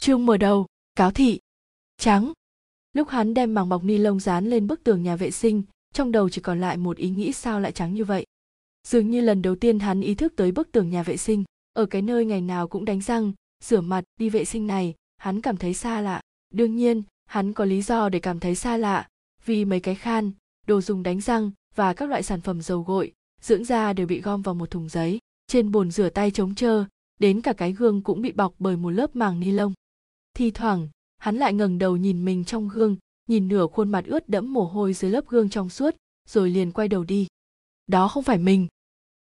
chương mở đầu, cáo thị. Trắng. Lúc hắn đem màng bọc ni lông dán lên bức tường nhà vệ sinh, trong đầu chỉ còn lại một ý nghĩ sao lại trắng như vậy. Dường như lần đầu tiên hắn ý thức tới bức tường nhà vệ sinh, ở cái nơi ngày nào cũng đánh răng, rửa mặt, đi vệ sinh này, hắn cảm thấy xa lạ. Đương nhiên, hắn có lý do để cảm thấy xa lạ, vì mấy cái khan, đồ dùng đánh răng và các loại sản phẩm dầu gội, dưỡng da đều bị gom vào một thùng giấy, trên bồn rửa tay trống trơ, đến cả cái gương cũng bị bọc bởi một lớp màng ni lông thi thoảng, hắn lại ngẩng đầu nhìn mình trong gương, nhìn nửa khuôn mặt ướt đẫm mồ hôi dưới lớp gương trong suốt, rồi liền quay đầu đi. Đó không phải mình.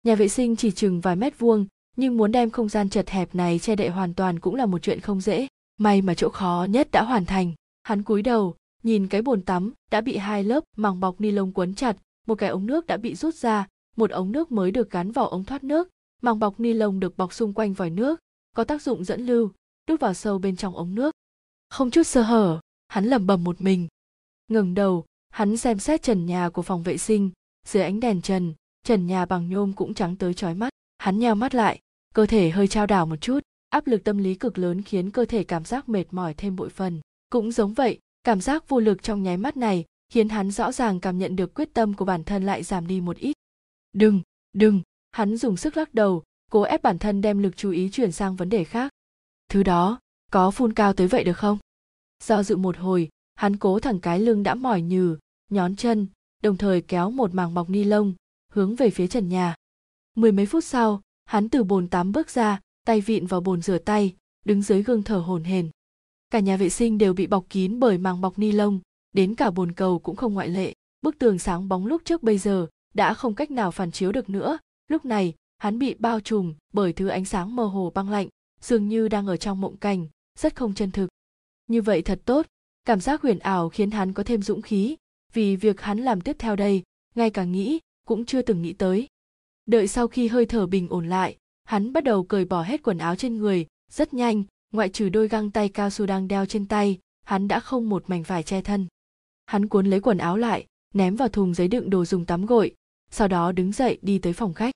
Nhà vệ sinh chỉ chừng vài mét vuông, nhưng muốn đem không gian chật hẹp này che đậy hoàn toàn cũng là một chuyện không dễ. May mà chỗ khó nhất đã hoàn thành. Hắn cúi đầu, nhìn cái bồn tắm đã bị hai lớp màng bọc ni lông quấn chặt, một cái ống nước đã bị rút ra, một ống nước mới được gắn vào ống thoát nước. Màng bọc ni lông được bọc xung quanh vòi nước, có tác dụng dẫn lưu đút vào sâu bên trong ống nước. Không chút sơ hở, hắn lẩm bẩm một mình. Ngẩng đầu, hắn xem xét trần nhà của phòng vệ sinh. Dưới ánh đèn trần trần nhà bằng nhôm cũng trắng tới chói mắt. Hắn nheo mắt lại, cơ thể hơi trao đảo một chút. Áp lực tâm lý cực lớn khiến cơ thể cảm giác mệt mỏi thêm bội phần. Cũng giống vậy, cảm giác vô lực trong nháy mắt này khiến hắn rõ ràng cảm nhận được quyết tâm của bản thân lại giảm đi một ít. Đừng đừng, hắn dùng sức lắc đầu, cố ép bản thân đem lực chú ý chuyển sang vấn đề khác thứ đó, có phun cao tới vậy được không? Do dự một hồi, hắn cố thẳng cái lưng đã mỏi nhừ, nhón chân, đồng thời kéo một màng bọc ni lông, hướng về phía trần nhà. Mười mấy phút sau, hắn từ bồn tắm bước ra, tay vịn vào bồn rửa tay, đứng dưới gương thở hổn hển. Cả nhà vệ sinh đều bị bọc kín bởi màng bọc ni lông, đến cả bồn cầu cũng không ngoại lệ. Bức tường sáng bóng lúc trước bây giờ đã không cách nào phản chiếu được nữa. Lúc này, hắn bị bao trùm bởi thứ ánh sáng mơ hồ băng lạnh dường như đang ở trong mộng cảnh, rất không chân thực. Như vậy thật tốt, cảm giác huyền ảo khiến hắn có thêm dũng khí, vì việc hắn làm tiếp theo đây, ngay cả nghĩ cũng chưa từng nghĩ tới. Đợi sau khi hơi thở bình ổn lại, hắn bắt đầu cởi bỏ hết quần áo trên người, rất nhanh, ngoại trừ đôi găng tay cao su đang đeo trên tay, hắn đã không một mảnh vải che thân. Hắn cuốn lấy quần áo lại, ném vào thùng giấy đựng đồ dùng tắm gội, sau đó đứng dậy đi tới phòng khách.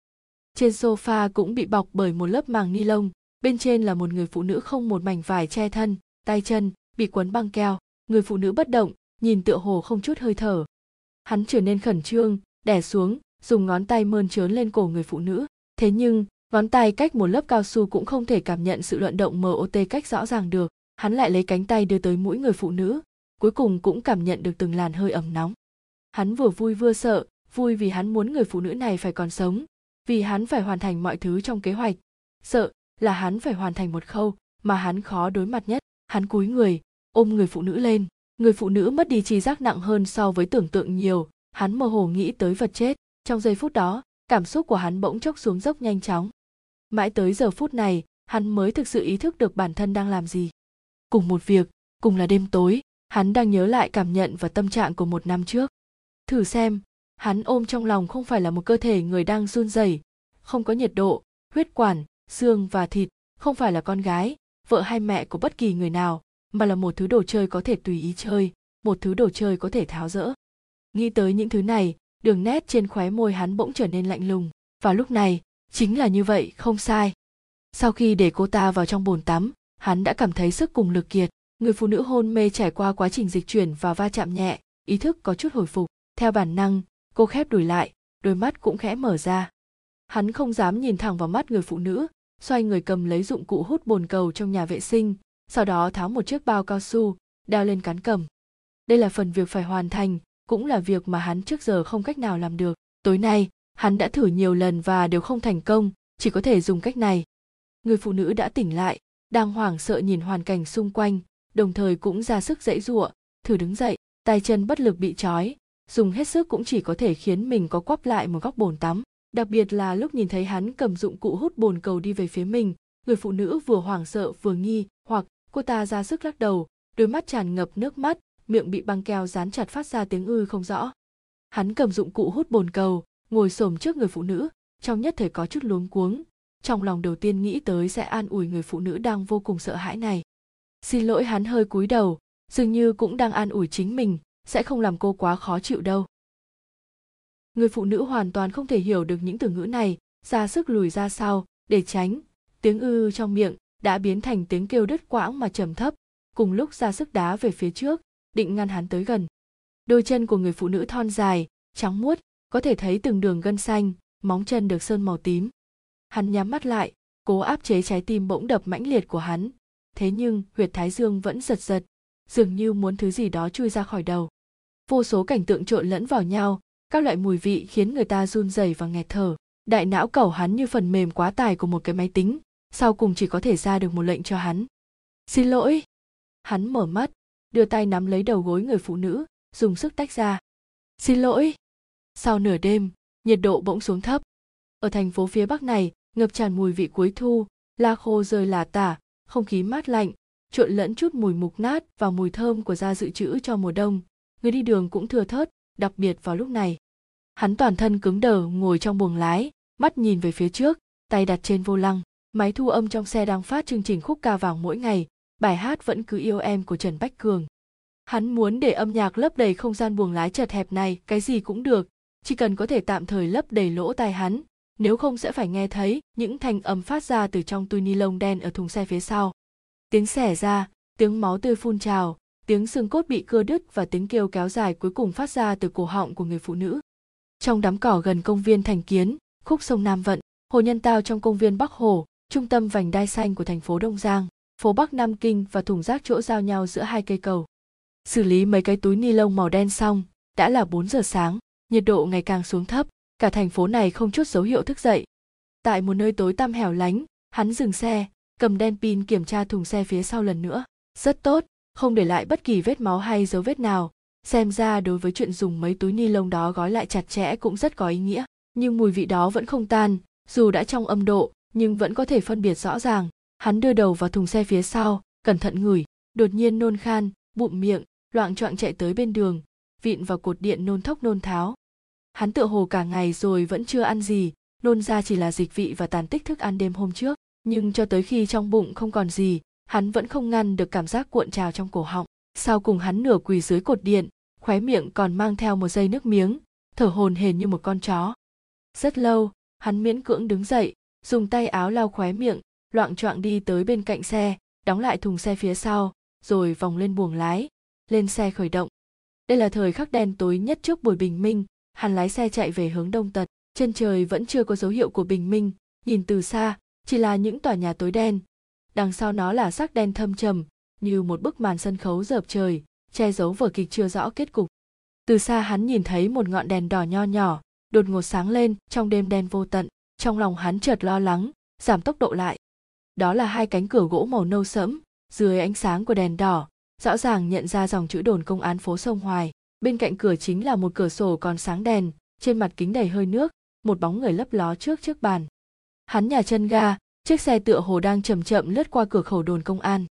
Trên sofa cũng bị bọc bởi một lớp màng ni lông bên trên là một người phụ nữ không một mảnh vải che thân, tay chân, bị quấn băng keo. Người phụ nữ bất động, nhìn tựa hồ không chút hơi thở. Hắn trở nên khẩn trương đẻ xuống, dùng ngón tay mơn trớn lên cổ người phụ nữ. Thế nhưng, ngón tay cách một lớp cao su cũng không thể cảm nhận sự luận động mot cách rõ ràng được. Hắn lại lấy cánh tay đưa tới mũi người phụ nữ, cuối cùng cũng cảm nhận được từng làn hơi ẩm nóng. Hắn vừa vui vừa sợ, vui vì hắn muốn người phụ nữ này phải còn sống, vì hắn phải hoàn thành mọi thứ trong kế hoạch. Sợ là hắn phải hoàn thành một khâu mà hắn khó đối mặt nhất. Hắn cúi người, ôm người phụ nữ lên. Người phụ nữ mất đi trí giác nặng hơn so với tưởng tượng nhiều. Hắn mơ hồ nghĩ tới vật chết. Trong giây phút đó, cảm xúc của hắn bỗng chốc xuống dốc nhanh chóng. Mãi tới giờ phút này, hắn mới thực sự ý thức được bản thân đang làm gì. Cùng một việc, cùng là đêm tối, hắn đang nhớ lại cảm nhận và tâm trạng của một năm trước. Thử xem, hắn ôm trong lòng không phải là một cơ thể người đang run rẩy, không có nhiệt độ, huyết quản xương và thịt, không phải là con gái, vợ hay mẹ của bất kỳ người nào, mà là một thứ đồ chơi có thể tùy ý chơi, một thứ đồ chơi có thể tháo rỡ. Nghĩ tới những thứ này, đường nét trên khóe môi hắn bỗng trở nên lạnh lùng. Và lúc này, chính là như vậy, không sai. Sau khi để cô ta vào trong bồn tắm, hắn đã cảm thấy sức cùng lực kiệt. Người phụ nữ hôn mê trải qua quá trình dịch chuyển và va chạm nhẹ, ý thức có chút hồi phục. Theo bản năng, cô khép đùi lại, đôi mắt cũng khẽ mở ra. Hắn không dám nhìn thẳng vào mắt người phụ nữ xoay người cầm lấy dụng cụ hút bồn cầu trong nhà vệ sinh, sau đó tháo một chiếc bao cao su, đeo lên cán cầm. Đây là phần việc phải hoàn thành, cũng là việc mà hắn trước giờ không cách nào làm được. Tối nay, hắn đã thử nhiều lần và đều không thành công, chỉ có thể dùng cách này. Người phụ nữ đã tỉnh lại, đang hoảng sợ nhìn hoàn cảnh xung quanh, đồng thời cũng ra sức dãy giụa, thử đứng dậy, tay chân bất lực bị trói, dùng hết sức cũng chỉ có thể khiến mình có quắp lại một góc bồn tắm đặc biệt là lúc nhìn thấy hắn cầm dụng cụ hút bồn cầu đi về phía mình, người phụ nữ vừa hoảng sợ vừa nghi hoặc cô ta ra sức lắc đầu, đôi mắt tràn ngập nước mắt, miệng bị băng keo dán chặt phát ra tiếng ư không rõ. Hắn cầm dụng cụ hút bồn cầu, ngồi xổm trước người phụ nữ, trong nhất thời có chút luống cuống. Trong lòng đầu tiên nghĩ tới sẽ an ủi người phụ nữ đang vô cùng sợ hãi này. Xin lỗi hắn hơi cúi đầu, dường như cũng đang an ủi chính mình, sẽ không làm cô quá khó chịu đâu người phụ nữ hoàn toàn không thể hiểu được những từ ngữ này, ra sức lùi ra sau, để tránh. Tiếng ư trong miệng đã biến thành tiếng kêu đứt quãng mà trầm thấp. Cùng lúc ra sức đá về phía trước, định ngăn hắn tới gần. Đôi chân của người phụ nữ thon dài, trắng muốt, có thể thấy từng đường gân xanh, móng chân được sơn màu tím. Hắn nhắm mắt lại, cố áp chế trái tim bỗng đập mãnh liệt của hắn. Thế nhưng, huyệt thái dương vẫn giật giật, dường như muốn thứ gì đó chui ra khỏi đầu. Vô số cảnh tượng trộn lẫn vào nhau các loại mùi vị khiến người ta run rẩy và nghẹt thở. Đại não cẩu hắn như phần mềm quá tải của một cái máy tính, sau cùng chỉ có thể ra được một lệnh cho hắn. Xin lỗi. Hắn mở mắt, đưa tay nắm lấy đầu gối người phụ nữ, dùng sức tách ra. Xin lỗi. Sau nửa đêm, nhiệt độ bỗng xuống thấp. Ở thành phố phía bắc này, ngập tràn mùi vị cuối thu, la khô rơi là tả, không khí mát lạnh, trộn lẫn chút mùi mục nát và mùi thơm của da dự trữ cho mùa đông. Người đi đường cũng thừa thớt đặc biệt vào lúc này, hắn toàn thân cứng đờ, ngồi trong buồng lái, mắt nhìn về phía trước, tay đặt trên vô lăng, máy thu âm trong xe đang phát chương trình khúc ca vàng mỗi ngày, bài hát vẫn cứ yêu em của trần bách cường. Hắn muốn để âm nhạc lấp đầy không gian buồng lái chật hẹp này, cái gì cũng được, chỉ cần có thể tạm thời lấp đầy lỗ tai hắn, nếu không sẽ phải nghe thấy những thanh âm phát ra từ trong túi ni lông đen ở thùng xe phía sau. Tiếng xẻ ra, tiếng máu tươi phun trào tiếng xương cốt bị cưa đứt và tiếng kêu kéo dài cuối cùng phát ra từ cổ họng của người phụ nữ. Trong đám cỏ gần công viên thành kiến, khúc sông nam vận, hồ nhân tao trong công viên bắc hồ, trung tâm vành đai xanh của thành phố đông giang, phố bắc nam kinh và thùng rác chỗ giao nhau giữa hai cây cầu. Xử lý mấy cái túi ni lông màu đen xong, đã là 4 giờ sáng, nhiệt độ ngày càng xuống thấp, cả thành phố này không chút dấu hiệu thức dậy. Tại một nơi tối tăm hẻo lánh, hắn dừng xe, cầm đen pin kiểm tra thùng xe phía sau lần nữa. Rất tốt không để lại bất kỳ vết máu hay dấu vết nào. Xem ra đối với chuyện dùng mấy túi ni lông đó gói lại chặt chẽ cũng rất có ý nghĩa. Nhưng mùi vị đó vẫn không tan, dù đã trong âm độ, nhưng vẫn có thể phân biệt rõ ràng. Hắn đưa đầu vào thùng xe phía sau, cẩn thận ngửi. Đột nhiên nôn khan bụng miệng, loạng choạng chạy tới bên đường, vịn vào cột điện nôn thốc nôn tháo. Hắn tựa hồ cả ngày rồi vẫn chưa ăn gì, nôn ra chỉ là dịch vị và tàn tích thức ăn đêm hôm trước. Nhưng cho tới khi trong bụng không còn gì hắn vẫn không ngăn được cảm giác cuộn trào trong cổ họng. Sau cùng hắn nửa quỳ dưới cột điện, khóe miệng còn mang theo một dây nước miếng, thở hồn hển như một con chó. Rất lâu, hắn miễn cưỡng đứng dậy, dùng tay áo lau khóe miệng, loạng choạng đi tới bên cạnh xe, đóng lại thùng xe phía sau, rồi vòng lên buồng lái, lên xe khởi động. Đây là thời khắc đen tối nhất trước buổi bình minh, hắn lái xe chạy về hướng đông tật. Chân trời vẫn chưa có dấu hiệu của bình minh, nhìn từ xa, chỉ là những tòa nhà tối đen đằng sau nó là sắc đen thâm trầm, như một bức màn sân khấu dợp trời, che giấu vở kịch chưa rõ kết cục. Từ xa hắn nhìn thấy một ngọn đèn đỏ nho nhỏ, đột ngột sáng lên trong đêm đen vô tận, trong lòng hắn chợt lo lắng, giảm tốc độ lại. Đó là hai cánh cửa gỗ màu nâu sẫm, dưới ánh sáng của đèn đỏ, rõ ràng nhận ra dòng chữ đồn công án phố sông hoài. Bên cạnh cửa chính là một cửa sổ còn sáng đèn, trên mặt kính đầy hơi nước, một bóng người lấp ló trước chiếc bàn. Hắn nhà chân ga chiếc xe tựa hồ đang chậm chậm lướt qua cửa khẩu đồn công an.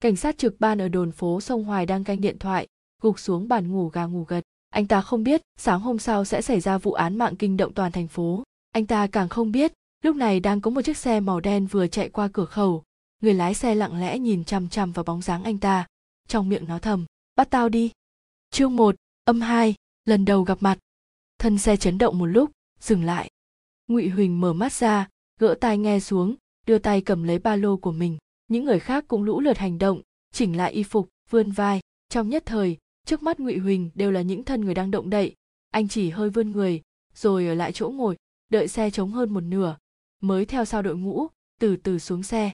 Cảnh sát trực ban ở đồn phố sông hoài đang canh điện thoại, gục xuống bàn ngủ gà ngủ gật. Anh ta không biết sáng hôm sau sẽ xảy ra vụ án mạng kinh động toàn thành phố. Anh ta càng không biết, lúc này đang có một chiếc xe màu đen vừa chạy qua cửa khẩu. Người lái xe lặng lẽ nhìn chằm chằm vào bóng dáng anh ta. Trong miệng nó thầm, bắt tao đi. Chương một, âm hai, lần đầu gặp mặt. Thân xe chấn động một lúc, dừng lại. Ngụy huỳnh mở mắt ra, gỡ tai nghe xuống đưa tay cầm lấy ba lô của mình. Những người khác cũng lũ lượt hành động, chỉnh lại y phục, vươn vai. Trong nhất thời, trước mắt ngụy huỳnh đều là những thân người đang động đậy. Anh chỉ hơi vươn người, rồi ở lại chỗ ngồi, đợi xe trống hơn một nửa, mới theo sau đội ngũ, từ từ xuống xe.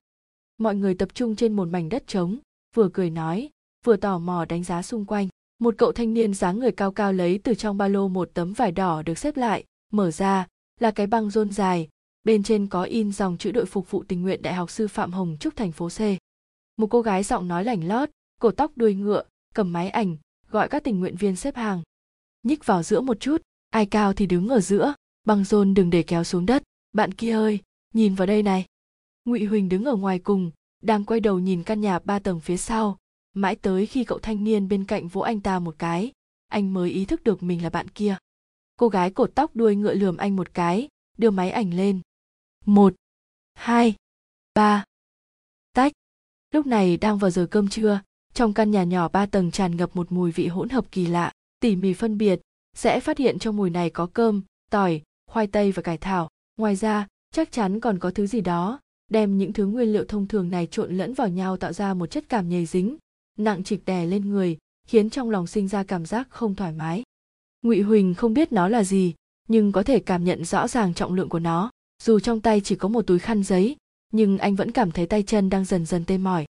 Mọi người tập trung trên một mảnh đất trống, vừa cười nói, vừa tò mò đánh giá xung quanh. Một cậu thanh niên dáng người cao cao lấy từ trong ba lô một tấm vải đỏ được xếp lại, mở ra, là cái băng rôn dài bên trên có in dòng chữ đội phục vụ tình nguyện đại học sư phạm hồng trúc thành phố c. Một cô gái giọng nói lảnh lót, cổ tóc đuôi ngựa, cầm máy ảnh, gọi các tình nguyện viên xếp hàng. Nhích vào giữa một chút, ai cao thì đứng ở giữa, băng rôn đừng để kéo xuống đất. Bạn kia ơi, nhìn vào đây này. Ngụy huỳnh đứng ở ngoài cùng, đang quay đầu nhìn căn nhà ba tầng phía sau. Mãi tới khi cậu thanh niên bên cạnh vỗ anh ta một cái, anh mới ý thức được mình là bạn kia. Cô gái cột tóc đuôi ngựa lườm anh một cái, đưa máy ảnh lên một, hai, ba. Tách. Lúc này đang vào giờ cơm trưa, trong căn nhà nhỏ ba tầng tràn ngập một mùi vị hỗn hợp kỳ lạ, tỉ mỉ phân biệt, sẽ phát hiện trong mùi này có cơm, tỏi, khoai tây và cải thảo. Ngoài ra, chắc chắn còn có thứ gì đó, đem những thứ nguyên liệu thông thường này trộn lẫn vào nhau tạo ra một chất cảm nhầy dính, nặng trịch đè lên người, khiến trong lòng sinh ra cảm giác không thoải mái. Ngụy huỳnh không biết nó là gì, nhưng có thể cảm nhận rõ ràng trọng lượng của nó dù trong tay chỉ có một túi khăn giấy, nhưng anh vẫn cảm thấy tay chân đang dần dần tê mỏi.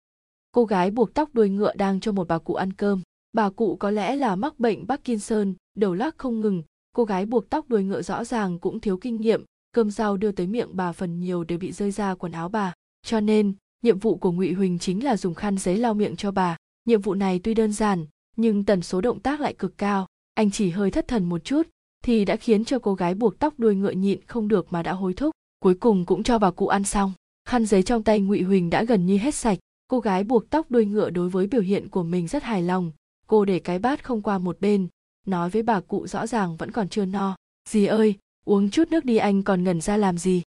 Cô gái buộc tóc đuôi ngựa đang cho một bà cụ ăn cơm. Bà cụ có lẽ là mắc bệnh parkinson, đầu lắc không ngừng. Cô gái buộc tóc đuôi ngựa rõ ràng cũng thiếu kinh nghiệm. Cơm rau đưa tới miệng bà phần nhiều đều bị rơi ra quần áo bà. Cho nên, nhiệm vụ của ngụy huỳnh chính là dùng khăn giấy lau miệng cho bà. Nhiệm vụ này tuy đơn giản, nhưng tần số động tác lại cực cao. Anh chỉ hơi thất thần một chút thì đã khiến cho cô gái buộc tóc đuôi ngựa nhịn không được mà đã hối thúc. Cuối cùng cũng cho bà cụ ăn xong. Khăn giấy trong tay ngụy huỳnh đã gần như hết sạch. Cô gái buộc tóc đuôi ngựa đối với biểu hiện của mình rất hài lòng. Cô để cái bát không qua một bên, nói với bà cụ rõ ràng vẫn còn chưa no. Dì ơi, uống chút nước đi anh còn ngẩn ra làm gì?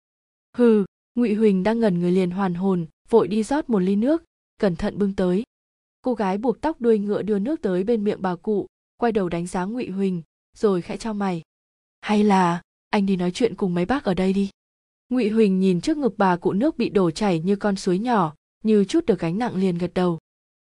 Hừ, ngụy huỳnh đang ngẩn người liền hoàn hồn, vội đi rót một ly nước. Cẩn thận bưng tới. Cô gái buộc tóc đuôi ngựa đưa nước tới bên miệng bà cụ, quay đầu đánh giá ngụy huỳnh rồi khẽ cho mày. Hay là, anh đi nói chuyện cùng mấy bác ở đây đi. Ngụy huỳnh nhìn trước ngực bà cụ nước bị đổ chảy như con suối nhỏ, như chút được gánh nặng liền gật đầu.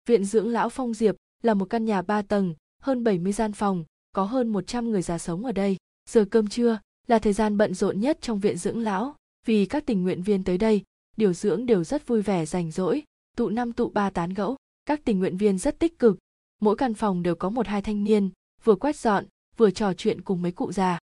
Viện dưỡng lão phong diệp là một căn nhà ba tầng, hơn 70 gian phòng, có hơn 100 người già sống ở đây. Giờ cơm trưa là thời gian bận rộn nhất trong viện dưỡng lão, vì các tình nguyện viên tới đây, điều dưỡng đều rất vui vẻ rảnh rỗi, tụ năm tụ ba tán gẫu. Các tình nguyện viên rất tích cực, mỗi căn phòng đều có một hai thanh niên, vừa quét dọn vừa trò chuyện cùng mấy cụ già.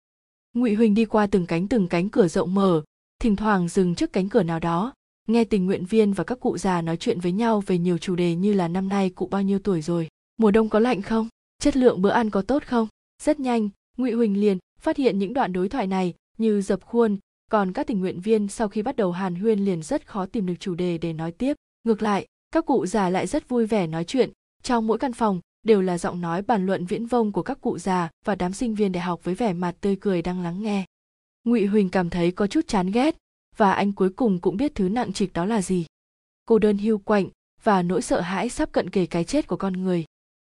Ngụy huỳnh đi qua từng cánh từng cánh cửa rộng mở, thỉnh thoảng dừng trước cánh cửa nào đó, nghe tình nguyện viên và các cụ già nói chuyện với nhau về nhiều chủ đề như là năm nay cụ bao nhiêu tuổi rồi, mùa đông có lạnh không, chất lượng bữa ăn có tốt không. Rất nhanh, ngụy huỳnh liền phát hiện những đoạn đối thoại này như dập khuôn, còn các tình nguyện viên sau khi bắt đầu hàn huyên liền rất khó tìm được chủ đề để nói tiếp. Ngược lại, các cụ già lại rất vui vẻ nói chuyện trong mỗi căn phòng đều là giọng nói bàn luận viễn vông của các cụ già và đám sinh viên đại học với vẻ mặt tươi cười đang lắng nghe. Ngụy huỳnh cảm thấy có chút chán ghét và anh cuối cùng cũng biết thứ nặng trịch đó là gì. Cô đơn hưu quạnh và nỗi sợ hãi sắp cận kề cái chết của con người.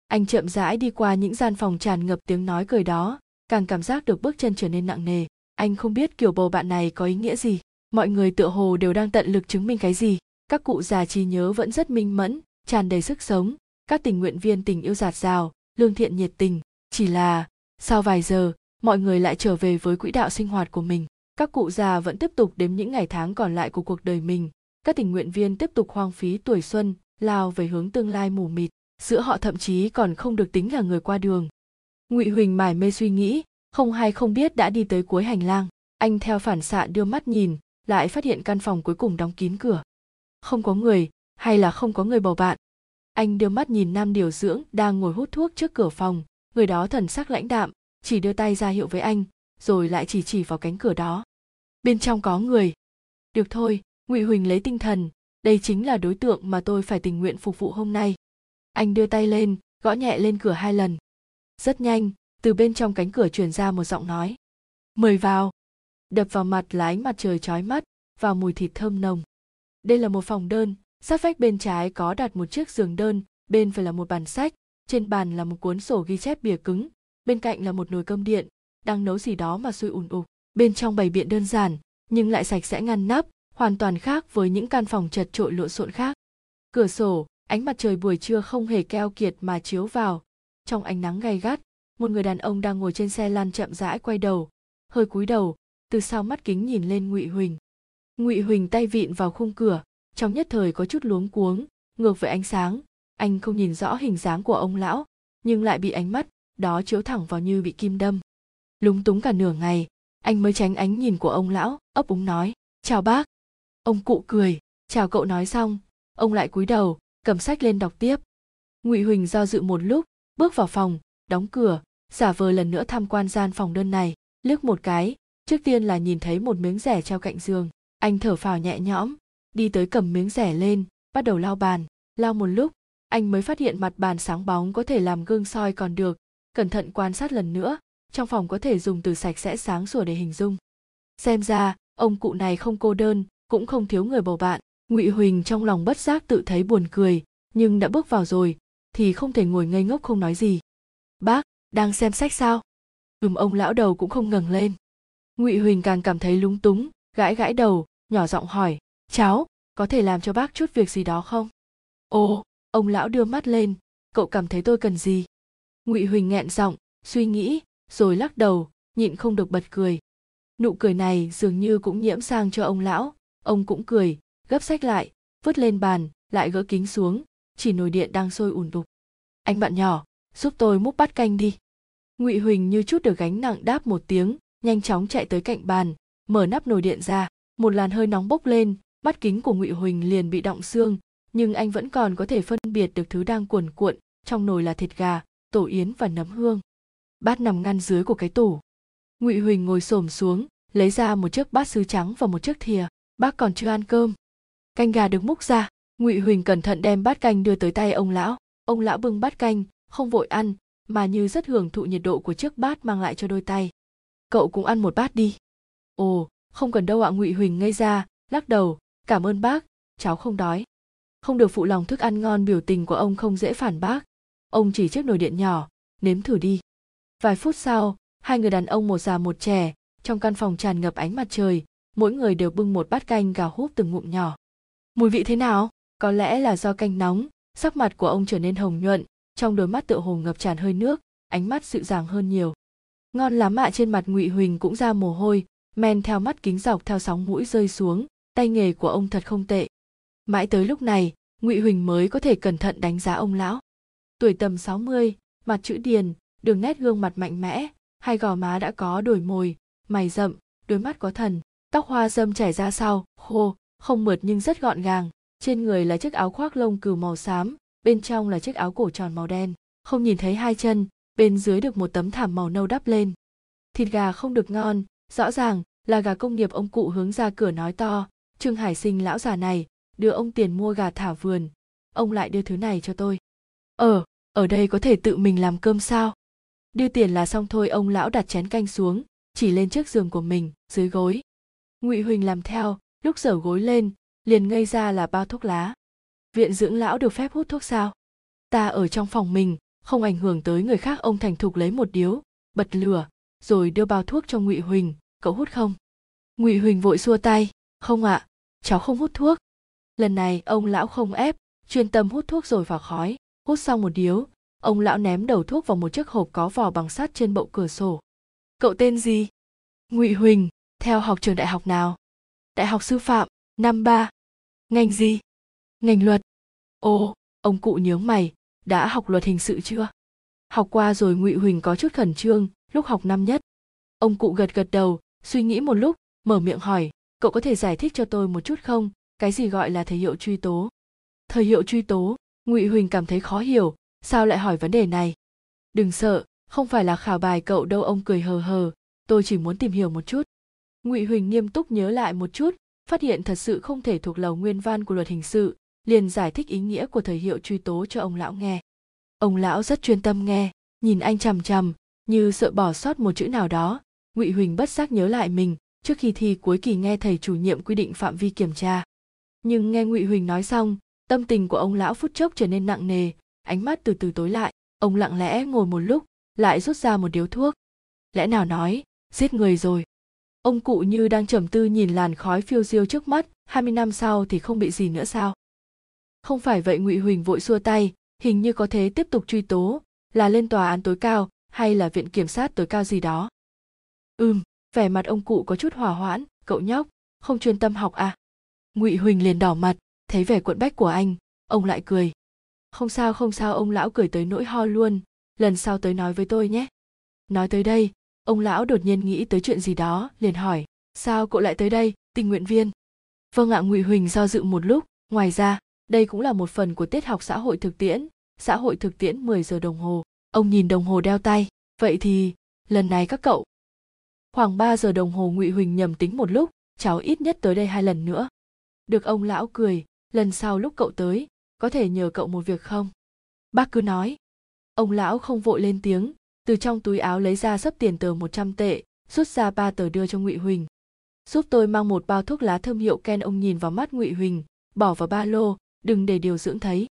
Anh chậm rãi đi qua những gian phòng tràn ngập tiếng nói cười đó, càng cảm giác được bước chân trở nên nặng nề. Anh không biết kiểu bầu bạn này có ý nghĩa gì. Mọi người tựa hồ đều đang tận lực chứng minh cái gì. Các cụ già trí nhớ vẫn rất minh mẫn, tràn đầy sức sống các tình nguyện viên tình yêu giạt rào lương thiện nhiệt tình. Chỉ là, sau vài giờ, mọi người lại trở về với quỹ đạo sinh hoạt của mình. Các cụ già vẫn tiếp tục đếm những ngày tháng còn lại của cuộc đời mình. Các tình nguyện viên tiếp tục hoang phí tuổi xuân, lao về hướng tương lai mù mịt. Giữa họ thậm chí còn không được tính là người qua đường. Ngụy huỳnh mải mê suy nghĩ, không hay không biết đã đi tới cuối hành lang. Anh theo phản xạ đưa mắt nhìn, lại phát hiện căn phòng cuối cùng đóng kín cửa. Không có người, hay là không có người bầu bạn anh đưa mắt nhìn nam điều dưỡng đang ngồi hút thuốc trước cửa phòng. Người đó thần sắc lãnh đạm, chỉ đưa tay ra hiệu với anh, rồi lại chỉ chỉ vào cánh cửa đó. Bên trong có người. Được thôi, ngụy huỳnh lấy tinh thần. Đây chính là đối tượng mà tôi phải tình nguyện phục vụ hôm nay. Anh đưa tay lên, gõ nhẹ lên cửa hai lần. Rất nhanh, từ bên trong cánh cửa truyền ra một giọng nói. Mời vào. Đập vào mặt là ánh mặt trời chói mắt và mùi thịt thơm nồng. Đây là một phòng đơn sát vách bên trái có đặt một chiếc giường đơn, bên phải là một bàn sách, trên bàn là một cuốn sổ ghi chép bìa cứng, bên cạnh là một nồi cơm điện, đang nấu gì đó mà sôi ùn ục bên trong bày biện đơn giản, nhưng lại sạch sẽ ngăn nắp, hoàn toàn khác với những căn phòng chật trội lộn xộn khác. Cửa sổ, ánh mặt trời buổi trưa không hề keo kiệt mà chiếu vào. Trong ánh nắng gay gắt, một người đàn ông đang ngồi trên xe lăn chậm rãi quay đầu, hơi cúi đầu, từ sau mắt kính nhìn lên ngụy huỳnh. Ngụy huỳnh tay vịn vào khung cửa trong nhất thời có chút luống cuống, ngược với ánh sáng, anh không nhìn rõ hình dáng của ông lão, nhưng lại bị ánh mắt đó chiếu thẳng vào như bị kim đâm. Lúng túng cả nửa ngày, anh mới tránh ánh nhìn của ông lão, ấp úng nói, chào bác. Ông cụ cười, chào cậu nói xong. Ông lại cúi đầu, cầm sách lên đọc tiếp. Ngụy huỳnh do dự một lúc, bước vào phòng, đóng cửa, giả vờ lần nữa tham quan gian phòng đơn này, liếc một cái, trước tiên là nhìn thấy một miếng rẻ treo cạnh giường. Anh thở phào nhẹ nhõm đi tới cầm miếng rẻ lên, bắt đầu lau bàn. Lau một lúc, anh mới phát hiện mặt bàn sáng bóng có thể làm gương soi còn được. Cẩn thận quan sát lần nữa, trong phòng có thể dùng từ sạch sẽ sáng sủa để hình dung. Xem ra, ông cụ này không cô đơn, cũng không thiếu người bầu bạn. Ngụy huỳnh trong lòng bất giác tự thấy buồn cười, nhưng đã bước vào rồi, thì không thể ngồi ngây ngốc không nói gì. Bác, đang xem sách sao? Ừm, ông lão đầu cũng không ngẩng lên. Ngụy huỳnh càng cảm thấy lúng túng, gãi gãi đầu, nhỏ giọng hỏi cháu, có thể làm cho bác chút việc gì đó không? Ồ, ông lão đưa mắt lên. Cậu cảm thấy tôi cần gì? Ngụy huỳnh nghẹn giọng, suy nghĩ, rồi lắc đầu, nhịn không được bật cười. Nụ cười này dường như cũng nhiễm sang cho ông lão. Ông cũng cười, gấp sách lại, vứt lên bàn, lại gỡ kính xuống. Chỉ nồi điện đang sôi ùn đục anh bạn nhỏ, giúp tôi múc bát canh đi. Ngụy huỳnh như chút được gánh nặng đáp một tiếng, nhanh chóng chạy tới cạnh bàn, mở nắp nồi điện ra. Một làn hơi nóng bốc lên mắt kính của ngụy huỳnh liền bị động xương, nhưng anh vẫn còn có thể phân biệt được thứ đang cuồn cuộn, trong nồi là thịt gà, tổ yến và nấm hương. Bát nằm ngăn dưới của cái tủ. Ngụy huỳnh ngồi xổm xuống, lấy ra một chiếc bát sứ trắng và một chiếc thìa. Bác còn chưa ăn cơm. Canh gà được múc ra, ngụy huỳnh cẩn thận đem bát canh đưa tới tay ông lão. Ông lão bưng bát canh, không vội ăn, mà như rất hưởng thụ nhiệt độ của chiếc bát mang lại cho đôi tay. Cậu cũng ăn một bát đi. Ồ, không cần đâu ạ, ngụy huỳnh ngây ra, lắc đầu cảm ơn bác, cháu không đói. Không được phụ lòng thức ăn ngon biểu tình của ông không dễ phản bác. Ông chỉ chiếc nồi điện nhỏ, nếm thử đi. Vài phút sau, hai người đàn ông một già một trẻ, trong căn phòng tràn ngập ánh mặt trời, mỗi người đều bưng một bát canh gào húp từng ngụm nhỏ. Mùi vị thế nào? Có lẽ là do canh nóng, sắc mặt của ông trở nên hồng nhuận, trong đôi mắt tựa hồ ngập tràn hơi nước, ánh mắt dịu dàng hơn nhiều. Ngon lắm ạ, trên mặt ngụy huỳnh cũng ra mồ hôi, men theo mắt kính dọc theo sóng mũi rơi xuống tay nghề của ông thật không tệ. Mãi tới lúc này ngụy huỳnh mới có thể cẩn thận đánh giá ông lão. Tuổi tầm 60, mặt chữ điền đường nét gương mặt mạnh mẽ hai gò má đã có đổi mồi mày rậm đôi mắt có thần tóc hoa dâm chảy ra sau khô không mượt nhưng rất gọn gàng. Trên người là chiếc áo khoác lông cừu màu xám bên trong là chiếc áo cổ tròn màu đen. Không nhìn thấy hai chân bên dưới được một tấm thảm màu nâu đắp lên. Thịt gà không được ngon rõ ràng là gà công nghiệp ông cụ hướng ra cửa nói to trương hải sinh lão già này, đưa ông tiền mua gà thả vườn. Ông lại đưa thứ này cho tôi. Ờ ở đây có thể tự mình làm cơm sao? Đưa tiền là xong thôi, ông lão đặt chén canh xuống, chỉ lên trước giường của mình, dưới gối. Ngụy huỳnh làm theo, lúc dở gối lên, liền ngây ra là bao thuốc lá. Viện dưỡng lão được phép hút thuốc sao? Ta ở trong phòng mình, không ảnh hưởng tới người khác, ông thành thục lấy một điếu, bật lửa, rồi đưa bao thuốc cho ngụy huỳnh, cậu hút không? Ngụy huỳnh vội xua tay không ạ à, cháu không hút thuốc. Lần này ông lão không ép chuyên tâm hút thuốc rồi vào khói hút xong một điếu. Ông lão ném đầu thuốc vào một chiếc hộp có vỏ bằng sắt trên bậu cửa sổ. Cậu tên gì? Ngụy huỳnh theo học trường đại học nào? Đại học sư phạm năm ba. Ngành gì? Ngành luật. Ồ ông cụ nhướng mày đã học luật hình sự chưa? Học qua rồi ngụy huỳnh có chút khẩn trương lúc học năm nhất. Ông cụ gật gật đầu suy nghĩ một lúc mở miệng hỏi cậu có thể giải thích cho tôi một chút không? Cái gì gọi là thời hiệu truy tố? Thời hiệu truy tố? Ngụy huỳnh cảm thấy khó hiểu. Sao lại hỏi vấn đề này? Đừng sợ, không phải là khảo bài cậu đâu, ông cười hờ hờ. Tôi chỉ muốn tìm hiểu một chút. Ngụy huỳnh nghiêm túc nhớ lại một chút, phát hiện thật sự không thể thuộc lầu nguyên văn của luật hình sự, liền giải thích ý nghĩa của thời hiệu truy tố cho ông lão nghe. Ông lão rất chuyên tâm nghe, nhìn anh chằm chằm, như sợ bỏ sót một chữ nào đó. Ngụy huỳnh bất giác nhớ lại mình trước khi thi, cuối kỳ nghe thầy chủ nhiệm quy định phạm vi kiểm tra. Nhưng nghe ngụy huỳnh nói xong, tâm tình của ông lão phút chốc trở nên nặng nề, ánh mắt từ từ tối lại. Ông lặng lẽ ngồi một lúc, lại rút ra một điếu thuốc. Lẽ nào nói, giết người rồi? Ông cụ như đang trầm tư nhìn làn khói phiêu diêu trước mắt 20 năm sau thì không bị gì nữa sao? Không phải vậy, ngụy huỳnh vội xua tay, hình như có thế tiếp tục truy tố, là lên tòa án tối cao, hay là viện kiểm sát tối cao gì đó. Ừm vẻ mặt ông cụ có chút hòa hoãn, cậu nhóc, không chuyên tâm học à? Ngụy huỳnh liền đỏ mặt, thấy vẻ cuộn bách của anh, ông lại cười. Không sao không sao, ông lão cười tới nỗi ho luôn, lần sau tới nói với tôi nhé. Nói tới đây, ông lão đột nhiên nghĩ tới chuyện gì đó, liền hỏi, sao cậu lại tới đây, tình nguyện viên? Vâng ạ, ngụy huỳnh do dự một lúc, ngoài ra, đây cũng là một phần của tiết học xã hội thực tiễn, xã hội thực tiễn 10 giờ đồng hồ. Ông nhìn đồng hồ đeo tay, vậy thì, lần này các cậu khoảng 3 giờ đồng hồ ngụy huỳnh nhầm tính một lúc, cháu ít nhất tới đây hai lần nữa. Được ông lão cười, lần sau lúc cậu tới, có thể nhờ cậu một việc không? Bác cứ nói. Ông lão không vội lên tiếng, từ trong túi áo lấy ra sấp tiền tờ 100 tệ, rút ra ba tờ đưa cho ngụy huỳnh. Giúp tôi mang một bao thuốc lá thơm hiệu ken ông nhìn vào mắt ngụy huỳnh, bỏ vào ba lô, đừng để điều dưỡng thấy.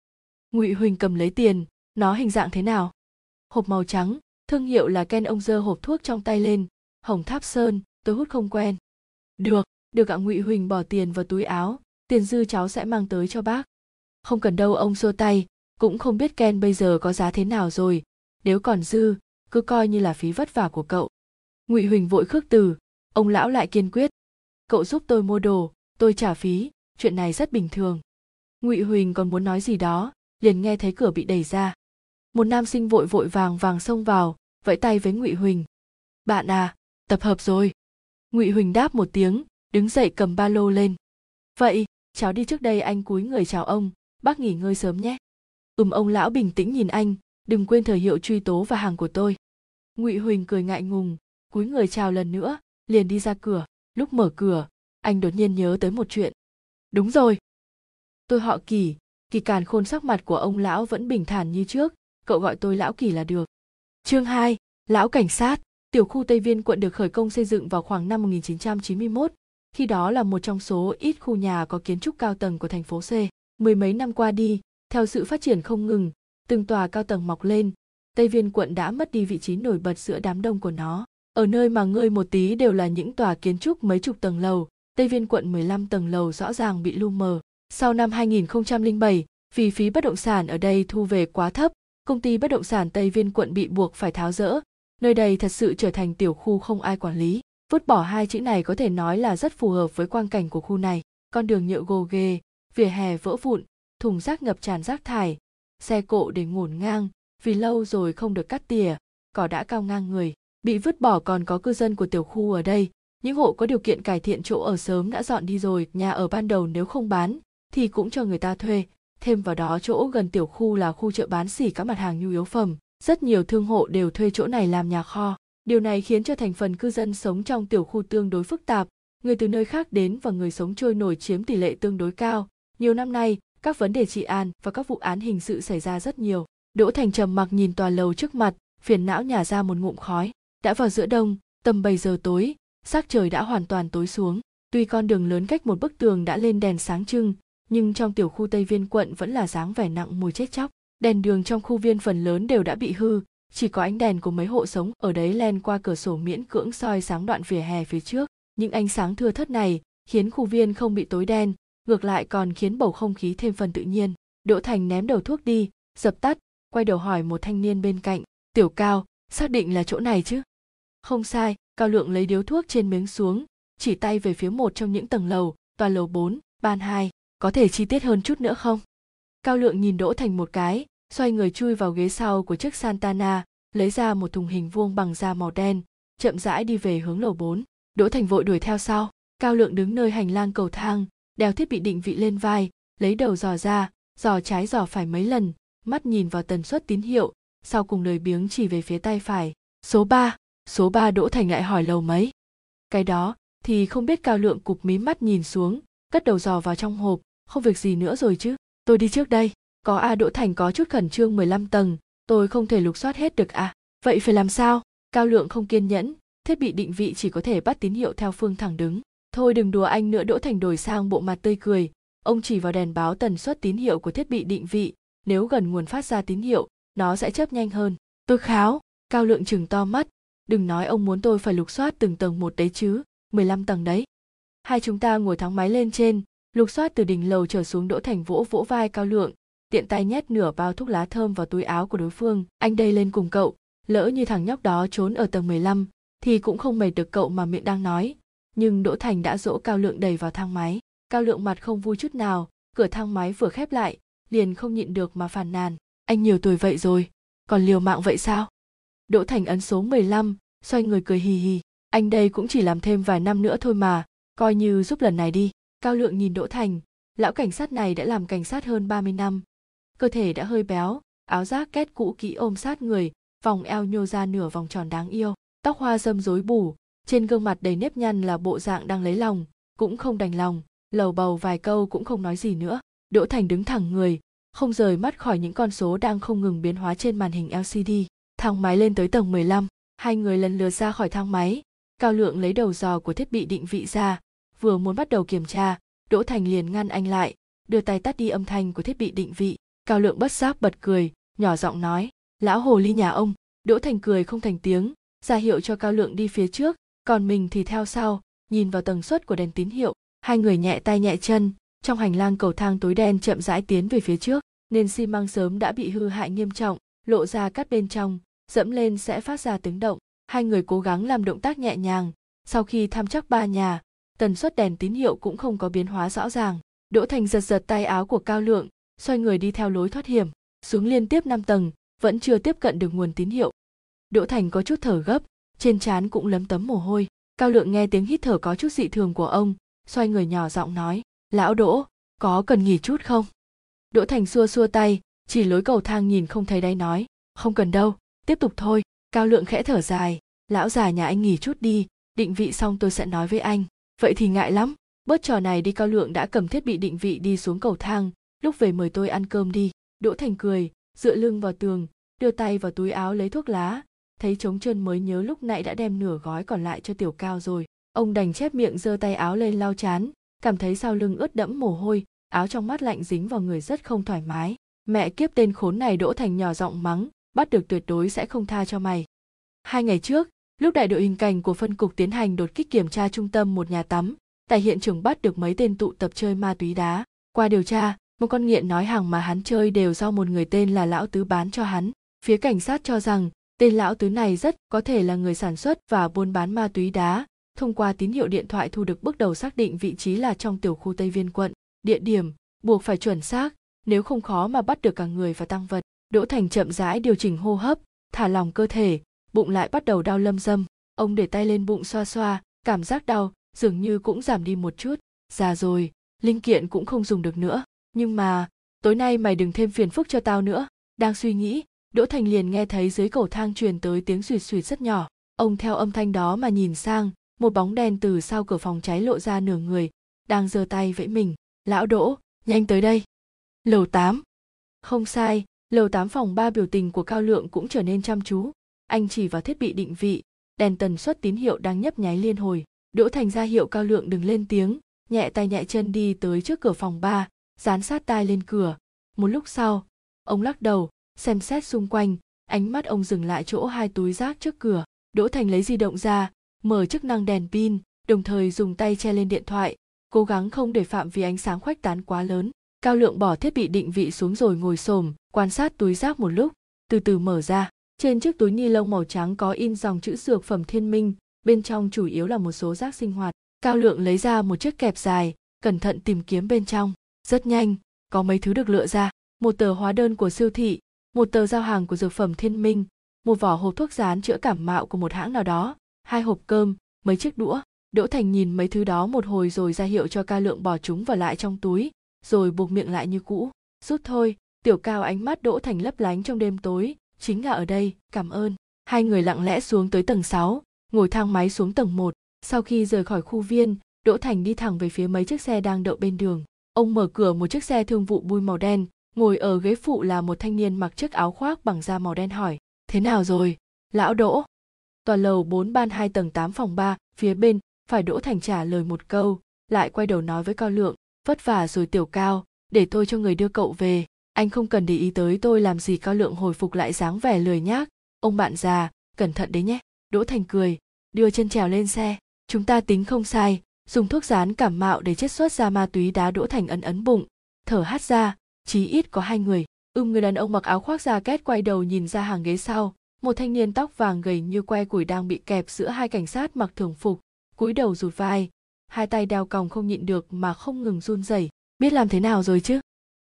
Ngụy huỳnh cầm lấy tiền, nó hình dạng thế nào? Hộp màu trắng, thương hiệu là ken ông giơ hộp thuốc trong tay lên hồng tháp sơn tôi hút không quen. Được được ạ, ngụy huỳnh bỏ tiền vào túi áo, tiền dư cháu sẽ mang tới cho bác. Không cần đâu, ông xua tay, cũng không biết ken bây giờ có giá thế nào rồi. Nếu còn dư, cứ coi như là phí vất vả của cậu. Ngụy huỳnh vội khước từ, ông lão lại kiên quyết. Cậu giúp tôi mua đồ, tôi trả phí, chuyện này rất bình thường. Ngụy huỳnh còn muốn nói gì đó, liền nghe thấy cửa bị đẩy ra. Một nam sinh vội vội vàng vàng xông vào, vẫy tay với ngụy huỳnh. Bạn à tập hợp rồi. Ngụy huỳnh đáp một tiếng đứng dậy cầm ba lô lên. Vậy cháu đi trước đây anh cúi người chào ông bác nghỉ ngơi sớm nhé. Ừm ông lão bình tĩnh nhìn anh đừng quên thời hiệu truy tố và hàng của tôi. Ngụy huỳnh cười ngại ngùng cúi người chào lần nữa liền đi ra cửa. Lúc mở cửa anh đột nhiên nhớ tới một chuyện. Đúng rồi. Tôi họ kỳ kỳ càn khôn sắc mặt của ông lão vẫn bình thản như trước cậu gọi tôi lão kỳ là được. Chương 2, lão cảnh sát tiểu khu Tây Viên quận được khởi công xây dựng vào khoảng năm 1991, khi đó là một trong số ít khu nhà có kiến trúc cao tầng của thành phố C. Mười mấy năm qua đi, theo sự phát triển không ngừng, từng tòa cao tầng mọc lên, Tây Viên quận đã mất đi vị trí nổi bật giữa đám đông của nó. Ở nơi mà ngơi một tí đều là những tòa kiến trúc mấy chục tầng lầu, Tây Viên quận 15 tầng lầu rõ ràng bị lu mờ. Sau năm 2007, vì phí bất động sản ở đây thu về quá thấp, công ty bất động sản Tây Viên quận bị buộc phải tháo rỡ. Nơi đây thật sự trở thành tiểu khu không ai quản lý. Vứt bỏ hai chữ này có thể nói là rất phù hợp với quang cảnh của khu này. Con đường nhựa gồ ghề, vỉa hè vỡ vụn, thùng rác ngập tràn rác thải, xe cộ để ngổn ngang, vì lâu rồi không được cắt tỉa, cỏ đã cao ngang người. Bị vứt bỏ còn có cư dân của tiểu khu ở đây, những hộ có điều kiện cải thiện chỗ ở sớm đã dọn đi rồi, nhà ở ban đầu nếu không bán thì cũng cho người ta thuê, thêm vào đó chỗ gần tiểu khu là khu chợ bán xỉ các mặt hàng nhu yếu phẩm, rất nhiều thương hộ đều thuê chỗ này làm nhà kho. Điều này khiến cho thành phần cư dân sống trong tiểu khu tương đối phức tạp, người từ nơi khác đến và người sống trôi nổi chiếm tỷ lệ tương đối cao. Nhiều năm nay, các vấn đề trị an và các vụ án hình sự xảy ra rất nhiều. Đỗ Thành trầm mặc nhìn tòa lầu trước mặt, phiền não nhả ra một ngụm khói. Đã vào giữa đông, tầm 7 giờ tối, sắc trời đã hoàn toàn tối xuống. Tuy con đường lớn cách một bức tường đã lên đèn sáng trưng, nhưng trong tiểu khu Tây Viên quận vẫn là dáng vẻ nặng mùi chết chóc. Đèn đường trong khu viên phần lớn đều đã bị hư, chỉ có ánh đèn của mấy hộ sống ở đấy len qua cửa sổ miễn cưỡng soi sáng đoạn vỉa hè phía trước. Những ánh sáng thưa thớt này khiến khu viên không bị tối đen, ngược lại còn khiến bầu không khí thêm phần tự nhiên. Đỗ Thành ném đầu thuốc đi, dập tắt, quay đầu hỏi một thanh niên bên cạnh, "Tiểu Cao, xác định là chỗ này chứ?" Không sai, Cao Lượng lấy điếu thuốc trên miếng xuống, chỉ tay về phía một trong những tầng lầu, tòa lầu 4, ban 2, có thể chi tiết hơn chút nữa không? Cao Lượng nhìn Đỗ Thành một cái, xoay người chui vào ghế sau của chiếc Santana, lấy ra một thùng hình vuông bằng da màu đen, chậm rãi đi về hướng lầu 4. Đỗ Thành vội đuổi theo sau. Cao Lượng đứng nơi hành lang cầu thang, đeo thiết bị định vị lên vai, lấy đầu dò ra, dò trái dò phải mấy lần, mắt nhìn vào tần suất tín hiệu, sau cùng lời biếng chỉ về phía tay phải. Số 3, số 3 Đỗ Thành lại hỏi lầu mấy. Cái đó thì không biết Cao Lượng cụp mí mắt nhìn xuống, cất đầu dò vào trong hộp, không việc gì nữa rồi chứ. Tôi đi trước đây. Có A Đỗ Thành có chút khẩn trương 15 tầng, tôi không thể lục soát hết được à. Vậy phải làm sao? Cao Lượng không kiên nhẫn, thiết bị định vị chỉ có thể bắt tín hiệu theo phương thẳng đứng. Thôi đừng đùa anh nữa Đỗ Thành đổi sang bộ mặt tươi cười, ông chỉ vào đèn báo tần suất tín hiệu của thiết bị định vị, nếu gần nguồn phát ra tín hiệu, nó sẽ chớp nhanh hơn. Tôi kháo, Cao Lượng chừng to mắt, đừng nói ông muốn tôi phải lục soát từng tầng một đấy chứ, 15 tầng đấy. Hai chúng ta ngồi thắng máy lên trên, lục soát từ đỉnh lầu trở xuống Đỗ Thành vỗ vỗ vai Cao Lượng, tiện tay nhét nửa bao thuốc lá thơm vào túi áo của đối phương. Anh đây lên cùng cậu, lỡ như thằng nhóc đó trốn ở tầng 15, thì cũng không mệt được cậu mà miệng đang nói. Nhưng Đỗ Thành đã dỗ Cao Lượng đẩy vào thang máy. Cao Lượng mặt không vui chút nào, cửa thang máy vừa khép lại, liền không nhịn được mà phàn nàn. Anh nhiều tuổi vậy rồi, còn liều mạng vậy sao? Đỗ Thành ấn số 15, xoay người cười hì hì. Anh đây cũng chỉ làm thêm vài năm nữa thôi mà, coi như giúp lần này đi. Cao Lượng nhìn Đỗ Thành, lão cảnh sát này đã làm cảnh sát hơn 30 năm, cơ thể đã hơi béo áo giác két cũ kỹ ôm sát người vòng eo nhô ra nửa vòng tròn đáng yêu tóc hoa râm rối bù trên gương mặt đầy nếp nhăn là bộ dạng đang lấy lòng cũng không đành lòng lầu bầu vài câu cũng không nói gì nữa. Đỗ thành đứng thẳng người không rời mắt khỏi những con số đang không ngừng biến hóa trên màn hình lcd thang máy lên tới tầng 15, hai người lần lượt ra khỏi thang máy. Cao lượng lấy đầu dò của thiết bị định vị ra vừa muốn bắt đầu kiểm tra đỗ thành liền ngăn anh lại đưa tay tắt đi âm thanh của thiết bị định vị cao lượng bất giác bật cười, nhỏ giọng nói, lão hồ ly nhà ông. Đỗ thành cười không thành tiếng, ra hiệu cho cao lượng đi phía trước, còn mình thì theo sau, nhìn vào tần suất của đèn tín hiệu, hai người nhẹ tay nhẹ chân, trong hành lang cầu thang tối đen chậm rãi tiến về phía trước, nên xi măng sớm đã bị hư hại nghiêm trọng, lộ ra cắt bên trong, dẫm lên sẽ phát ra tiếng động. Hai người cố gắng làm động tác nhẹ nhàng, sau khi thăm chắc ba nhà, tần suất đèn tín hiệu cũng không có biến hóa rõ ràng. Đỗ thành giật giật tay áo của cao lượng xoay người đi theo lối thoát hiểm, xuống liên tiếp 5 tầng, vẫn chưa tiếp cận được nguồn tín hiệu. Đỗ thành có chút thở gấp, trên trán cũng lấm tấm mồ hôi. Cao lượng nghe tiếng hít thở có chút dị thường của ông, xoay người nhỏ giọng nói, lão đỗ, có cần nghỉ chút không? Đỗ thành xua xua tay, chỉ lối cầu thang nhìn không thấy đáy nói, không cần đâu, tiếp tục thôi. Cao lượng khẽ thở dài, lão già nhà anh nghỉ chút đi, định vị xong tôi sẽ nói với anh. Vậy thì ngại lắm, bớt trò này đi. Cao lượng đã cầm thiết bị định vị đi xuống cầu thang lúc về mời tôi ăn cơm đi, đỗ thành cười, dựa lưng vào tường, đưa tay vào túi áo lấy thuốc lá. Thấy trống chân mới nhớ lúc nãy đã đem nửa gói còn lại cho tiểu cao rồi. Ông đành chép miệng giơ tay áo lên lau chán, cảm thấy sau lưng ướt đẫm mồ hôi, áo trong mắt lạnh dính vào người rất không thoải mái. Mẹ kiếp tên khốn này đỗ thành nhỏ giọng mắng, bắt được tuyệt đối sẽ không tha cho mày. Hai ngày trước, lúc đại đội hình cảnh của phân cục tiến hành đột kích kiểm tra trung tâm một nhà tắm, tại hiện trường bắt được mấy tên tụ tập chơi ma túy đá. Qua điều tra một con nghiện nói hàng mà hắn chơi đều do một người tên là lão tứ bán cho hắn. Phía cảnh sát cho rằng, tên lão tứ này rất có thể là người sản xuất và buôn bán ma túy đá. Thông qua tín hiệu điện thoại thu được bước đầu xác định vị trí là trong tiểu khu tây viên quận. Địa điểm, buộc phải chuẩn xác, nếu không khó mà bắt được cả người và tăng vật. Đỗ thành chậm rãi điều chỉnh hô hấp, thả lỏng cơ thể, bụng lại bắt đầu đau lâm dâm. Ông để tay lên bụng xoa xoa, cảm giác đau, dường như cũng giảm đi một chút. Già rồi, linh kiện cũng không dùng được nữa nhưng mà, tối nay mày đừng thêm phiền phức cho tao nữa. Đang suy nghĩ, đỗ thành liền nghe thấy dưới cầu thang truyền tới tiếng suỵt suỵt rất nhỏ. Ông theo âm thanh đó mà nhìn sang, một bóng đen từ sau cửa phòng cháy lộ ra nửa người, đang giơ tay vẫy mình. Lão đỗ, nhanh tới đây. Lầu tám. Không sai, lầu tám phòng ba biểu tình của cao lượng cũng trở nên chăm chú. Anh chỉ vào thiết bị định vị, đèn tần suất tín hiệu đang nhấp nháy liên hồi. Đỗ thành ra hiệu cao lượng đừng lên tiếng, nhẹ tay nhẹ chân đi tới trước cửa phòng ba dán sát tai lên cửa. Một lúc sau, ông lắc đầu, xem xét xung quanh, ánh mắt ông dừng lại chỗ hai túi rác trước cửa. Đỗ thành lấy di động ra, mở chức năng đèn pin, đồng thời dùng tay che lên điện thoại, cố gắng không để phạm vi ánh sáng khuếch tán quá lớn. Cao lượng bỏ thiết bị định vị xuống rồi ngồi xổm, quan sát túi rác một lúc, từ từ mở ra. Trên chiếc túi ni lông màu trắng có in dòng chữ dược phẩm thiên minh, bên trong chủ yếu là một số rác sinh hoạt. Cao lượng lấy ra một chiếc kẹp dài, cẩn thận tìm kiếm bên trong rất nhanh có mấy thứ được lựa ra. Một tờ hóa đơn của siêu thị một tờ giao hàng của dược phẩm thiên minh một vỏ hộp thuốc rán chữa cảm mạo của một hãng nào đó hai hộp cơm mấy chiếc đũa. Đỗ thành nhìn mấy thứ đó một hồi rồi ra hiệu cho ca lượng bỏ chúng vào lại trong túi rồi buộc miệng lại như cũ. Rút thôi tiểu cao ánh mắt đỗ thành lấp lánh trong đêm tối. Chính là ở đây cảm ơn. Hai người lặng lẽ xuống tới tầng 6, ngồi thang máy xuống tầng 1. sau khi rời khỏi khu viên đỗ thành đi thẳng về phía mấy chiếc xe đang đậu bên đường ông mở cửa một chiếc xe thương vụ bui màu đen ngồi ở ghế phụ là một thanh niên mặc chiếc áo khoác bằng da màu đen hỏi thế nào rồi lão đỗ? Tòa lầu 4 ban 2 tầng 8 phòng 3, phía bên phải đỗ thành trả lời một câu lại quay đầu nói với cao lượng vất vả rồi tiểu cao để tôi cho người đưa cậu về anh không cần để ý tới tôi làm gì. Cao lượng hồi phục lại dáng vẻ lười nhác ông bạn già cẩn thận đấy nhé. Đỗ thành cười đưa chân trèo lên xe chúng ta tính không sai dùng thuốc rán cảm mạo để chiết xuất ra ma túy đá đỗ thành ấn ấn bụng, thở hắt ra, chí ít có hai người. Ưm, người đàn ông mặc áo khoác da két quay đầu nhìn ra hàng ghế sau, một thanh niên tóc vàng gầy như que củi đang bị kẹp giữa hai cảnh sát mặc thường phục, cúi đầu rụt vai. Hai tay đeo còng không nhịn được mà không ngừng run rẩy. Biết làm thế nào rồi chứ?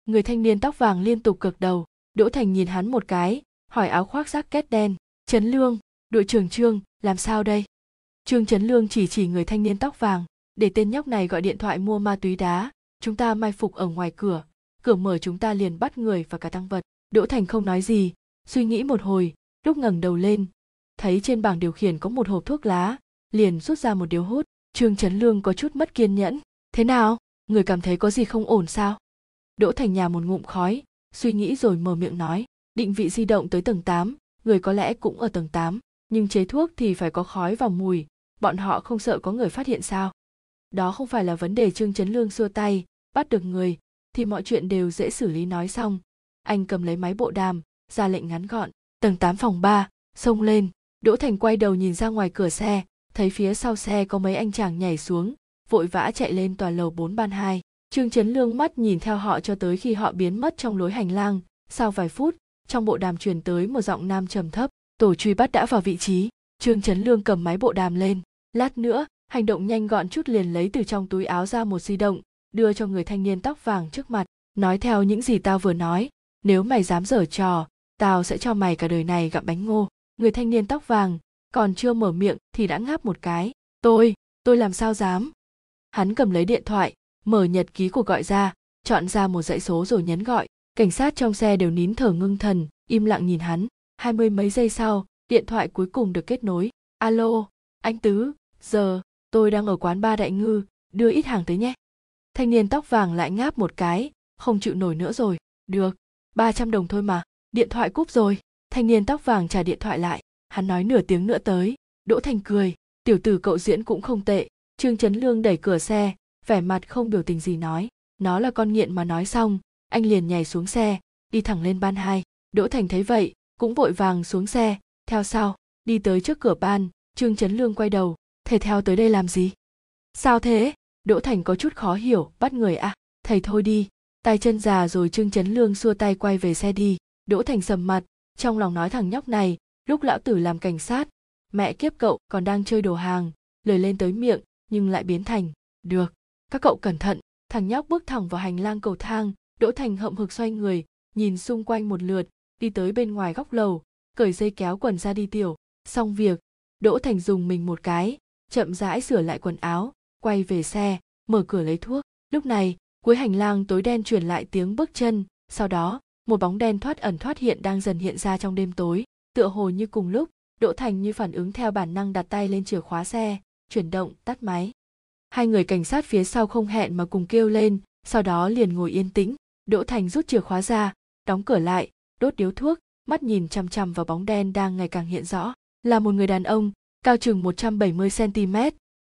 Người thanh niên tóc vàng liên tục cực đầu. Đỗ thành nhìn hắn một cái, hỏi áo khoác giác két đen. Trấn lương, đội trưởng trương, làm sao đây? Trương trấn lương chỉ chỉ người thanh niên tóc vàng để tên nhóc này gọi điện thoại mua ma túy đá chúng ta mai phục ở ngoài cửa. Cửa mở chúng ta liền bắt người và cả tăng vật. Đỗ thành không nói gì suy nghĩ một hồi lúc ngẩng đầu lên thấy trên bảng điều khiển có một hộp thuốc lá liền rút ra một điếu hút. Trương trấn lương có chút mất kiên nhẫn. Thế nào? Người cảm thấy có gì không ổn sao? Đỗ thành nhà một ngụm khói suy nghĩ rồi mở miệng nói định vị di động tới tầng 8, người có lẽ cũng ở tầng 8, nhưng chế thuốc thì phải có khói và mùi, bọn họ không sợ có người phát hiện sao? Đó không phải là vấn đề Trương Chấn Lương xua tay, bắt được người, thì mọi chuyện đều dễ xử lý nói xong. Anh cầm lấy máy bộ đàm, ra lệnh ngắn gọn, tầng 8 phòng 3, xông lên, Đỗ Thành quay đầu nhìn ra ngoài cửa xe, thấy phía sau xe có mấy anh chàng nhảy xuống, vội vã chạy lên tòa lầu 4 ban 2. trương chấn lương mắt nhìn theo họ cho tới khi họ biến mất trong lối hành lang sau vài phút trong bộ đàm truyền tới một giọng nam trầm thấp tổ truy bắt đã vào vị trí trương chấn lương cầm máy bộ đàm lên lát nữa hành động nhanh gọn chút liền lấy từ trong túi áo ra một di động, đưa cho người thanh niên tóc vàng trước mặt. Nói theo những gì tao vừa nói, nếu mày dám dở trò, tao sẽ cho mày cả đời này gặm bánh ngô. Người thanh niên tóc vàng, còn chưa mở miệng thì đã ngáp một cái. Tôi tôi làm sao dám? Hắn cầm lấy điện thoại, mở nhật ký cuộc gọi ra, chọn ra một dãy số rồi nhấn gọi. Cảnh sát trong xe đều nín thở ngưng thần, im lặng nhìn hắn. Hai mươi mấy giây sau, điện thoại cuối cùng được kết nối. Alo, anh tứ, giờ tôi đang ở quán ba đại ngư, đưa ít hàng tới nhé. Thanh niên tóc vàng lại ngáp một cái, không chịu nổi nữa rồi. Được, ba trăm đồng thôi mà, điện thoại cúp rồi. Thanh niên tóc vàng trả điện thoại lại, hắn nói nửa tiếng nữa tới. Đỗ thành cười, tiểu tử cậu diễn cũng không tệ. Trương trấn lương đẩy cửa xe, vẻ mặt không biểu tình gì nói. Nó là con nghiện mà nói xong, anh liền nhảy xuống xe, đi thẳng lên ban hai. Đỗ thành thấy vậy, cũng vội vàng xuống xe. Theo sau, đi tới trước cửa ban, trương trấn lương quay đầu thầy theo tới đây làm gì? Sao thế? Đỗ thành có chút khó hiểu, bắt người à? Thầy thôi đi. Tay chân già rồi trương chấn lương xua tay quay về xe đi. Đỗ thành sầm mặt. Trong lòng nói thằng nhóc này, lúc lão tử làm cảnh sát, mẹ kiếp cậu còn đang chơi đồ hàng, lời lên tới miệng, nhưng lại biến thành, được, các cậu cẩn thận. Thằng nhóc bước thẳng vào hành lang cầu thang, đỗ thành hậm hực xoay người, nhìn xung quanh một lượt, đi tới bên ngoài góc lầu, cởi dây kéo quần ra đi tiểu. Xong việc, đỗ thành dùng mình một cái chậm rãi sửa lại quần áo, quay về xe, mở cửa lấy thuốc. Lúc này, cuối hành lang tối đen truyền lại tiếng bước chân. Sau đó, một bóng đen thoát ẩn thoát hiện đang dần hiện ra trong đêm tối, tựa hồ như cùng lúc, đỗ thành như phản ứng theo bản năng đặt tay lên chìa khóa xe, chuyển động, tắt máy. Hai người cảnh sát phía sau không hẹn mà cùng kêu lên, sau đó liền ngồi yên tĩnh. Đỗ thành rút chìa khóa ra, đóng cửa lại, đốt điếu thuốc, mắt nhìn chằm chằm vào bóng đen đang ngày càng hiện rõ. Là một người đàn ông cao chừng 170 cm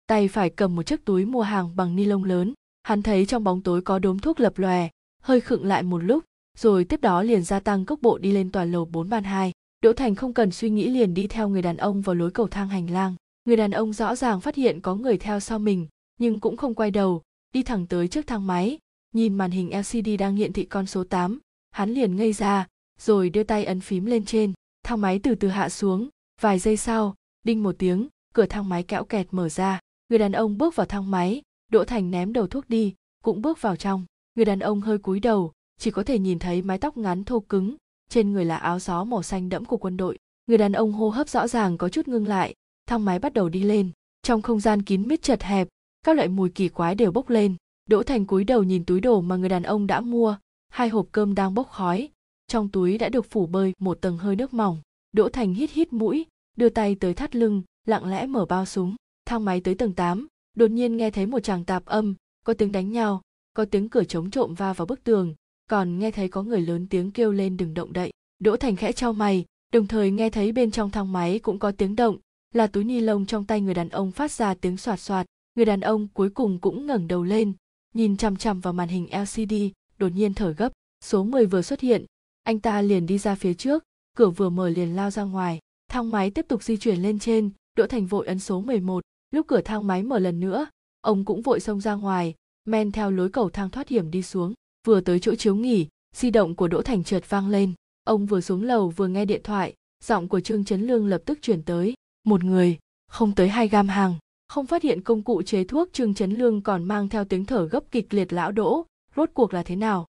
tay phải cầm một chiếc túi mua hàng bằng ni lông lớn hắn thấy trong bóng tối có đốm thuốc lập lòe hơi khựng lại một lúc rồi tiếp đó liền gia tăng cốc bộ đi lên tòa lầu 4 ban 2. Đỗ Thành không cần suy nghĩ liền đi theo người đàn ông vào lối cầu thang hành lang. Người đàn ông rõ ràng phát hiện có người theo sau mình, nhưng cũng không quay đầu, đi thẳng tới trước thang máy, nhìn màn hình LCD đang hiện thị con số 8, hắn liền ngây ra, rồi đưa tay ấn phím lên trên, thang máy từ từ hạ xuống, vài giây sau, đinh một tiếng, cửa thang máy kẽo kẹt mở ra, người đàn ông bước vào thang máy, Đỗ Thành ném đầu thuốc đi, cũng bước vào trong, người đàn ông hơi cúi đầu, chỉ có thể nhìn thấy mái tóc ngắn thô cứng, trên người là áo gió màu xanh đẫm của quân đội. Người đàn ông hô hấp rõ ràng có chút ngưng lại, thang máy bắt đầu đi lên. Trong không gian kín mít chật hẹp, các loại mùi kỳ quái đều bốc lên. Đỗ Thành cúi đầu nhìn túi đồ mà người đàn ông đã mua, hai hộp cơm đang bốc khói, trong túi đã được phủ bơi một tầng hơi nước mỏng. Đỗ Thành hít hít mũi, đưa tay tới thắt lưng, lặng lẽ mở bao súng. Thang máy tới tầng 8, đột nhiên nghe thấy một tràng tạp âm, có tiếng đánh nhau, có tiếng cửa chống trộm va vào bức tường, còn nghe thấy có người lớn tiếng kêu lên đừng động đậy! Đỗ thành khẽ trao mày đồng thời nghe thấy bên trong thang máy cũng có tiếng động là túi ni lông trong tay người đàn ông phát ra tiếng soạt soạt người đàn ông cuối cùng cũng ngẩng đầu lên nhìn chằm chằm vào màn hình lcd đột nhiên thở gấp. Số 10 vừa xuất hiện anh ta liền đi ra phía trước cửa vừa mở liền lao ra ngoài thang máy tiếp tục di chuyển lên trên đỗ thành vội ấn số 11 lúc cửa thang máy mở lần nữa ông cũng vội xông ra ngoài men theo lối cầu thang thoát hiểm đi xuống. Vừa tới chỗ chiếu nghỉ di động của đỗ thành trượt vang lên. Ông vừa xuống lầu vừa nghe điện thoại giọng của trương trấn lương lập tức chuyển tới. Một người không tới hai gam hàng. Không phát hiện công cụ chế thuốc trương trấn lương còn mang theo tiếng thở gấp kịch liệt lão đỗ. Rốt cuộc là thế nào?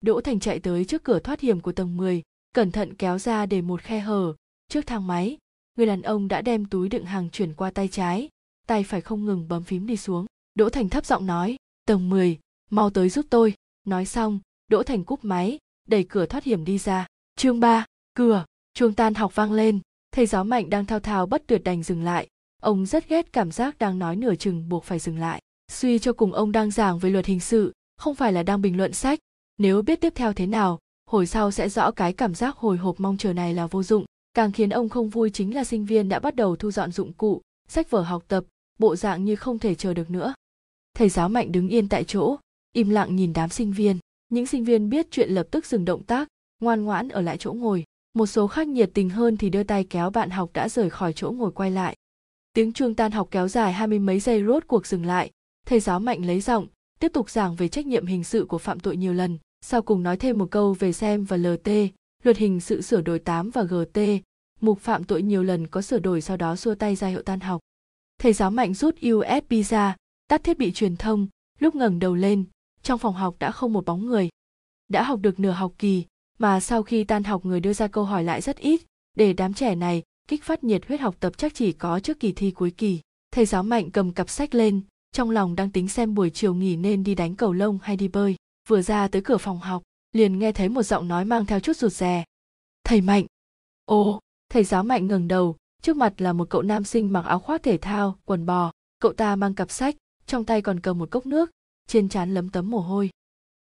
Đỗ thành chạy tới trước cửa thoát hiểm của tầng 10, cẩn thận kéo ra để một khe hở trước thang máy người đàn ông đã đem túi đựng hàng chuyển qua tay trái tay phải không ngừng bấm phím đi xuống. Đỗ thành thấp giọng nói tầng 10, mau tới giúp tôi. Nói xong đỗ thành cúp máy đẩy cửa thoát hiểm đi ra. Chương ba cửa chuông tan học vang lên. Thầy giáo mạnh đang thao thao bất tuyệt đành dừng lại. Ông rất ghét cảm giác đang nói nửa chừng buộc phải dừng lại. Suy cho cùng ông đang giảng về luật hình sự không phải là đang bình luận sách. Nếu biết tiếp theo thế nào hồi sau sẽ rõ cái cảm giác hồi hộp mong chờ này là vô dụng càng khiến ông không vui chính là sinh viên đã bắt đầu thu dọn dụng cụ sách vở học tập bộ dạng như không thể chờ được nữa. Thầy giáo mạnh đứng yên tại chỗ im lặng nhìn đám sinh viên. Những sinh viên biết chuyện lập tức dừng động tác ngoan ngoãn ở lại chỗ ngồi. Một số khác nhiệt tình hơn thì đưa tay kéo bạn học đã rời khỏi chỗ ngồi quay lại. Tiếng chuông tan học kéo dài hai mươi mấy giây rốt cuộc dừng lại. Thầy giáo mạnh lấy giọng tiếp tục giảng về trách nhiệm hình sự của phạm tội nhiều lần, sau cùng nói thêm một câu về xem và LT, luật hình sự sửa đổi 8 và GT, mục phạm tội nhiều lần có sửa đổi sau đó xua tay ra hiệu tan học. Thầy giáo mạnh rút USB ra, tắt thiết bị truyền thông, lúc ngẩng đầu lên, trong phòng học đã không một bóng người. Đã học được nửa học kỳ, mà sau khi tan học người đưa ra câu hỏi lại rất ít, để đám trẻ này kích phát nhiệt huyết học tập chắc chỉ có trước kỳ thi cuối kỳ. Thầy giáo mạnh cầm cặp sách lên, trong lòng đang tính xem buổi chiều nghỉ nên đi đánh cầu lông hay đi bơi. Vừa ra tới cửa phòng học, liền nghe thấy một giọng nói mang theo chút rụt rè. Thầy Mạnh. Ồ, thầy giáo Mạnh ngẩng đầu, trước mặt là một cậu nam sinh mặc áo khoác thể thao, quần bò. Cậu ta mang cặp sách, trong tay còn cầm một cốc nước, trên trán lấm tấm mồ hôi.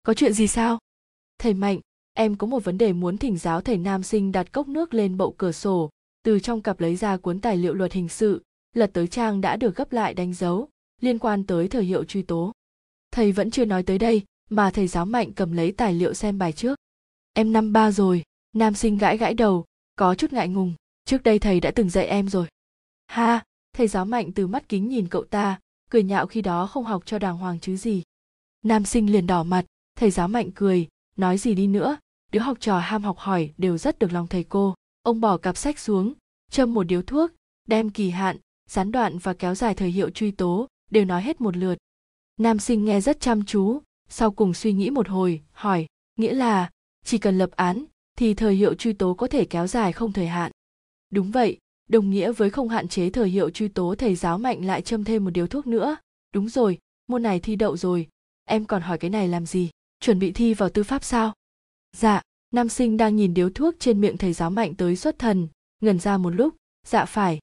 Có chuyện gì sao? Thầy Mạnh, em có một vấn đề muốn thỉnh giáo thầy nam sinh đặt cốc nước lên bậu cửa sổ, từ trong cặp lấy ra cuốn tài liệu luật hình sự, lật tới trang đã được gấp lại đánh dấu, liên quan tới thời hiệu truy tố. Thầy vẫn chưa nói tới đây, mà thầy giáo mạnh cầm lấy tài liệu xem bài trước. Em năm ba rồi, nam sinh gãi gãi đầu, có chút ngại ngùng, trước đây thầy đã từng dạy em rồi. Ha, thầy giáo mạnh từ mắt kính nhìn cậu ta, cười nhạo khi đó không học cho đàng hoàng chứ gì. Nam sinh liền đỏ mặt, thầy giáo mạnh cười, nói gì đi nữa, đứa học trò ham học hỏi đều rất được lòng thầy cô. Ông bỏ cặp sách xuống, châm một điếu thuốc, đem kỳ hạn, gián đoạn và kéo dài thời hiệu truy tố, đều nói hết một lượt. Nam sinh nghe rất chăm chú, sau cùng suy nghĩ một hồi, hỏi, nghĩa là, chỉ cần lập án, thì thời hiệu truy tố có thể kéo dài không thời hạn. Đúng vậy, đồng nghĩa với không hạn chế thời hiệu truy tố thầy giáo mạnh lại châm thêm một điếu thuốc nữa. Đúng rồi, môn này thi đậu rồi, em còn hỏi cái này làm gì? Chuẩn bị thi vào tư pháp sao? Dạ, nam sinh đang nhìn điếu thuốc trên miệng thầy giáo mạnh tới xuất thần, ngần ra một lúc, dạ phải.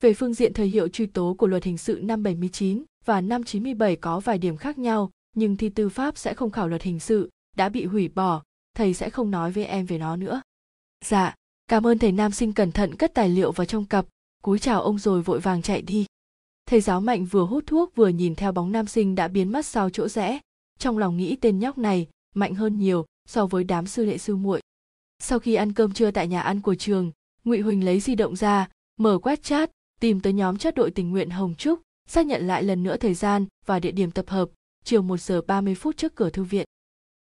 Về phương diện thời hiệu truy tố của luật hình sự năm 79 và năm 97 có vài điểm khác nhau, nhưng thi tư pháp sẽ không khảo luật hình sự, đã bị hủy bỏ, thầy sẽ không nói với em về nó nữa. Dạ, cảm ơn thầy nam sinh cẩn thận cất tài liệu vào trong cặp, cúi chào ông rồi vội vàng chạy đi. Thầy giáo mạnh vừa hút thuốc vừa nhìn theo bóng nam sinh đã biến mất sau chỗ rẽ, trong lòng nghĩ tên nhóc này mạnh hơn nhiều so với đám sư lệ sư muội. Sau khi ăn cơm trưa tại nhà ăn của trường, Ngụy Huỳnh lấy di động ra, mở quét chat, tìm tới nhóm chat đội tình nguyện Hồng Trúc, xác nhận lại lần nữa thời gian và địa điểm tập hợp, chiều 1 giờ 30 phút trước cửa thư viện.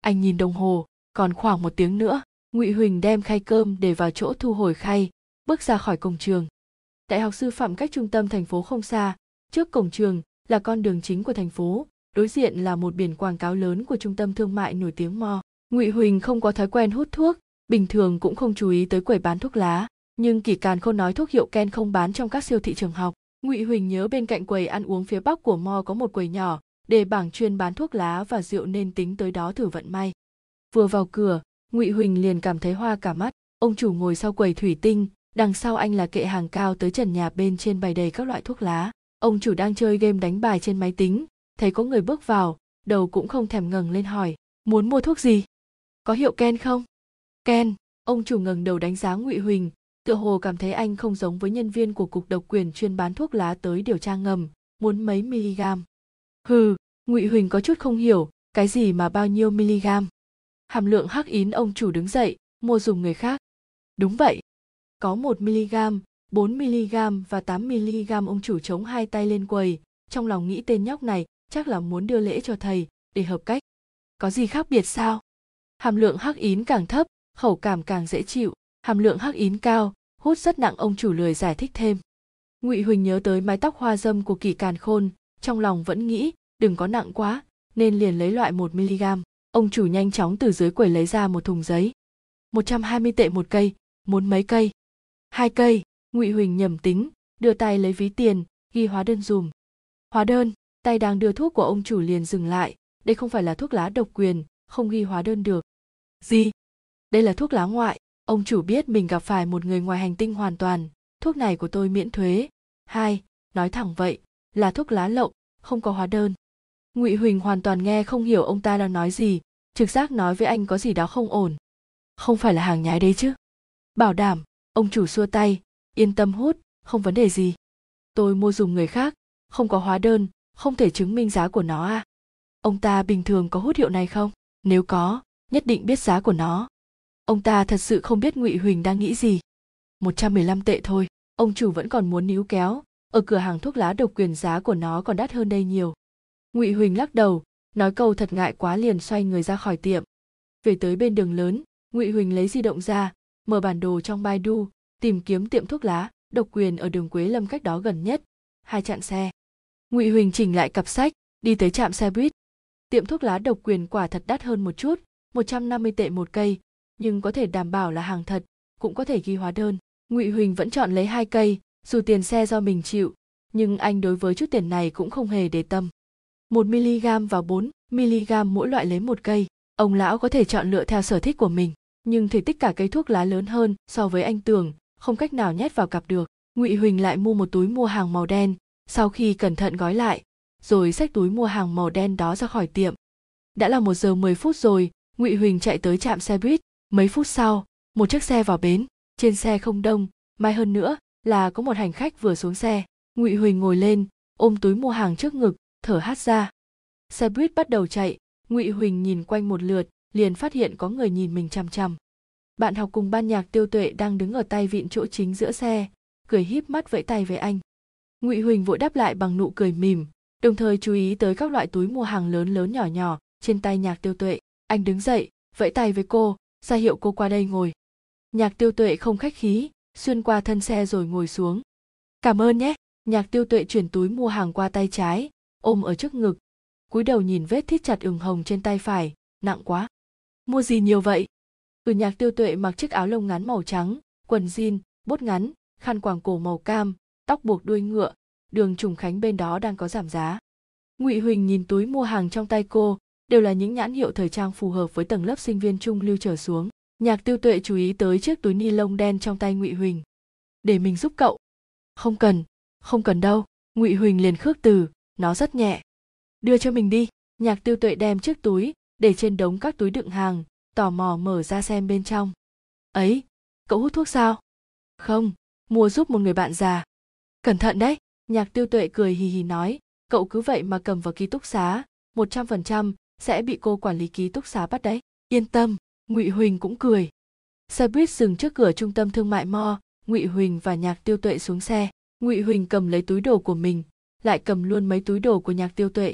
Anh nhìn đồng hồ, còn khoảng một tiếng nữa, Ngụy Huỳnh đem khay cơm để vào chỗ thu hồi khay, bước ra khỏi cổng trường. Đại học sư phạm cách trung tâm thành phố không xa, trước cổng trường là con đường chính của thành phố, đối diện là một biển quảng cáo lớn của trung tâm thương mại nổi tiếng Mo. Ngụy Huỳnh không có thói quen hút thuốc, bình thường cũng không chú ý tới quầy bán thuốc lá, nhưng kỳ càn không nói thuốc hiệu ken không bán trong các siêu thị trường học. Ngụy Huỳnh nhớ bên cạnh quầy ăn uống phía bắc của Mo có một quầy nhỏ, để bảng chuyên bán thuốc lá và rượu nên tính tới đó thử vận may. Vừa vào cửa, Ngụy Huỳnh liền cảm thấy hoa cả mắt. Ông chủ ngồi sau quầy thủy tinh, đằng sau anh là kệ hàng cao tới trần nhà bên trên bày đầy các loại thuốc lá. Ông chủ đang chơi game đánh bài trên máy tính, thấy có người bước vào, đầu cũng không thèm ngẩng lên hỏi, muốn mua thuốc gì? Có hiệu Ken không? Ken, ông chủ ngẩng đầu đánh giá Ngụy Huỳnh, tựa hồ cảm thấy anh không giống với nhân viên của cục độc quyền chuyên bán thuốc lá tới điều tra ngầm, muốn mấy mg. Hừ, Ngụy Huỳnh có chút không hiểu, cái gì mà bao nhiêu mg? Hàm lượng hắc ín ông chủ đứng dậy, mua dùng người khác. Đúng vậy. Có 1 mg, 4 mg và 8 mg ông chủ chống hai tay lên quầy, trong lòng nghĩ tên nhóc này chắc là muốn đưa lễ cho thầy để hợp cách có gì khác biệt sao hàm lượng hắc ín càng thấp khẩu cảm càng dễ chịu hàm lượng hắc ín cao hút rất nặng ông chủ lười giải thích thêm ngụy huỳnh nhớ tới mái tóc hoa dâm của kỳ càn khôn trong lòng vẫn nghĩ đừng có nặng quá nên liền lấy loại 1 mg. Ông chủ nhanh chóng từ dưới quầy lấy ra một thùng giấy. 120 tệ một cây, muốn mấy cây? Hai cây, Ngụy Huỳnh nhầm tính, đưa tay lấy ví tiền, ghi hóa đơn dùm. Hóa đơn, tay đang đưa thuốc của ông chủ liền dừng lại đây không phải là thuốc lá độc quyền không ghi hóa đơn được gì đây là thuốc lá ngoại ông chủ biết mình gặp phải một người ngoài hành tinh hoàn toàn thuốc này của tôi miễn thuế hai nói thẳng vậy là thuốc lá lậu không có hóa đơn ngụy huỳnh hoàn toàn nghe không hiểu ông ta đang nói gì, trực giác nói với anh có gì đó không ổn. Không phải là hàng nhái đấy chứ. Bảo đảm, ông chủ xua tay, yên tâm hút, không vấn đề gì. Tôi mua dùng người khác, không có hóa đơn, không thể chứng minh giá của nó à. Ông ta bình thường có hút hiệu này không? Nếu có, nhất định biết giá của nó. Ông ta thật sự không biết ngụy huỳnh đang nghĩ gì. 115 tệ thôi, ông chủ vẫn còn muốn níu kéo, ở cửa hàng thuốc lá độc quyền giá của nó còn đắt hơn đây nhiều ngụy huỳnh lắc đầu, nói câu thật ngại quá liền xoay người ra khỏi tiệm. Về tới bên đường lớn, ngụy huỳnh lấy di động ra, mở bản đồ trong baidu, tìm kiếm tiệm thuốc lá, độc quyền ở đường quế lâm cách đó gần nhất, hai chặn xe. Ngụy huỳnh chỉnh lại cặp sách, đi tới trạm xe buýt. Tiệm thuốc lá độc quyền quả thật đắt hơn một chút 150 tệ một cây, nhưng có thể đảm bảo là hàng thật, cũng có thể ghi hóa đơn. Ngụy huỳnh vẫn chọn lấy hai cây, dù tiền xe do mình chịu, nhưng anh đối với chút tiền này cũng không hề để tâm. 1 mg và 4 mg mỗi loại lấy một cây. Ông lão có thể chọn lựa theo sở thích của mình, nhưng thể tích cả cây thuốc lá lớn hơn so với anh tưởng, không cách nào nhét vào cặp được. Ngụy Huỳnh lại mua một túi mua hàng màu đen, sau khi cẩn thận gói lại, rồi xách túi mua hàng màu đen đó ra khỏi tiệm. Đã là một giờ 10 phút rồi, Ngụy Huỳnh chạy tới trạm xe buýt, mấy phút sau, một chiếc xe vào bến, trên xe không đông, may hơn nữa là có một hành khách vừa xuống xe ngụy huỳnh ngồi lên ôm túi mua hàng trước ngực thở hắt ra. Xe buýt bắt đầu chạy, ngụy huỳnh nhìn quanh một lượt, liền phát hiện có người nhìn mình chằm chằm. Bạn học cùng ban nhạc tiêu tuệ đang đứng ở tay vịn chỗ chính giữa xe, cười híp mắt vẫy tay với anh. Ngụy huỳnh vội đáp lại bằng nụ cười mỉm, đồng thời chú ý tới các loại túi mua hàng lớn lớn nhỏ nhỏ trên tay nhạc tiêu tuệ. Anh đứng dậy, vẫy tay với cô, ra hiệu cô qua đây ngồi. Nhạc tiêu tuệ không khách khí, xuyên qua thân xe rồi ngồi xuống. Cảm ơn nhé. Nhạc tiêu tuệ chuyển túi mua hàng qua tay trái ôm ở trước ngực. Cúi đầu nhìn vết thít chặt ửng hồng trên tay phải. Nặng quá. Mua gì nhiều vậy? Ừ nhạc tiêu tuệ mặc chiếc áo lông ngắn màu trắng, quần jean, bốt ngắn, khăn quàng cổ màu cam, tóc buộc đuôi ngựa. Đường trùng khánh bên đó đang có giảm giá. Ngụy huỳnh nhìn túi mua hàng trong tay cô, đều là những nhãn hiệu thời trang phù hợp với tầng lớp sinh viên trung lưu trở xuống. Nhạc tiêu tuệ chú ý tới chiếc túi ni lông đen trong tay ngụy huỳnh. Để mình giúp cậu. Không cần không cần đâu. Ngụy huỳnh liền khước từ nó rất nhẹ. Đưa cho mình đi. Nhạc tiêu tuệ đem chiếc túi để trên đống các túi đựng hàng, tò mò mở ra xem bên trong. Ấy, cậu hút thuốc sao? Không, mua giúp một người bạn già. Cẩn thận đấy, nhạc tiêu tuệ cười hì hì nói. Cậu cứ vậy mà cầm vào ký túc xá, một trăm phần trăm sẽ bị cô quản lý ký túc xá bắt đấy. Yên tâm, ngụy huỳnh cũng cười. Xe buýt dừng trước cửa trung tâm thương mại mo, ngụy huỳnh và nhạc tiêu tuệ xuống xe. Ngụy huỳnh cầm lấy túi đồ của mình lại cầm luôn mấy túi đồ của nhạc tiêu tuệ.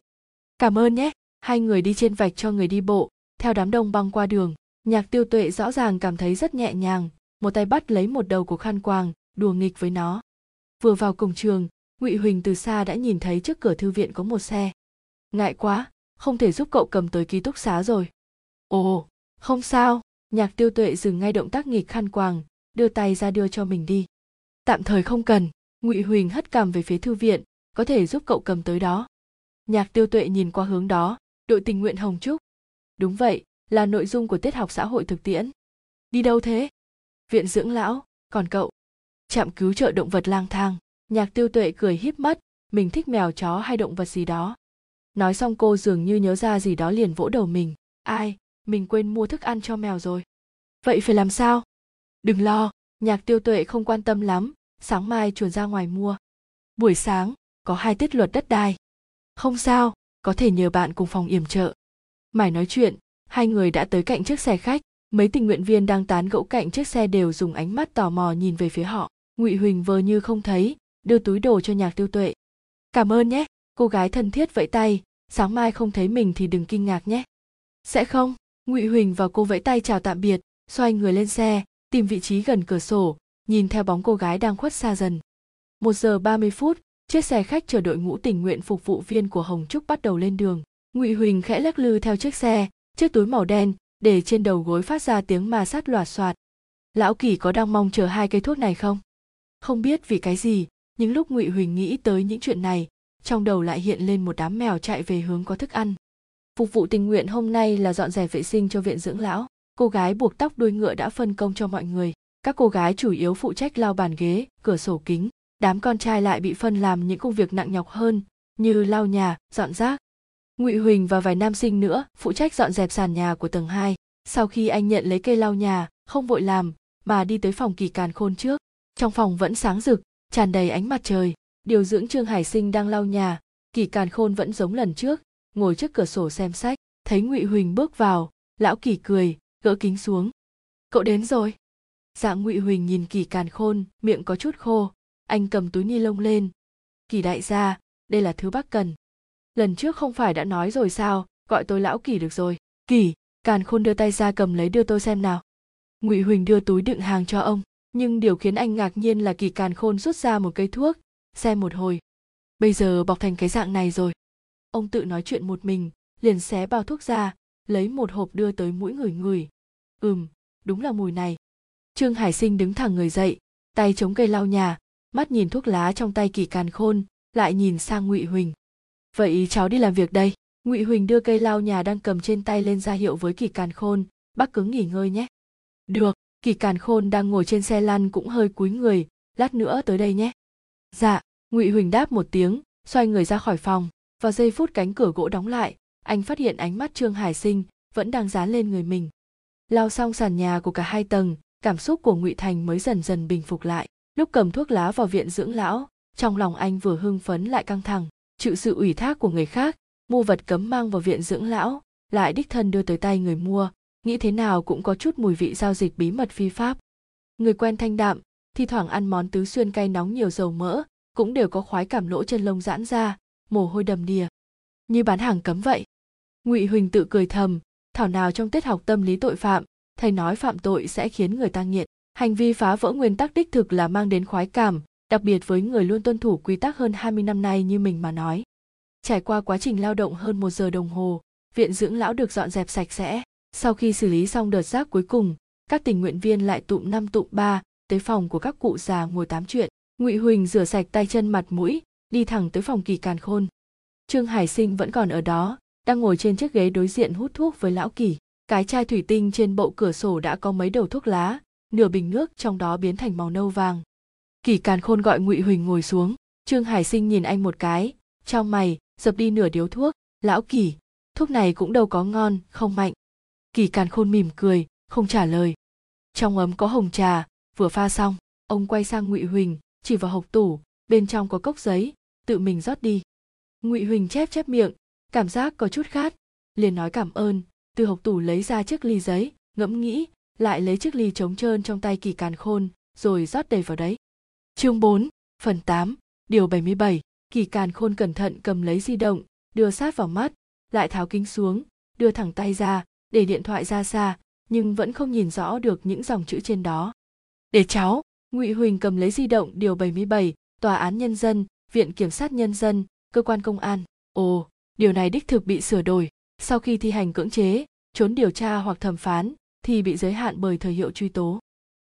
Cảm ơn nhé, hai người đi trên vạch cho người đi bộ. Theo đám đông băng qua đường, nhạc tiêu tuệ rõ ràng cảm thấy rất nhẹ nhàng, một tay bắt lấy một đầu của khăn quàng, đùa nghịch với nó. Vừa vào cổng trường, ngụy huỳnh từ xa đã nhìn thấy trước cửa thư viện có một xe. Ngại quá, không thể giúp cậu cầm tới ký túc xá rồi. Ồ, không sao. Nhạc tiêu tuệ dừng ngay động tác nghịch khăn quàng, đưa tay ra đưa cho mình đi. Tạm thời không cần. Ngụy huỳnh hất cằm về phía thư viện có thể giúp cậu cầm tới đó. Nhạc tiêu tuệ nhìn qua hướng đó, đội tình nguyện hồng trúc. Đúng vậy, là nội dung của tiết học xã hội thực tiễn. Đi đâu thế? Viện dưỡng lão, còn cậu? Trạm cứu trợ động vật lang thang. Nhạc tiêu tuệ cười híp mắt, mình thích mèo chó hay động vật gì đó. Nói xong cô dường như nhớ ra gì đó liền vỗ đầu mình. Ai, mình quên mua thức ăn cho mèo rồi. Vậy phải làm sao? Đừng lo, nhạc tiêu tuệ không quan tâm lắm, sáng mai chuồn ra ngoài mua. Buổi sáng có hai tiết luật đất đai. Không sao có thể nhờ bạn cùng phòng yểm trợ. Mải nói chuyện hai người đã tới cạnh chiếc xe khách. Mấy tình nguyện viên đang tán gẫu cạnh chiếc xe đều dùng ánh mắt tò mò nhìn về phía họ. Ngụy huỳnh vờ như không thấy đưa túi đồ cho nhạc tiêu tuệ. Cảm ơn nhé cô gái thân thiết vẫy tay sáng mai không thấy mình thì đừng kinh ngạc nhé. Sẽ không. Ngụy huỳnh và cô vẫy tay chào tạm biệt xoay người lên xe tìm vị trí gần cửa sổ nhìn theo bóng cô gái đang khuất xa dần. Một giờ ba mươi phút, chiếc xe khách chờ đội ngũ tình nguyện phục vụ viên của Hồng Trúc bắt đầu lên đường. Ngụy Huỳnh khẽ lắc lư theo chiếc xe, chiếc túi màu đen để trên đầu gối phát ra tiếng ma sát loạt soạt. Lão Kỳ có đang mong chờ hai cây thuốc này không? Không biết vì cái gì, những lúc Ngụy Huỳnh nghĩ tới những chuyện này, trong đầu lại hiện lên một đám mèo chạy về hướng có thức ăn. Phục vụ tình nguyện hôm nay là dọn dẹp vệ sinh cho viện dưỡng lão. Cô gái buộc tóc đuôi ngựa đã phân công cho mọi người các cô gái chủ yếu phụ trách lau bàn ghế cửa sổ kính đám con trai lại bị phân làm những công việc nặng nhọc hơn, như lau nhà, dọn rác. Ngụy huỳnh và vài nam sinh nữa phụ trách dọn dẹp sàn nhà của tầng 2. sau khi anh nhận lấy cây lau nhà, không vội làm, mà đi tới phòng kỳ càn khôn trước. Trong phòng vẫn sáng rực, tràn đầy ánh mặt trời. Điều dưỡng trương hải sinh đang lau nhà, kỳ càn khôn vẫn giống lần trước, ngồi trước cửa sổ xem sách. Thấy ngụy huỳnh bước vào, lão kỳ cười, gỡ kính xuống. Cậu đến rồi. Dạng ngụy huỳnh nhìn kỳ càn khôn, miệng có chút khô anh cầm túi ni lông lên. Kỳ đại gia, đây là thứ bác cần. Lần trước không phải đã nói rồi sao? Gọi tôi lão kỳ được rồi. Kỳ, càn khôn đưa tay ra cầm lấy đưa tôi xem nào. Ngụy huỳnh đưa túi đựng hàng cho ông, nhưng điều khiến anh ngạc nhiên là kỳ càn khôn rút ra một cây thuốc. Xem một hồi. Bây giờ bọc thành cái dạng này rồi. Ông tự nói chuyện một mình, liền xé bao thuốc ra, lấy một hộp đưa tới mũi người người. Ừm, đúng là mùi này. Trương hải sinh đứng thẳng người dậy, tay chống cây lau nhà mắt nhìn thuốc lá trong tay kỳ càn khôn, lại nhìn sang ngụy huỳnh. Vậy cháu đi làm việc đây. Ngụy huỳnh đưa cây lao nhà đang cầm trên tay lên ra hiệu với kỳ càn khôn, bác cứ nghỉ ngơi nhé. Được. Kỳ càn khôn đang ngồi trên xe lăn cũng hơi cúi người, lát nữa tới đây nhé. Dạ. Ngụy huỳnh đáp một tiếng, xoay người ra khỏi phòng. Vào giây phút cánh cửa gỗ đóng lại, anh phát hiện ánh mắt trương hải sinh vẫn đang dán lên người mình. Lao xong sàn nhà của cả hai tầng, cảm xúc của ngụy thành mới dần dần bình phục lại lúc cầm thuốc lá vào viện dưỡng lão, trong lòng anh vừa hưng phấn lại căng thẳng. Chịu sự ủy thác của người khác, mua vật cấm mang vào viện dưỡng lão, lại đích thân đưa tới tay người mua, nghĩ thế nào cũng có chút mùi vị giao dịch bí mật phi pháp. Người quen thanh đạm, thi thoảng ăn món tứ xuyên cay nóng nhiều dầu mỡ, cũng đều có khoái cảm lỗ chân lông giãn ra, mồ hôi đầm đìa. Như bán hàng cấm vậy. Ngụy huỳnh tự cười thầm, thảo nào trong tiết học tâm lý tội phạm, thầy nói phạm tội sẽ khiến người ta nghiện hành vi phá vỡ nguyên tắc đích thực là mang đến khoái cảm đặc biệt với người luôn tuân thủ quy tắc hơn 20 năm nay như mình mà nói. Trải qua quá trình lao động hơn một giờ đồng hồ, viện dưỡng lão được dọn dẹp sạch sẽ. Sau khi xử lý xong đợt rác cuối cùng, các tình nguyện viên lại tụm năm tụm ba tới phòng của các cụ già ngồi tám chuyện. Ngụy Huỳnh rửa sạch tay chân mặt mũi, đi thẳng tới phòng kỳ càn khôn. Trương Hải Sinh vẫn còn ở đó, đang ngồi trên chiếc ghế đối diện hút thuốc với lão kỳ. Cái chai thủy tinh trên bộ cửa sổ đã có mấy đầu thuốc lá, nửa bình nước trong đó biến thành màu nâu vàng. Kỳ càn khôn gọi ngụy huỳnh ngồi xuống. Trương hải sinh nhìn anh một cái. Trong mày, dập đi nửa điếu thuốc. Lão kỳ thuốc này cũng đâu có ngon, không mạnh. Kỳ càn khôn mỉm cười, không trả lời. Trong ấm có hồng trà, vừa pha xong, ông quay sang ngụy huỳnh, chỉ vào hộc tủ, bên trong có cốc giấy, tự mình rót đi. Ngụy huỳnh chép chép miệng, cảm giác có chút khát, liền nói cảm ơn, từ hộc tủ lấy ra chiếc ly giấy, ngẫm nghĩ lại lấy chiếc ly trống trơn trong tay kỳ càn khôn rồi rót đầy vào đấy Chương 4, phần 8, điều 77, Kỳ Càn Khôn cẩn thận cầm lấy di động, đưa sát vào mắt, lại tháo kính xuống, đưa thẳng tay ra, để điện thoại ra xa, nhưng vẫn không nhìn rõ được những dòng chữ trên đó. Để cháu, Ngụy Huỳnh cầm lấy di động điều 77, Tòa án Nhân dân, Viện Kiểm sát Nhân dân, Cơ quan Công an. Ồ, điều này đích thực bị sửa đổi. Sau khi thi hành cưỡng chế, trốn điều tra hoặc thẩm phán, thì bị giới hạn bởi thời hiệu truy tố.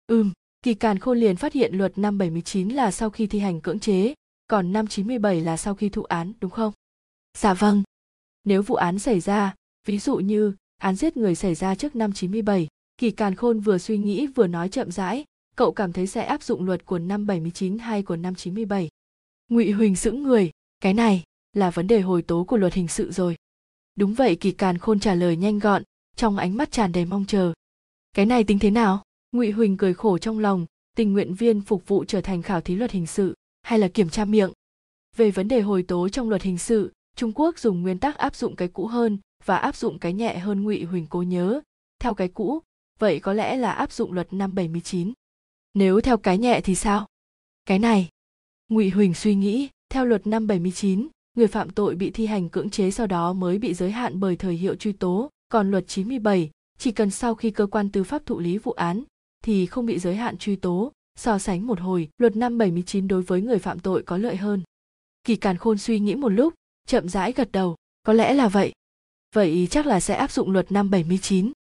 Ừm, Kỳ Càn Khôn liền phát hiện luật năm 79 là sau khi thi hành cưỡng chế, còn năm 97 là sau khi thụ án, đúng không? Dạ vâng. Nếu vụ án xảy ra, ví dụ như án giết người xảy ra trước năm 97, Kỳ Càn Khôn vừa suy nghĩ vừa nói chậm rãi, cậu cảm thấy sẽ áp dụng luật của năm 79 hay của năm 97. Ngụy Huỳnh sững người, cái này là vấn đề hồi tố của luật hình sự rồi. Đúng vậy Kỳ Càn Khôn trả lời nhanh gọn, trong ánh mắt tràn đầy mong chờ. Cái này tính thế nào? ngụy huỳnh cười khổ trong lòng tình nguyện viên phục vụ trở thành khảo thí luật hình sự hay là kiểm tra miệng về vấn đề hồi tố trong luật hình sự trung quốc dùng nguyên tắc áp dụng cái cũ hơn và áp dụng cái nhẹ hơn ngụy huỳnh cố nhớ theo cái cũ vậy có lẽ là áp dụng luật năm 79. Nếu theo cái nhẹ thì sao? Cái này. Ngụy Huỳnh suy nghĩ, theo luật năm 79, người phạm tội bị thi hành cưỡng chế sau đó mới bị giới hạn bởi thời hiệu truy tố, còn luật 97, chỉ cần sau khi cơ quan tư pháp thụ lý vụ án, thì không bị giới hạn truy tố, so sánh một hồi, luật năm 79 đối với người phạm tội có lợi hơn. Kỳ Càn Khôn suy nghĩ một lúc, chậm rãi gật đầu, có lẽ là vậy. Vậy chắc là sẽ áp dụng luật năm 79.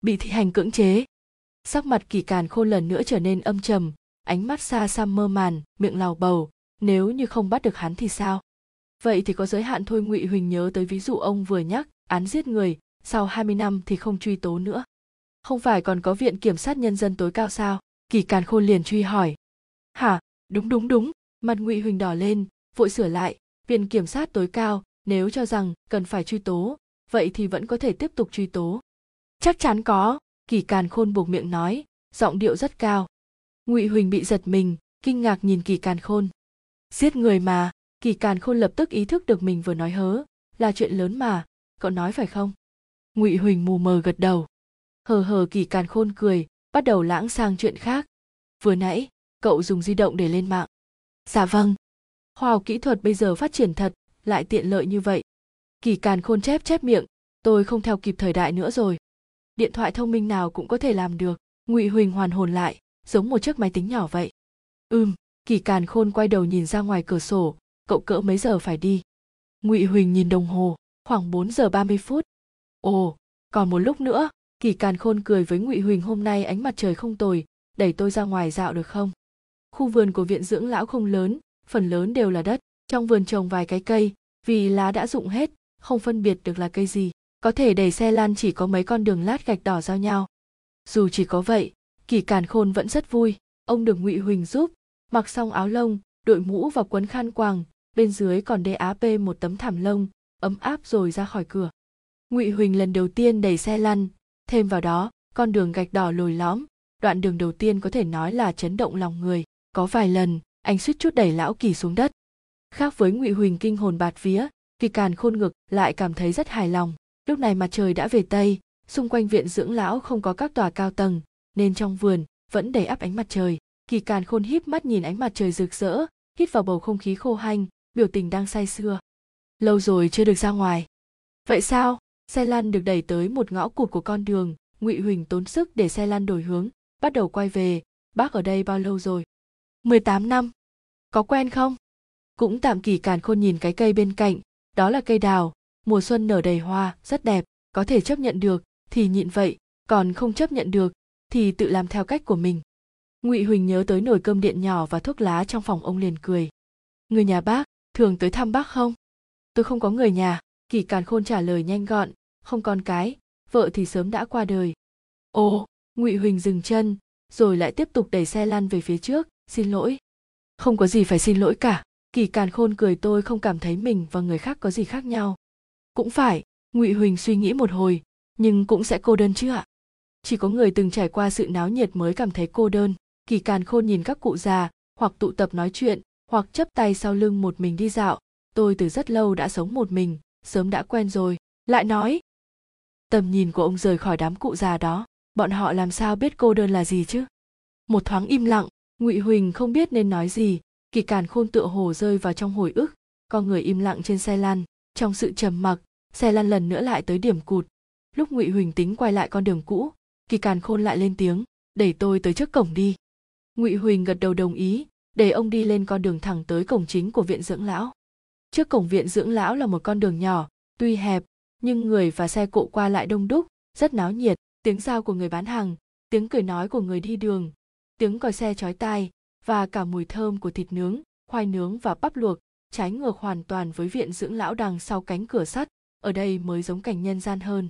Bị thi hành cưỡng chế. Sắc mặt Kỳ Càn Khôn lần nữa trở nên âm trầm, ánh mắt xa xăm mơ màn, miệng lào bầu, nếu như không bắt được hắn thì sao? Vậy thì có giới hạn thôi Ngụy Huỳnh nhớ tới ví dụ ông vừa nhắc, án giết người, sau 20 năm thì không truy tố nữa. Không phải còn có viện kiểm sát nhân dân tối cao sao? Kỳ càn khôn liền truy hỏi. Hả? Đúng đúng đúng. Mặt ngụy huỳnh đỏ lên, vội sửa lại. Viện kiểm sát tối cao, nếu cho rằng cần phải truy tố, vậy thì vẫn có thể tiếp tục truy tố. Chắc chắn có, kỳ càn khôn buộc miệng nói. Giọng điệu rất cao. Ngụy huỳnh bị giật mình, kinh ngạc nhìn kỳ càn khôn. Giết người mà. Kỳ càn khôn lập tức ý thức được mình vừa nói hớ, là chuyện lớn mà. Cậu nói phải không? Ngụy huỳnh mù mờ gật đầu. Hờ hờ kỳ càn khôn cười bắt đầu lãng sang chuyện khác. Vừa nãy cậu dùng di động để lên mạng. Dạ vâng. Khoa học kỹ thuật bây giờ phát triển thật lại tiện lợi như vậy. Kỳ càn khôn chép chép miệng tôi không theo kịp thời đại nữa rồi. Điện thoại thông minh nào cũng có thể làm được. Ngụy huỳnh hoàn hồn lại giống một chiếc máy tính nhỏ vậy. Ừm. Kỳ càn khôn quay đầu nhìn ra ngoài cửa sổ cậu cỡ mấy giờ phải đi? Ngụy huỳnh nhìn đồng hồ khoảng 4 giờ 30 phút ồ, còn một lúc nữa, kỳ càn khôn cười với ngụy huỳnh hôm nay ánh mặt trời không tồi, đẩy tôi ra ngoài dạo được không? Khu vườn của viện dưỡng lão không lớn, phần lớn đều là đất, trong vườn trồng vài cái cây, vì lá đã rụng hết, không phân biệt được là cây gì, có thể đẩy xe lan chỉ có mấy con đường lát gạch đỏ giao nhau. Dù chỉ có vậy, kỳ càn khôn vẫn rất vui, ông được ngụy huỳnh giúp, mặc xong áo lông, đội mũ và quấn khăn quàng, bên dưới còn đê áp một tấm thảm lông, ấm áp rồi ra khỏi cửa ngụy huỳnh lần đầu tiên đẩy xe lăn. Thêm vào đó, con đường gạch đỏ lồi lõm. Đoạn đường đầu tiên có thể nói là chấn động lòng người. Có vài lần, anh suýt chút đẩy lão kỳ xuống đất. Khác với ngụy huỳnh kinh hồn bạt vía, kỳ càn khôn ngực lại cảm thấy rất hài lòng. Lúc này mặt trời đã về tây, xung quanh viện dưỡng lão không có các tòa cao tầng, nên trong vườn vẫn đầy ắp ánh mặt trời. Kỳ càn khôn híp mắt nhìn ánh mặt trời rực rỡ, hít vào bầu không khí khô hanh, biểu tình đang say sưa. Lâu rồi chưa được ra ngoài. Vậy sao? Xe lăn được đẩy tới một ngõ cụt của con đường, ngụy huỳnh tốn sức để xe lăn đổi hướng, bắt đầu quay về. Bác ở đây bao lâu rồi? 18 năm. Có quen không? Cũng tạm kỳ càn khôn nhìn cái cây bên cạnh, đó là cây đào. Mùa xuân nở đầy hoa, rất đẹp. Có thể chấp nhận được, thì nhịn vậy. Còn không chấp nhận được, thì tự làm theo cách của mình. Ngụy huỳnh nhớ tới nồi cơm điện nhỏ và thuốc lá trong phòng ông liền cười. Người nhà bác, thường tới thăm bác không? Tôi không có người nhà kỳ càn khôn trả lời nhanh gọn, không con cái, vợ thì sớm đã qua đời. Ồ, ngụy huỳnh dừng chân, rồi lại tiếp tục đẩy xe lăn về phía trước, xin lỗi. Không có gì phải xin lỗi cả. Kỳ càn khôn cười tôi không cảm thấy mình và người khác có gì khác nhau. Cũng phải, ngụy huỳnh suy nghĩ một hồi, nhưng cũng sẽ cô đơn chứ ạ. Chỉ có người từng trải qua sự náo nhiệt mới cảm thấy cô đơn. Kỳ càn khôn nhìn các cụ già, hoặc tụ tập nói chuyện, hoặc chấp tay sau lưng một mình đi dạo. Tôi từ rất lâu đã sống một mình sớm đã quen rồi, lại nói. Tầm nhìn của ông rời khỏi đám cụ già đó, bọn họ làm sao biết cô đơn là gì chứ? Một thoáng im lặng, ngụy huỳnh không biết nên nói gì, kỳ càn khôn tựa hồ rơi vào trong hồi ức, con người im lặng trên xe lăn, trong sự trầm mặc, xe lăn lần nữa lại tới điểm cụt. Lúc ngụy huỳnh tính quay lại con đường cũ, kỳ càn khôn lại lên tiếng đẩy tôi tới trước cổng đi. Ngụy huỳnh gật đầu đồng ý, để ông đi lên con đường thẳng tới cổng chính của viện dưỡng lão trước cổng viện dưỡng lão là một con đường nhỏ, tuy hẹp, nhưng người và xe cộ qua lại đông đúc, rất náo nhiệt, tiếng giao của người bán hàng, tiếng cười nói của người đi đường, tiếng còi xe chói tai, và cả mùi thơm của thịt nướng, khoai nướng và bắp luộc, trái ngược hoàn toàn với viện dưỡng lão đằng sau cánh cửa sắt, ở đây mới giống cảnh nhân gian hơn.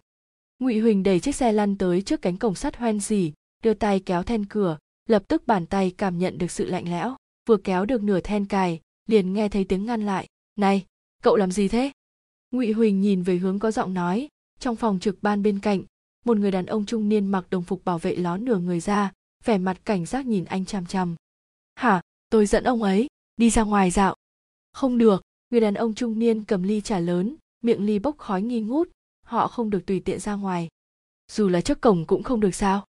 Ngụy huỳnh đẩy chiếc xe lăn tới trước cánh cổng sắt hoen dỉ đưa tay kéo then cửa, lập tức bàn tay cảm nhận được sự lạnh lẽo, vừa kéo được nửa then cài, liền nghe thấy tiếng ngăn lại này, cậu làm gì thế? Ngụy huỳnh nhìn về hướng có giọng nói. Trong phòng trực ban bên cạnh, một người đàn ông trung niên mặc đồng phục bảo vệ ló nửa người ra, vẻ mặt cảnh giác nhìn anh chằm chằm. Hả, tôi dẫn ông ấy, đi ra ngoài dạo. Không được, người đàn ông trung niên cầm ly trà lớn, miệng ly bốc khói nghi ngút, họ không được tùy tiện ra ngoài. Dù là trước cổng cũng không được sao?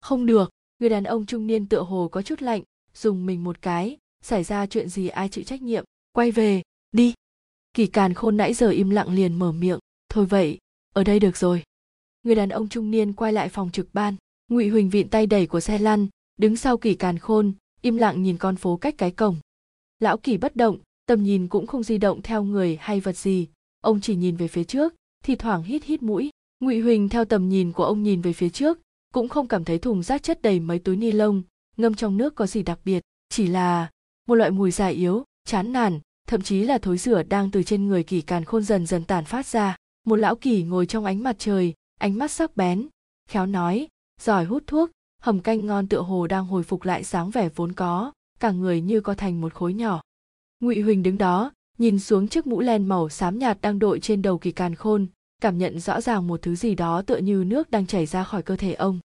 Không được, người đàn ông trung niên tựa hồ có chút lạnh, dùng mình một cái, xảy ra chuyện gì ai chịu trách nhiệm, quay về đi. Kỳ càn khôn nãy giờ im lặng liền mở miệng. Thôi vậy, ở đây được rồi. Người đàn ông trung niên quay lại phòng trực ban. Ngụy huỳnh vịn tay đẩy của xe lăn, đứng sau kỳ càn khôn, im lặng nhìn con phố cách cái cổng. Lão kỳ bất động, tầm nhìn cũng không di động theo người hay vật gì. Ông chỉ nhìn về phía trước, thì thoảng hít hít mũi. Ngụy huỳnh theo tầm nhìn của ông nhìn về phía trước, cũng không cảm thấy thùng rác chất đầy mấy túi ni lông, ngâm trong nước có gì đặc biệt. Chỉ là một loại mùi già yếu, chán nản thậm chí là thối rửa đang từ trên người kỳ càn khôn dần dần tản phát ra. Một lão kỳ ngồi trong ánh mặt trời, ánh mắt sắc bén, khéo nói, giỏi hút thuốc, hầm canh ngon tựa hồ đang hồi phục lại sáng vẻ vốn có, cả người như co thành một khối nhỏ. Ngụy huỳnh đứng đó, nhìn xuống chiếc mũ len màu xám nhạt đang đội trên đầu kỳ càn khôn, cảm nhận rõ ràng một thứ gì đó tựa như nước đang chảy ra khỏi cơ thể ông.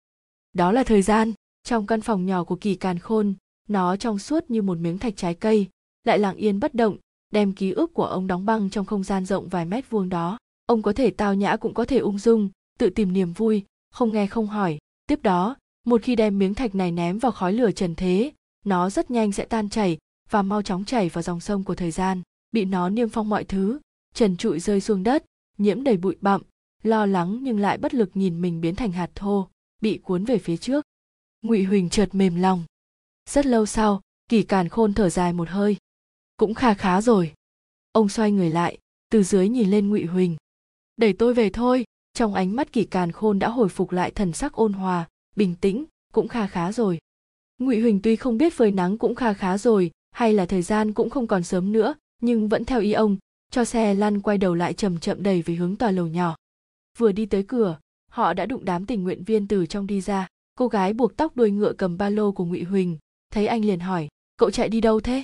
Đó là thời gian. Trong căn phòng nhỏ của kỳ càn khôn, nó trong suốt như một miếng thạch trái cây, lại lặng yên bất động đem ký ức của ông đóng băng trong không gian rộng vài mét vuông đó. Ông có thể tao nhã cũng có thể ung dung, tự tìm niềm vui, không nghe không hỏi. Tiếp đó, một khi đem miếng thạch này ném vào khói lửa trần thế, nó rất nhanh sẽ tan chảy và mau chóng chảy vào dòng sông của thời gian. Bị nó niêm phong mọi thứ, trần trụi rơi xuống đất, nhiễm đầy bụi bặm, lo lắng nhưng lại bất lực nhìn mình biến thành hạt thô, bị cuốn về phía trước. Ngụy huỳnh chợt mềm lòng. Rất lâu sau, kỳ càn khôn thở dài một hơi cũng kha khá rồi. Ông xoay người lại, từ dưới nhìn lên ngụy huỳnh. Đẩy tôi về thôi. Trong ánh mắt kỳ càn khôn đã hồi phục lại thần sắc ôn hòa, bình tĩnh, cũng kha khá rồi. Ngụy huỳnh tuy không biết phơi nắng cũng kha khá rồi, hay là thời gian cũng không còn sớm nữa, nhưng vẫn theo ý ông, cho xe lăn quay đầu lại chậm chậm đầy về hướng tòa lầu nhỏ. Vừa đi tới cửa, họ đã đụng đám tình nguyện viên từ trong đi ra. Cô gái buộc tóc đuôi ngựa cầm ba lô của ngụy huỳnh, thấy anh liền hỏi, cậu chạy đi đâu thế?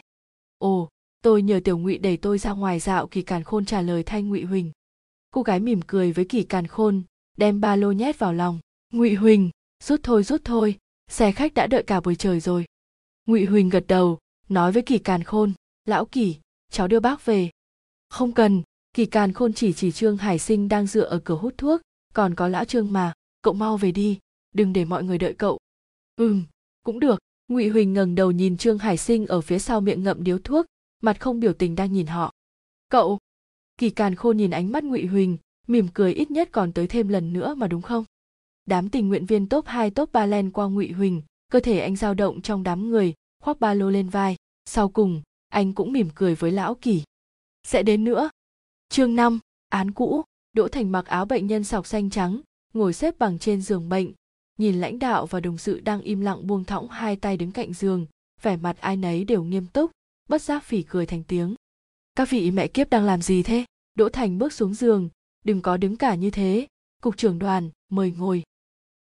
Ồ tôi nhờ tiểu ngụy đẩy tôi ra ngoài dạo kỳ càn khôn trả lời thay ngụy huỳnh. Cô gái mỉm cười với kỳ càn khôn, đem ba lô nhét vào lòng. Ngụy huỳnh, rút thôi rút thôi, xe khách đã đợi cả buổi trời rồi. Ngụy huỳnh gật đầu, nói với kỳ càn khôn, lão kỳ cháu đưa bác về. Không cần, kỳ càn khôn chỉ chỉ trương hải sinh đang dựa ở cửa hút thuốc, còn có lão trương mà, cậu mau về đi, đừng để mọi người đợi cậu. Ừm, cũng được. Ngụy huỳnh ngẩng đầu nhìn trương hải sinh ở phía sau miệng ngậm điếu thuốc mặt không biểu tình đang nhìn họ. Cậu kỳ càn khôn nhìn ánh mắt ngụy huỳnh mỉm cười ít nhất còn tới thêm lần nữa mà đúng không? Đám tình nguyện viên top 2 top 3 len qua ngụy huỳnh cơ thể anh dao động trong đám người khoác ba lô lên vai. Sau cùng anh cũng mỉm cười với lão kỳ. Sẽ đến nữa. Chương 5, án cũ. Đỗ thành mặc áo bệnh nhân sọc xanh trắng ngồi xếp bằng trên giường bệnh nhìn lãnh đạo và đồng sự đang im lặng buông thõng hai tay đứng cạnh giường vẻ mặt ai nấy đều nghiêm túc bất giác phỉ cười thành tiếng. Các vị mẹ kiếp đang làm gì thế? Đỗ thành bước xuống giường. Đừng có đứng cả như thế. Cục trưởng đoàn, mời ngồi.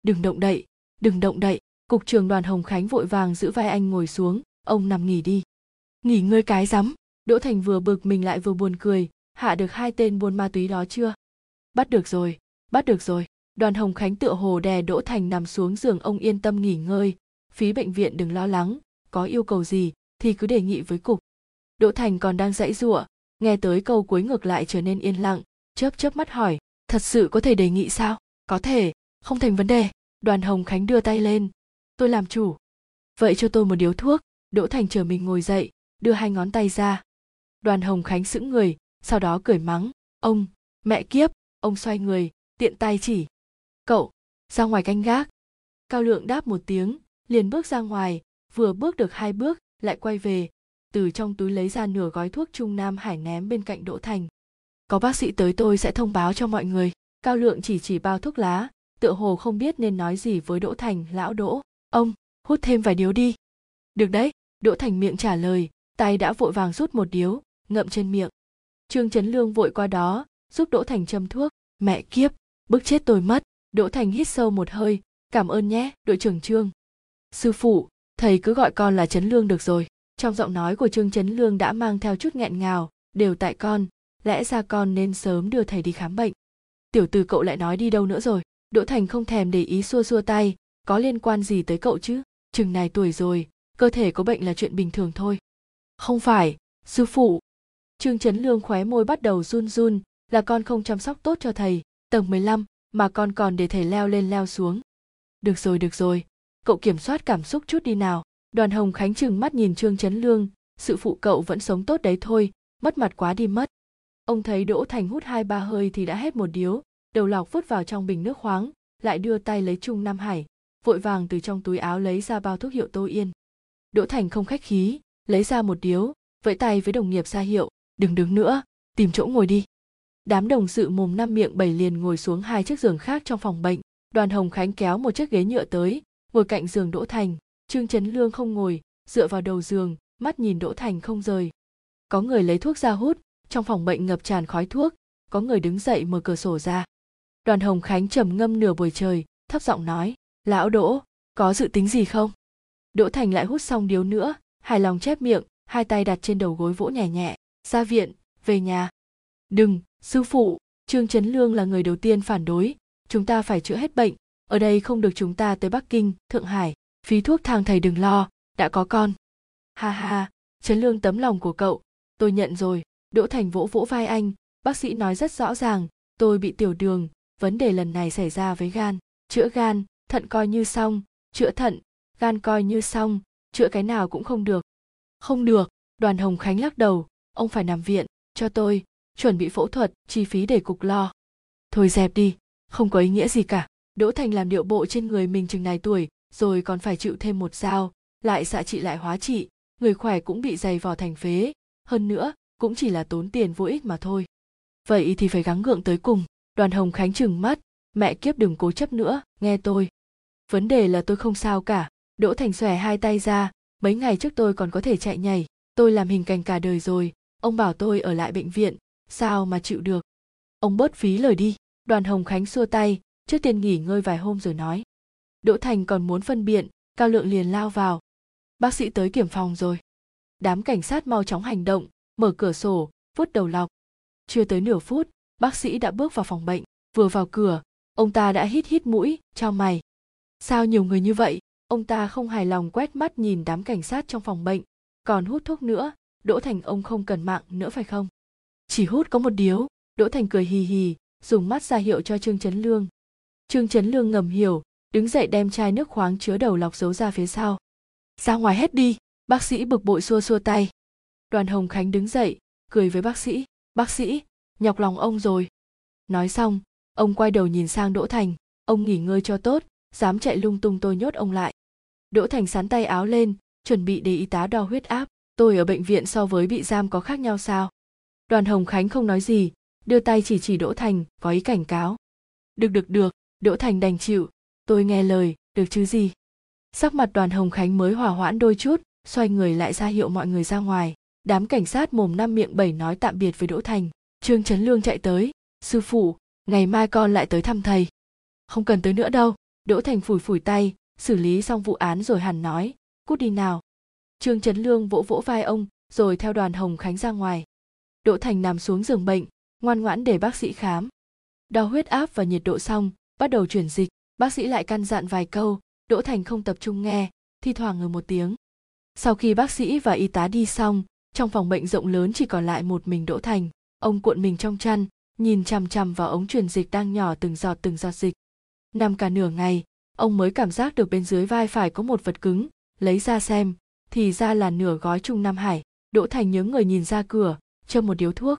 Đừng động đậy, đừng động đậy. Cục trưởng đoàn hồng khánh vội vàng giữ vai anh ngồi xuống. Ông nằm nghỉ đi. Nghỉ ngơi cái rắm. Đỗ thành vừa bực mình lại vừa buồn cười. Hạ được hai tên buôn ma túy đó chưa? Bắt được rồi, bắt được rồi. Đoàn hồng khánh tựa hồ đè đỗ thành nằm xuống giường. Ông yên tâm nghỉ ngơi. Phí bệnh viện đừng lo lắng. Có yêu cầu gì thì cứ đề nghị với cục đỗ thành còn đang dãy giụa, nghe tới câu cuối ngược lại trở nên yên lặng, chớp chớp mắt hỏi, thật sự có thể đề nghị sao? Có thể, không thành vấn đề. Đoàn hồng khánh đưa tay lên, tôi làm chủ. Vậy cho tôi một điếu thuốc. Đỗ thành chờ mình ngồi dậy, đưa hai ngón tay ra. Đoàn hồng khánh sững người, sau đó cười mắng, ông, mẹ kiếp, ông xoay người, tiện tay chỉ. Cậu, ra ngoài canh gác. Cao lượng đáp một tiếng, liền bước ra ngoài, vừa bước được hai bước, lại quay về từ trong túi lấy ra nửa gói thuốc trung nam hải ném bên cạnh đỗ thành. Có bác sĩ tới tôi sẽ thông báo cho mọi người. Cao lượng chỉ chỉ bao thuốc lá, tựa hồ không biết nên nói gì với đỗ thành, lão đỗ, ông, hút thêm vài điếu đi. Được đấy. Đỗ thành miệng trả lời, tay đã vội vàng rút một điếu, ngậm trên miệng. Trương trấn lương vội qua đó, giúp đỗ thành châm thuốc. Mẹ kiếp, bức chết tôi mất. Đỗ thành hít sâu một hơi, cảm ơn nhé, đội trưởng trương. Sư phụ, thầy cứ gọi con là trấn lương được rồi trong giọng nói của trương trấn lương đã mang theo chút nghẹn ngào, đều tại con, lẽ ra con nên sớm đưa thầy đi khám bệnh. Tiểu từ cậu lại nói đi đâu nữa rồi? Đỗ thành không thèm để ý xua xua tay, có liên quan gì tới cậu chứ? Chừng này tuổi rồi, cơ thể có bệnh là chuyện bình thường thôi. Không phải, sư phụ. Trương trấn lương khóe môi bắt đầu run run, là con không chăm sóc tốt cho thầy, tầng 15 mà con còn để thầy leo lên leo xuống. Được rồi được rồi, cậu kiểm soát cảm xúc chút đi nào đoàn hồng khánh trừng mắt nhìn trương trấn lương, sự phụ cậu vẫn sống tốt đấy thôi, mất mặt quá đi mất. Ông thấy đỗ thành hút hai ba hơi thì đã hết một điếu, đầu lọc vứt vào trong bình nước khoáng, lại đưa tay lấy trung nam hải, vội vàng từ trong túi áo lấy ra bao thuốc hiệu tô yên. Đỗ thành không khách khí, lấy ra một điếu, vẫy tay với đồng nghiệp ra hiệu, đừng đứng nữa, tìm chỗ ngồi đi. Đám đồng sự mồm năm miệng bảy liền ngồi xuống hai chiếc giường khác trong phòng bệnh, đoàn hồng khánh kéo một chiếc ghế nhựa tới, ngồi cạnh giường đỗ thành trương trấn lương không ngồi, dựa vào đầu giường, mắt nhìn đỗ thành không rời. Có người lấy thuốc ra hút, trong phòng bệnh ngập tràn khói thuốc, có người đứng dậy mở cửa sổ ra. Đoàn hồng khánh trầm ngâm nửa buổi trời, thấp giọng nói, lão đỗ, có dự tính gì không? Đỗ thành lại hút xong điếu nữa, hài lòng chép miệng, hai tay đặt trên đầu gối vỗ nhẹ nhẹ, ra viện, về nhà. Đừng, sư phụ, trương trấn lương là người đầu tiên phản đối, chúng ta phải chữa hết bệnh, ở đây không được chúng ta tới bắc kinh, thượng hải phí thuốc thang thầy đừng lo, đã có con. Ha ha, chấn lương tấm lòng của cậu. Tôi nhận rồi. Đỗ thành vỗ vỗ vai anh. Bác sĩ nói rất rõ ràng, tôi bị tiểu đường, vấn đề lần này xảy ra với gan. Chữa gan, thận coi như xong. Chữa thận, gan coi như xong. Chữa cái nào cũng không được. Không được, đoàn hồng khánh lắc đầu. Ông phải nằm viện, cho tôi, chuẩn bị phẫu thuật, chi phí để cục lo. Thôi dẹp đi, không có ý nghĩa gì cả. Đỗ thành làm điệu bộ trên người mình chừng này tuổi rồi còn phải chịu thêm một dao, lại xạ trị lại hóa trị, người khỏe cũng bị dày vò thành phế. Hơn nữa, cũng chỉ là tốn tiền vô ích mà thôi. Vậy thì phải gắng gượng tới cùng. Đoàn hồng khánh trừng mắt. Mẹ kiếp đừng cố chấp nữa, nghe tôi. Vấn đề là tôi không sao cả. Đỗ thành xòe hai tay ra. Mấy ngày trước tôi còn có thể chạy nhảy. Tôi làm hình cành cả đời rồi. Ông bảo tôi ở lại bệnh viện. Sao mà chịu được? Ông bớt phí lời đi. Đoàn hồng khánh xua tay. Trước tiên nghỉ ngơi vài hôm rồi nói đỗ thành còn muốn phân biện, cao lượng liền lao vào. Bác sĩ tới kiểm phòng rồi. Đám cảnh sát mau chóng hành động, mở cửa sổ, vuốt đầu lọc. Chưa tới nửa phút, bác sĩ đã bước vào phòng bệnh, vừa vào cửa, ông ta đã hít hít mũi, cho mày. Sao nhiều người như vậy? Ông ta không hài lòng quét mắt nhìn đám cảnh sát trong phòng bệnh. Còn hút thuốc nữa, đỗ thành ông không cần mạng nữa phải không? Chỉ hút có một điếu, đỗ thành cười hì hì, dùng mắt ra hiệu cho trương chấn lương. Trương chấn lương ngầm hiểu đứng dậy đem chai nước khoáng chứa đầu lọc giấu ra phía sau. Ra ngoài hết đi, bác sĩ bực bội xua xua tay. Đoàn hồng khánh đứng dậy, cười với bác sĩ bác sĩ, nhọc lòng ông rồi. Nói xong, ông quay đầu nhìn sang đỗ thành, ông nghỉ ngơi cho tốt, dám chạy lung tung tôi nhốt ông lại. Đỗ thành sắn tay áo lên, chuẩn bị để y tá đo huyết áp, tôi ở bệnh viện so với bị giam có khác nhau sao? Đoàn hồng khánh không nói gì, đưa tay chỉ chỉ đỗ thành, có ý cảnh cáo. Được được được, đỗ thành đành chịu tôi nghe lời, được chứ gì? Sắc mặt đoàn hồng khánh mới hòa hoãn đôi chút, xoay người lại ra hiệu mọi người ra ngoài. Đám cảnh sát mồm năm miệng bảy nói tạm biệt với đỗ thành. Trương trấn lương chạy tới. Sư phụ, ngày mai con lại tới thăm thầy. Không cần tới nữa đâu. Đỗ thành phủi phủi tay, xử lý xong vụ án rồi hẳn nói, cút đi nào. Trương trấn lương vỗ vỗ vai ông, rồi theo đoàn hồng khánh ra ngoài. Đỗ thành nằm xuống giường bệnh, ngoan ngoãn để bác sĩ khám. Đo huyết áp và nhiệt độ xong, bắt đầu chuyển dịch bác sĩ lại căn dặn vài câu, đỗ thành không tập trung nghe, thi thoảng ngừ một tiếng. Sau khi bác sĩ và y tá đi xong, trong phòng bệnh rộng lớn chỉ còn lại một mình đỗ thành, ông cuộn mình trong chăn, nhìn chằm chằm vào ống truyền dịch đang nhỏ từng giọt từng giọt dịch. Nằm cả nửa ngày, ông mới cảm giác được bên dưới vai phải có một vật cứng, lấy ra xem, thì ra là nửa gói trung nam hải. Đỗ thành nhớ người nhìn ra cửa châm một điếu thuốc.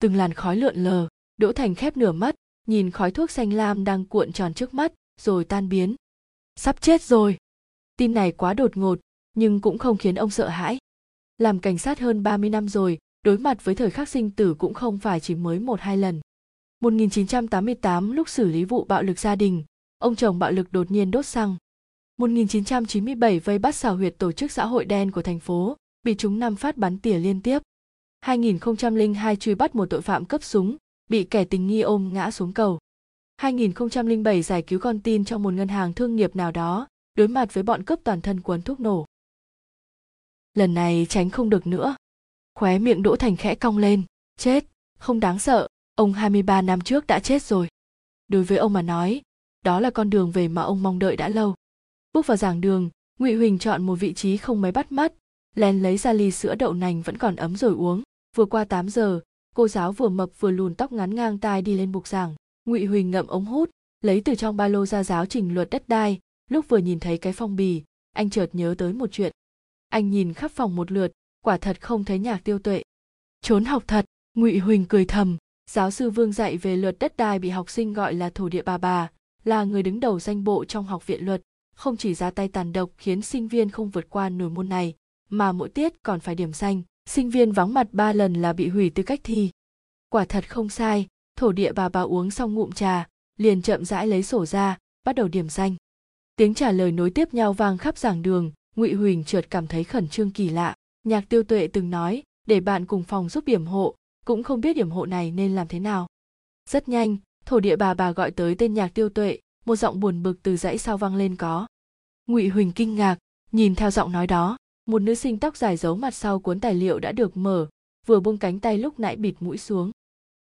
Từng làn khói lượn lờ, đỗ thành khép nửa mắt, nhìn khói thuốc xanh lam đang cuộn tròn trước mắt rồi tan biến. Sắp chết rồi. Tin này quá đột ngột nhưng cũng không khiến ông sợ hãi. Làm cảnh sát hơn 30 năm rồi đối mặt với thời khắc sinh tử cũng không phải chỉ mới một hai lần. 1988 lúc xử lý vụ bạo lực gia đình ông chồng bạo lực đột nhiên đốt xăng. 1997 vây bắt xảo huyệt tổ chức xã hội đen của thành phố, bị chúng năm phát bắn tỉa liên tiếp. 2002 truy bắt một tội phạm cấp súng, bị kẻ tình nghi ôm ngã xuống cầu. 2007 giải cứu con tin trong một ngân hàng thương nghiệp nào đó, đối mặt với bọn cướp toàn thân cuốn thuốc nổ. Lần này tránh không được nữa. Khóe miệng Đỗ Thành khẽ cong lên, chết, không đáng sợ, ông 23 năm trước đã chết rồi. Đối với ông mà nói, đó là con đường về mà ông mong đợi đã lâu bước vào giảng đường ngụy huỳnh chọn một vị trí không mấy bắt mắt lén lấy ra ly sữa đậu nành vẫn còn ấm rồi uống vừa qua 8 giờ cô giáo vừa mập vừa lùn tóc ngắn ngang tai đi lên bục giảng ngụy huỳnh ngậm ống hút, lấy từ trong ba lô ra giáo trình luật đất đai, lúc vừa nhìn thấy cái phong bì, anh chợt nhớ tới một chuyện. Anh nhìn khắp phòng một lượt, quả thật không thấy nhạc tiêu tuệ. Trốn học thật, ngụy huỳnh cười thầm, giáo sư vương dạy về luật đất đai bị học sinh gọi là thổ địa bà bà, là người đứng đầu danh bộ trong học viện luật, không chỉ ra tay tàn độc khiến sinh viên không vượt qua nổi môn này, mà mỗi tiết còn phải điểm danh, sinh viên vắng mặt ba lần là bị hủy tư cách thi. Quả thật không sai thổ địa bà bà uống xong ngụm trà, liền chậm rãi lấy sổ ra, bắt đầu điểm danh. Tiếng trả lời nối tiếp nhau vang khắp giảng đường, ngụy huỳnh chợt cảm thấy khẩn trương kỳ lạ. Nhạc tiêu tuệ từng nói, để bạn cùng phòng giúp điểm hộ, cũng không biết điểm hộ này nên làm thế nào. Rất nhanh, thổ địa bà bà gọi tới tên nhạc tiêu tuệ, một giọng buồn bực từ dãy sau vang lên có. Ngụy huỳnh kinh ngạc, nhìn theo giọng nói đó, một nữ sinh tóc dài giấu mặt sau cuốn tài liệu đã được mở, vừa buông cánh tay lúc nãy bịt mũi xuống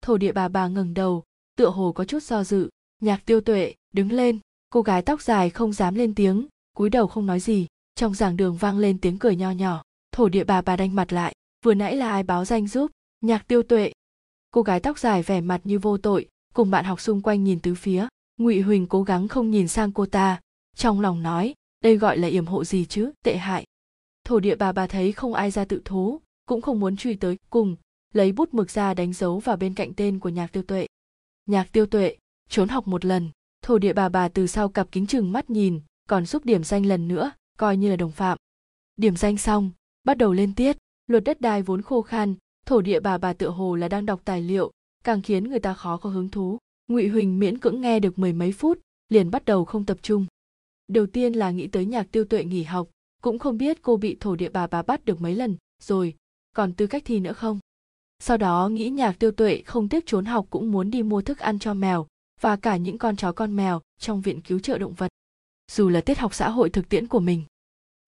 thổ địa bà bà ngẩng đầu, tựa hồ có chút do dự. Nhạc tiêu tuệ đứng lên, cô gái tóc dài không dám lên tiếng, cúi đầu không nói gì. Trong giảng đường vang lên tiếng cười nho nhỏ. Thổ địa bà bà đanh mặt lại, vừa nãy là ai báo danh giúp? Nhạc tiêu tuệ. Cô gái tóc dài vẻ mặt như vô tội, cùng bạn học xung quanh nhìn tứ phía. Ngụy huỳnh cố gắng không nhìn sang cô ta, trong lòng nói, đây gọi là yểm hộ gì chứ, tệ hại. Thổ địa bà bà thấy không ai ra tự thú, cũng không muốn truy tới. Cùng lấy bút mực ra đánh dấu vào bên cạnh tên của nhạc tiêu tuệ. Nhạc tiêu tuệ, trốn học một lần, thổ địa bà bà từ sau cặp kính chừng mắt nhìn, còn giúp điểm danh lần nữa, coi như là đồng phạm. Điểm danh xong, bắt đầu lên tiết, luật đất đai vốn khô khan, thổ địa bà bà tựa hồ là đang đọc tài liệu, càng khiến người ta khó có hứng thú. Ngụy huỳnh miễn cưỡng nghe được mười mấy phút, liền bắt đầu không tập trung. Đầu tiên là nghĩ tới nhạc tiêu tuệ nghỉ học, cũng không biết cô bị thổ địa bà bà bắt được mấy lần, rồi còn tư cách thi nữa không? Sau đó nghĩ nhạc tiêu tuệ, không tiếc trốn học cũng muốn đi mua thức ăn cho mèo và cả những con chó con mèo trong viện cứu trợ động vật. Dù là tiết học xã hội thực tiễn của mình,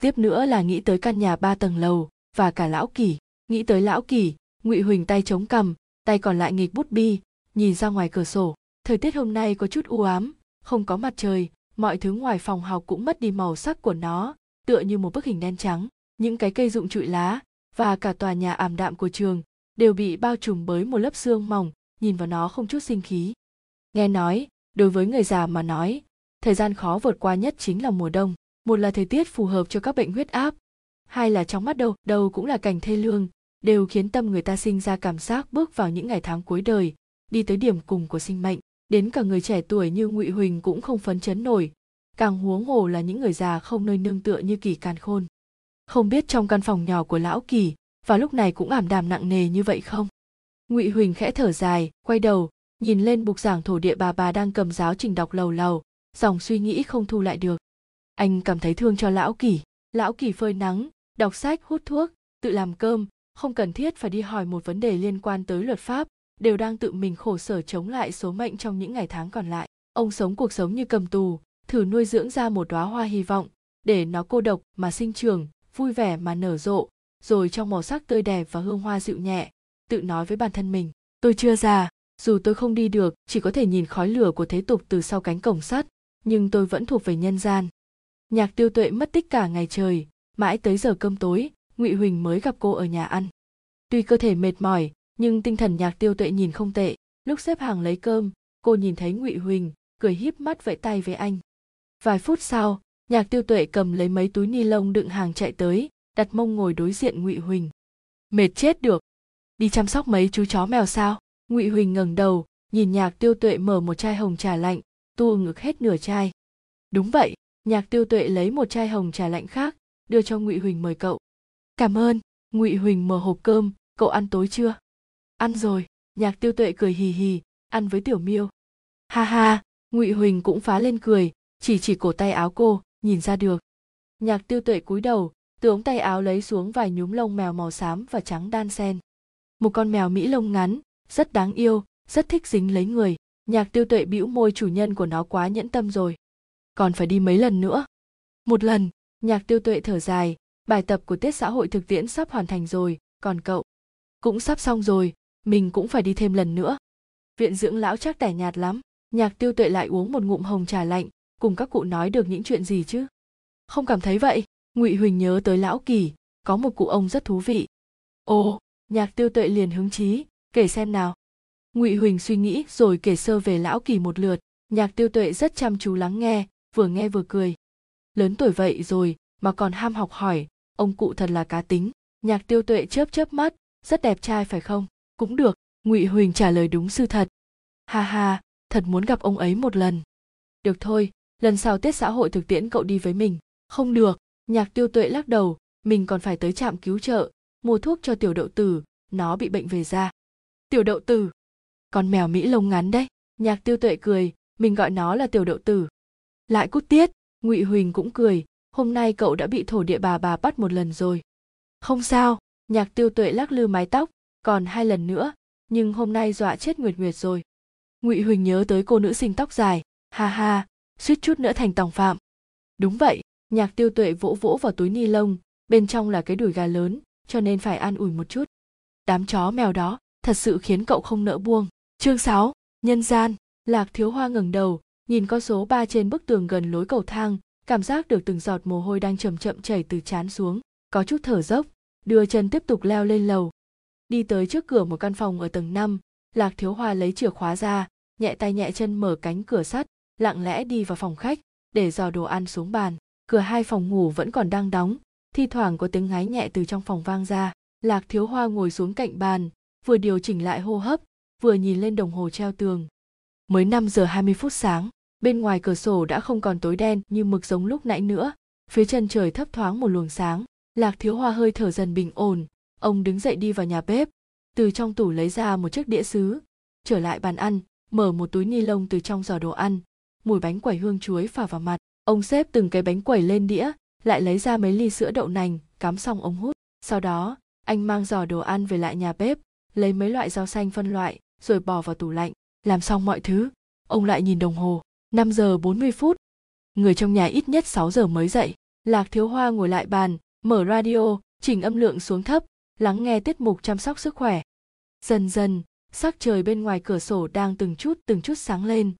tiếp nữa là nghĩ tới căn nhà ba tầng lầu và cả lão kỳ. Nghĩ tới lão kỳ, ngụy huỳnh tay chống cầm tay còn lại nghịch bút bi, nhìn ra ngoài cửa sổ. Thời tiết hôm nay có chút u ám, không có mặt trời, mọi thứ ngoài phòng học cũng mất đi màu sắc của nó, tựa như một bức hình đen trắng. Những cái cây rụng trụi lá và cả tòa nhà ảm đạm của trường đều bị bao trùm bởi một lớp xương mỏng, nhìn vào nó không chút sinh khí. Nghe nói, đối với người già mà nói, thời gian khó vượt qua nhất chính là mùa đông, một là thời tiết phù hợp cho các bệnh huyết áp, hai là trong mắt đâu đâu cũng là cảnh thê lương, đều khiến tâm người ta sinh ra cảm giác bước vào những ngày tháng cuối đời, đi tới điểm cùng của sinh mệnh. Đến cả người trẻ tuổi như ngụy huỳnh cũng không phấn chấn nổi, càng huống hồ là những người già không nơi nương tựa như kỳ càn khôn. Không biết trong căn phòng nhỏ của lão kỳ vào lúc này cũng ảm đàm nặng nề như vậy không? Ngụy huỳnh khẽ thở dài, quay đầu, nhìn lên bục giảng thổ địa bà bà đang cầm giáo trình đọc lầu lầu, dòng suy nghĩ không thu lại được. Anh cảm thấy thương cho lão kỳ lão kỳ phơi nắng, đọc sách, hút thuốc, tự làm cơm, không cần thiết phải đi hỏi một vấn đề liên quan tới luật pháp, đều đang tự mình khổ sở chống lại số mệnh trong những ngày tháng còn lại. Ông sống cuộc sống như cầm tù, thử nuôi dưỡng ra một đóa hoa hy vọng, để nó cô độc mà sinh trường vui vẻ mà nở rộ rồi trong màu sắc tươi đẹp và hương hoa dịu nhẹ, tự nói với bản thân mình, tôi chưa già, dù tôi không đi được, chỉ có thể nhìn khói lửa của thế tục từ sau cánh cổng sắt, nhưng tôi vẫn thuộc về nhân gian. Nhạc tiêu tuệ mất tích cả ngày trời, mãi tới giờ cơm tối, ngụy huỳnh mới gặp cô ở nhà ăn. Tuy cơ thể mệt mỏi, nhưng tinh thần nhạc tiêu tuệ nhìn không tệ. Lúc xếp hàng lấy cơm, cô nhìn thấy ngụy huỳnh, cười híp mắt vẫy tay với anh. Vài phút sau, nhạc tiêu tuệ cầm lấy mấy túi ni lông đựng hàng chạy tới đặt mông ngồi đối diện ngụy huỳnh. Mệt chết được. Đi chăm sóc mấy chú chó mèo sao? Ngụy huỳnh ngẩng đầu, nhìn nhạc tiêu tuệ mở một chai hồng trà lạnh, tu ngực hết nửa chai. Đúng vậy, nhạc tiêu tuệ lấy một chai hồng trà lạnh khác, đưa cho ngụy huỳnh mời cậu. Cảm ơn, ngụy huỳnh mở hộp cơm, cậu ăn tối chưa? Ăn rồi, nhạc tiêu tuệ cười hì hì, ăn với tiểu miêu. Ha ha, ngụy huỳnh cũng phá lên cười, chỉ chỉ cổ tay áo cô, nhìn ra được. Nhạc tiêu tuệ cúi đầu tướng tay áo lấy xuống vài nhúm lông mèo màu xám và trắng đan sen. Một con mèo mỹ lông ngắn, rất đáng yêu, rất thích dính lấy người. Nhạc tiêu tuệ bĩu môi chủ nhân của nó quá nhẫn tâm rồi. Còn phải đi mấy lần nữa? Một lần, nhạc tiêu tuệ thở dài. Bài tập của tiết xã hội thực tiễn sắp hoàn thành rồi, còn cậu? Cũng sắp xong rồi, mình cũng phải đi thêm lần nữa. Viện dưỡng lão chắc tẻ nhạt lắm. Nhạc tiêu tuệ lại uống một ngụm hồng trà lạnh, cùng các cụ nói được những chuyện gì chứ? Không cảm thấy vậy ngụy huỳnh nhớ tới lão kỳ, có một cụ ông rất thú vị. Ồ, nhạc tiêu tuệ liền hứng chí, kể xem nào. Ngụy huỳnh suy nghĩ rồi kể sơ về lão kỳ một lượt, nhạc tiêu tuệ rất chăm chú lắng nghe, vừa nghe vừa cười. Lớn tuổi vậy rồi, mà còn ham học hỏi, ông cụ thật là cá tính, nhạc tiêu tuệ chớp chớp mắt, rất đẹp trai phải không? Cũng được, ngụy huỳnh trả lời đúng sự thật. Ha ha, thật muốn gặp ông ấy một lần. Được thôi, lần sau tết xã hội thực tiễn cậu đi với mình. Không được nhạc tiêu tuệ lắc đầu, mình còn phải tới trạm cứu trợ, mua thuốc cho tiểu đậu tử, nó bị bệnh về da. Tiểu đậu tử! Con mèo mỹ lông ngắn đấy, nhạc tiêu tuệ cười, mình gọi nó là tiểu đậu tử. Lại cút tiết, ngụy huỳnh cũng cười, hôm nay cậu đã bị thổ địa bà bà bắt một lần rồi. Không sao, nhạc tiêu tuệ lắc lư mái tóc, còn hai lần nữa, nhưng hôm nay dọa chết nguyệt nguyệt rồi. Ngụy huỳnh nhớ tới cô nữ sinh tóc dài, ha ha, suýt chút nữa thành tòng phạm. Đúng vậy nhạc tiêu tuệ vỗ vỗ vào túi ni lông bên trong là cái đùi gà lớn cho nên phải an ủi một chút. Đám chó mèo đó thật sự khiến cậu không nỡ buông. Chương 6, nhân gian. Lạc thiếu hoa ngẩng đầu nhìn con số ba trên bức tường gần lối cầu thang cảm giác được từng giọt mồ hôi đang chậm chậm chảy từ trán xuống có chút thở dốc đưa chân tiếp tục leo lên lầu. Đi tới trước cửa một căn phòng ở tầng 5, lạc thiếu hoa lấy chìa khóa ra nhẹ tay nhẹ chân mở cánh cửa sắt lặng lẽ đi vào phòng khách để dò đồ ăn xuống bàn cửa hai phòng ngủ vẫn còn đang đóng. Thi thoảng có tiếng ngáy nhẹ từ trong phòng vang ra. Lạc thiếu hoa ngồi xuống cạnh bàn vừa điều chỉnh lại hô hấp vừa nhìn lên đồng hồ treo tường. Mới 5 giờ 20 phút sáng, bên ngoài cửa sổ đã không còn tối đen như mực giống lúc nãy nữa, phía chân trời thấp thoáng một luồng sáng. Lạc Thiếu Hoa hơi thở dần bình ổn, ông đứng dậy đi vào nhà bếp, từ trong tủ lấy ra một chiếc đĩa sứ, trở lại bàn ăn, mở một túi ni lông từ trong giỏ đồ ăn, mùi bánh quẩy hương chuối phả vào mặt. Ông xếp từng cái bánh quẩy lên đĩa, lại lấy ra mấy ly sữa đậu nành, cắm xong ống hút. Sau đó, anh mang giỏ đồ ăn về lại nhà bếp, lấy mấy loại rau xanh phân loại, rồi bỏ vào tủ lạnh. Làm xong mọi thứ, ông lại nhìn đồng hồ, 5 giờ 40 phút. Người trong nhà ít nhất 6 giờ mới dậy. Lạc Thiếu Hoa ngồi lại bàn, mở radio, chỉnh âm lượng xuống thấp, lắng nghe tiết mục chăm sóc sức khỏe. Dần dần, sắc trời bên ngoài cửa sổ đang từng chút từng chút sáng lên.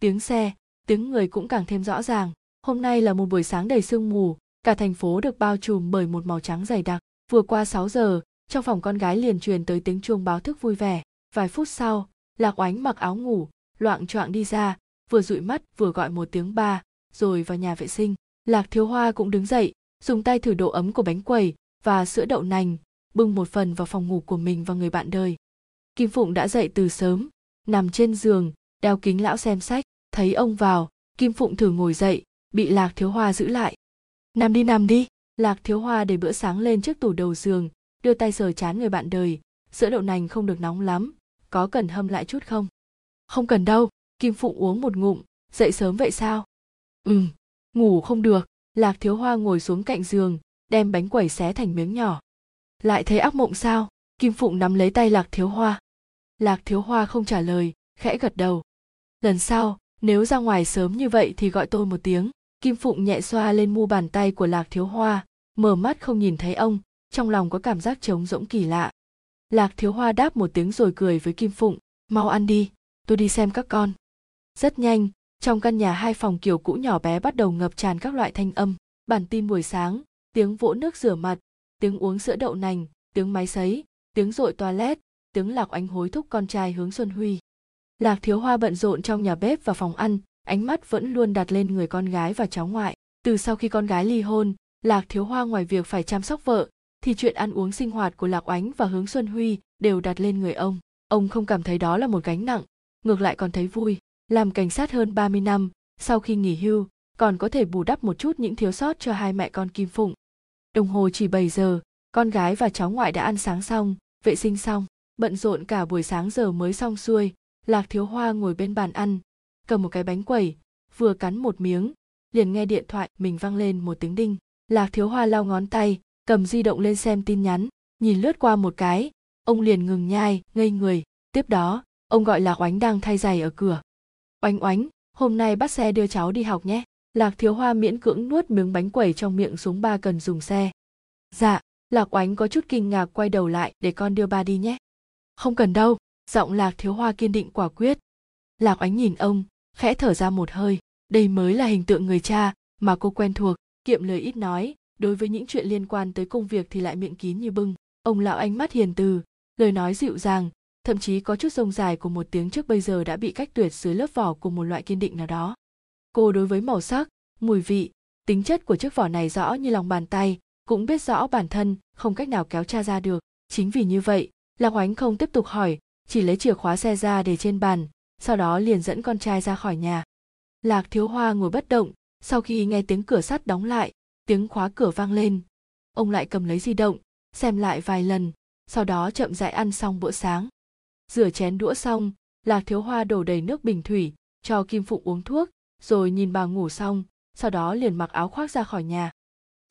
Tiếng xe, tiếng người cũng càng thêm rõ ràng. Hôm nay là một buổi sáng đầy sương mù, cả thành phố được bao trùm bởi một màu trắng dày đặc. Vừa qua 6 giờ, trong phòng con gái liền truyền tới tiếng chuông báo thức vui vẻ. Vài phút sau, Lạc Oánh mặc áo ngủ, loạng choạng đi ra, vừa dụi mắt vừa gọi một tiếng ba, rồi vào nhà vệ sinh. Lạc Thiếu Hoa cũng đứng dậy, dùng tay thử độ ấm của bánh quẩy và sữa đậu nành, bưng một phần vào phòng ngủ của mình và người bạn đời. Kim Phụng đã dậy từ sớm, nằm trên giường, đeo kính lão xem sách, thấy ông vào, Kim Phụng thử ngồi dậy, bị Lạc Thiếu Hoa giữ lại. Nằm đi nằm đi, Lạc Thiếu Hoa để bữa sáng lên trước tủ đầu giường, đưa tay sờ chán người bạn đời, sữa đậu nành không được nóng lắm, có cần hâm lại chút không? Không cần đâu, Kim Phụng uống một ngụm, dậy sớm vậy sao? Ừm, ngủ không được, Lạc Thiếu Hoa ngồi xuống cạnh giường, đem bánh quẩy xé thành miếng nhỏ. Lại thấy ác mộng sao? Kim Phụng nắm lấy tay Lạc Thiếu Hoa. Lạc Thiếu Hoa không trả lời, khẽ gật đầu. Lần sau, nếu ra ngoài sớm như vậy thì gọi tôi một tiếng. Kim Phụng nhẹ xoa lên mu bàn tay của Lạc Thiếu Hoa, mở mắt không nhìn thấy ông, trong lòng có cảm giác trống rỗng kỳ lạ. Lạc Thiếu Hoa đáp một tiếng rồi cười với Kim Phụng, mau ăn đi, tôi đi xem các con. Rất nhanh, trong căn nhà hai phòng kiểu cũ nhỏ bé bắt đầu ngập tràn các loại thanh âm, bản tin buổi sáng, tiếng vỗ nước rửa mặt, tiếng uống sữa đậu nành, tiếng máy sấy, tiếng rội toilet, tiếng lạc anh hối thúc con trai hướng Xuân Huy. Lạc Thiếu Hoa bận rộn trong nhà bếp và phòng ăn, ánh mắt vẫn luôn đặt lên người con gái và cháu ngoại. Từ sau khi con gái ly hôn, Lạc Thiếu Hoa ngoài việc phải chăm sóc vợ, thì chuyện ăn uống sinh hoạt của Lạc Oánh và Hướng Xuân Huy đều đặt lên người ông. Ông không cảm thấy đó là một gánh nặng, ngược lại còn thấy vui. Làm cảnh sát hơn 30 năm, sau khi nghỉ hưu, còn có thể bù đắp một chút những thiếu sót cho hai mẹ con Kim Phụng. Đồng hồ chỉ 7 giờ, con gái và cháu ngoại đã ăn sáng xong, vệ sinh xong, bận rộn cả buổi sáng giờ mới xong xuôi, Lạc Thiếu Hoa ngồi bên bàn ăn, cầm một cái bánh quẩy, vừa cắn một miếng, liền nghe điện thoại mình vang lên một tiếng đinh. Lạc Thiếu Hoa lau ngón tay, cầm di động lên xem tin nhắn, nhìn lướt qua một cái, ông liền ngừng nhai, ngây người. Tiếp đó, ông gọi Lạc Oánh đang thay giày ở cửa. Oánh oánh, hôm nay bắt xe đưa cháu đi học nhé. Lạc Thiếu Hoa miễn cưỡng nuốt miếng bánh quẩy trong miệng xuống ba cần dùng xe. Dạ, Lạc Oánh có chút kinh ngạc quay đầu lại để con đưa ba đi nhé. Không cần đâu, giọng Lạc Thiếu Hoa kiên định quả quyết. Lạc Oánh nhìn ông, khẽ thở ra một hơi, đây mới là hình tượng người cha mà cô quen thuộc, kiệm lời ít nói, đối với những chuyện liên quan tới công việc thì lại miệng kín như bưng. Ông lão ánh mắt hiền từ, lời nói dịu dàng, thậm chí có chút rông dài của một tiếng trước bây giờ đã bị cách tuyệt dưới lớp vỏ của một loại kiên định nào đó. Cô đối với màu sắc, mùi vị, tính chất của chiếc vỏ này rõ như lòng bàn tay, cũng biết rõ bản thân không cách nào kéo cha ra được. Chính vì như vậy, Lạc Hoánh không tiếp tục hỏi, chỉ lấy chìa khóa xe ra để trên bàn, sau đó liền dẫn con trai ra khỏi nhà. Lạc Thiếu Hoa ngồi bất động, sau khi nghe tiếng cửa sắt đóng lại, tiếng khóa cửa vang lên. Ông lại cầm lấy di động, xem lại vài lần, sau đó chậm rãi ăn xong bữa sáng. Rửa chén đũa xong, Lạc Thiếu Hoa đổ đầy nước bình thủy, cho Kim Phụng uống thuốc, rồi nhìn bà ngủ xong, sau đó liền mặc áo khoác ra khỏi nhà.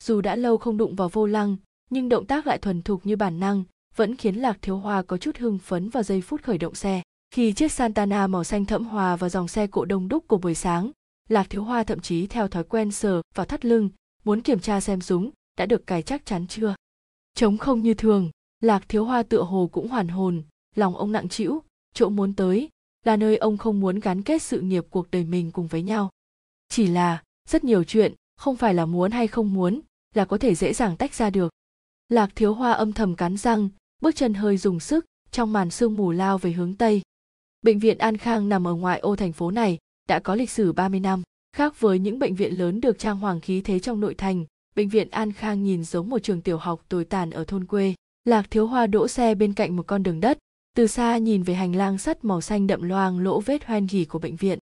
Dù đã lâu không đụng vào vô lăng, nhưng động tác lại thuần thục như bản năng, vẫn khiến Lạc Thiếu Hoa có chút hưng phấn vào giây phút khởi động xe. Khi chiếc Santana màu xanh thẫm hòa vào dòng xe cộ đông đúc của buổi sáng, Lạc Thiếu Hoa thậm chí theo thói quen sờ vào thắt lưng, muốn kiểm tra xem súng đã được cài chắc chắn chưa. Trống không như thường, Lạc Thiếu Hoa tựa hồ cũng hoàn hồn, lòng ông nặng trĩu, chỗ muốn tới là nơi ông không muốn gắn kết sự nghiệp cuộc đời mình cùng với nhau. Chỉ là, rất nhiều chuyện, không phải là muốn hay không muốn, là có thể dễ dàng tách ra được. Lạc Thiếu Hoa âm thầm cắn răng, bước chân hơi dùng sức, trong màn sương mù lao về hướng Tây. Bệnh viện An Khang nằm ở ngoại ô thành phố này, đã có lịch sử 30 năm. Khác với những bệnh viện lớn được trang hoàng khí thế trong nội thành, bệnh viện An Khang nhìn giống một trường tiểu học tồi tàn ở thôn quê. Lạc Thiếu Hoa đỗ xe bên cạnh một con đường đất, từ xa nhìn về hành lang sắt màu xanh đậm loang lỗ vết hoen gỉ của bệnh viện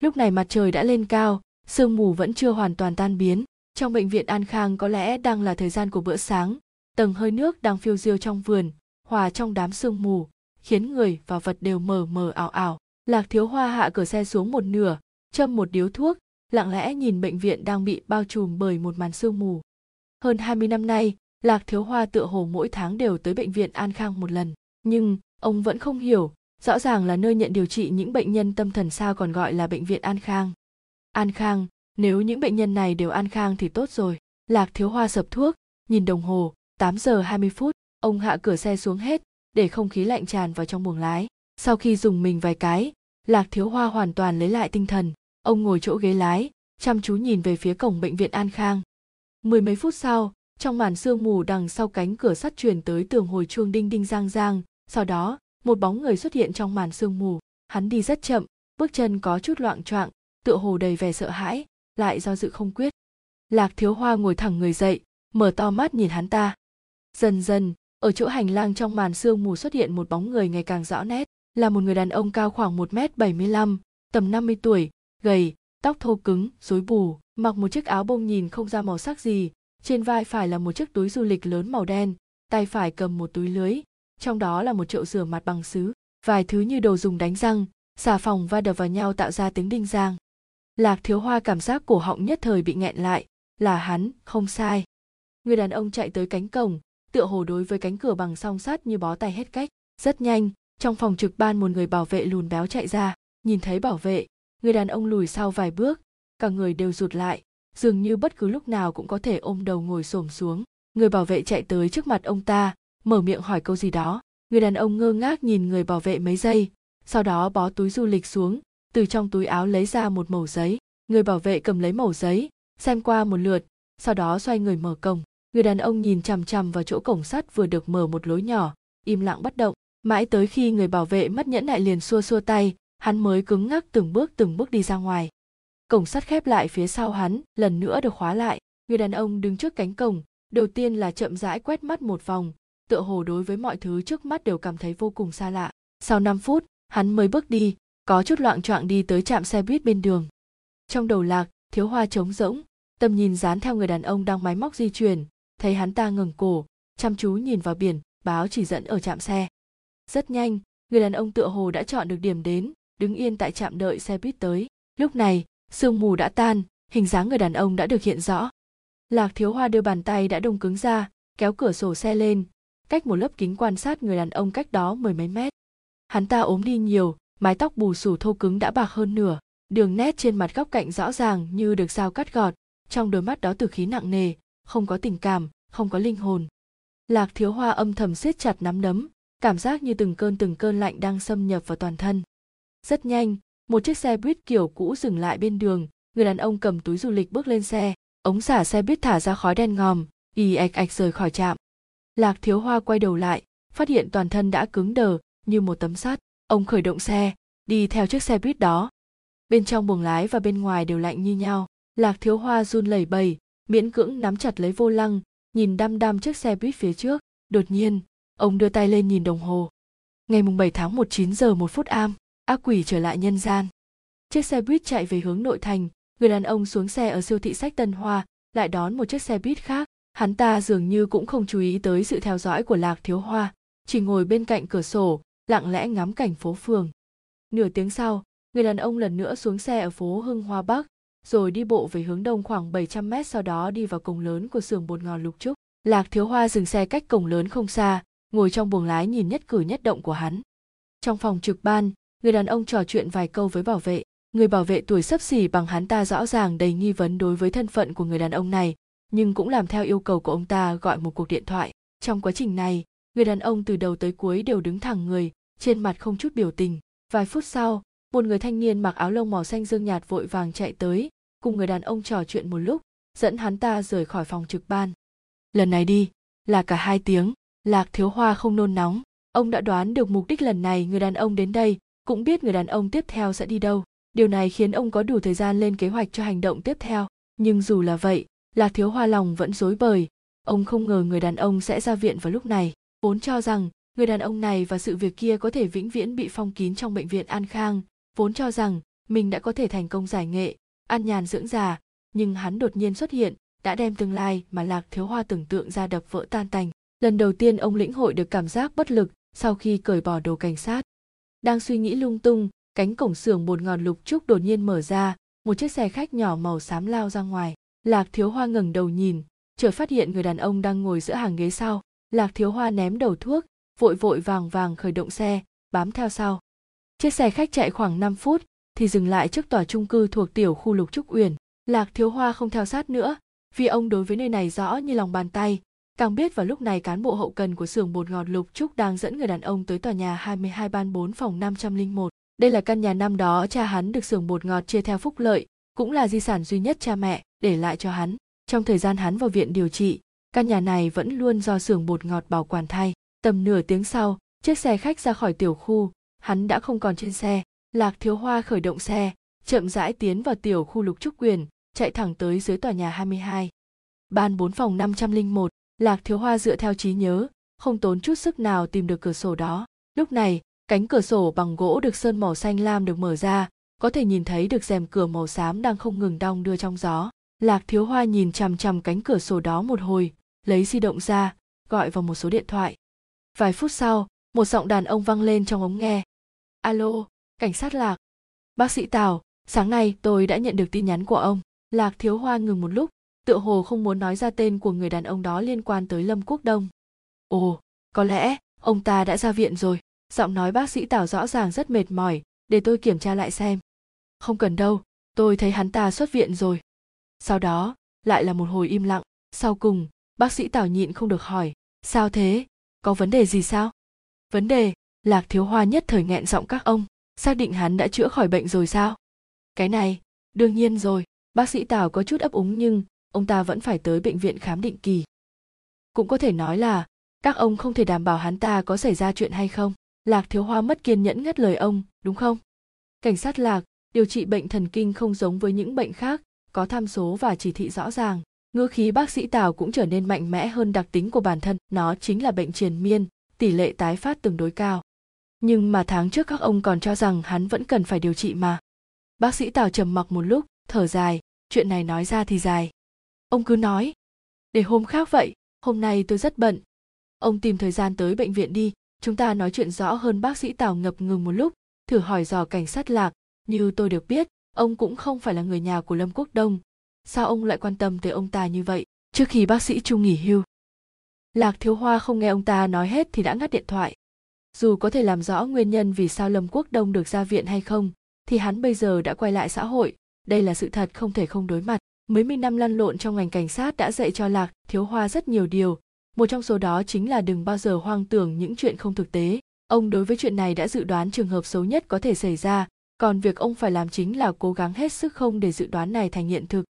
lúc này mặt trời đã lên cao sương mù vẫn chưa hoàn toàn tan biến trong bệnh viện an khang có lẽ đang là thời gian của bữa sáng tầng hơi nước đang phiêu diêu trong vườn hòa trong đám sương mù khiến người và vật đều mờ mờ ảo ảo. Lạc thiếu hoa hạ cửa xe xuống một nửa, châm một điếu thuốc, lặng lẽ nhìn bệnh viện đang bị bao trùm bởi một màn sương mù. Hơn 20 năm nay, lạc thiếu hoa tựa hồ mỗi tháng đều tới bệnh viện an khang một lần. Nhưng, ông vẫn không hiểu, rõ ràng là nơi nhận điều trị những bệnh nhân tâm thần sao còn gọi là bệnh viện an khang. An khang, nếu những bệnh nhân này đều an khang thì tốt rồi. Lạc thiếu hoa sập thuốc, nhìn đồng hồ 8 giờ 20 phút, ông hạ cửa xe xuống hết để không khí lạnh tràn vào trong buồng lái. Sau khi dùng mình vài cái, lạc thiếu hoa hoàn toàn lấy lại tinh thần. Ông ngồi chỗ ghế lái, chăm chú nhìn về phía cổng bệnh viện an khang. Mười mấy phút sau, trong màn sương mù đằng sau cánh cửa sắt truyền tới tường hồi chuông đinh đinh giang giang sau đó, một bóng người xuất hiện trong màn sương mù. Hắn đi rất chậm, bước chân có chút loạn choạng, tựa hồ đầy vẻ sợ hãi, lại do dự không quyết. Lạc thiếu hoa ngồi thẳng người dậy, mở to mắt nhìn hắn ta. Dần dần ở chỗ hành lang trong màn sương mù xuất hiện một bóng người ngày càng rõ nét là một người đàn ông cao khoảng 1 m 75, tầm 50 tuổi, gầy, tóc thô cứng, rối bù, mặc một chiếc áo bông nhìn không ra màu sắc gì, trên vai phải là một chiếc túi du lịch lớn màu đen, tay phải cầm một túi lưới, trong đó là một chậu rửa mặt bằng sứ, vài thứ như đồ dùng đánh răng, xà phòng va đập vào nhau tạo ra tiếng đinh giang. Lạc thiếu hoa cảm giác cổ họng nhất thời bị nghẹn lại, là hắn, không sai. Người đàn ông chạy tới cánh cổng, tựa hồ đối với cánh cửa bằng song sắt như bó tay hết cách. Rất nhanh, trong phòng trực ban một người bảo vệ lùn béo chạy ra, nhìn thấy bảo vệ, người đàn ông lùi sau vài bước, cả người đều rụt lại, dường như bất cứ lúc nào cũng có thể ôm đầu ngồi xổm xuống. Người bảo vệ chạy tới trước mặt ông ta, mở miệng hỏi câu gì đó. Người đàn ông ngơ ngác nhìn người bảo vệ mấy giây, sau đó bó túi du lịch xuống, từ trong túi áo lấy ra một mẩu giấy. Người bảo vệ cầm lấy mẩu giấy, xem qua một lượt, sau đó xoay người mở cổng. Người đàn ông nhìn chằm chằm vào chỗ cổng sắt vừa được mở một lối nhỏ, im lặng bất động. Mãi tới khi người bảo vệ mất nhẫn nại liền xua xua tay, hắn mới cứng ngắc từng bước từng bước đi ra ngoài. Cổng sắt khép lại phía sau hắn, lần nữa được khóa lại. Người đàn ông đứng trước cánh cổng, đầu tiên là chậm rãi quét mắt một vòng, tựa hồ đối với mọi thứ trước mắt đều cảm thấy vô cùng xa lạ. Sau 5 phút, hắn mới bước đi, có chút loạn choạng đi tới trạm xe buýt bên đường. Trong đầu lạc, thiếu hoa trống rỗng, tầm nhìn dán theo người đàn ông đang máy móc di chuyển, thấy hắn ta ngẩng cổ, chăm chú nhìn vào biển, báo chỉ dẫn ở trạm xe. Rất nhanh, người đàn ông tựa hồ đã chọn được điểm đến, đứng yên tại trạm đợi xe buýt tới. Lúc này, sương mù đã tan, hình dáng người đàn ông đã được hiện rõ. Lạc Thiếu Hoa đưa bàn tay đã đông cứng ra, kéo cửa sổ xe lên, cách một lớp kính quan sát người đàn ông cách đó mười mấy mét. Hắn ta ốm đi nhiều, mái tóc bù xù thô cứng đã bạc hơn nửa, đường nét trên mặt góc cạnh rõ ràng như được dao cắt gọt, trong đôi mắt đó từ khí nặng nề, không có tình cảm, không có linh hồn. Lạc Thiếu Hoa âm thầm siết chặt nắm đấm, cảm giác như từng cơn từng cơn lạnh đang xâm nhập vào toàn thân. Rất nhanh, một chiếc xe buýt kiểu cũ dừng lại bên đường, người đàn ông cầm túi du lịch bước lên xe, ống xả xe buýt thả ra khói đen ngòm, ì ạch ạch rời khỏi trạm. Lạc Thiếu Hoa quay đầu lại, phát hiện toàn thân đã cứng đờ như một tấm sắt. Ông khởi động xe, đi theo chiếc xe buýt đó. Bên trong buồng lái và bên ngoài đều lạnh như nhau. Lạc Thiếu Hoa run lẩy bẩy, miễn cưỡng nắm chặt lấy vô lăng, nhìn đăm đăm chiếc xe buýt phía trước. Đột nhiên, ông đưa tay lên nhìn đồng hồ. Ngày mùng 7 tháng 1 9 giờ 1 phút am, ác quỷ trở lại nhân gian. Chiếc xe buýt chạy về hướng nội thành, người đàn ông xuống xe ở siêu thị sách Tân Hoa, lại đón một chiếc xe buýt khác. Hắn ta dường như cũng không chú ý tới sự theo dõi của Lạc Thiếu Hoa, chỉ ngồi bên cạnh cửa sổ, lặng lẽ ngắm cảnh phố phường. Nửa tiếng sau, người đàn ông lần nữa xuống xe ở phố Hưng Hoa Bắc, rồi đi bộ về hướng đông khoảng 700 mét sau đó đi vào cổng lớn của xưởng bột ngọt Lục Trúc. Lạc Thiếu Hoa dừng xe cách cổng lớn không xa, ngồi trong buồng lái nhìn nhất cử nhất động của hắn. Trong phòng trực ban, người đàn ông trò chuyện vài câu với bảo vệ. Người bảo vệ tuổi sấp xỉ bằng hắn ta rõ ràng đầy nghi vấn đối với thân phận của người đàn ông này, nhưng cũng làm theo yêu cầu của ông ta gọi một cuộc điện thoại. Trong quá trình này, người đàn ông từ đầu tới cuối đều đứng thẳng người, trên mặt không chút biểu tình. Vài phút sau, một người thanh niên mặc áo lông màu xanh dương nhạt vội vàng chạy tới, cùng người đàn ông trò chuyện một lúc, dẫn hắn ta rời khỏi phòng trực ban. Lần này đi, là cả hai tiếng, Lạc Thiếu Hoa không nôn nóng, ông đã đoán được mục đích lần này người đàn ông đến đây, cũng biết người đàn ông tiếp theo sẽ đi đâu. Điều này khiến ông có đủ thời gian lên kế hoạch cho hành động tiếp theo. Nhưng dù là vậy, Lạc Thiếu Hoa lòng vẫn rối bời, ông không ngờ người đàn ông sẽ ra viện vào lúc này, vốn cho rằng người đàn ông này và sự việc kia có thể vĩnh viễn bị phong kín trong bệnh viện an khang vốn cho rằng mình đã có thể thành công giải nghệ an nhàn dưỡng già, nhưng hắn đột nhiên xuất hiện, đã đem tương lai mà lạc thiếu hoa tưởng tượng ra đập vỡ tan tành. Lần đầu tiên ông lĩnh hội được cảm giác bất lực sau khi cởi bỏ đồ cảnh sát. Đang suy nghĩ lung tung, cánh cổng xưởng bột ngọt lục trúc đột nhiên mở ra, một chiếc xe khách nhỏ màu xám lao ra ngoài. Lạc thiếu hoa ngẩng đầu nhìn, chợt phát hiện người đàn ông đang ngồi giữa hàng ghế sau. Lạc thiếu hoa ném đầu thuốc, vội vội vàng vàng khởi động xe, bám theo sau. Chiếc xe khách chạy khoảng 5 phút thì dừng lại trước tòa trung cư thuộc tiểu khu lục trúc uyển lạc thiếu hoa không theo sát nữa vì ông đối với nơi này rõ như lòng bàn tay càng biết vào lúc này cán bộ hậu cần của xưởng bột ngọt lục trúc đang dẫn người đàn ông tới tòa nhà 22 ban 4 phòng 501. Đây là căn nhà năm đó cha hắn được xưởng bột ngọt chia theo phúc lợi, cũng là di sản duy nhất cha mẹ để lại cho hắn. Trong thời gian hắn vào viện điều trị, căn nhà này vẫn luôn do xưởng bột ngọt bảo quản thay. Tầm nửa tiếng sau, chiếc xe khách ra khỏi tiểu khu, hắn đã không còn trên xe. Lạc Thiếu Hoa khởi động xe, chậm rãi tiến vào tiểu khu Lục Trúc Quyền, chạy thẳng tới dưới tòa nhà 22. Ban 4 phòng 501, Lạc Thiếu Hoa dựa theo trí nhớ, không tốn chút sức nào tìm được cửa sổ đó. Lúc này, cánh cửa sổ bằng gỗ được sơn màu xanh lam được mở ra, có thể nhìn thấy được rèm cửa màu xám đang không ngừng đong đưa trong gió. Lạc Thiếu Hoa nhìn chằm chằm cánh cửa sổ đó một hồi, lấy di động ra, gọi vào một số điện thoại. Vài phút sau, một giọng đàn ông vang lên trong ống nghe. Alo, cảnh sát Lạc. Bác sĩ Tào, sáng nay tôi đã nhận được tin nhắn của ông. Lạc Thiếu Hoa ngừng một lúc, tựa hồ không muốn nói ra tên của người đàn ông đó liên quan tới Lâm Quốc Đông. Ồ, có lẽ ông ta đã ra viện rồi. Giọng nói bác sĩ Tào rõ ràng rất mệt mỏi, để tôi kiểm tra lại xem. Không cần đâu, tôi thấy hắn ta xuất viện rồi. Sau đó, lại là một hồi im lặng. Sau cùng, bác sĩ Tào nhịn không được hỏi, sao thế, có vấn đề gì sao? Vấn đề, Lạc Thiếu Hoa nhất thời nghẹn giọng các ông, xác định hắn đã chữa khỏi bệnh rồi sao? Cái này, đương nhiên rồi, bác sĩ Tào có chút ấp úng nhưng ông ta vẫn phải tới bệnh viện khám định kỳ. Cũng có thể nói là, các ông không thể đảm bảo hắn ta có xảy ra chuyện hay không. Lạc Thiếu Hoa mất kiên nhẫn ngắt lời ông, đúng không? Cảnh sát Lạc, điều trị bệnh thần kinh không giống với những bệnh khác, có tham số và chỉ thị rõ ràng. Ngữ khí bác sĩ Tào cũng trở nên mạnh mẽ hơn đặc tính của bản thân, nó chính là bệnh triền miên, tỷ lệ tái phát tương đối cao. Nhưng mà tháng trước các ông còn cho rằng hắn vẫn cần phải điều trị mà. Bác sĩ Tào trầm mặc một lúc, thở dài, chuyện này nói ra thì dài. Ông cứ nói. Để hôm khác vậy, hôm nay tôi rất bận. Ông tìm thời gian tới bệnh viện đi, chúng ta nói chuyện rõ hơn bác sĩ Tào ngập ngừng một lúc, thử hỏi dò cảnh sát lạc, như tôi được biết, ông cũng không phải là người nhà của Lâm Quốc Đông. Sao ông lại quan tâm tới ông ta như vậy, trước khi bác sĩ Trung nghỉ hưu? Lạc Thiếu Hoa không nghe ông ta nói hết thì đã ngắt điện thoại. Dù có thể làm rõ nguyên nhân vì sao Lâm Quốc Đông được ra viện hay không, thì hắn bây giờ đã quay lại xã hội, đây là sự thật không thể không đối mặt. Mấy mươi năm lăn lộn trong ngành cảnh sát đã dạy cho Lạc Thiếu Hoa rất nhiều điều, một trong số đó chính là đừng bao giờ hoang tưởng những chuyện không thực tế. Ông đối với chuyện này đã dự đoán trường hợp xấu nhất có thể xảy ra, còn việc ông phải làm chính là cố gắng hết sức không để dự đoán này thành hiện thực.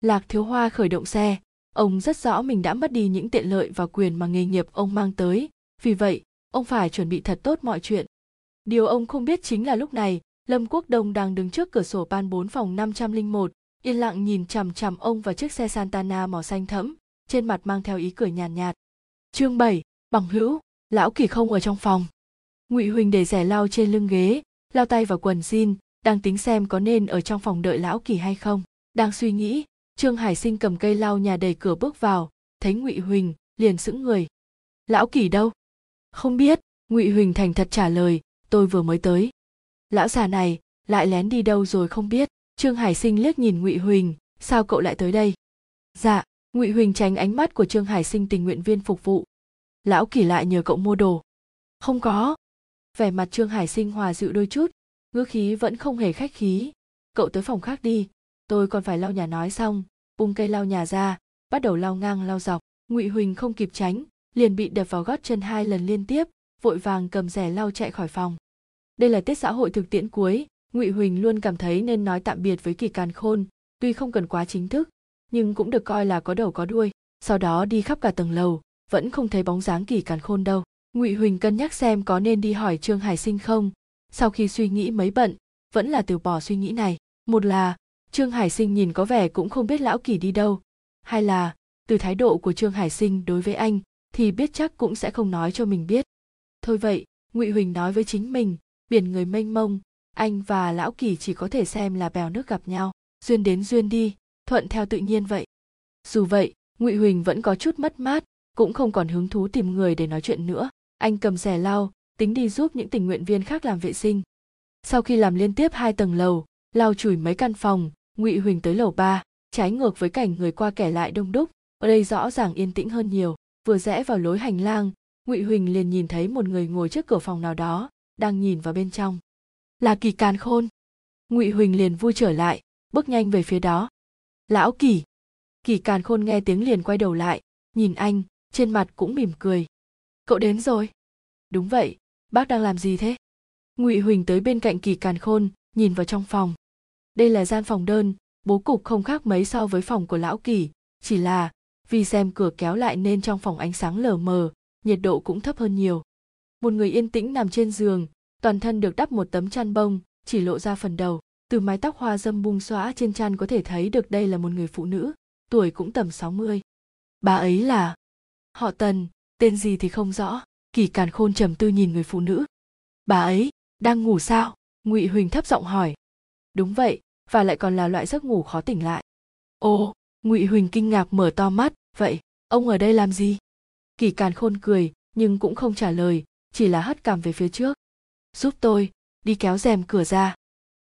Lạc Thiếu Hoa khởi động xe, ông rất rõ mình đã mất đi những tiện lợi và quyền mà nghề nghiệp ông mang tới, vì vậy, ông phải chuẩn bị thật tốt mọi chuyện. Điều ông không biết chính là lúc này, Lâm Quốc Đông đang đứng trước cửa sổ ban 4 phòng 501, yên lặng nhìn chằm chằm ông và chiếc xe Santana màu xanh thẫm, trên mặt mang theo ý cười nhàn nhạt, nhạt. Chương 7, bằng hữu, lão kỳ không ở trong phòng. Ngụy Huỳnh để rẻ lau trên lưng ghế, lao tay vào quần jean, đang tính xem có nên ở trong phòng đợi lão kỳ hay không. Đang suy nghĩ, Trương Hải Sinh cầm cây lau nhà đẩy cửa bước vào, thấy Ngụy Huỳnh, liền sững người. Lão kỳ đâu? Không biết, Ngụy Huỳnh thành thật trả lời, tôi vừa mới tới. Lão già này, lại lén đi đâu rồi không biết. Trương Hải Sinh liếc nhìn Ngụy Huỳnh, sao cậu lại tới đây? Dạ, ngụy huỳnh tránh ánh mắt của trương hải sinh tình nguyện viên phục vụ lão kỳ lại nhờ cậu mua đồ không có vẻ mặt trương hải sinh hòa dịu đôi chút ngữ khí vẫn không hề khách khí cậu tới phòng khác đi tôi còn phải lau nhà nói xong bung cây lau nhà ra bắt đầu lau ngang lau dọc ngụy huỳnh không kịp tránh liền bị đập vào gót chân hai lần liên tiếp, vội vàng cầm rẻ lau chạy khỏi phòng. Đây là tiết xã hội thực tiễn cuối, ngụy huỳnh luôn cảm thấy nên nói tạm biệt với kỳ càn khôn, tuy không cần quá chính thức, nhưng cũng được coi là có đầu có đuôi, sau đó đi khắp cả tầng lầu, vẫn không thấy bóng dáng kỳ càn khôn đâu. Ngụy huỳnh cân nhắc xem có nên đi hỏi trương hải sinh không. Sau khi suy nghĩ mấy bận, vẫn là từ bỏ suy nghĩ này. Một là, trương hải sinh nhìn có vẻ cũng không biết lão kỳ đi đâu. Hai là, từ thái độ của trương hải sinh đối với anh thì biết chắc cũng sẽ không nói cho mình biết. Thôi vậy, ngụy huỳnh nói với chính mình, biển người mênh mông, anh và lão kỳ chỉ có thể xem là bèo nước gặp nhau, duyên đến duyên đi, thuận theo tự nhiên vậy. Dù vậy, ngụy huỳnh vẫn có chút mất mát, cũng không còn hứng thú tìm người để nói chuyện nữa. Anh cầm rẻ lau, tính đi giúp những tình nguyện viên khác làm vệ sinh. Sau khi làm liên tiếp hai tầng lầu, lau chùi mấy căn phòng, ngụy huỳnh tới lầu ba, trái ngược với cảnh người qua kẻ lại đông đúc, ở đây rõ ràng yên tĩnh hơn nhiều vừa rẽ vào lối hành lang, ngụy huỳnh liền nhìn thấy một người ngồi trước cửa phòng nào đó, đang nhìn vào bên trong. Là kỳ càn khôn. Ngụy huỳnh liền vui trở lại, bước nhanh về phía đó. Lão kỳ. Kỳ càn khôn nghe tiếng liền quay đầu lại, nhìn anh, trên mặt cũng mỉm cười. Cậu đến rồi. Đúng vậy, bác đang làm gì thế? Ngụy huỳnh tới bên cạnh kỳ càn khôn, nhìn vào trong phòng. Đây là gian phòng đơn, bố cục không khác mấy so với phòng của lão kỳ, chỉ là vì xem cửa kéo lại nên trong phòng ánh sáng lờ mờ nhiệt độ cũng thấp hơn nhiều một người yên tĩnh nằm trên giường toàn thân được đắp một tấm chăn bông chỉ lộ ra phần đầu từ mái tóc hoa dâm bung xõa trên chăn có thể thấy được đây là một người phụ nữ tuổi cũng tầm 60. Bà ấy là họ Tần, tên gì thì không rõ, Kỳ Càn Khôn trầm tư nhìn người phụ nữ. Bà ấy đang ngủ sao? Ngụy Huỳnh thấp giọng hỏi. Đúng vậy, và lại còn là loại giấc ngủ khó tỉnh lại. Ồ, Ngụy Huỳnh kinh ngạc mở to mắt, vậy ông ở đây làm gì? Kỳ Càn Khôn cười, nhưng cũng không trả lời, chỉ là hất cằm về phía trước. Giúp tôi, đi kéo rèm cửa ra.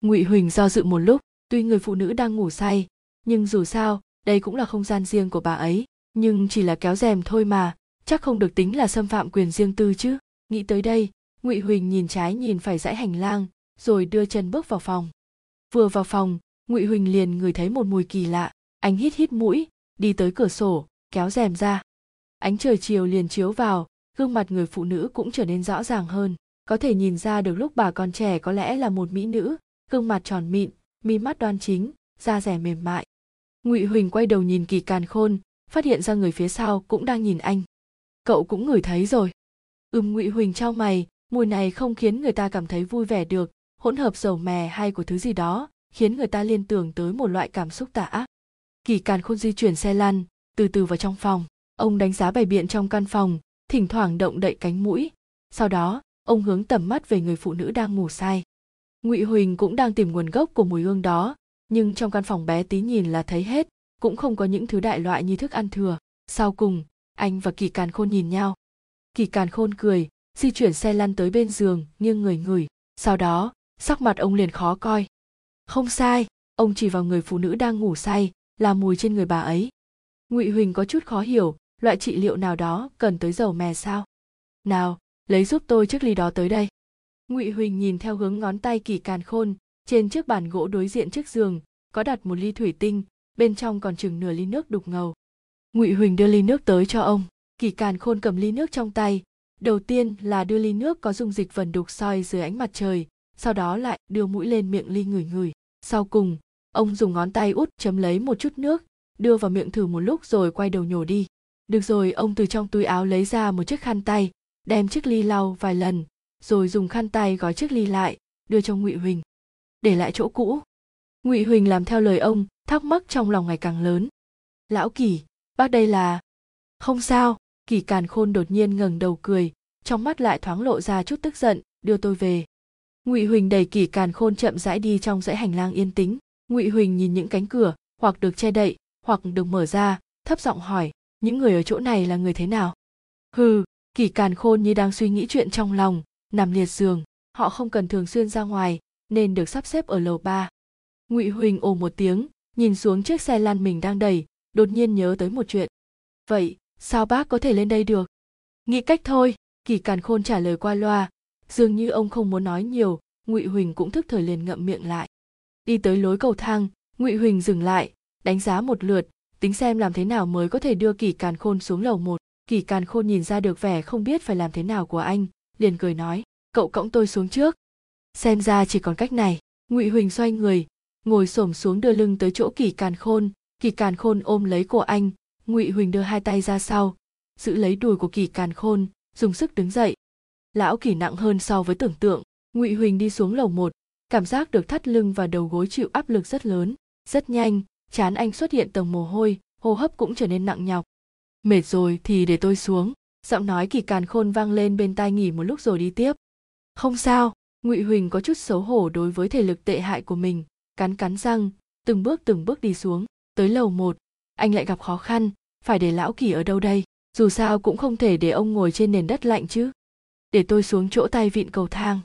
Ngụy Huỳnh do dự một lúc, tuy người phụ nữ đang ngủ say, nhưng dù sao đây cũng là không gian riêng của bà ấy nhưng chỉ là kéo rèm thôi mà chắc không được tính là xâm phạm quyền riêng tư chứ nghĩ tới đây ngụy huỳnh nhìn trái nhìn phải dãy hành lang rồi đưa chân bước vào phòng vừa vào phòng ngụy huỳnh liền ngửi thấy một mùi kỳ lạ anh hít hít mũi đi tới cửa sổ, kéo rèm ra. Ánh trời chiều liền chiếu vào, gương mặt người phụ nữ cũng trở nên rõ ràng hơn. Có thể nhìn ra được lúc bà còn trẻ có lẽ là một mỹ nữ, gương mặt tròn mịn, mi mắt đoan chính, da rẻ mềm mại. Ngụy huỳnh quay đầu nhìn kỳ càn khôn, phát hiện ra người phía sau cũng đang nhìn anh. Cậu cũng ngửi thấy rồi. Ừm, ngụy huỳnh trao mày, mùi này không khiến người ta cảm thấy vui vẻ được, hỗn hợp dầu mè hay của thứ gì đó, khiến người ta liên tưởng tới một loại cảm xúc tả ác kỳ càn khôn di chuyển xe lăn, từ từ vào trong phòng. Ông đánh giá bày biện trong căn phòng, thỉnh thoảng động đậy cánh mũi. Sau đó, ông hướng tầm mắt về người phụ nữ đang ngủ say. Ngụy huỳnh cũng đang tìm nguồn gốc của mùi hương đó, nhưng trong căn phòng bé tí nhìn là thấy hết, cũng không có những thứ đại loại như thức ăn thừa. Sau cùng, anh và kỳ càn khôn nhìn nhau. Kỳ càn khôn cười, di chuyển xe lăn tới bên giường, nghiêng người ngửi. Sau đó, sắc mặt ông liền khó coi. Không sai, ông chỉ vào người phụ nữ đang ngủ say là mùi trên người bà ấy. Ngụy huỳnh có chút khó hiểu, loại trị liệu nào đó cần tới dầu mè sao? Nào, lấy giúp tôi chiếc ly đó tới đây. Ngụy huỳnh nhìn theo hướng ngón tay kỳ càn khôn, trên chiếc bàn gỗ đối diện chiếc giường, có đặt một ly thủy tinh, bên trong còn chừng nửa ly nước đục ngầu. Ngụy huỳnh đưa ly nước tới cho ông, kỳ càn khôn cầm ly nước trong tay. Đầu tiên là đưa ly nước có dung dịch vần đục soi dưới ánh mặt trời, sau đó lại đưa mũi lên miệng ly ngửi ngửi. Sau cùng ông dùng ngón tay út chấm lấy một chút nước, đưa vào miệng thử một lúc rồi quay đầu nhổ đi. Được rồi, ông từ trong túi áo lấy ra một chiếc khăn tay, đem chiếc ly lau vài lần, rồi dùng khăn tay gói chiếc ly lại, đưa cho ngụy huỳnh. Để lại chỗ cũ. Ngụy huỳnh làm theo lời ông, thắc mắc trong lòng ngày càng lớn. Lão kỳ, bác đây là? Không sao, kỳ càn khôn đột nhiên ngẩng đầu cười, trong mắt lại thoáng lộ ra chút tức giận, đưa tôi về. Ngụy huỳnh đẩy kỳ càn khôn chậm rãi đi trong dãy hành lang yên tĩnh ngụy huỳnh nhìn những cánh cửa, hoặc được che đậy, hoặc được mở ra, thấp giọng hỏi, những người ở chỗ này là người thế nào? Hừ kỳ càn khôn như đang suy nghĩ chuyện trong lòng, nằm liệt giường, họ không cần thường xuyên ra ngoài, nên được sắp xếp ở lầu ba. Ngụy huỳnh ồ một tiếng, nhìn xuống chiếc xe lăn mình đang đẩy, đột nhiên nhớ tới một chuyện. Vậy, sao bác có thể lên đây được? Nghĩ cách thôi kỳ càn khôn trả lời qua loa. Dường như ông không muốn nói nhiều, ngụy huỳnh cũng thức thời liền ngậm miệng lại đi tới lối cầu thang, ngụy huỳnh dừng lại, đánh giá một lượt, tính xem làm thế nào mới có thể đưa kỳ càn khôn xuống lầu một. Kỳ càn khôn nhìn ra được vẻ không biết phải làm thế nào của anh, liền cười nói, cậu cõng tôi xuống trước. Xem ra chỉ còn cách này, ngụy huỳnh xoay người, ngồi xổm xuống đưa lưng tới chỗ kỳ càn khôn. Kỳ càn khôn ôm lấy cổ anh, ngụy huỳnh đưa hai tay ra sau, giữ lấy đùi của kỳ càn khôn, dùng sức đứng dậy. Lão kỳ nặng hơn so với tưởng tượng, ngụy huỳnh đi xuống lầu một cảm giác được thắt lưng và đầu gối chịu áp lực rất lớn, rất nhanh, chán anh xuất hiện tầng mồ hôi, hô hấp cũng trở nên nặng nhọc. Mệt rồi thì để tôi xuống, giọng nói kỳ càn khôn vang lên bên tai nghỉ một lúc rồi đi tiếp. Không sao, ngụy huỳnh có chút xấu hổ đối với thể lực tệ hại của mình, cắn cắn răng, từng bước từng bước đi xuống, tới lầu một. Anh lại gặp khó khăn, phải để lão kỳ ở đâu đây? Dù sao cũng không thể để ông ngồi trên nền đất lạnh chứ. Để tôi xuống chỗ tay vịn cầu thang.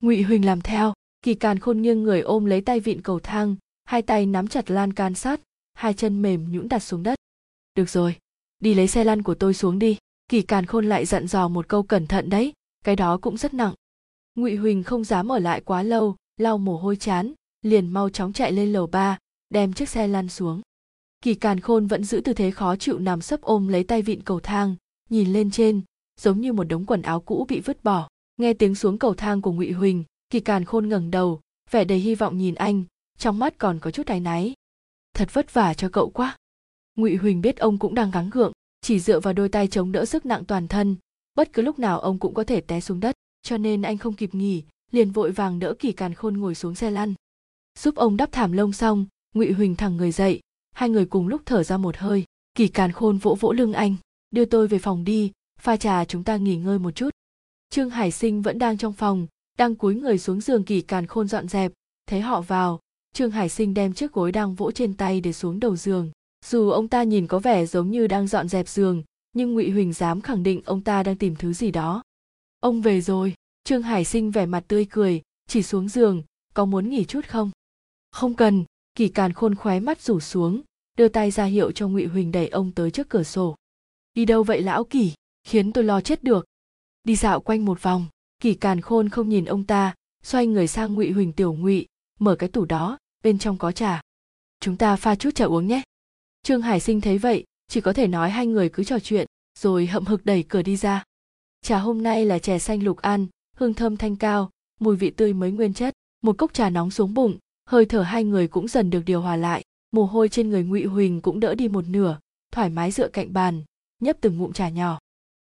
Ngụy huỳnh làm theo kỳ càn khôn nghiêng người ôm lấy tay vịn cầu thang hai tay nắm chặt lan can sát, hai chân mềm nhũn đặt xuống đất. Được rồi đi lấy xe lăn của tôi xuống đi. Kỳ càn khôn lại dặn dò một câu cẩn thận đấy cái đó cũng rất nặng. Ngụy huỳnh không dám ở lại quá lâu lau mồ hôi chán liền mau chóng chạy lên lầu ba đem chiếc xe lăn xuống. Kỳ càn khôn vẫn giữ tư thế khó chịu nằm sấp ôm lấy tay vịn cầu thang nhìn lên trên giống như một đống quần áo cũ bị vứt bỏ. Nghe tiếng xuống cầu thang của ngụy huỳnh kỳ càn khôn ngẩng đầu, vẻ đầy hy vọng nhìn anh, trong mắt còn có chút áy náy. Thật vất vả cho cậu quá. Ngụy huỳnh biết ông cũng đang gắng gượng, chỉ dựa vào đôi tay chống đỡ sức nặng toàn thân. Bất cứ lúc nào ông cũng có thể té xuống đất, cho nên anh không kịp nghỉ, liền vội vàng đỡ kỳ càn khôn ngồi xuống xe lăn. Giúp ông đắp thảm lông xong, ngụy huỳnh thẳng người dậy, hai người cùng lúc thở ra một hơi. Kỳ càn khôn vỗ vỗ lưng anh, đưa tôi về phòng đi, pha trà chúng ta nghỉ ngơi một chút. Trương hải sinh vẫn đang trong phòng đang cúi người xuống giường kỳ càn khôn dọn dẹp, thấy họ vào. Trương hải sinh đem chiếc gối đang vỗ trên tay để xuống đầu giường. Dù ông ta nhìn có vẻ giống như đang dọn dẹp giường, nhưng ngụy huỳnh dám khẳng định ông ta đang tìm thứ gì đó. Ông về rồi. Trương hải sinh vẻ mặt tươi cười, chỉ xuống giường, có muốn nghỉ chút không? Không cần. Kỳ càn khôn khóe mắt rủ xuống, đưa tay ra hiệu cho ngụy huỳnh đẩy ông tới trước cửa sổ. Đi đâu vậy lão kỳ khiến tôi lo chết được. Đi dạo quanh một vòng kỳ càn khôn không nhìn ông ta, xoay người sang ngụy huỳnh tiểu ngụy, mở cái tủ đó, bên trong có trà. Chúng ta pha chút trà uống nhé. Trương hải sinh thấy vậy, chỉ có thể nói hai người cứ trò chuyện, rồi hậm hực đẩy cửa đi ra. Trà hôm nay là chè xanh lục an, hương thơm thanh cao, mùi vị tươi mới nguyên chất, một cốc trà nóng xuống bụng, hơi thở hai người cũng dần được điều hòa lại, mồ hôi trên người ngụy huỳnh cũng đỡ đi một nửa, thoải mái dựa cạnh bàn, nhấp từng ngụm trà nhỏ.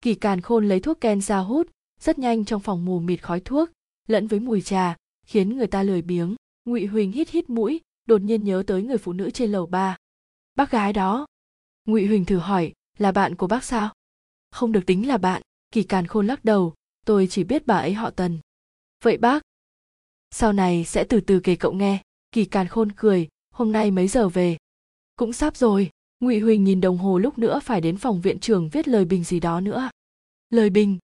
Kỳ càn khôn lấy thuốc ken ra hút rất nhanh trong phòng mù mịt khói thuốc, lẫn với mùi trà, khiến người ta lười biếng. Ngụy huỳnh hít hít mũi, đột nhiên nhớ tới người phụ nữ trên lầu ba. Bác gái đó. Ngụy huỳnh thử hỏi, là bạn của bác sao? Không được tính là bạn, kỳ càn khôn lắc đầu, tôi chỉ biết bà ấy họ tần. Vậy bác? Sau này sẽ từ từ kể cậu nghe, kỳ càn khôn cười, hôm nay mấy giờ về? Cũng sắp rồi. Ngụy huỳnh nhìn đồng hồ lúc nữa phải đến phòng viện trưởng viết lời bình gì đó nữa. Lời bình?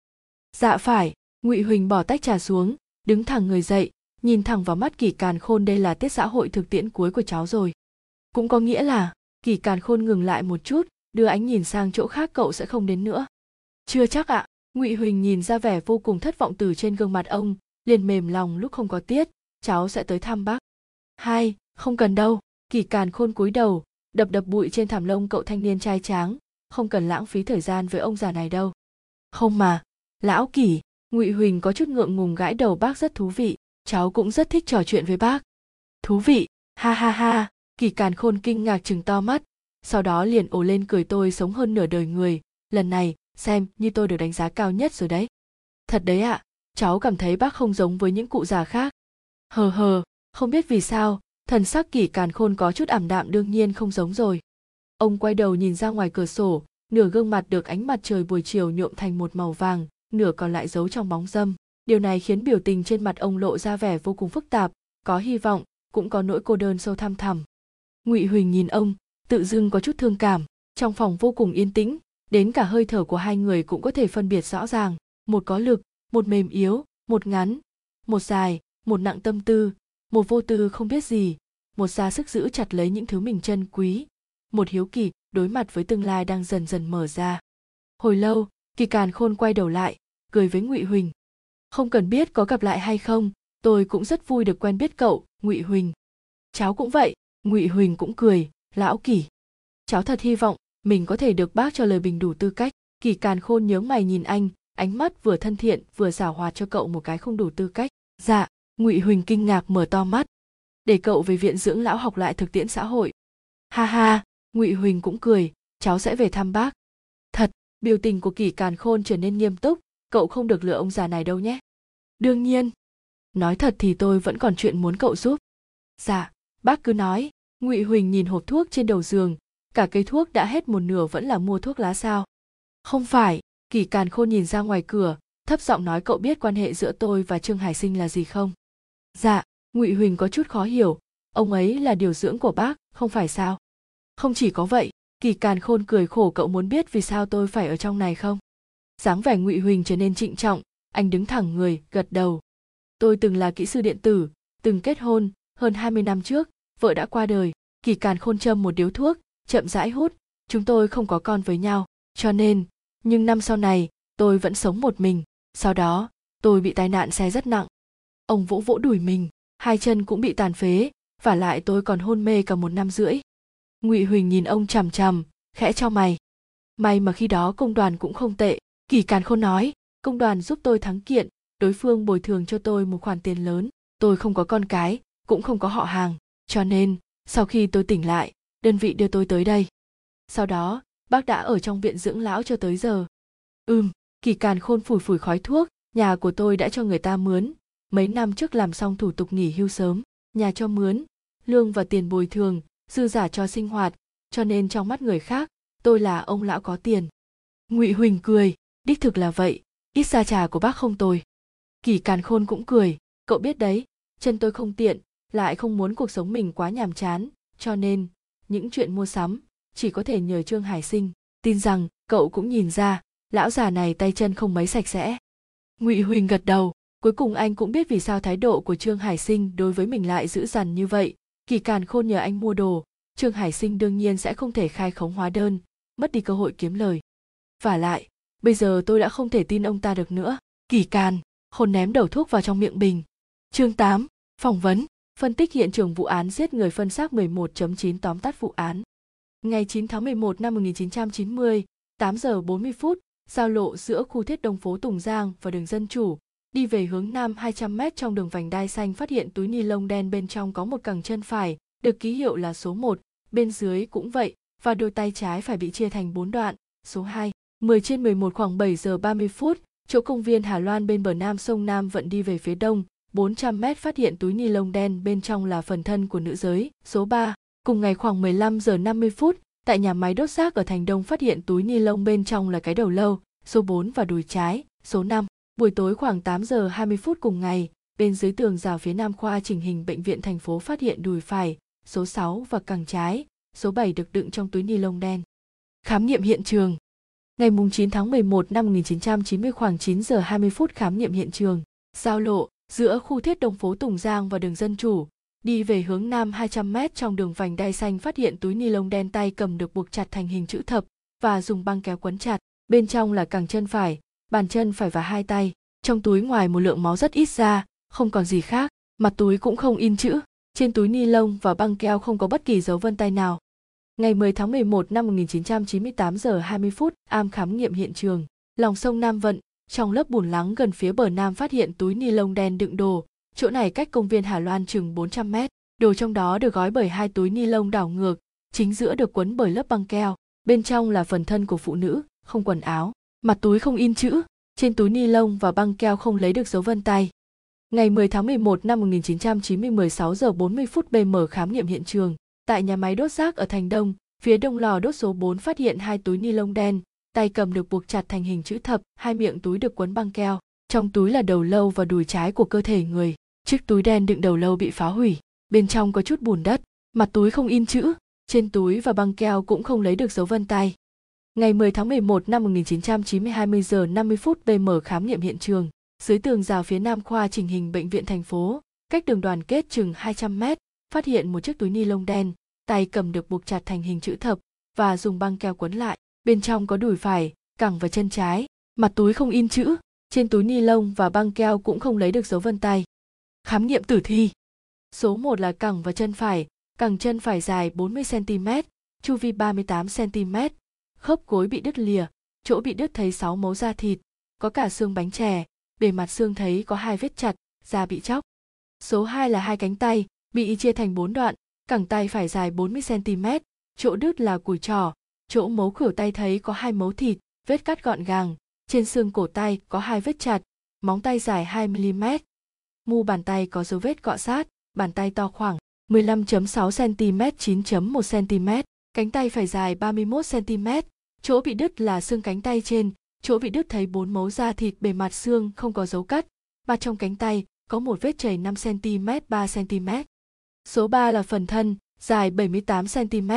Dạ phải, ngụy huỳnh bỏ tách trà xuống, đứng thẳng người dậy, nhìn thẳng vào mắt kỳ càn khôn đây là tiết xã hội thực tiễn cuối của cháu rồi. Cũng có nghĩa là kỳ càn khôn ngừng lại một chút, đưa ánh nhìn sang chỗ khác cậu sẽ không đến nữa. Chưa chắc ạ. Ngụy huỳnh nhìn ra vẻ vô cùng thất vọng từ trên gương mặt ông, liền mềm lòng lúc không có tiết, cháu sẽ tới thăm bác. Hai, không cần đâu. Kỳ càn khôn cúi đầu, đập đập bụi trên thảm lông cậu thanh niên trai tráng, không cần lãng phí thời gian với ông già này đâu. Không mà lão kỳ ngụy huỳnh có chút ngượng ngùng gãi đầu bác rất thú vị cháu cũng rất thích trò chuyện với bác. Thú vị ha ha ha kỳ càn khôn kinh ngạc chừng to mắt sau đó liền ồ lên cười tôi sống hơn nửa đời người lần này xem như tôi được đánh giá cao nhất rồi đấy. Thật đấy ạ à, cháu cảm thấy bác không giống với những cụ già khác. Hờ hờ không biết vì sao thần sắc kỳ càn khôn có chút ảm đạm đương nhiên không giống rồi. Ông quay đầu nhìn ra ngoài cửa sổ nửa gương mặt được ánh mặt trời buổi chiều nhuộm thành một màu vàng nửa còn lại giấu trong bóng dâm. Điều này khiến biểu tình trên mặt ông lộ ra vẻ vô cùng phức tạp, có hy vọng, cũng có nỗi cô đơn sâu thăm thẳm. Ngụy huỳnh nhìn ông, tự dưng có chút thương cảm, trong phòng vô cùng yên tĩnh, đến cả hơi thở của hai người cũng có thể phân biệt rõ ràng, một có lực, một mềm yếu, một ngắn, một dài, một nặng tâm tư, một vô tư không biết gì, một ra sức giữ chặt lấy những thứ mình trân quý, một hiếu kỳ đối mặt với tương lai đang dần dần mở ra. Hồi lâu, kỳ càn khôn quay đầu lại cười với ngụy huỳnh. Không cần biết có gặp lại hay không, tôi cũng rất vui được quen biết cậu, ngụy huỳnh. Cháu cũng vậy, ngụy huỳnh cũng cười, lão kỳ cháu thật hy vọng mình có thể được bác cho lời bình đủ tư cách kỳ càn khôn nhớ mày nhìn anh, ánh mắt vừa thân thiện vừa giảo hoạt cho cậu một cái không đủ tư cách. Dạ ngụy huỳnh kinh ngạc mở to mắt. Để cậu về viện dưỡng lão học lại thực tiễn xã hội. Ha ha, ngụy huỳnh cũng cười, cháu sẽ về thăm bác. Thật, biểu tình của kỳ càn khôn trở nên nghiêm túc cậu không được lừa ông già này đâu nhé. Đương nhiên. Nói thật thì tôi vẫn còn chuyện muốn cậu giúp. Dạ bác cứ nói. Ngụy huỳnh nhìn hộp thuốc trên đầu giường. Cả cây thuốc đã hết một nửa vẫn là mua thuốc lá sao? Không phải. Kỳ càn khôn nhìn ra ngoài cửa, thấp giọng nói cậu biết quan hệ giữa tôi và trương hải sinh là gì không? Dạ ngụy huỳnh có chút khó hiểu. Ông ấy là điều dưỡng của bác, không phải sao? Không chỉ có vậy kỳ càn khôn cười khổ cậu muốn biết vì sao tôi phải ở trong này không? Dáng vẻ ngụy huỳnh trở nên trịnh trọng, anh đứng thẳng người, gật đầu. Tôi từng là kỹ sư điện tử, từng kết hôn, hơn 20 năm trước, vợ đã qua đời, kỳ càn khôn châm một điếu thuốc, chậm rãi hút, chúng tôi không có con với nhau, cho nên, nhưng năm sau này, tôi vẫn sống một mình, sau đó, tôi bị tai nạn xe rất nặng. Ông vỗ vỗ đuổi mình, hai chân cũng bị tàn phế, và lại tôi còn hôn mê cả một năm rưỡi. Ngụy huỳnh nhìn ông chằm chằm, khẽ cho mày. May mà khi đó công đoàn cũng không tệ kỳ càn khôn nói, công đoàn giúp tôi thắng kiện, đối phương bồi thường cho tôi một khoản tiền lớn. Tôi không có con cái, cũng không có họ hàng. Cho nên, sau khi tôi tỉnh lại, đơn vị đưa tôi tới đây. Sau đó, bác đã ở trong viện dưỡng lão cho tới giờ. Ừm, kỳ càn khôn phủi phủi khói thuốc, nhà của tôi đã cho người ta mướn. Mấy năm trước làm xong thủ tục nghỉ hưu sớm, nhà cho mướn, lương và tiền bồi thường, dư giả cho sinh hoạt. Cho nên trong mắt người khác, tôi là ông lão có tiền. Ngụy huỳnh cười đích thực là vậy, ít xa trà của bác không tồi. Kỳ càn khôn cũng cười, cậu biết đấy, chân tôi không tiện, lại không muốn cuộc sống mình quá nhàm chán, cho nên những chuyện mua sắm chỉ có thể nhờ trương hải sinh. Tin rằng cậu cũng nhìn ra, lão già này tay chân không mấy sạch sẽ. Ngụy huỳnh gật đầu, cuối cùng anh cũng biết vì sao thái độ của trương hải sinh đối với mình lại dữ dằn như vậy. Kỳ càn khôn nhờ anh mua đồ, trương hải sinh đương nhiên sẽ không thể khai khống hóa đơn, mất đi cơ hội kiếm lời. Và lại bây giờ tôi đã không thể tin ông ta được nữa. Kỳ càn khôn ném đầu thuốc vào trong miệng bình chương 8, phỏng vấn phân tích hiện trường vụ án giết người phân xác 11.9 tóm tắt vụ án. Ngày 9 tháng 11 năm 1990, 8 giờ 40 phút, giao lộ giữa khu thiết đông phố Tùng Giang và đường Dân Chủ, đi về hướng nam 200 mét trong đường vành đai xanh phát hiện túi ni lông đen bên trong có một cẳng chân phải, được ký hiệu là số 1, bên dưới cũng vậy, và đôi tay trái phải bị chia thành 4 đoạn, số 2. 10 trên 11 khoảng 7 giờ 30 phút, chỗ công viên Hà Loan bên bờ nam sông Nam vận đi về phía đông, 400 mét phát hiện túi ni lông đen bên trong là phần thân của nữ giới, số 3. Cùng ngày khoảng 15 giờ 50 phút, tại nhà máy đốt rác ở Thành Đông phát hiện túi ni lông bên trong là cái đầu lâu, số 4 và đùi trái, số 5. Buổi tối khoảng 8 giờ 20 phút cùng ngày, bên dưới tường rào phía nam khoa chỉnh hình bệnh viện thành phố phát hiện đùi phải, số 6 và cẳng trái, số 7 được đựng trong túi ni lông đen. Khám nghiệm hiện trường. Ngày 9 tháng 11 năm 1990 khoảng 9 giờ 20 phút khám nghiệm hiện trường, giao lộ giữa khu thiết đồng phố Tùng Giang và đường Dân Chủ, đi về hướng nam 200 mét trong đường vành đai xanh phát hiện túi ni lông đen tay cầm được buộc chặt thành hình chữ thập và dùng băng kéo quấn chặt. Bên trong là cẳng chân phải, bàn chân phải và hai tay. Trong túi ngoài một lượng máu rất ít ra, không còn gì khác. Mặt túi cũng không in chữ. Trên túi ni lông và băng keo không có bất kỳ dấu vân tay nào. Ngày 10 tháng 11 năm 1998 giờ 20 phút, am khám nghiệm hiện trường. Lòng sông Nam Vận, trong lớp bùn lắng gần phía bờ nam phát hiện túi ni lông đen đựng đồ, chỗ này cách công viên Hà Loan chừng 400 mét. Đồ trong đó được gói bởi hai túi ni lông đảo ngược, chính giữa được quấn bởi lớp băng keo. Bên trong là phần thân của phụ nữ, không quần áo. Mặt túi không in chữ, trên túi ni lông và băng keo không lấy được dấu vân tay. Ngày 10 tháng 11 năm 1990 16 giờ 40 phút BM khám nghiệm hiện trường. Tại nhà máy đốt rác ở Thành Đông, phía đông lò đốt số 4 phát hiện hai túi ni lông đen, tay cầm được buộc chặt thành hình chữ thập, hai miệng túi được quấn băng keo. Trong túi là đầu lâu và đùi trái của cơ thể người. Chiếc túi đen đựng đầu lâu bị phá hủy, bên trong có chút bùn đất, mặt túi không in chữ, trên túi và băng keo cũng không lấy được dấu vân tay. Ngày 10 tháng 11 năm 1990 20 giờ 50 phút BM khám nghiệm hiện trường, dưới tường rào phía nam khoa chỉnh hình bệnh viện thành phố, cách đường đoàn kết chừng 200 mét, phát hiện một chiếc túi ni lông đen, tay cầm được buộc chặt thành hình chữ thập và dùng băng keo quấn lại. Bên trong có đùi phải, cẳng và chân trái, mặt túi không in chữ, trên túi ni lông và băng keo cũng không lấy được dấu vân tay. Khám nghiệm tử thi. Số 1 là cẳng và chân phải, cẳng chân phải dài 40 cm, chu vi 38 cm, khớp gối bị đứt lìa, chỗ bị đứt thấy 6 mấu da thịt, có cả xương bánh chè, bề mặt xương thấy có hai vết chặt, da bị chóc. Số 2 là hai cánh tay, bị chia thành bốn đoạn, cẳng tay phải dài 40 cm, chỗ đứt là cùi trỏ, chỗ mấu khỉu tay thấy có hai mấu thịt, vết cắt gọn gàng, trên xương cổ tay có hai vết chặt, móng tay dài 2 mm. Mu bàn tay có dấu vết cọ sát, bàn tay to khoảng 15.6 cm 9.1 cm, cánh tay phải dài 31 cm, chỗ bị đứt là xương cánh tay trên, chỗ bị đứt thấy bốn mấu da thịt bề mặt xương không có dấu cắt, mặt trong cánh tay có một vết chảy 5 cm 3 cm. Số 3 là phần thân, dài 78 cm,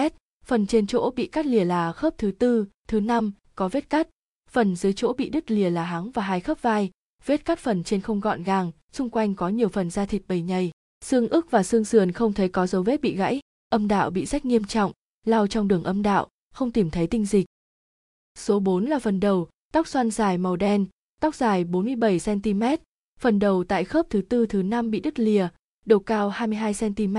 phần trên chỗ bị cắt lìa là khớp thứ tư, thứ năm có vết cắt, phần dưới chỗ bị đứt lìa là háng và hai khớp vai, vết cắt phần trên không gọn gàng, xung quanh có nhiều phần da thịt bầy nhầy, xương ức và xương sườn không thấy có dấu vết bị gãy, âm đạo bị rách nghiêm trọng, lao trong đường âm đạo, không tìm thấy tinh dịch. Số 4 là phần đầu, tóc xoăn dài màu đen, tóc dài 47 cm, phần đầu tại khớp thứ tư thứ năm bị đứt lìa, đầu cao 22 cm,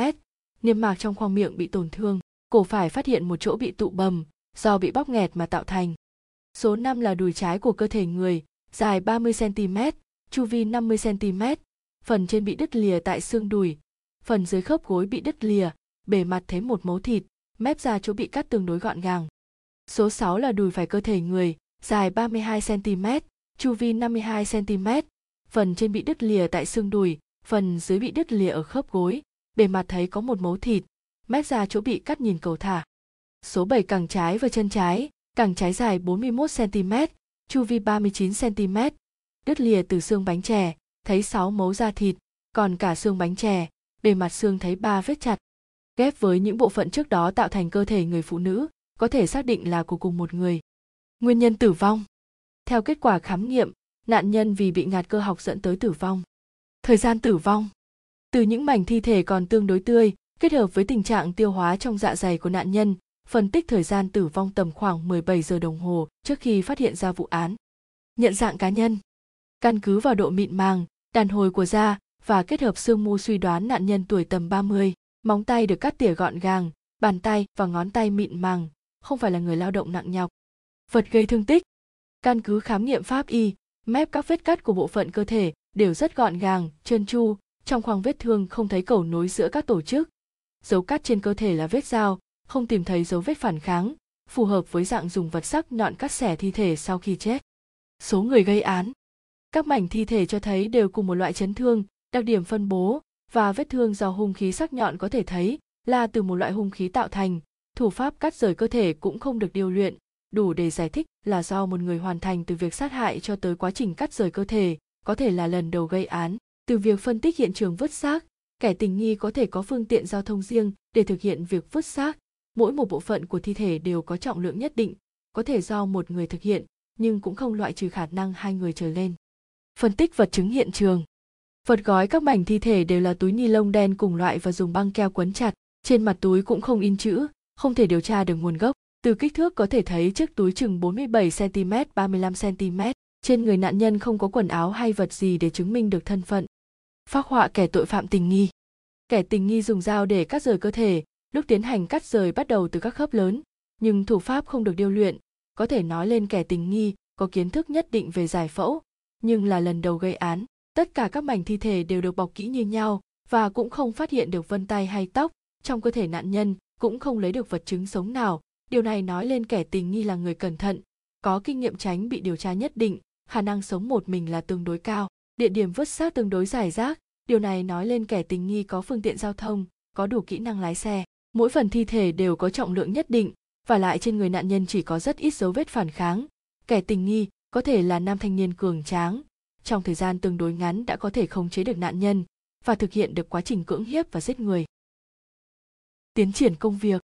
niêm mạc trong khoang miệng bị tổn thương, cổ phải phát hiện một chỗ bị tụ bầm, do bị bóp nghẹt mà tạo thành. Số 5 là đùi trái của cơ thể người, dài 30 cm, chu vi 50 cm, phần trên bị đứt lìa tại xương đùi, phần dưới khớp gối bị đứt lìa, bề mặt thấy một mấu thịt, mép ra chỗ bị cắt tương đối gọn gàng. Số 6 là đùi phải cơ thể người, dài 32 cm, chu vi 52 cm, phần trên bị đứt lìa tại xương đùi, phần dưới bị đứt lìa ở khớp gối, bề mặt thấy có một mấu thịt, mép ra chỗ bị cắt nhìn cầu thả. Số 7 cẳng trái và chân trái, cẳng trái dài 41 cm, chu vi 39 cm, đứt lìa từ xương bánh chè, thấy 6 mấu da thịt, còn cả xương bánh chè, bề mặt xương thấy 3 vết chặt. Ghép với những bộ phận trước đó tạo thành cơ thể người phụ nữ, có thể xác định là của cùng một người. Nguyên nhân tử vong Theo kết quả khám nghiệm, nạn nhân vì bị ngạt cơ học dẫn tới tử vong. Thời gian tử vong Từ những mảnh thi thể còn tương đối tươi, kết hợp với tình trạng tiêu hóa trong dạ dày của nạn nhân, phân tích thời gian tử vong tầm khoảng 17 giờ đồng hồ trước khi phát hiện ra vụ án. Nhận dạng cá nhân Căn cứ vào độ mịn màng, đàn hồi của da và kết hợp xương mu suy đoán nạn nhân tuổi tầm 30, móng tay được cắt tỉa gọn gàng, bàn tay và ngón tay mịn màng, không phải là người lao động nặng nhọc. Vật gây thương tích Căn cứ khám nghiệm pháp y, mép các vết cắt của bộ phận cơ thể đều rất gọn gàng, trơn tru, trong khoang vết thương không thấy cầu nối giữa các tổ chức. Dấu cắt trên cơ thể là vết dao, không tìm thấy dấu vết phản kháng, phù hợp với dạng dùng vật sắc nhọn cắt xẻ thi thể sau khi chết. Số người gây án Các mảnh thi thể cho thấy đều cùng một loại chấn thương, đặc điểm phân bố và vết thương do hung khí sắc nhọn có thể thấy là từ một loại hung khí tạo thành, thủ pháp cắt rời cơ thể cũng không được điều luyện, đủ để giải thích là do một người hoàn thành từ việc sát hại cho tới quá trình cắt rời cơ thể, có thể là lần đầu gây án. Từ việc phân tích hiện trường vứt xác, kẻ tình nghi có thể có phương tiện giao thông riêng để thực hiện việc vứt xác. Mỗi một bộ phận của thi thể đều có trọng lượng nhất định, có thể do một người thực hiện, nhưng cũng không loại trừ khả năng hai người trở lên. Phân tích vật chứng hiện trường Vật gói các mảnh thi thể đều là túi ni lông đen cùng loại và dùng băng keo quấn chặt, trên mặt túi cũng không in chữ, không thể điều tra được nguồn gốc. Từ kích thước có thể thấy chiếc túi chừng 47 cm 35 cm, trên người nạn nhân không có quần áo hay vật gì để chứng minh được thân phận. Phác họa kẻ tội phạm tình nghi. Kẻ tình nghi dùng dao để cắt rời cơ thể, lúc tiến hành cắt rời bắt đầu từ các khớp lớn, nhưng thủ pháp không được điêu luyện, có thể nói lên kẻ tình nghi có kiến thức nhất định về giải phẫu, nhưng là lần đầu gây án. Tất cả các mảnh thi thể đều được bọc kỹ như nhau và cũng không phát hiện được vân tay hay tóc trong cơ thể nạn nhân, cũng không lấy được vật chứng sống nào. Điều này nói lên kẻ tình nghi là người cẩn thận, có kinh nghiệm tránh bị điều tra nhất định, khả năng sống một mình là tương đối cao. Địa điểm vứt xác tương đối giải rác, điều này nói lên kẻ tình nghi có phương tiện giao thông, có đủ kỹ năng lái xe. Mỗi phần thi thể đều có trọng lượng nhất định, và lại trên người nạn nhân chỉ có rất ít dấu vết phản kháng. Kẻ tình nghi có thể là nam thanh niên cường tráng, trong thời gian tương đối ngắn đã có thể khống chế được nạn nhân và thực hiện được quá trình cưỡng hiếp và giết người. Tiến triển công việc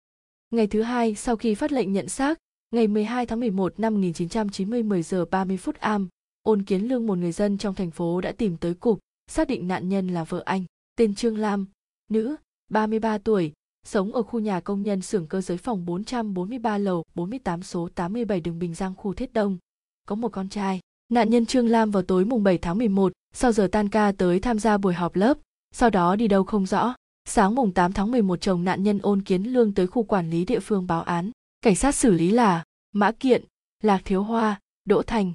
Ngày thứ hai sau khi phát lệnh nhận xác, ngày 12 tháng 11 năm 1990 10 giờ 30 phút am, Ôn Kiến Lương một người dân trong thành phố đã tìm tới cục, xác định nạn nhân là vợ anh, tên Trương Lam, nữ, 33 tuổi, sống ở khu nhà công nhân xưởng cơ giới phòng 443 lầu 48 số 87 đường Bình Giang khu Thiết Đông. Có một con trai. Nạn nhân Trương Lam vào tối mùng 7 tháng 11, sau giờ tan ca tới tham gia buổi họp lớp, sau đó đi đâu không rõ. Sáng mùng 8 tháng 11 chồng nạn nhân ôn kiến lương tới khu quản lý địa phương báo án. Cảnh sát xử lý là Mã Kiện, Lạc Thiếu Hoa, Đỗ Thành.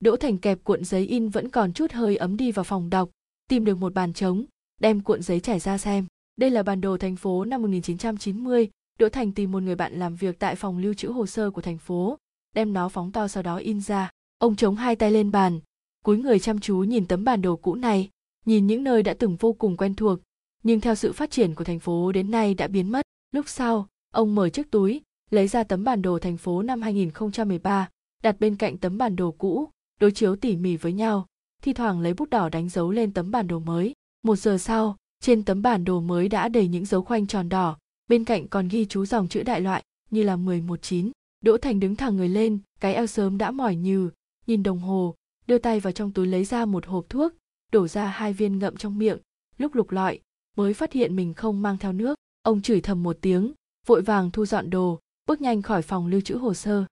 Đỗ Thành kẹp cuộn giấy in vẫn còn chút hơi ấm đi vào phòng đọc, tìm được một bàn trống, đem cuộn giấy trải ra xem. Đây là bản đồ thành phố năm 1990, Đỗ Thành tìm một người bạn làm việc tại phòng lưu trữ hồ sơ của thành phố, đem nó phóng to sau đó in ra. Ông chống hai tay lên bàn, cúi người chăm chú nhìn tấm bản đồ cũ này, nhìn những nơi đã từng vô cùng quen thuộc, nhưng theo sự phát triển của thành phố đến nay đã biến mất. Lúc sau, ông mở chiếc túi, lấy ra tấm bản đồ thành phố năm 2013, đặt bên cạnh tấm bản đồ cũ đối chiếu tỉ mỉ với nhau. Thi thoảng lấy bút đỏ đánh dấu lên tấm bản đồ mới. Một giờ sau trên tấm bản đồ mới đã đầy những dấu khoanh tròn đỏ. Bên cạnh còn ghi chú dòng chữ đại loại như là 119. Đỗ Thành đứng thẳng người lên, cái eo sớm đã mỏi nhừ, nhìn đồng hồ, đưa tay vào trong túi lấy ra một hộp thuốc, đổ ra hai viên ngậm trong miệng, lúc lục lọi, mới phát hiện mình không mang theo nước. Ông chửi thầm một tiếng, vội vàng thu dọn đồ, bước nhanh khỏi phòng lưu trữ hồ sơ.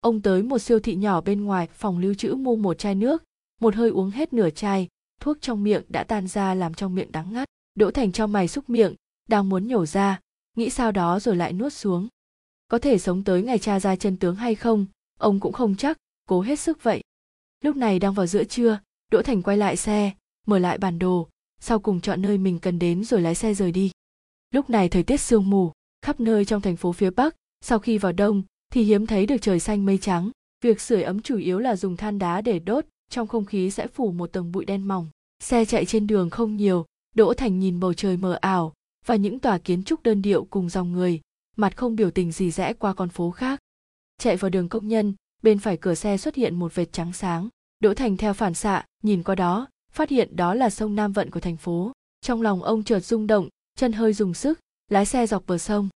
Ông tới một siêu thị nhỏ bên ngoài phòng lưu trữ mua một chai nước, một hơi uống hết nửa chai, thuốc trong miệng đã tan ra làm trong miệng đắng ngắt. Đỗ Thành trong mày xúc miệng, đang muốn nhổ ra, nghĩ sao đó rồi lại nuốt xuống. Có thể sống tới ngày cha ra chân tướng hay không, ông cũng không chắc, cố hết sức vậy. Lúc này đang vào giữa trưa, Đỗ Thành quay lại xe, mở lại bản đồ, sau cùng chọn nơi mình cần đến rồi lái xe rời đi. Lúc này thời tiết sương mù, khắp nơi trong thành phố phía Bắc, sau khi vào đông thì hiếm thấy được trời xanh mây trắng. Việc sưởi ấm chủ yếu là dùng than đá để đốt, trong không khí sẽ phủ một tầng bụi đen mỏng. Xe chạy trên đường không nhiều, Đỗ Thành nhìn bầu trời mờ ảo và những tòa kiến trúc đơn điệu cùng dòng người, mặt không biểu tình gì rẽ qua con phố khác. Chạy vào đường công nhân, bên phải cửa xe xuất hiện một vệt trắng sáng. Đỗ Thành theo phản xạ, nhìn qua đó, phát hiện đó là sông Nam Vận của thành phố. Trong lòng ông chợt rung động, chân hơi dùng sức, lái xe dọc bờ sông.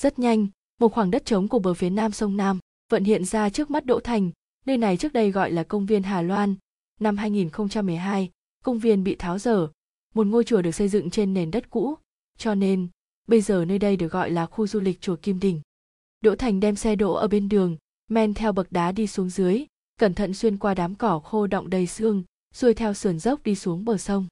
Rất nhanh, một khoảng đất trống của bờ phía nam sông Nam vận hiện ra trước mắt Đỗ Thành, nơi này trước đây gọi là công viên Hà Loan. Năm 2012, công viên bị tháo dở, một ngôi chùa được xây dựng trên nền đất cũ, cho nên bây giờ nơi đây được gọi là khu du lịch chùa Kim Đình. Đỗ Thành đem xe đỗ ở bên đường, men theo bậc đá đi xuống dưới, cẩn thận xuyên qua đám cỏ khô động đầy xương, xuôi theo sườn dốc đi xuống bờ sông.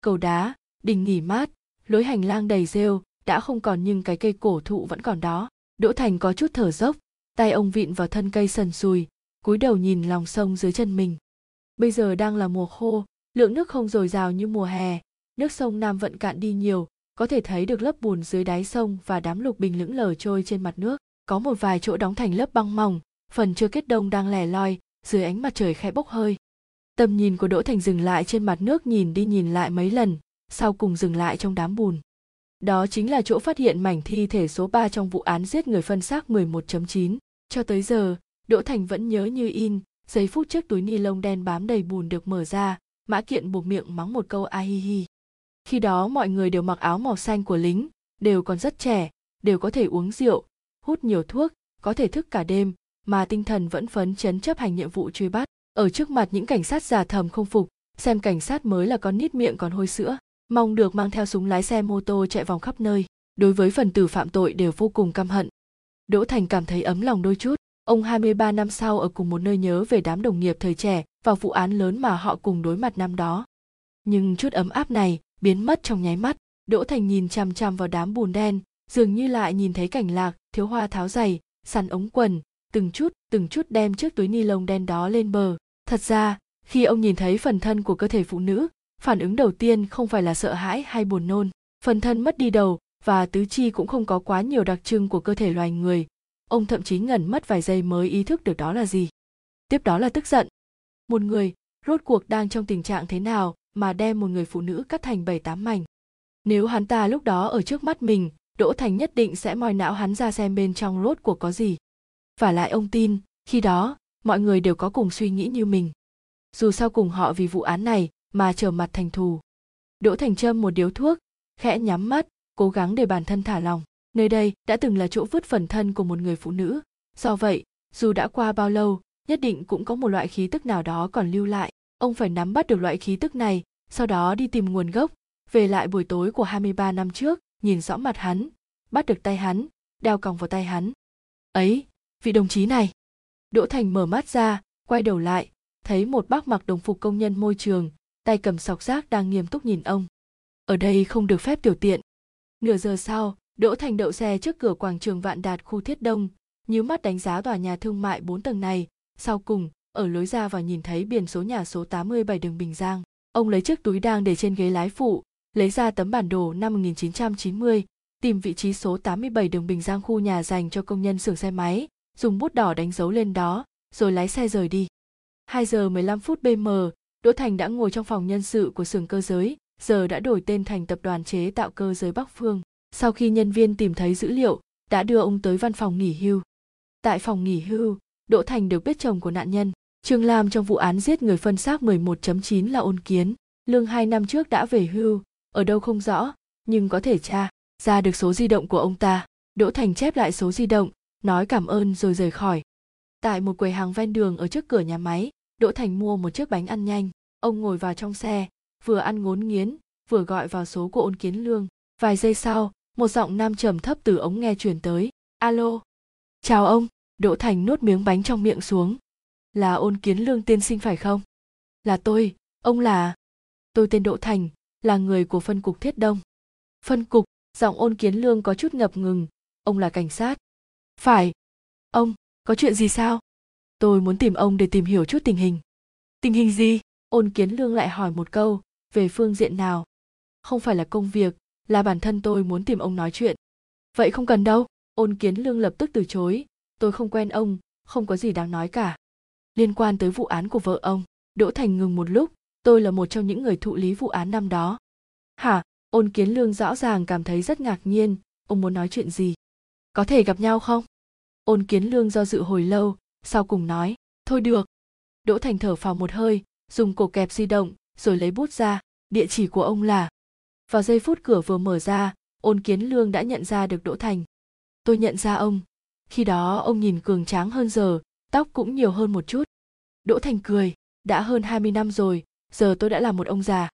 Cầu đá, đình nghỉ mát, lối hành lang đầy rêu, đã không còn nhưng cái cây cổ thụ vẫn còn đó. Đỗ Thành có chút thở dốc, tay ông vịn vào thân cây sần sùi, cúi đầu nhìn lòng sông dưới chân mình. Bây giờ đang là mùa khô, lượng nước không dồi dào như mùa hè, nước sông Nam vận cạn đi nhiều, có thể thấy được lớp bùn dưới đáy sông và đám lục bình lững lờ trôi trên mặt nước. Có một vài chỗ đóng thành lớp băng mỏng, phần chưa kết đông đang lẻ loi, dưới ánh mặt trời khẽ bốc hơi. Tầm nhìn của Đỗ Thành dừng lại trên mặt nước nhìn đi nhìn lại mấy lần, sau cùng dừng lại trong đám bùn. Đó chính là chỗ phát hiện mảnh thi thể số 3 trong vụ án giết người phân xác 11.9. Cho tới giờ, Đỗ Thành vẫn nhớ như in, giây phút trước túi ni lông đen bám đầy bùn được mở ra, Mã Kiện buộc miệng mắng một câu a hi hi. Khi đó mọi người đều mặc áo màu xanh của lính, đều còn rất trẻ, đều có thể uống rượu, hút nhiều thuốc, có thể thức cả đêm, mà tinh thần vẫn phấn chấn chấp hành nhiệm vụ truy bắt. Ở trước mặt những cảnh sát già thầm không phục, xem cảnh sát mới là con nít miệng còn hôi sữa, mong được mang theo súng lái xe mô tô chạy vòng khắp nơi. Đối với phần tử phạm tội đều vô cùng căm hận. Đỗ Thành cảm thấy ấm lòng đôi chút, ông 23 năm sau ở cùng một nơi nhớ về đám đồng nghiệp thời trẻ và vụ án lớn mà họ cùng đối mặt năm đó. Nhưng chút ấm áp này biến mất trong nháy mắt, Đỗ Thành nhìn chằm chằm vào đám bùn đen, dường như lại nhìn thấy cảnh lạc, thiếu hoa tháo giày, săn ống quần, từng chút, từng chút đem chiếc túi ni lông đen đó lên bờ. Thật ra, khi ông nhìn thấy phần thân của cơ thể phụ nữ, phản ứng đầu tiên không phải là sợ hãi hay buồn nôn. Phần thân mất đi đầu và tứ chi cũng không có quá nhiều đặc trưng của cơ thể loài người. Ông thậm chí ngẩn mất vài giây mới ý thức được đó là gì. Tiếp đó là tức giận. Một người, rốt cuộc đang trong tình trạng thế nào mà đem một người phụ nữ cắt thành bảy tám mảnh. Nếu hắn ta lúc đó ở trước mắt mình, Đỗ Thành nhất định sẽ moi não hắn ra xem bên trong rốt cuộc có gì. Và lại ông tin, khi đó, mọi người đều có cùng suy nghĩ như mình. Dù sau cùng họ vì vụ án này mà trở mặt thành thù. Đỗ Thành trâm một điếu thuốc, khẽ nhắm mắt, cố gắng để bản thân thả lòng. Nơi đây đã từng là chỗ vứt phần thân của một người phụ nữ. Do vậy, dù đã qua bao lâu, nhất định cũng có một loại khí tức nào đó còn lưu lại. Ông phải nắm bắt được loại khí tức này, sau đó đi tìm nguồn gốc, về lại buổi tối của 23 năm trước, nhìn rõ mặt hắn, bắt được tay hắn, đeo còng vào tay hắn. Ấy, vị đồng chí này. Đỗ Thành mở mắt ra, quay đầu lại, thấy một bác mặc đồng phục công nhân môi trường, tay cầm sọc rác đang nghiêm túc nhìn ông. Ở đây không được phép tiểu tiện. Nửa giờ sau, Đỗ Thành đậu xe trước cửa quảng trường Vạn Đạt khu Thiết Đông, nhíu mắt đánh giá tòa nhà thương mại 4 tầng này, sau cùng, ở lối ra vào nhìn thấy biển số nhà số 87 đường Bình Giang. Ông lấy chiếc túi đang để trên ghế lái phụ, lấy ra tấm bản đồ năm 1990, tìm vị trí số 87 đường Bình Giang khu nhà dành cho công nhân xưởng xe máy, dùng bút đỏ đánh dấu lên đó, rồi lái xe rời đi. 2 giờ 15 phút BM, Đỗ Thành đã ngồi trong phòng nhân sự của xưởng cơ giới, giờ đã đổi tên thành tập đoàn chế tạo cơ giới Bắc Phương. Sau khi nhân viên tìm thấy dữ liệu, đã đưa ông tới văn phòng nghỉ hưu. Tại phòng nghỉ hưu, Đỗ Thành được biết chồng của nạn nhân. Trương Lam trong vụ án giết người phân xác 11.9 là ôn kiến. Lương hai năm trước đã về hưu, ở đâu không rõ, nhưng có thể tra ra được số di động của ông ta. Đỗ Thành chép lại số di động, nói cảm ơn rồi rời khỏi. Tại một quầy hàng ven đường ở trước cửa nhà máy, Đỗ Thành mua một chiếc bánh ăn nhanh. Ông ngồi vào trong xe, vừa ăn ngốn nghiến, vừa gọi vào số của ôn kiến lương. Vài giây sau, một giọng nam trầm thấp từ ống nghe truyền tới. Alo. Chào ông, Đỗ Thành nuốt miếng bánh trong miệng xuống. Là ôn kiến lương tiên sinh phải không? Là tôi, ông là... Tôi tên Đỗ Thành, là người của phân cục Thiết Đông. Phân cục, giọng ôn kiến lương có chút ngập ngừng, ông là cảnh sát. Phải. Ông, có chuyện gì sao? Tôi muốn tìm ông để tìm hiểu chút tình hình. Tình hình gì? Ôn kiến lương lại hỏi một câu, về phương diện nào? Không phải là công việc, là bản thân tôi muốn tìm ông nói chuyện. Vậy không cần đâu, ôn kiến lương lập tức từ chối, tôi không quen ông, không có gì đáng nói cả. Liên quan tới vụ án của vợ ông, Đỗ Thành ngừng một lúc, tôi là một trong những người thụ lý vụ án năm đó. Hả, ôn kiến lương rõ ràng cảm thấy rất ngạc nhiên, ông muốn nói chuyện gì? Có thể gặp nhau không? Ôn kiến lương do dự hồi lâu, sau cùng nói, thôi được. Đỗ Thành thở phào một hơi, dùng cổ kẹp di động, rồi lấy bút ra, địa chỉ của ông là. Vào giây phút cửa vừa mở ra, ôn kiến lương đã nhận ra được Đỗ Thành. Tôi nhận ra ông. Khi đó ông nhìn cường tráng hơn giờ, tóc cũng nhiều hơn một chút. Đỗ Thành cười, đã hơn 20 năm rồi, giờ tôi đã là một ông già.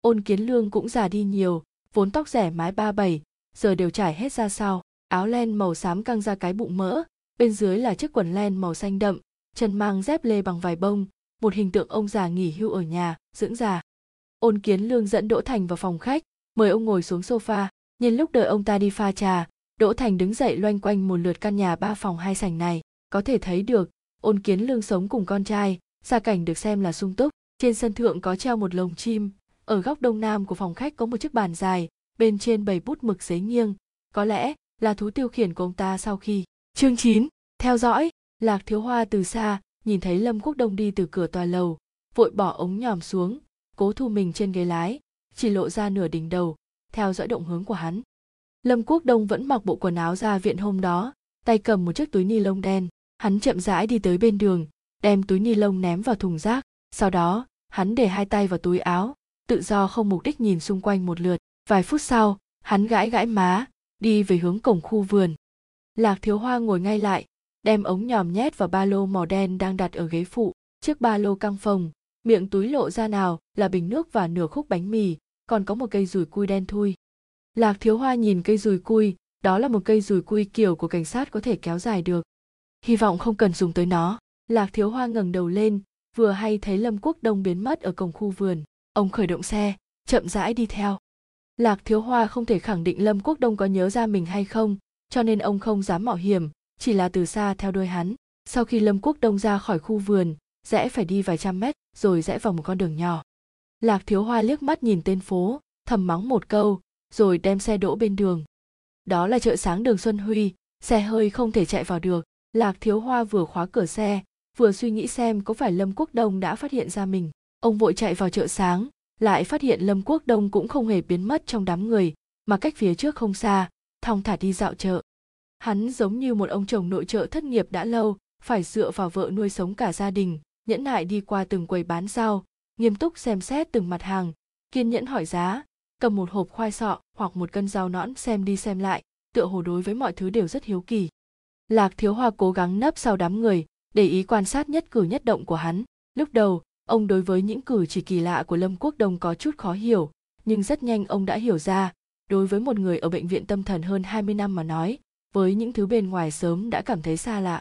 Ôn kiến lương cũng già đi nhiều, vốn tóc rẻ mái ba bảy, giờ đều trải hết ra sau, áo len màu xám căng ra cái bụng mỡ, bên dưới là chiếc quần len màu xanh đậm, chân mang dép lê bằng vải bông, một hình tượng ông già nghỉ hưu ở nhà, dưỡng già. Ôn kiến lương dẫn Đỗ Thành vào phòng khách, mời ông ngồi xuống sofa, nhân lúc đợi ông ta đi pha trà, Đỗ Thành đứng dậy loanh quanh một lượt căn nhà ba phòng hai sảnh này, có thể thấy được, ôn kiến lương sống cùng con trai, gia cảnh được xem là sung túc. Trên sân thượng có treo một lồng chim, ở góc đông nam của phòng khách có một chiếc bàn dài, bên trên bầy bút mực giấy nghiêng, có lẽ là thú tiêu khiển của ông ta sau khi. Chương 9, theo dõi, Lạc Thiếu Hoa từ xa, nhìn thấy Lâm Quốc Đông đi từ cửa tòa lầu, vội bỏ ống nhòm xuống, cố thu mình trên ghế lái, chỉ lộ ra nửa đỉnh đầu, theo dõi động hướng của hắn. Lâm Quốc Đông vẫn mặc bộ quần áo ra viện hôm đó, tay cầm một chiếc túi ni lông đen, hắn chậm rãi đi tới bên đường, đem túi ni lông ném vào thùng rác, sau đó, hắn để hai tay vào túi áo, tự do không mục đích nhìn xung quanh một lượt, vài phút sau, hắn gãi gãi má, đi về hướng cổng khu vườn. Lạc Thiếu Hoa ngồi ngay lại, đem ống nhòm nhét vào ba lô màu đen đang đặt ở ghế phụ, chiếc ba lô căng phồng, miệng túi lộ ra nào là bình nước và nửa khúc bánh mì, còn có một cây rùi cui đen thui. Lạc Thiếu Hoa nhìn cây rùi cui, đó là một cây rùi cui kiểu của cảnh sát có thể kéo dài được. Hy vọng không cần dùng tới nó. Lạc Thiếu Hoa ngẩng đầu lên, vừa hay thấy Lâm Quốc Đông biến mất ở cổng khu vườn. Ông khởi động xe, chậm rãi đi theo. Lạc Thiếu Hoa không thể khẳng định Lâm Quốc Đông có nhớ ra mình hay không, cho nên ông không dám mạo hiểm, chỉ là từ xa theo đuôi hắn. Sau khi Lâm Quốc Đông ra khỏi khu vườn, rẽ phải đi vài trăm mét, rồi rẽ vào một con đường nhỏ. Lạc Thiếu Hoa liếc mắt nhìn tên phố, thầm mắng một câu, rồi đem xe đỗ bên đường. Đó là chợ sáng đường Xuân Huy, xe hơi không thể chạy vào được. Lạc Thiếu Hoa vừa khóa cửa xe, vừa suy nghĩ xem có phải Lâm Quốc Đông đã phát hiện ra mình. Ông vội chạy vào chợ sáng, lại phát hiện Lâm Quốc Đông cũng không hề biến mất trong đám người, mà cách phía trước không xa, thong thả đi dạo chợ. Hắn giống như một ông chồng nội trợ thất nghiệp đã lâu, phải dựa vào vợ nuôi sống cả gia đình, nhẫn nại đi qua từng quầy bán rau, nghiêm túc xem xét từng mặt hàng, kiên nhẫn hỏi giá, cầm một hộp khoai sọ hoặc một cân rau nõn xem đi xem lại, tựa hồ đối với mọi thứ đều rất hiếu kỳ. Lạc Thiếu Hoa cố gắng nấp sau đám người, để ý quan sát nhất cử nhất động của hắn. Lúc đầu, ông đối với những cử chỉ kỳ lạ của Lâm Quốc Đông có chút khó hiểu, nhưng rất nhanh ông đã hiểu ra, đối với một người ở bệnh viện tâm thần hơn 20 năm mà nói, với những thứ bên ngoài sớm đã cảm thấy xa lạ.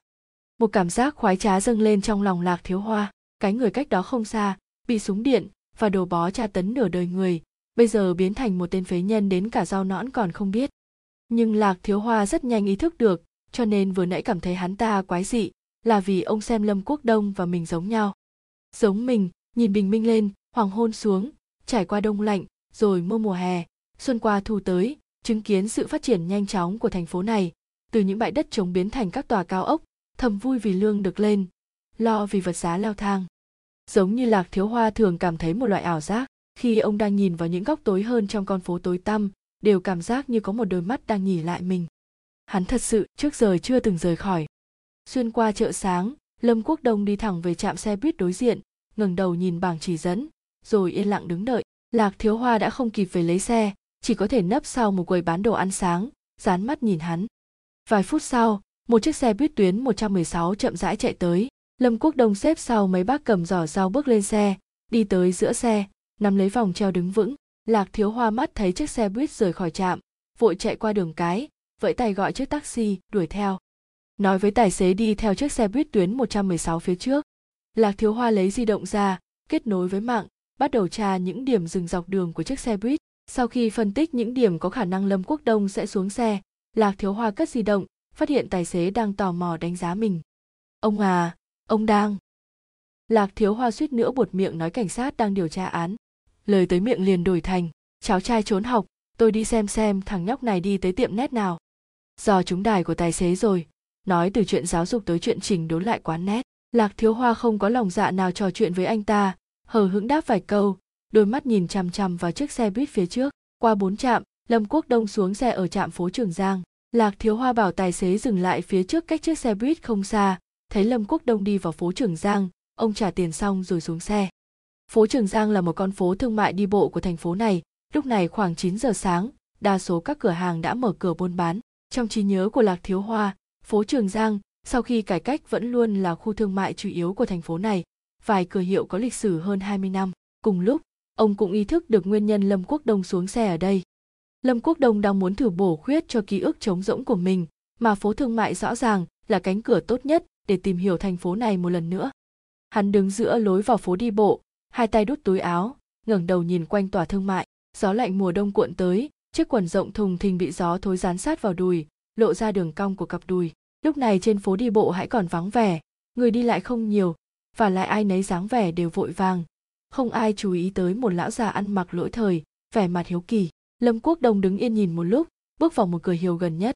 Một cảm giác khoái trá dâng lên trong lòng Lạc Thiếu Hoa, cái người cách đó không xa, bị súng điện và đồ bó tra tấn nửa đời người, bây giờ biến thành một tên phế nhân đến cả rau nõn còn không biết. Nhưng Lạc Thiếu Hoa rất nhanh ý thức được, cho nên vừa nãy cảm thấy hắn ta quái dị, là vì ông xem Lâm Quốc Đông và mình giống nhau. Giống mình, nhìn bình minh lên, hoàng hôn xuống, trải qua đông lạnh, rồi mưa mùa hè, xuân qua thu tới, chứng kiến sự phát triển nhanh chóng của thành phố này, từ những bãi đất trống biến thành các tòa cao ốc, thầm vui vì lương được lên, lo vì vật giá leo thang. Giống như Lạc Thiếu Hoa thường cảm thấy một loại ảo giác, khi ông đang nhìn vào những góc tối hơn trong con phố tối tăm, đều cảm giác như có một đôi mắt đang nhìn lại mình. Hắn thật sự trước giờ chưa từng rời khỏi. Xuyên qua chợ sáng, lâm quốc đông đi thẳng về trạm xe buýt đối diện ngẩng đầu nhìn bảng chỉ dẫn rồi yên lặng đứng đợi lạc thiếu hoa đã không kịp về lấy xe chỉ có thể nấp sau một quầy bán đồ ăn sáng, dán mắt nhìn hắn. Vài phút sau, một chiếc xe buýt tuyến 116 chậm rãi chạy tới. Lâm quốc đông xếp sau mấy bác cầm giỏ rau bước lên xe, đi tới giữa xe, nắm lấy vòng treo đứng vững. Lạc thiếu hoa mắt thấy chiếc xe buýt rời khỏi trạm, vội chạy qua đường cái, vẫy tay gọi chiếc taxi, đuổi theo. Nói với tài xế đi theo chiếc xe buýt tuyến 116 phía trước. Lạc thiếu hoa lấy di động ra, kết nối với mạng, bắt đầu tra những điểm dừng dọc đường của chiếc xe buýt sau khi phân tích những điểm có khả năng lâm quốc đông sẽ xuống xe, lạc thiếu hoa cất di động, phát hiện tài xế đang tò mò đánh giá mình. Ông à ông đang. Lạc thiếu hoa suýt nữa buột miệng nói cảnh sát đang điều tra án. Lời tới miệng liền đổi thành, cháu trai trốn học, tôi đi xem xem thằng nhóc này đi tới tiệm nét nào. Do chúng đài của tài xế rồi, nói từ chuyện giáo dục tới chuyện trình đốn lại quán nét lạc thiếu hoa không có lòng dạ nào trò chuyện với anh ta, hờ hững đáp vài câu đôi mắt nhìn chằm chằm vào chiếc xe buýt phía trước. Qua bốn trạm lâm quốc đông xuống xe ở trạm phố trường giang. Lạc thiếu hoa bảo tài xế dừng lại phía trước cách chiếc xe buýt không xa. Thấy lâm quốc đông đi vào phố trường giang ông trả tiền xong rồi xuống xe. Phố trường giang là một con phố thương mại đi bộ của thành phố này. Lúc này khoảng 9 giờ sáng đa số các cửa hàng đã mở cửa buôn bán. Trong trí nhớ của lạc thiếu hoa phố trường giang sau khi cải cách vẫn luôn là khu thương mại chủ yếu của thành phố này. Vài cửa hiệu có lịch sử hơn 20 năm. Cùng lúc, ông cũng ý thức được nguyên nhân Lâm Quốc Đông xuống xe ở đây. Lâm Quốc Đông đang muốn thử bổ khuyết cho ký ức trống rỗng của mình, mà phố thương mại rõ ràng là cánh cửa tốt nhất để tìm hiểu thành phố này một lần nữa. Hắn đứng giữa lối vào phố đi bộ, hai tay đút túi áo, ngẩng đầu nhìn quanh tòa thương mại, gió lạnh mùa đông cuộn tới, chiếc quần rộng thùng thình bị gió thối dán sát vào đùi, lộ ra đường cong của cặp đùi. Lúc này trên phố đi bộ hãy còn vắng vẻ, người đi lại không nhiều, và lại ai nấy dáng vẻ đều vội vàng không ai chú ý tới một lão già ăn mặc lỗi thời, vẻ mặt hiếu kỳ. Lâm quốc đông đứng yên nhìn một lúc, bước vào một cửa hiệu gần nhất.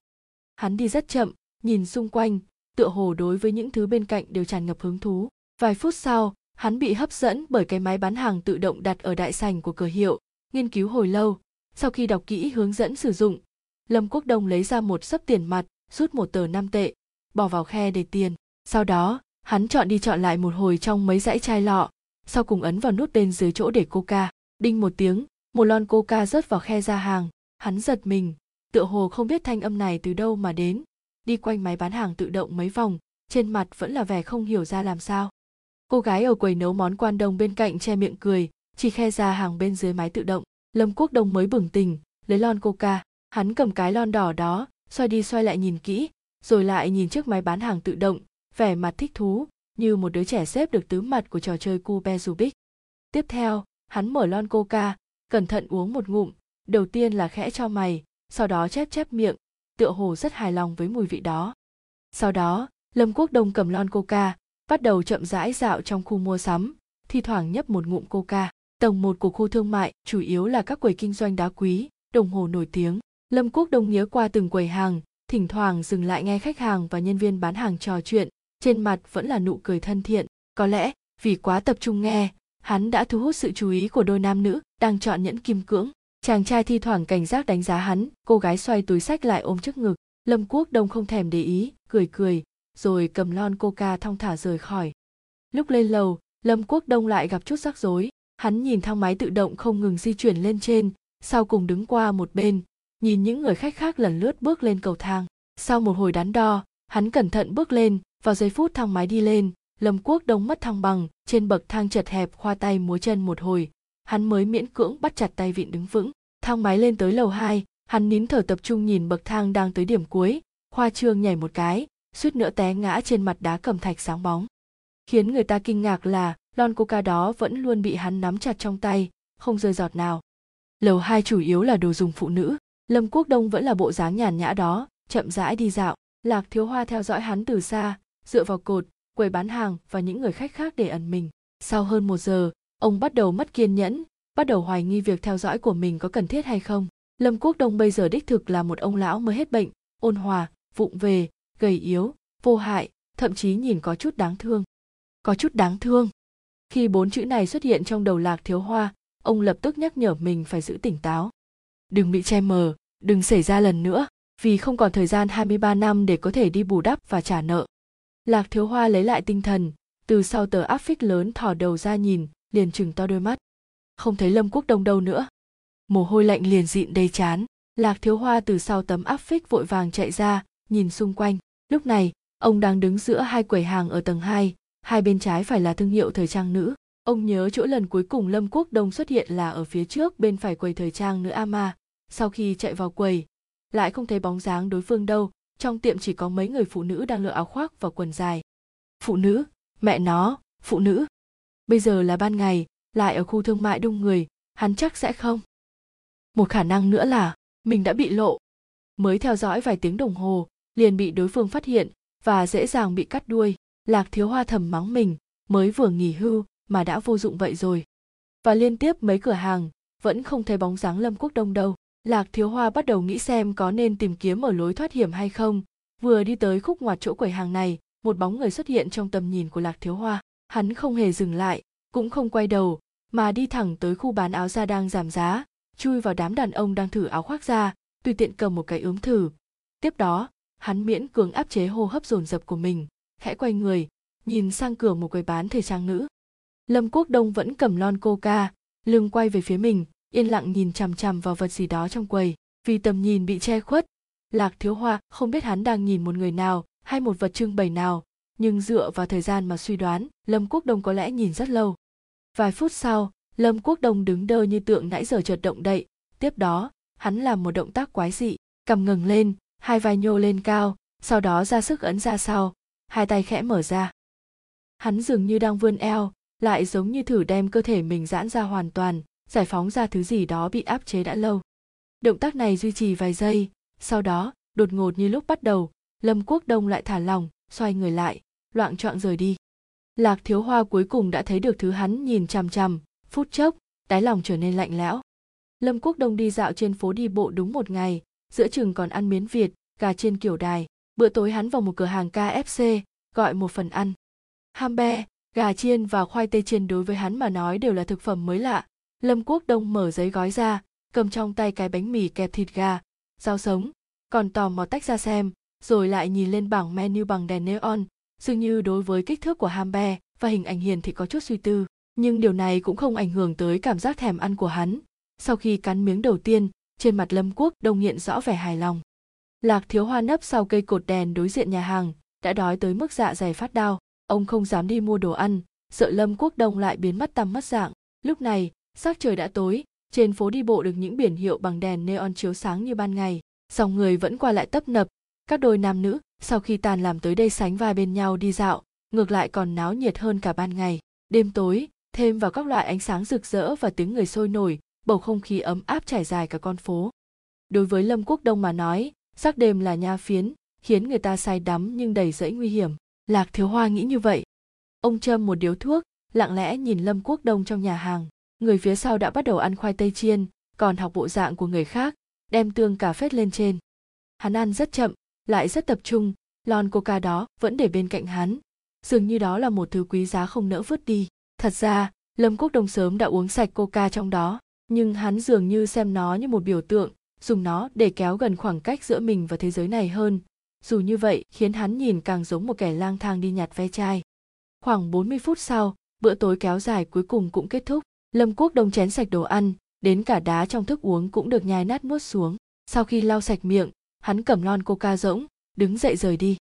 Hắn đi rất chậm, nhìn xung quanh, tựa hồ đối với những thứ bên cạnh đều tràn ngập hứng thú. Vài phút sau, hắn bị hấp dẫn bởi cái máy bán hàng tự động đặt ở đại sảnh của cửa hiệu. Nghiên cứu hồi lâu, sau khi đọc kỹ hướng dẫn sử dụng, lâm quốc đông lấy ra một sấp tiền mặt, rút một tờ năm tệ, bỏ vào khe để tiền. Sau đó, hắn chọn đi chọn lại một hồi trong mấy dãy chai lọ sau cùng ấn vào nút bên dưới chỗ để coca. Đinh một tiếng, một lon coca rớt vào khe ra hàng. Hắn giật mình, tựa hồ không biết thanh âm này từ đâu mà đến. Đi quanh máy bán hàng tự động mấy vòng, trên mặt vẫn là vẻ không hiểu ra làm sao. Cô gái ở quầy nấu món quan đông bên cạnh che miệng cười, chỉ khe ra hàng bên dưới máy tự động. Lâm quốc đông mới bừng tỉnh, lấy lon coca. Hắn cầm cái lon đỏ đó, xoay đi xoay lại nhìn kỹ, rồi lại nhìn chiếc máy bán hàng tự động, vẻ mặt thích thú như một đứa trẻ xếp được tứ mặt của trò chơi Cube Rubik. Tiếp theo, hắn mở lon coca, cẩn thận uống một ngụm, đầu tiên là khẽ cho mày, sau đó chép chép miệng, tựa hồ rất hài lòng với mùi vị đó. Sau đó, Lâm Quốc Đông cầm lon coca, bắt đầu chậm rãi dạo trong khu mua sắm, thi thoảng nhấp một ngụm coca. Tầng một của khu thương mại chủ yếu là các quầy kinh doanh đá quý, đồng hồ nổi tiếng. Lâm Quốc Đông nhớ qua từng quầy hàng, thỉnh thoảng dừng lại nghe khách hàng và nhân viên bán hàng trò chuyện, trên mặt vẫn là nụ cười thân thiện. Có lẽ, vì quá tập trung nghe, hắn đã thu hút sự chú ý của đôi nam nữ đang chọn nhẫn kim cưỡng. Chàng trai thi thoảng cảnh giác đánh giá hắn, cô gái xoay túi sách lại ôm trước ngực. Lâm quốc đông không thèm để ý, cười cười, rồi cầm lon coca thong thả rời khỏi. Lúc lên lầu, lâm quốc đông lại gặp chút rắc rối. Hắn nhìn thang máy tự động không ngừng di chuyển lên trên, sau cùng đứng qua một bên, nhìn những người khách khác lần lướt bước lên cầu thang. Sau một hồi đắn đo, hắn cẩn thận bước lên vào giây phút thang máy đi lên, lâm quốc đông mất thăng bằng, trên bậc thang chật hẹp khoa tay múa chân một hồi. Hắn mới miễn cưỡng bắt chặt tay vịn đứng vững. Thang máy lên tới lầu hai, hắn nín thở tập trung nhìn bậc thang đang tới điểm cuối. Khoa trương nhảy một cái, suýt nữa té ngã trên mặt đá cẩm thạch sáng bóng. Khiến người ta kinh ngạc là, lon coca đó vẫn luôn bị hắn nắm chặt trong tay, không rơi giọt nào. Lầu hai chủ yếu là đồ dùng phụ nữ. Lâm quốc đông vẫn là bộ dáng nhàn nhã đó, chậm rãi đi dạo. Lạc thiếu hoa theo dõi hắn từ xa dựa vào cột, quầy bán hàng và những người khách khác để ẩn mình. Sau hơn một giờ, ông bắt đầu mất kiên nhẫn, bắt đầu hoài nghi việc theo dõi của mình có cần thiết hay không. Lâm quốc đông bây giờ đích thực là một ông lão mới hết bệnh, ôn hòa, vụng về, gầy yếu, vô hại, thậm chí nhìn có chút đáng thương. Có chút đáng thương. Khi bốn chữ này xuất hiện trong đầu lạc thiếu hoa, ông lập tức nhắc nhở mình phải giữ tỉnh táo. Đừng bị che mờ, đừng xảy ra lần nữa, vì không còn thời gian 23 năm để có thể đi bù đắp và trả nợ lạc thiếu hoa lấy lại tinh thần từ sau tờ áp phích lớn thò đầu ra nhìn liền chừng to đôi mắt. Không thấy lâm quốc đông đâu nữa. Mồ hôi lạnh liền dịn đầy chán. Lạc thiếu hoa từ sau tấm áp phích vội vàng chạy ra nhìn xung quanh. Lúc này ông đang đứng giữa hai quầy hàng ở tầng 2, hai bên trái phải là thương hiệu thời trang nữ. Ông nhớ chỗ lần cuối cùng lâm quốc đông xuất hiện là ở phía trước bên phải quầy thời trang nữ ama. Sau khi chạy vào quầy lại không thấy bóng dáng đối phương đâu trong tiệm chỉ có mấy người phụ nữ đang lựa áo khoác và quần dài. Phụ nữ, mẹ nó, phụ nữ. Bây giờ là ban ngày, lại ở khu thương mại đông người, hắn chắc sẽ không. Một khả năng nữa là, mình đã bị lộ. Mới theo dõi vài tiếng đồng hồ, liền bị đối phương phát hiện và dễ dàng bị cắt đuôi. Lạc thiếu hoa thầm mắng mình, mới vừa nghỉ hưu mà đã vô dụng vậy rồi. Và liên tiếp mấy cửa hàng vẫn không thấy bóng dáng lâm quốc đông đâu lạc thiếu hoa bắt đầu nghĩ xem có nên tìm kiếm ở lối thoát hiểm hay không. Vừa đi tới khúc ngoặt chỗ quầy hàng này, một bóng người xuất hiện trong tầm nhìn của lạc thiếu hoa. Hắn không hề dừng lại, cũng không quay đầu, mà đi thẳng tới khu bán áo da đang giảm giá, chui vào đám đàn ông đang thử áo khoác da, tùy tiện cầm một cái ướm thử. Tiếp đó, hắn miễn cường áp chế hô hấp dồn dập của mình, khẽ quay người, nhìn sang cửa một quầy bán thời trang nữ. Lâm quốc đông vẫn cầm lon coca, lưng quay về phía mình yên lặng nhìn chằm chằm vào vật gì đó trong quầy, vì tầm nhìn bị che khuất. Lạc thiếu hoa không biết hắn đang nhìn một người nào hay một vật trưng bày nào, nhưng dựa vào thời gian mà suy đoán, lâm quốc đông có lẽ nhìn rất lâu. Vài phút sau, lâm quốc đông đứng đơ như tượng nãy giờ chợt động đậy. Tiếp đó, hắn làm một động tác quái dị, cầm ngừng lên, hai vai nhô lên cao, sau đó ra sức ấn ra sau, hai tay khẽ mở ra. Hắn dường như đang vươn eo, lại giống như thử đem cơ thể mình giãn ra hoàn toàn giải phóng ra thứ gì đó bị áp chế đã lâu. Động tác này duy trì vài giây, sau đó, đột ngột như lúc bắt đầu, lâm quốc đông lại thả lòng xoay người lại, loạng choạng rời đi. Lạc thiếu hoa cuối cùng đã thấy được thứ hắn nhìn chằm chằm, phút chốc, đáy lòng trở nên lạnh lẽo. Lâm quốc đông đi dạo trên phố đi bộ đúng một ngày, giữa chừng còn ăn miến việt, gà trên kiểu đài, bữa tối hắn vào một cửa hàng kfc gọi một phần ăn. Ham be, gà chiên và khoai tây chiên đối với hắn mà nói đều là thực phẩm mới lạ lâm quốc đông mở giấy gói ra, cầm trong tay cái bánh mì kẹp thịt gà, rau sống, còn tò mò tách ra xem, rồi lại nhìn lên bảng menu bằng đèn neon, dường như đối với kích thước của ham và hình ảnh hiền thì có chút suy tư, nhưng điều này cũng không ảnh hưởng tới cảm giác thèm ăn của hắn. Sau khi cắn miếng đầu tiên, trên mặt lâm quốc đông hiện rõ vẻ hài lòng. Lạc thiếu hoa nấp sau cây cột đèn đối diện nhà hàng, đã đói tới mức dạ dày phát đau. Ông không dám đi mua đồ ăn, sợ lâm quốc đông lại biến mất tăm mất dạng. Lúc này sắc trời đã tối, trên phố đi bộ được những biển hiệu bằng đèn neon chiếu sáng như ban ngày dòng người vẫn qua lại tấp nập. Các đôi nam nữ, sau khi tàn làm tới đây sánh vai bên nhau đi dạo, ngược lại còn náo nhiệt hơn cả ban ngày. Đêm tối, thêm vào các loại ánh sáng rực rỡ và tiếng người sôi nổi, bầu không khí ấm áp trải dài cả con phố. Đối với lâm quốc đông mà nói, sắc đêm là nha phiến, khiến người ta say đắm nhưng đầy rẫy nguy hiểm. Lạc thiếu hoa nghĩ như vậy. Ông châm một điếu thuốc, lặng lẽ nhìn lâm quốc đông trong nhà hàng người phía sau đã bắt đầu ăn khoai tây chiên, còn học bộ dạng của người khác, đem tương cà phết lên trên. Hắn ăn rất chậm, lại rất tập trung, lon coca đó vẫn để bên cạnh hắn. Dường như đó là một thứ quý giá không nỡ vứt đi. Thật ra, lâm quốc đông sớm đã uống sạch coca trong đó, nhưng hắn dường như xem nó như một biểu tượng, dùng nó để kéo gần khoảng cách giữa mình và thế giới này hơn. Dù như vậy, khiến hắn nhìn càng giống một kẻ lang thang đi nhặt ve chai. Khoảng 40 phút sau, bữa tối kéo dài cuối cùng cũng kết thúc lâm quốc đông chén sạch đồ ăn, đến cả đá trong thức uống cũng được nhai nát nuốt xuống. Sau khi lau sạch miệng, hắn cầm lon coca rỗng, đứng dậy rời đi.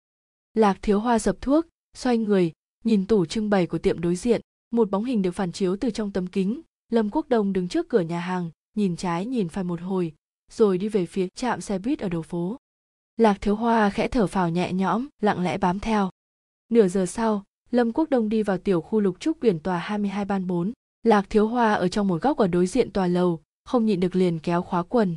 Lạc thiếu hoa dập thuốc, xoay người, nhìn tủ trưng bày của tiệm đối diện. Một bóng hình được phản chiếu từ trong tấm kính. Lâm quốc đông đứng trước cửa nhà hàng, nhìn trái nhìn phải một hồi, rồi đi về phía trạm xe buýt ở đầu phố. Lạc thiếu hoa khẽ thở phào nhẹ nhõm, lặng lẽ bám theo. Nửa giờ sau, lâm quốc đông đi vào tiểu khu lục trúc quyển tòa 22 ban 4 lạc thiếu hoa ở trong một góc ở đối diện tòa lầu, không nhịn được liền kéo khóa quần.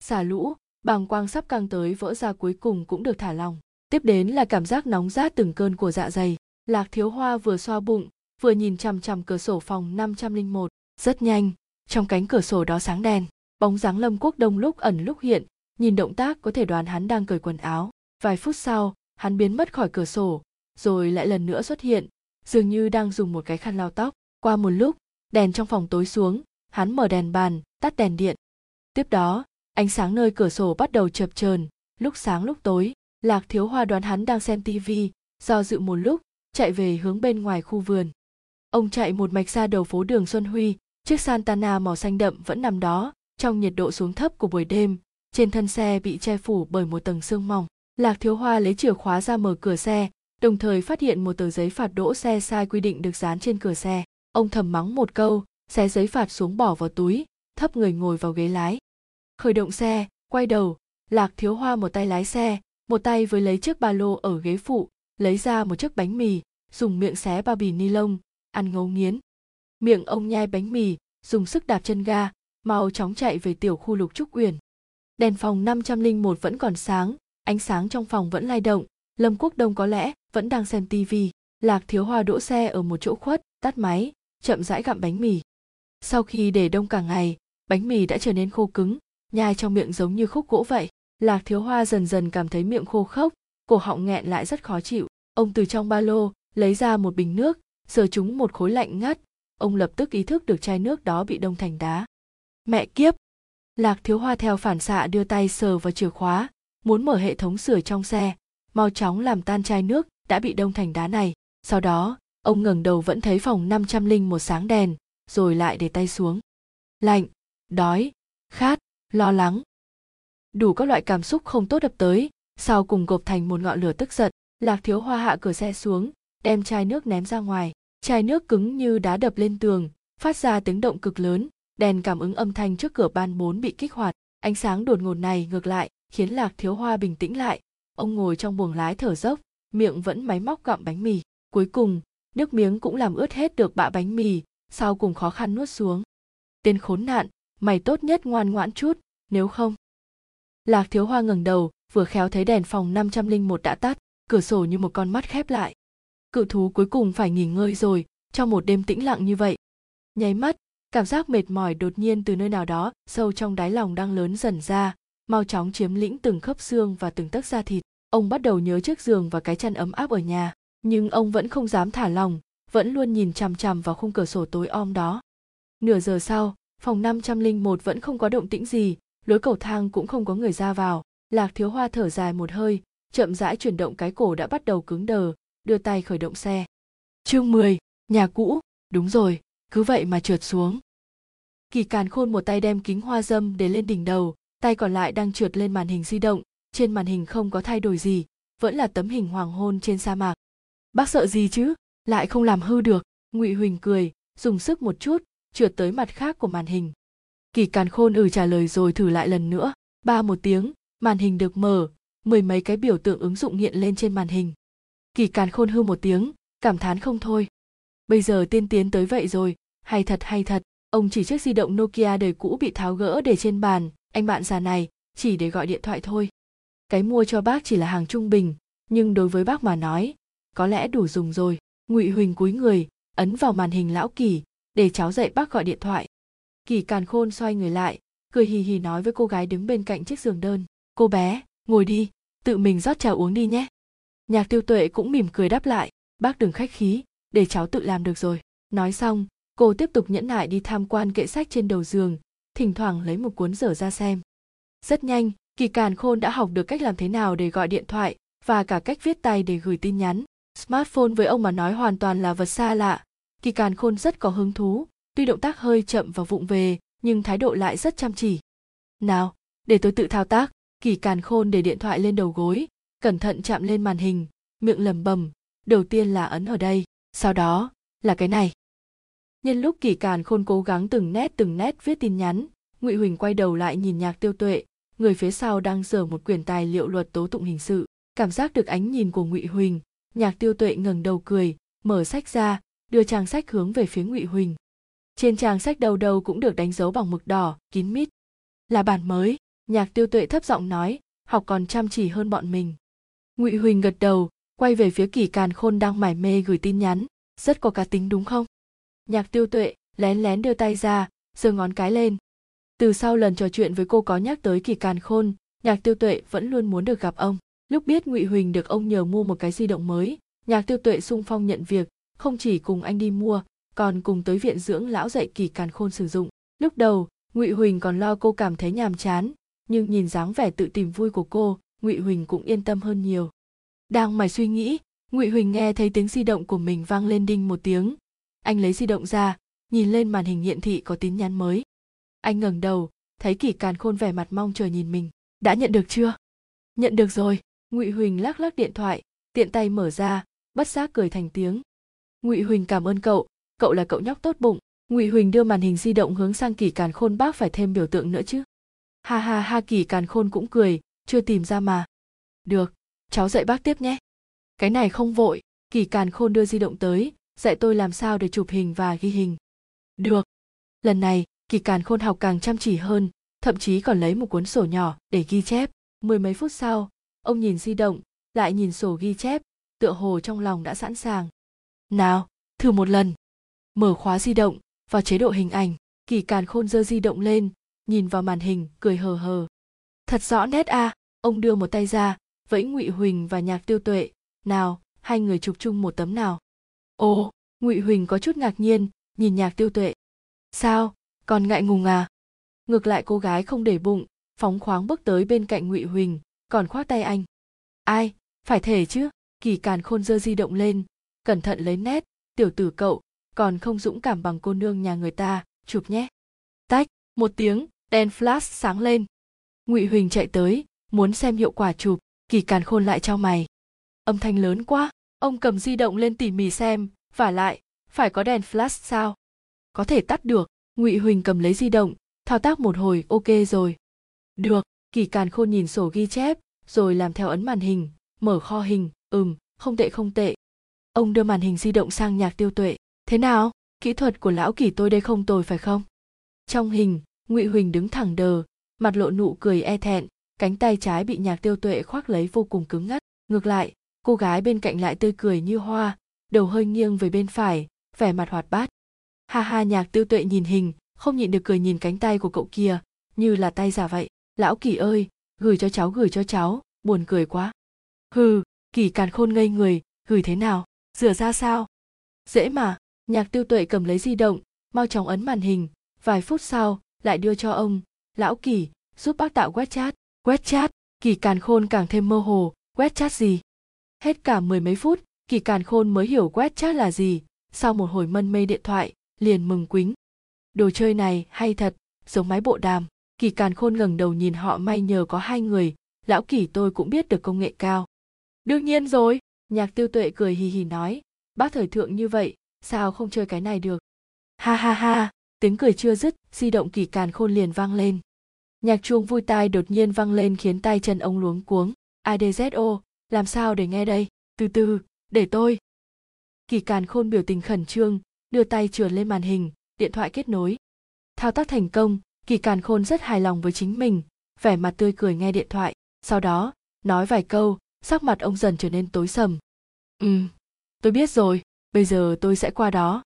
Xả lũ, bàng quang sắp căng tới vỡ ra cuối cùng cũng được thả lòng tiếp đến là cảm giác nóng rát từng cơn của dạ dày. Lạc thiếu hoa vừa xoa bụng, vừa nhìn chằm chằm cửa sổ phòng 501. rất nhanh, trong cánh cửa sổ đó sáng đèn, bóng dáng lâm quốc đông lúc ẩn lúc hiện, nhìn động tác có thể đoán hắn đang cởi quần áo. Vài phút sau, hắn biến mất khỏi cửa sổ, rồi lại lần nữa xuất hiện, dường như đang dùng một cái khăn lau tóc. Qua một lúc đèn trong phòng tối xuống, hắn mở đèn bàn, tắt đèn điện. Tiếp đó, ánh sáng nơi cửa sổ bắt đầu chập chờn. Lúc sáng lúc tối, lạc thiếu hoa đoán hắn đang xem tivi do dự một lúc, chạy về hướng bên ngoài khu vườn. Ông chạy một mạch ra đầu phố đường xuân huy, chiếc santana màu xanh đậm vẫn nằm đó, trong nhiệt độ xuống thấp của buổi đêm. Trên thân xe bị che phủ bởi một tầng sương mỏng. Lạc thiếu hoa lấy chìa khóa ra mở cửa xe, đồng thời phát hiện một tờ giấy phạt đỗ xe sai quy định được dán trên cửa xe ông thầm mắng một câu, xé giấy phạt xuống bỏ vào túi, thấp người ngồi vào ghế lái. Khởi động xe, quay đầu, lạc thiếu hoa một tay lái xe, một tay với lấy chiếc ba lô ở ghế phụ, lấy ra một chiếc bánh mì, dùng miệng xé bao bì ni lông, ăn ngấu nghiến. Miệng ông nhai bánh mì, dùng sức đạp chân ga, mau chóng chạy về tiểu khu lục trúc uyển. Đèn phòng 501 vẫn còn sáng, ánh sáng trong phòng vẫn lay động, lâm quốc đông có lẽ vẫn đang xem tivi lạc thiếu hoa đỗ xe ở một chỗ khuất, tắt máy chậm rãi gặm bánh mì. Sau khi để đông cả ngày, bánh mì đã trở nên khô cứng, nhai trong miệng giống như khúc gỗ vậy. Lạc thiếu hoa dần dần cảm thấy miệng khô khốc, cổ họng nghẹn lại rất khó chịu. Ông từ trong ba lô, lấy ra một bình nước, sờ chúng một khối lạnh ngắt. Ông lập tức ý thức được chai nước đó bị đông thành đá. Mẹ kiếp! Lạc thiếu hoa theo phản xạ đưa tay sờ vào chìa khóa, muốn mở hệ thống sửa trong xe. Mau chóng làm tan chai nước đã bị đông thành đá này. Sau đó ông ngẩng đầu vẫn thấy phòng 500 linh một sáng đèn, rồi lại để tay xuống. Lạnh, đói, khát, lo lắng. Đủ các loại cảm xúc không tốt đập tới, sau cùng gộp thành một ngọn lửa tức giận, lạc thiếu hoa hạ cửa xe xuống, đem chai nước ném ra ngoài. Chai nước cứng như đá đập lên tường, phát ra tiếng động cực lớn, đèn cảm ứng âm thanh trước cửa ban bốn bị kích hoạt. Ánh sáng đột ngột này ngược lại, khiến lạc thiếu hoa bình tĩnh lại. Ông ngồi trong buồng lái thở dốc, miệng vẫn máy móc gặm bánh mì. Cuối cùng nước miếng cũng làm ướt hết được bạ bánh mì, sau cùng khó khăn nuốt xuống. Tên khốn nạn, mày tốt nhất ngoan ngoãn chút, nếu không. Lạc thiếu hoa ngẩng đầu, vừa khéo thấy đèn phòng 501 đã tắt, cửa sổ như một con mắt khép lại. Cự thú cuối cùng phải nghỉ ngơi rồi, trong một đêm tĩnh lặng như vậy. Nháy mắt, cảm giác mệt mỏi đột nhiên từ nơi nào đó, sâu trong đáy lòng đang lớn dần ra. Mau chóng chiếm lĩnh từng khớp xương và từng tấc da thịt. Ông bắt đầu nhớ chiếc giường và cái chăn ấm áp ở nhà nhưng ông vẫn không dám thả lòng vẫn luôn nhìn chằm chằm vào khung cửa sổ tối om đó. Nửa giờ sau phòng 501 vẫn không có động tĩnh gì lối cầu thang cũng không có người ra vào. Lạc thiếu hoa thở dài một hơi chậm rãi chuyển động cái cổ đã bắt đầu cứng đờ đưa tay khởi động xe. Chương 10, nhà cũ. Đúng rồi cứ vậy mà trượt xuống. Kỳ càn khôn một tay đem kính hoa dâm để lên đỉnh đầu tay còn lại đang trượt lên màn hình di động trên màn hình không có thay đổi gì vẫn là tấm hình hoàng hôn trên sa mạc bác sợ gì chứ? Lại không làm hư được. Ngụy huỳnh cười, dùng sức một chút, trượt tới mặt khác của màn hình. Kỳ càn khôn ừ trả lời rồi thử lại lần nữa. Ba một tiếng, màn hình được mở, mười mấy cái biểu tượng ứng dụng hiện lên trên màn hình. Kỳ càn khôn hư một tiếng, cảm thán không thôi. Bây giờ tiên tiến tới vậy rồi. Hay thật hay thật. Ông chỉ chiếc di động nokia đời cũ bị tháo gỡ để trên bàn. Anh bạn già này, chỉ để gọi điện thoại thôi. Cái mua cho bác chỉ là hàng trung bình, nhưng đối với bác mà nói có lẽ đủ dùng rồi. Ngụy huỳnh cúi người, ấn vào màn hình lão kỳ, để cháu dậy bác gọi điện thoại. Kỳ càn khôn xoay người lại, cười hì hì nói với cô gái đứng bên cạnh chiếc giường đơn. Cô bé, ngồi đi, tự mình rót trà uống đi nhé. Nhạc tiêu tuệ cũng mỉm cười đáp lại, bác đừng khách khí, để cháu tự làm được rồi. Nói xong, cô tiếp tục nhẫn nại đi tham quan kệ sách trên đầu giường, thỉnh thoảng lấy một cuốn dở ra xem. Rất nhanh, kỳ càn khôn đã học được cách làm thế nào để gọi điện thoại và cả cách viết tay để gửi tin nhắn smartphone với ông mà nói hoàn toàn là vật xa lạ. Kỳ càn khôn rất có hứng thú. Tuy động tác hơi chậm và vụng về, nhưng thái độ lại rất chăm chỉ. Nào, để tôi tự thao tác. Kỳ càn khôn để điện thoại lên đầu gối, cẩn thận chạm lên màn hình, miệng lầm bầm đầu tiên là ấn ở đây, sau đó là cái này. Nhân lúc kỳ càn khôn cố gắng từng nét từng nét viết tin nhắn, ngụy huỳnh quay đầu lại nhìn nhạc tiêu tuệ, người phía sau đang dở một quyển tài liệu luật tố tụng hình sự. Cảm giác được ánh nhìn của ngụy huỳnh nhạc tiêu tuệ ngẩng đầu cười, mở sách ra, đưa trang sách hướng về phía ngụy huỳnh. Trên trang sách đầu đầu cũng được đánh dấu bằng mực đỏ, kín mít. Là bản mới, nhạc tiêu tuệ thấp giọng nói, học còn chăm chỉ hơn bọn mình. Ngụy huỳnh gật đầu, quay về phía Kỷ càn khôn đang mải mê gửi tin nhắn, rất có cá tính đúng không? Nhạc tiêu tuệ lén lén đưa tay ra, giơ ngón cái lên. Từ sau lần trò chuyện với cô có nhắc tới kỳ càn khôn, nhạc tiêu tuệ vẫn luôn muốn được gặp ông lúc biết ngụy huỳnh được ông nhờ mua một cái di động mới, nhạc tiêu tuệ sung phong nhận việc, không chỉ cùng anh đi mua, còn cùng tới viện dưỡng lão dạy kỳ càn khôn sử dụng. Lúc đầu, ngụy huỳnh còn lo cô cảm thấy nhàm chán, nhưng nhìn dáng vẻ tự tìm vui của cô, ngụy huỳnh cũng yên tâm hơn nhiều. Đang mải suy nghĩ, ngụy huỳnh nghe thấy tiếng di động của mình vang lên đinh một tiếng. Anh lấy di động ra, nhìn lên màn hình hiện thị có tin nhắn mới. Anh ngẩng đầu, thấy kỷ càn khôn vẻ mặt mong chờ nhìn mình. Đã nhận được chưa? Nhận được rồi ngụy huỳnh lắc lắc điện thoại, tiện tay mở ra, bất giác cười thành tiếng. Ngụy huỳnh cảm ơn cậu cậu là cậu nhóc tốt bụng. Ngụy huỳnh đưa màn hình di động hướng sang kỷ càn khôn bác phải thêm biểu tượng nữa chứ. Ha ha ha, kỷ càn khôn cũng cười, chưa tìm ra mà. Được, cháu dạy bác tiếp nhé. Cái này không vội, kỷ càn khôn đưa di động tới, dạy tôi làm sao để chụp hình và ghi hình. Được. Lần này kỳ càn khôn học càng chăm chỉ hơn, thậm chí còn lấy một cuốn sổ nhỏ để ghi chép. Mười mấy phút sau ông nhìn di động, lại nhìn sổ ghi chép, tựa hồ trong lòng đã sẵn sàng. Nào, thử một lần. Mở khóa di động, vào chế độ hình ảnh kỳ càn khôn giơ di động lên, nhìn vào màn hình, cười hờ hờ. Thật rõ nét a à. ông đưa một tay ra, vẫy ngụy huỳnh và nhạc tiêu tuệ. Nào, hai người chụp chung một tấm nào. Ồ, ngụy huỳnh có chút ngạc nhiên, nhìn nhạc tiêu tuệ. Sao, còn ngại ngùng à? Ngược lại cô gái không để bụng, phóng khoáng bước tới bên cạnh ngụy huỳnh còn khoác tay anh. Ai, phải thể chứ, kỳ càn khôn dơ di động lên, cẩn thận lấy nét, tiểu tử cậu, còn không dũng cảm bằng cô nương nhà người ta, chụp nhé. Tách, một tiếng, đèn flash sáng lên. Ngụy huỳnh chạy tới, muốn xem hiệu quả chụp, kỳ càn khôn lại trao mày. Âm thanh lớn quá, ông cầm di động lên tỉ mỉ xem và lại, phải có đèn flash sao? Có thể tắt được, ngụy huỳnh cầm lấy di động, thao tác một hồi, ok rồi. Được kỳ càn khôn nhìn sổ ghi chép, rồi làm theo ấn màn hình, mở kho hình, ừm, không tệ không tệ. Ông đưa màn hình di động sang nhạc tiêu tuệ. Thế nào? Kỹ thuật của lão kỳ tôi đây không tồi phải không? Trong hình, ngụy huỳnh đứng thẳng đờ, mặt lộ nụ cười e thẹn, cánh tay trái bị nhạc tiêu tuệ khoác lấy vô cùng cứng ngắt. Ngược lại, cô gái bên cạnh lại tươi cười như hoa, đầu hơi nghiêng về bên phải, vẻ mặt hoạt bát. Ha ha, nhạc tiêu tuệ nhìn hình, không nhịn được cười nhìn cánh tay của cậu kia, như là tay giả vậy lão kỳ ơi, gửi cho cháu, gửi cho cháu. Buồn cười quá. Hừ, kỳ càn khôn ngây người. Gửi thế nào? Rửa ra sao? Dễ mà. Nhạc tiêu tuệ cầm lấy di động, mau chóng ấn màn hình. Vài phút sau, lại đưa cho ông. Lão kỳ, giúp bác tạo quét chat. Quét chat? Kỳ càn khôn càng thêm mơ hồ. Quét chat gì? Hết cả mười mấy phút, kỳ càn khôn mới hiểu quét chat là gì. Sau một hồi mân mê điện thoại, liền mừng quính. Đồ chơi này hay thật, giống máy bộ đàm kỳ càn khôn ngẩng đầu nhìn họ may nhờ có hai người, lão kỳ tôi cũng biết được công nghệ cao. Đương nhiên rồi, nhạc tiêu tuệ cười hì hì nói, bác thời thượng như vậy, sao không chơi cái này được? Ha ha ha, tiếng cười chưa dứt, di động kỳ càn khôn liền vang lên. Nhạc chuông vui tai đột nhiên vang lên khiến tay chân ông luống cuống. Adzo làm sao để nghe đây? Từ từ, để tôi. Kỳ càn khôn biểu tình khẩn trương, đưa tay trườn lên màn hình, điện thoại kết nối. Thao tác thành công kỳ càn khôn rất hài lòng với chính mình, vẻ mặt tươi cười nghe điện thoại, sau đó, nói vài câu, sắc mặt ông dần trở nên tối sầm. Ừ tôi biết rồi, bây giờ tôi sẽ qua đó.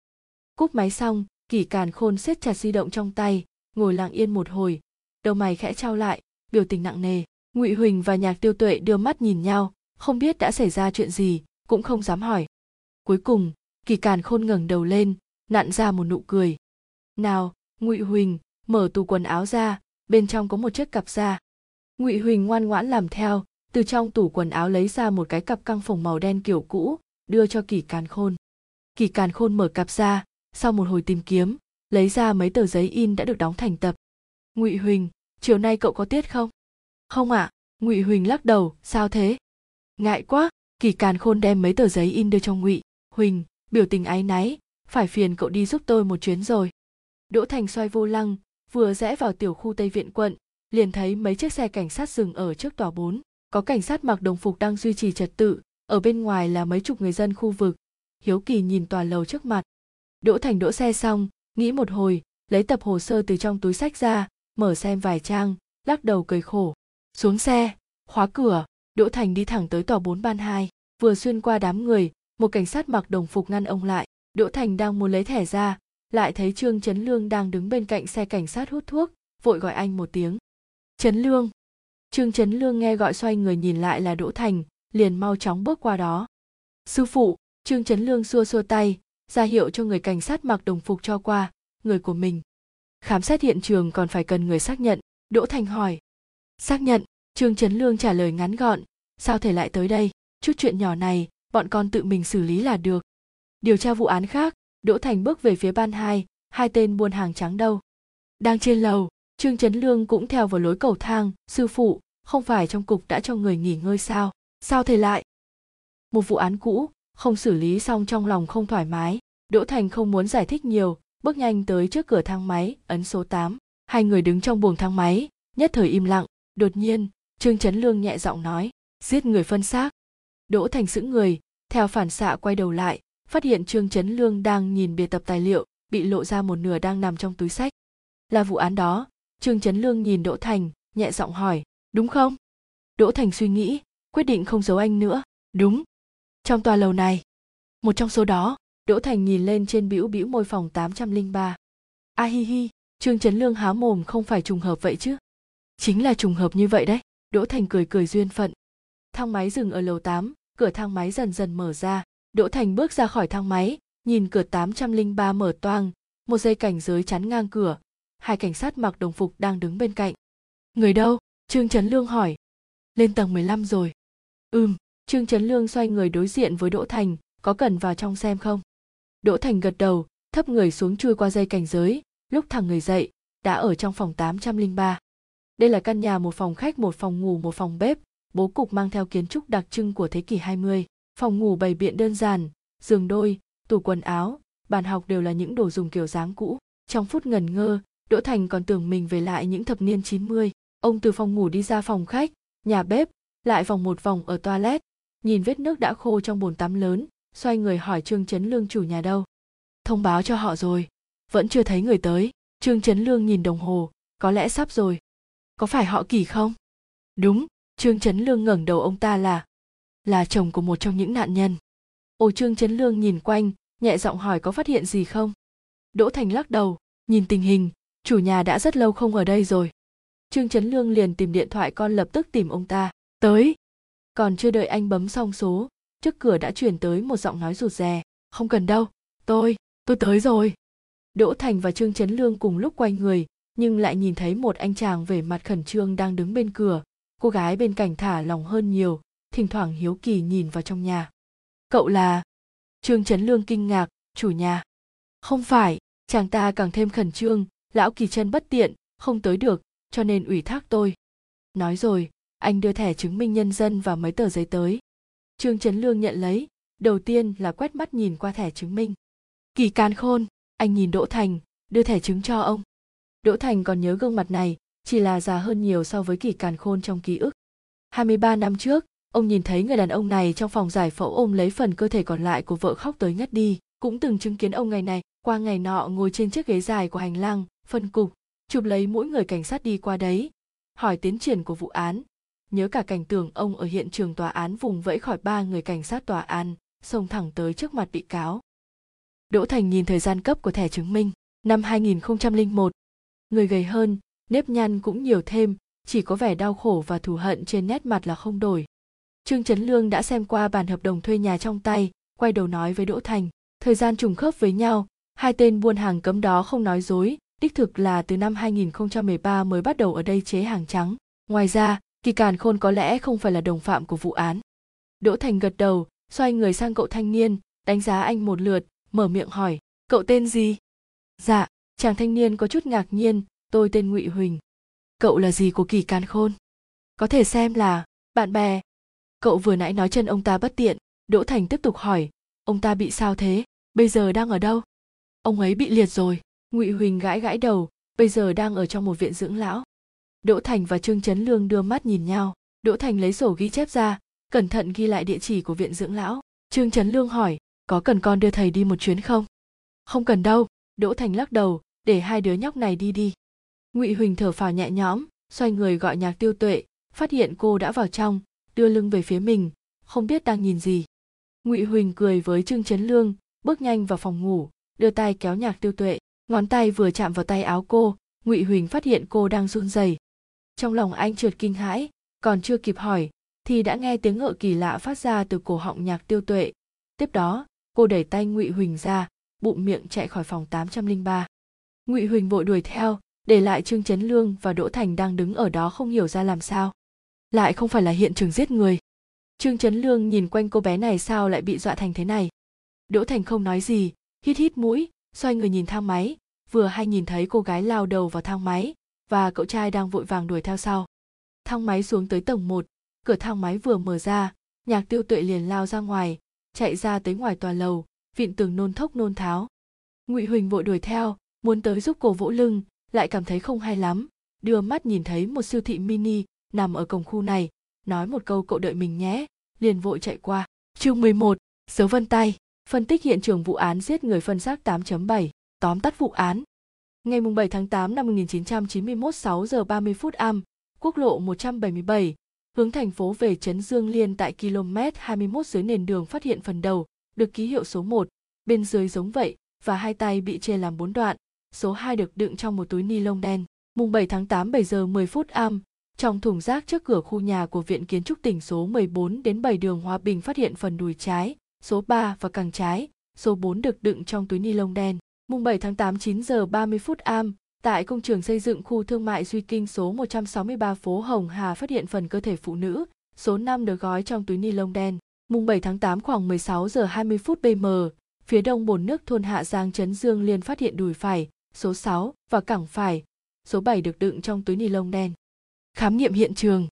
Cúp máy xong, kỳ càn khôn siết chặt di động trong tay, ngồi lặng yên một hồi, đầu mày khẽ trao lại, biểu tình nặng nề. Ngụy huỳnh và nhạc tiêu tuệ đưa mắt nhìn nhau, không biết đã xảy ra chuyện gì, cũng không dám hỏi. Cuối cùng, kỳ càn khôn ngẩng đầu lên, nặn ra một nụ cười. Nào, ngụy huỳnh mở tủ quần áo ra bên trong có một chiếc cặp da. Ngụy huỳnh ngoan ngoãn làm theo từ trong tủ quần áo lấy ra một cái cặp căng phồng màu đen kiểu cũ đưa cho kỳ càn khôn. Kỳ càn khôn mở cặp ra sau một hồi tìm kiếm lấy ra mấy tờ giấy in đã được đóng thành tập. Ngụy huỳnh chiều nay cậu có tiết không? Không ạ à, ngụy huỳnh lắc đầu sao thế? Ngại quá kỳ càn khôn đem mấy tờ giấy in đưa cho ngụy huỳnh biểu tình áy náy phải phiền cậu đi giúp tôi một chuyến rồi. Đỗ thành xoay vô lăng vừa rẽ vào tiểu khu tây viện quận liền thấy mấy chiếc xe cảnh sát dừng ở trước tòa 4. Có cảnh sát mặc đồng phục đang duy trì trật tự, ở bên ngoài là mấy chục người dân khu vực. Hiếu kỳ nhìn tòa lầu trước mặt. Đỗ Thành đỗ xe xong, nghĩ một hồi, lấy tập hồ sơ từ trong túi sách ra, mở xem vài trang, lắc đầu cười khổ. Xuống xe, khóa cửa, Đỗ Thành đi thẳng tới tòa 4 ban 2. Vừa xuyên qua đám người, một cảnh sát mặc đồng phục ngăn ông lại. Đỗ Thành đang muốn lấy thẻ ra, lại thấy Trương Trấn Lương đang đứng bên cạnh xe cảnh sát hút thuốc, vội gọi anh một tiếng. Trấn Lương. Trương Trấn Lương nghe gọi xoay người nhìn lại là Đỗ Thành, liền mau chóng bước qua đó. Sư phụ, Trương Trấn Lương xua xua tay, ra hiệu cho người cảnh sát mặc đồng phục cho qua, người của mình. Khám xét hiện trường còn phải cần người xác nhận, Đỗ Thành hỏi. Xác nhận, Trương Trấn Lương trả lời ngắn gọn, sao thể lại tới đây, chút chuyện nhỏ này bọn con tự mình xử lý là được điều tra vụ án khác đỗ thành bước về phía ban hai hai tên buôn hàng trắng đâu. Đang trên lầu, trương trấn lương cũng theo vào lối cầu thang, sư phụ, không phải trong cục đã cho người nghỉ ngơi sao? Sao thầy lại? Một vụ án cũ, không xử lý xong trong lòng không thoải mái, đỗ thành không muốn giải thích nhiều, bước nhanh tới trước cửa thang máy, ấn số 8. hai người đứng trong buồng thang máy, nhất thời im lặng. Đột nhiên, trương trấn lương nhẹ giọng nói, giết người phân xác. Đỗ thành sững người, theo phản xạ quay đầu lại phát hiện trương trấn lương đang nhìn bìa tập tài liệu bị lộ ra một nửa đang nằm trong túi sách. Là vụ án đó trương trấn lương nhìn đỗ thành nhẹ giọng hỏi đúng không? Đỗ thành suy nghĩ quyết định không giấu anh nữa đúng. Trong tòa lầu này một trong số đó. Đỗ thành nhìn lên trên bĩu bĩu môi phòng 803. a hi hi trương trấn lương há mồm không phải trùng hợp vậy chứ? Chính là trùng hợp như vậy đấy. Đỗ thành cười cười duyên phận. Thang máy dừng ở lầu 8, cửa thang máy dần dần mở ra đỗ thành bước ra khỏi thang máy nhìn cửa 803 mở toang một dây cảnh giới chắn ngang cửa hai cảnh sát mặc đồng phục đang đứng bên cạnh. Người đâu? Trương trấn lương hỏi. Lên tầng 15 rồi. Ừm. Trương trấn lương xoay người đối diện với đỗ thành có cần vào trong xem không? Đỗ thành gật đầu thấp người xuống chui qua dây cảnh giới lúc thằng người dậy đã ở trong phòng 803. Đây là căn nhà một phòng khách, một phòng ngủ, một phòng bếp, bố cục mang theo kiến trúc đặc trưng của thế kỷ 20. Phòng ngủ bày biện đơn giản, giường đôi, tủ quần áo, bàn học đều là những đồ dùng kiểu dáng cũ. Trong phút ngần ngơ, Đỗ Thành còn tưởng mình về lại những thập niên 90. Ông từ phòng ngủ đi ra phòng khách, nhà bếp, lại vòng một vòng ở toilet, nhìn vết nước đã khô trong bồn tắm lớn, xoay người hỏi Trương Trấn Lương chủ nhà đâu. Thông báo cho họ rồi, vẫn chưa thấy người tới. Trương Trấn Lương nhìn đồng hồ, có lẽ sắp rồi. Có phải họ kỳ không? Đúng, Trương Trấn Lương ngẩng đầu ông ta là là chồng của một trong những nạn nhân. Ồ Trương Chấn Lương nhìn quanh, nhẹ giọng hỏi có phát hiện gì không? Đỗ Thành lắc đầu, nhìn tình hình, chủ nhà đã rất lâu không ở đây rồi. Trương Trấn Lương liền tìm điện thoại con lập tức tìm ông ta. Tới. Còn chưa đợi anh bấm xong số, trước cửa đã chuyển tới một giọng nói rụt rè. Không cần đâu, tôi, tôi tới rồi. Đỗ Thành và Trương Trấn Lương cùng lúc quay người, nhưng lại nhìn thấy một anh chàng vẻ mặt khẩn trương đang đứng bên cửa. Cô gái bên cạnh thả lòng hơn nhiều, thỉnh thoảng hiếu kỳ nhìn vào trong nhà. Cậu là... Trương Trấn Lương kinh ngạc, chủ nhà. Không phải, chàng ta càng thêm khẩn trương, lão kỳ chân bất tiện, không tới được, cho nên ủy thác tôi. Nói rồi, anh đưa thẻ chứng minh nhân dân và mấy tờ giấy tới. Trương Trấn Lương nhận lấy, đầu tiên là quét mắt nhìn qua thẻ chứng minh. Kỳ can khôn, anh nhìn Đỗ Thành, đưa thẻ chứng cho ông. Đỗ Thành còn nhớ gương mặt này, chỉ là già hơn nhiều so với kỳ càn khôn trong ký ức. 23 năm trước, ông nhìn thấy người đàn ông này trong phòng giải phẫu ôm lấy phần cơ thể còn lại của vợ khóc tới ngất đi, cũng từng chứng kiến ông ngày này qua ngày nọ ngồi trên chiếc ghế dài của hành lang, phân cục, chụp lấy mỗi người cảnh sát đi qua đấy, hỏi tiến triển của vụ án. Nhớ cả cảnh tượng ông ở hiện trường tòa án vùng vẫy khỏi ba người cảnh sát tòa án, xông thẳng tới trước mặt bị cáo. Đỗ Thành nhìn thời gian cấp của thẻ chứng minh, năm 2001. Người gầy hơn, nếp nhăn cũng nhiều thêm, chỉ có vẻ đau khổ và thù hận trên nét mặt là không đổi. Trương Trấn Lương đã xem qua bản hợp đồng thuê nhà trong tay, quay đầu nói với Đỗ Thành, thời gian trùng khớp với nhau, hai tên buôn hàng cấm đó không nói dối, đích thực là từ năm 2013 mới bắt đầu ở đây chế hàng trắng. Ngoài ra, Kỳ Càn Khôn có lẽ không phải là đồng phạm của vụ án. Đỗ Thành gật đầu, xoay người sang cậu thanh niên, đánh giá anh một lượt, mở miệng hỏi, cậu tên gì? Dạ, chàng thanh niên có chút ngạc nhiên, tôi tên Ngụy Huỳnh. Cậu là gì của Kỳ Càn Khôn? Có thể xem là bạn bè. Cậu vừa nãy nói chân ông ta bất tiện, Đỗ Thành tiếp tục hỏi, ông ta bị sao thế? Bây giờ đang ở đâu? Ông ấy bị liệt rồi. Ngụy Huỳnh gãi gãi đầu, bây giờ đang ở trong một viện dưỡng lão. Đỗ Thành và Trương Chấn Lương đưa mắt nhìn nhau. Đỗ Thành lấy sổ ghi chép ra, cẩn thận ghi lại địa chỉ của viện dưỡng lão. Trương Chấn Lương hỏi, có cần con đưa thầy đi một chuyến không? Không cần đâu, Đỗ Thành lắc đầu, để hai đứa nhóc này đi đi. Ngụy Huỳnh thở phào nhẹ nhõm, xoay người gọi nhạc tiêu tuệ, phát hiện cô đã vào trong, đưa lưng về phía mình, không biết đang nhìn gì. Ngụy Huỳnh cười với Trương Chấn Lương, bước nhanh vào phòng ngủ, đưa tay kéo nhạc tiêu tuệ, ngón tay vừa chạm vào tay áo cô, Ngụy Huỳnh phát hiện cô đang run rẩy. Trong lòng anh trượt kinh hãi, còn chưa kịp hỏi, thì đã nghe tiếng ngợ kỳ lạ phát ra từ cổ họng nhạc tiêu tuệ. Tiếp đó, cô đẩy tay Ngụy Huỳnh ra, bụng miệng chạy khỏi phòng 803. Ngụy Huỳnh vội đuổi theo, để lại Trương Chấn Lương và Đỗ Thành đang đứng ở đó không hiểu ra làm sao. Lại không phải là hiện trường giết người. trương trấn lương nhìn quanh cô bé này sao lại bị dọa thành thế này? Đỗ thành không nói gì hít hít mũi xoay người nhìn thang máy. Vừa hay nhìn thấy cô gái lao đầu vào thang máy và cậu trai đang vội vàng đuổi theo sau. Thang máy xuống tới tầng 1, cửa thang máy vừa mở ra nhạc tiêu tuệ liền lao ra ngoài chạy ra tới ngoài tòa lầu vịn tường nôn thốc nôn tháo. Ngụy huỳnh vội đuổi theo muốn tới giúp cô vỗ lưng lại cảm thấy không hay lắm đưa mắt nhìn thấy một siêu thị mini nằm ở cổng khu này nói một câu cậu đợi mình nhé liền vội chạy qua chương 11, dấu vân tay phân tích hiện trường vụ án giết người phân xác 8.7, tóm tắt vụ án ngày 7 tháng 8 năm 1991 6 giờ 30 phút am quốc lộ 177, hướng thành phố về trấn Dương Liên tại km 21 dưới nền đường phát hiện phần đầu, được ký hiệu số 1, bên dưới giống vậy và hai tay bị chê làm bốn đoạn, số 2 được đựng trong một túi ni lông đen. Mùng 7 tháng 8 7 giờ 10 phút am, trong thùng rác trước cửa khu nhà của Viện Kiến trúc tỉnh số 14 đến 7 đường Hòa Bình phát hiện phần đùi trái, số 3 và càng trái, số 4 được đựng trong túi ni lông đen. Mùng 7 tháng 8 9 giờ 30 phút am, tại công trường xây dựng khu thương mại Duy Kinh số 163 phố Hồng Hà phát hiện phần cơ thể phụ nữ, số 5 được gói trong túi ni lông đen. Mùng 7 tháng 8 khoảng 16 giờ 20 phút BM, phía đông bồn nước thôn Hạ Giang Trấn Dương liền phát hiện đùi phải, số 6 và cẳng phải, số 7 được đựng trong túi ni lông đen. Khám nghiệm hiện trường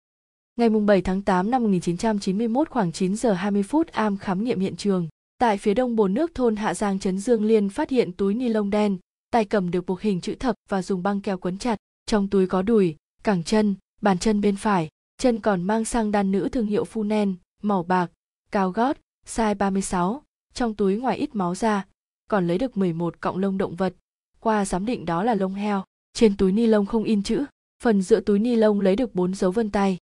Ngày 7 tháng 8 năm 1991 khoảng 9 giờ 20 phút am khám nghiệm hiện trường. Tại phía đông bồn nước thôn Hạ Giang Trấn Dương Liên phát hiện túi ni lông đen, tay cầm được buộc hình chữ thập và dùng băng keo quấn chặt. Trong túi có đùi, cẳng chân, bàn chân bên phải, chân còn mang sang đan nữ thương hiệu Funen, màu bạc, cao gót, size 36. Trong túi ngoài ít máu ra, còn lấy được 11 cọng lông động vật. Qua giám định đó là lông heo. Trên túi ni lông không in chữ, phần giữa túi ni lông lấy được bốn dấu vân tay.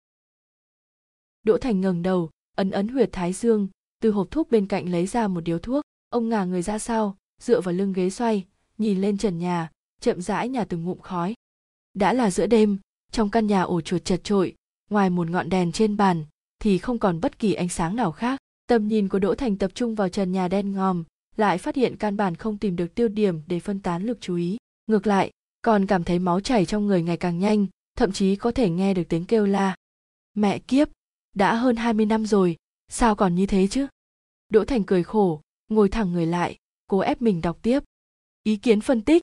Đỗ Thành ngẩng đầu, ấn ấn huyệt thái dương, từ hộp thuốc bên cạnh lấy ra một điếu thuốc. Ông ngả người ra sau, dựa vào lưng ghế xoay, nhìn lên trần nhà chậm rãi nhà từng ngụm khói đã là giữa đêm trong căn nhà ổ chuột chật trội ngoài một ngọn đèn trên bàn thì không còn bất kỳ ánh sáng nào khác tầm nhìn của đỗ thành tập trung vào trần nhà đen ngòm lại phát hiện căn bản không tìm được tiêu điểm để phân tán lực chú ý ngược lại còn cảm thấy máu chảy trong người ngày càng nhanh thậm chí có thể nghe được tiếng kêu la. Mẹ kiếp đã hơn 20 năm rồi sao còn như thế chứ? Đỗ thành cười khổ ngồi thẳng người lại cố ép mình đọc tiếp. Ý kiến phân tích.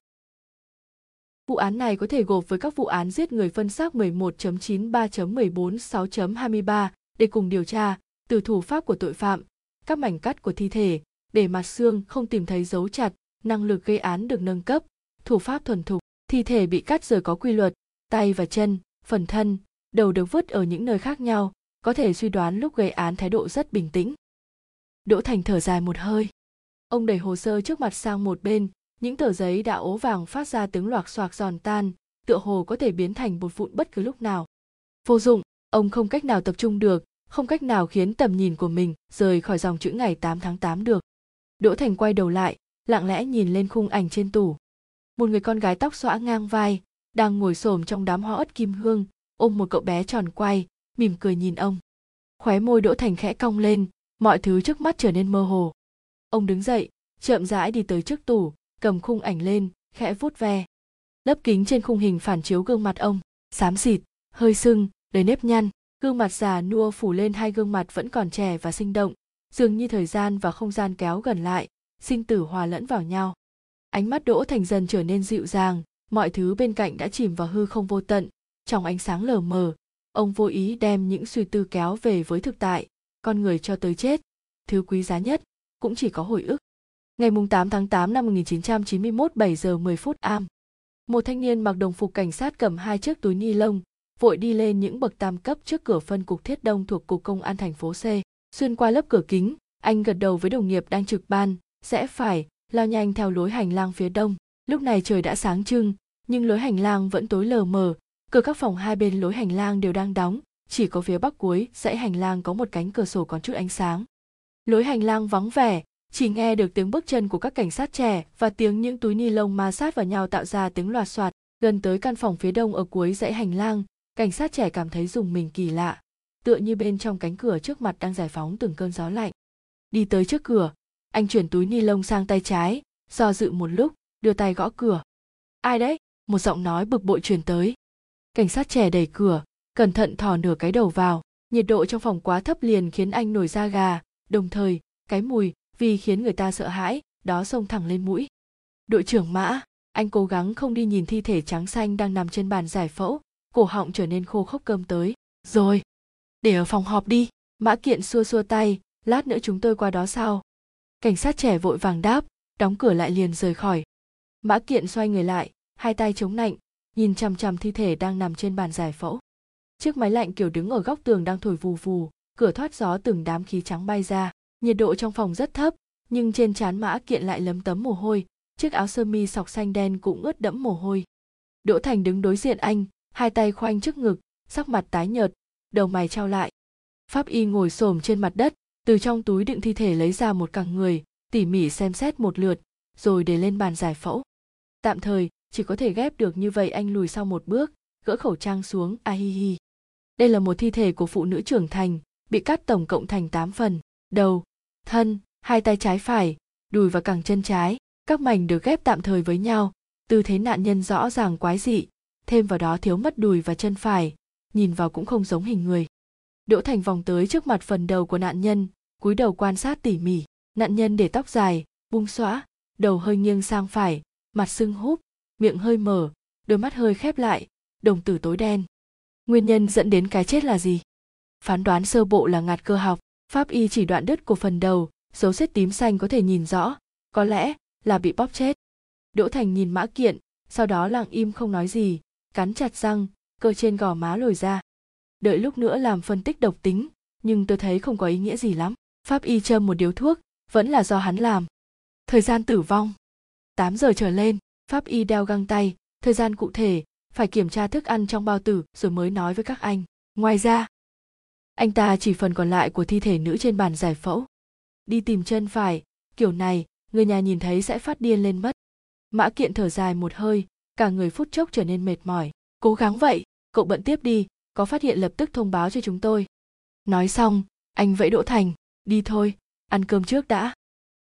Vụ án này có thể gộp với các vụ án giết người phân xác 11.93.146.23 để cùng điều tra từ thủ pháp của tội phạm, các mảnh cắt của thi thể, để mặt xương không tìm thấy dấu chặt, năng lực gây án được nâng cấp, thủ pháp thuần thục, thi thể bị cắt rời có quy luật, tay và chân, phần thân, đầu được vứt ở những nơi khác nhau, có thể suy đoán lúc gây án thái độ rất bình tĩnh. Đỗ Thành thở dài một hơi. Ông đẩy hồ sơ trước mặt sang một bên, những tờ giấy đã ố vàng phát ra tiếng loạc xoạc giòn tan tựa hồ có thể biến thành bột vụn bất cứ lúc nào vô dụng ông không cách nào tập trung được không cách nào khiến tầm nhìn của mình rời khỏi dòng chữ ngày 8 tháng 8 được. Đỗ Thành quay đầu lại, lặng lẽ nhìn lên khung ảnh trên tủ. Một người con gái tóc xõa ngang vai, đang ngồi xổm trong đám hoa ớt kim hương, ôm một cậu bé tròn quay, mỉm cười nhìn ông. Khóe môi Đỗ Thành khẽ cong lên, mọi thứ trước mắt trở nên mơ hồ. Ông đứng dậy, chậm rãi đi tới trước tủ, cầm khung ảnh lên khẽ vuốt ve lớp kính trên khung hình phản chiếu gương mặt ông xám xịt hơi sưng đầy nếp nhăn gương mặt già nua phủ lên hai gương mặt vẫn còn trẻ và sinh động dường như thời gian và không gian kéo gần lại sinh tử hòa lẫn vào nhau ánh mắt đỗ thành dần trở nên dịu dàng mọi thứ bên cạnh đã chìm vào hư không vô tận trong ánh sáng lờ mờ ông vô ý đem những suy tư kéo về với thực tại con người cho tới chết thứ quý giá nhất cũng chỉ có hồi ức Ngày 8 tháng 8 năm 1991 7 giờ 10 phút am. Một thanh niên mặc đồng phục cảnh sát cầm hai chiếc túi ni lông, vội đi lên những bậc tam cấp trước cửa phân cục Thiết Đông thuộc cục công an thành phố C. Xuyên qua lớp cửa kính, anh gật đầu với đồng nghiệp đang trực ban, sẽ phải lao nhanh theo lối hành lang phía đông. Lúc này trời đã sáng trưng, nhưng lối hành lang vẫn tối lờ mờ, cửa các phòng hai bên lối hành lang đều đang đóng, chỉ có phía bắc cuối dãy hành lang có một cánh cửa sổ còn chút ánh sáng. Lối hành lang vắng vẻ, chỉ nghe được tiếng bước chân của các cảnh sát trẻ và tiếng những túi ni lông ma sát vào nhau tạo ra tiếng loạt soạt gần tới căn phòng phía đông ở cuối dãy hành lang cảnh sát trẻ cảm thấy dùng mình kỳ lạ tựa như bên trong cánh cửa trước mặt đang giải phóng từng cơn gió lạnh đi tới trước cửa anh chuyển túi ni lông sang tay trái, do dự một lúc, đưa tay gõ cửa. Ai đấy? Một giọng nói bực bội truyền tới. Cảnh sát trẻ đẩy cửa, cẩn thận thò nửa cái đầu vào. Nhiệt độ trong phòng quá thấp liền khiến anh nổi da gà. Đồng thời, cái mùi vì khiến người ta sợ hãi, đó xông thẳng lên mũi. Đội trưởng mã, anh cố gắng không đi nhìn thi thể trắng xanh đang nằm trên bàn giải phẫu. Cổ họng trở nên khô khốc cơm tới. Rồi, để ở phòng họp đi. Mã kiện xua xua tay, lát nữa chúng tôi qua đó sau cảnh sát trẻ vội vàng đáp, đóng cửa lại liền rời khỏi. Mã kiện xoay người lại, hai tay chống nạnh, nhìn chằm chằm thi thể đang nằm trên bàn giải phẫu. Chiếc máy lạnh kiểu đứng ở góc tường đang thổi vù vù, cửa thoát gió từng đám khí trắng bay ra. Nhiệt độ trong phòng rất thấp, nhưng trên trán mã kiện lại lấm tấm mồ hôi, chiếc áo sơ mi sọc xanh đen cũng ướt đẫm mồ hôi. Đỗ thành đứng đối diện anh, hai tay khoanh trước ngực, sắc mặt tái nhợt, đầu mày trao lại. Pháp y ngồi xổm trên mặt đất từ trong túi đựng thi thể lấy ra một cẳng người, tỉ mỉ xem xét một lượt, rồi để lên bàn giải phẫu. Tạm thời, chỉ có thể ghép được như vậy anh lùi sau một bước, gỡ khẩu trang xuống, a hi hi. Đây là một thi thể của phụ nữ trưởng thành, bị cắt tổng cộng thành 8 phần, đầu, thân, hai tay trái phải, đùi và cẳng chân trái, các mảnh được ghép tạm thời với nhau, tư thế nạn nhân rõ ràng quái dị, thêm vào đó thiếu mất đùi và chân phải, nhìn vào cũng không giống hình người. Đỗ thành vòng tới trước mặt phần đầu của nạn nhân cúi đầu quan sát tỉ mỉ. Nạn nhân để tóc dài bung xõa, đầu hơi nghiêng sang phải, mặt sưng húp, miệng hơi mở, đôi mắt hơi khép lại, đồng tử tối đen. Nguyên nhân dẫn đến cái chết là gì? Phán đoán sơ bộ là ngạt cơ học. Pháp y chỉ đoạn đứt của phần đầu, dấu xếp tím xanh có thể nhìn rõ, có lẽ là bị bóp chết. Đỗ thành nhìn mã kiện, sau đó lặng im không nói gì, cắn chặt răng, cơ trên gò má lồi ra. Đợi lúc nữa làm phân tích độc tính, nhưng tôi thấy không có ý nghĩa gì lắm pháp y châm một điếu thuốc, vẫn là do hắn làm. Thời gian tử vong. 8 giờ trở lên, pháp y đeo găng tay, thời gian cụ thể, phải kiểm tra thức ăn trong bao tử, rồi mới nói với các anh. Ngoài ra, anh ta chỉ phần còn lại của thi thể nữ trên bàn giải phẫu. Đi tìm chân phải, kiểu này, người nhà nhìn thấy sẽ phát điên lên mất. Mã kiện thở dài một hơi, cả người phút chốc trở nên mệt mỏi. Cố gắng vậy, cậu bận tiếp đi, có phát hiện lập tức thông báo cho chúng tôi. Nói xong, anh vẫy đỗ thành đi thôi, ăn cơm trước đã.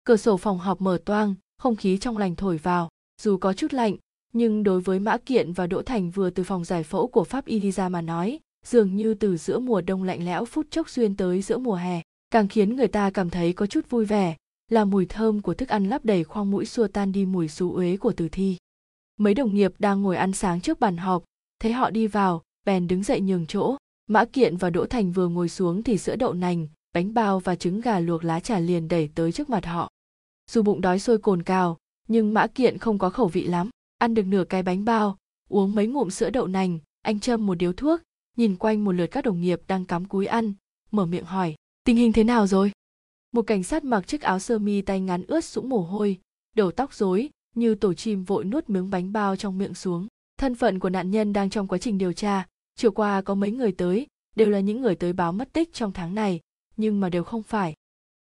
Cửa sổ phòng họp mở toang, không khí trong lành thổi vào, dù có chút lạnh, nhưng đối với mã kiện và đỗ thành vừa từ phòng giải phẫu của pháp y đi ra mà nói, dường như từ giữa mùa đông lạnh lẽo phút chốc xuyên tới giữa mùa hè, càng khiến người ta cảm thấy có chút vui vẻ, là mùi thơm của thức ăn lắp đầy khoang mũi xua tan đi mùi xú uế của tử thi. Mấy đồng nghiệp đang ngồi ăn sáng trước bàn họp, thấy họ đi vào, bèn đứng dậy nhường chỗ. Mã kiện và đỗ thành vừa ngồi xuống thì sữa đậu nành bánh bao và trứng gà luộc lá trà liền đẩy tới trước mặt họ. Dù bụng đói sôi cồn cào, nhưng mã kiện không có khẩu vị lắm. Ăn được nửa cái bánh bao, uống mấy ngụm sữa đậu nành, anh châm một điếu thuốc, nhìn quanh một lượt các đồng nghiệp đang cắm cúi ăn, mở miệng hỏi, tình hình thế nào rồi? Một cảnh sát mặc chiếc áo sơ mi tay ngắn ướt sũng mồ hôi, đầu tóc rối, như tổ chim vội nuốt miếng bánh bao trong miệng xuống. Thân phận của nạn nhân đang trong quá trình điều tra, chiều qua có mấy người tới, đều là những người tới báo mất tích trong tháng này nhưng mà đều không phải.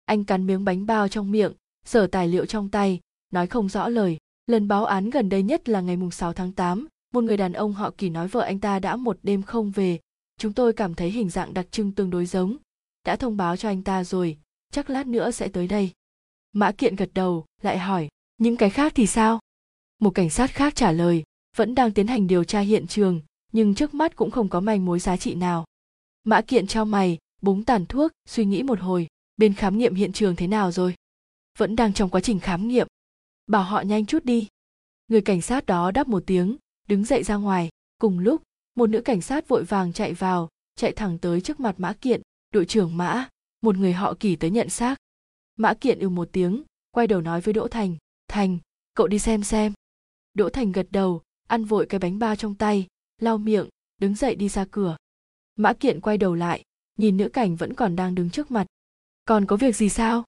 Anh cắn miếng bánh bao trong miệng sở tài liệu trong tay nói không rõ lời. Lần báo án gần đây nhất là ngày mùng 6 tháng 8, một người đàn ông họ kỳ nói vợ anh ta đã một đêm không về. Chúng tôi cảm thấy hình dạng đặc trưng tương đối giống. Đã thông báo cho anh ta rồi chắc lát nữa sẽ tới đây. Mã kiện gật đầu lại hỏi những cái khác thì sao? Một cảnh sát khác trả lời vẫn đang tiến hành điều tra hiện trường nhưng trước mắt cũng không có manh mối giá trị nào. Mã kiện trao mày búng tàn thuốc, suy nghĩ một hồi, bên khám nghiệm hiện trường thế nào rồi? Vẫn đang trong quá trình khám nghiệm. Bảo họ nhanh chút đi. Người cảnh sát đó đáp một tiếng, đứng dậy ra ngoài. Cùng lúc, một nữ cảnh sát vội vàng chạy vào, chạy thẳng tới trước mặt mã kiện, đội trưởng mã. Một người họ kỳ tới nhận xác. Mã kiện ừ một tiếng, quay đầu nói với đỗ thành thành, cậu đi xem xem. Đỗ thành gật đầu, ăn vội cái bánh ba trong tay, lau miệng, đứng dậy đi ra cửa. Mã kiện quay đầu lại nhìn nữ cảnh vẫn còn đang đứng trước mặt. Còn có việc gì sao?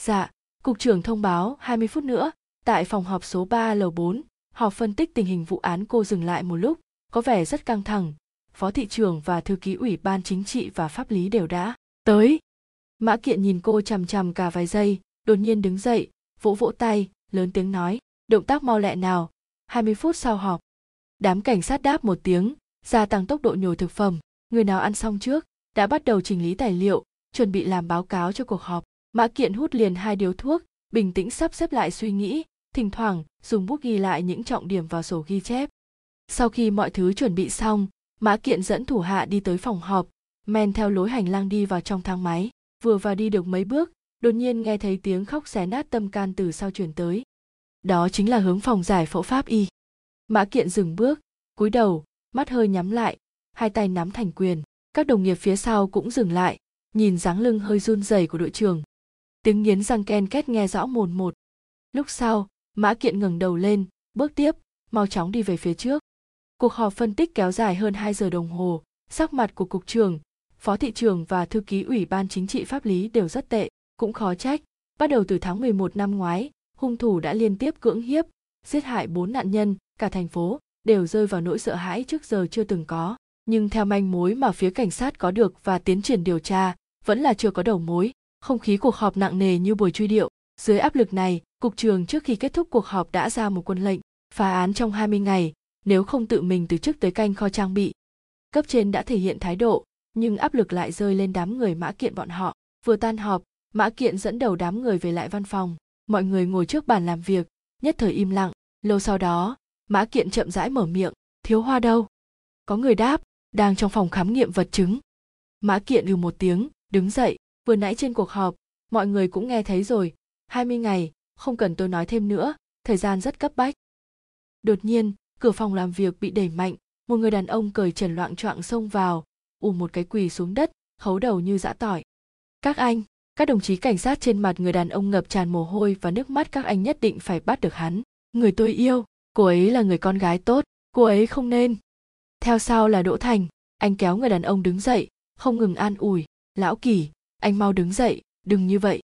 Dạ cục trưởng thông báo 20 phút nữa. Tại phòng họp số 3 lầu 4 họp phân tích tình hình vụ án cô dừng lại một lúc, có vẻ rất căng thẳng. Phó thị trưởng và thư ký ủy ban chính trị và pháp lý đều đã tới. Mã kiện nhìn cô chằm chằm cả vài giây, đột nhiên đứng dậy, vỗ vỗ tay, lớn tiếng nói, động tác mau lẹ nào 20 phút sau họp. Đám cảnh sát đáp một tiếng, gia tăng tốc độ nhồi thực phẩm. Người nào ăn xong trước? Đã bắt đầu chỉnh lý tài liệu, chuẩn bị làm báo cáo cho cuộc họp. Mã kiện hút liền hai điếu thuốc, bình tĩnh sắp xếp lại suy nghĩ, thỉnh thoảng dùng bút ghi lại những trọng điểm vào sổ ghi chép. Sau khi mọi thứ chuẩn bị xong, mã kiện dẫn thủ hạ đi tới phòng họp, men theo lối hành lang đi vào trong thang máy. Vừa vào đi được mấy bước, đột nhiên nghe thấy tiếng khóc xé nát tâm can từ sau chuyển tới. Đó chính là hướng phòng giải phẫu pháp y. Mã kiện dừng bước, cúi đầu, mắt hơi nhắm lại, hai tay nắm thành quyền các đồng nghiệp phía sau cũng dừng lại, nhìn dáng lưng hơi run rẩy của đội trưởng. Tiếng nghiến răng ken két nghe rõ mồn một. Lúc sau, mã kiện ngẩng đầu lên, bước tiếp, mau chóng đi về phía trước. Cuộc họp phân tích kéo dài hơn 2 giờ đồng hồ, sắc mặt của cục trưởng, phó thị trưởng và thư ký ủy ban chính trị pháp lý đều rất tệ, cũng khó trách. Bắt đầu từ tháng 11 năm ngoái, hung thủ đã liên tiếp cưỡng hiếp, giết hại bốn nạn nhân, cả thành phố đều rơi vào nỗi sợ hãi trước giờ chưa từng có nhưng theo manh mối mà phía cảnh sát có được và tiến triển điều tra, vẫn là chưa có đầu mối. Không khí cuộc họp nặng nề như buổi truy điệu. Dưới áp lực này, cục trường trước khi kết thúc cuộc họp đã ra một quân lệnh, phá án trong 20 ngày, nếu không tự mình từ chức tới canh kho trang bị. Cấp trên đã thể hiện thái độ, nhưng áp lực lại rơi lên đám người mã kiện bọn họ. Vừa tan họp, mã kiện dẫn đầu đám người về lại văn phòng. Mọi người ngồi trước bàn làm việc, nhất thời im lặng. Lâu sau đó, mã kiện chậm rãi mở miệng. Thiếu hoa đâu? Có người đáp đang trong phòng khám nghiệm vật chứng. Mã kiện ừ một tiếng, đứng dậy, vừa nãy trên cuộc họp, mọi người cũng nghe thấy rồi. 20 ngày, không cần tôi nói thêm nữa, thời gian rất cấp bách. Đột nhiên, cửa phòng làm việc bị đẩy mạnh, một người đàn ông cởi trần loạn choạng xông vào, ù một cái quỳ xuống đất khấu đầu như dã tỏi. Các anh, các đồng chí cảnh sát trên mặt người đàn ông ngập tràn mồ hôi và nước mắt các anh nhất định phải bắt được hắn. Người tôi yêu, cô ấy là người con gái tốt, cô ấy không nên theo sau là đỗ thành, anh kéo người đàn ông đứng dậy, không ngừng an ủi, lão kỳ, anh mau đứng dậy, đừng như vậy.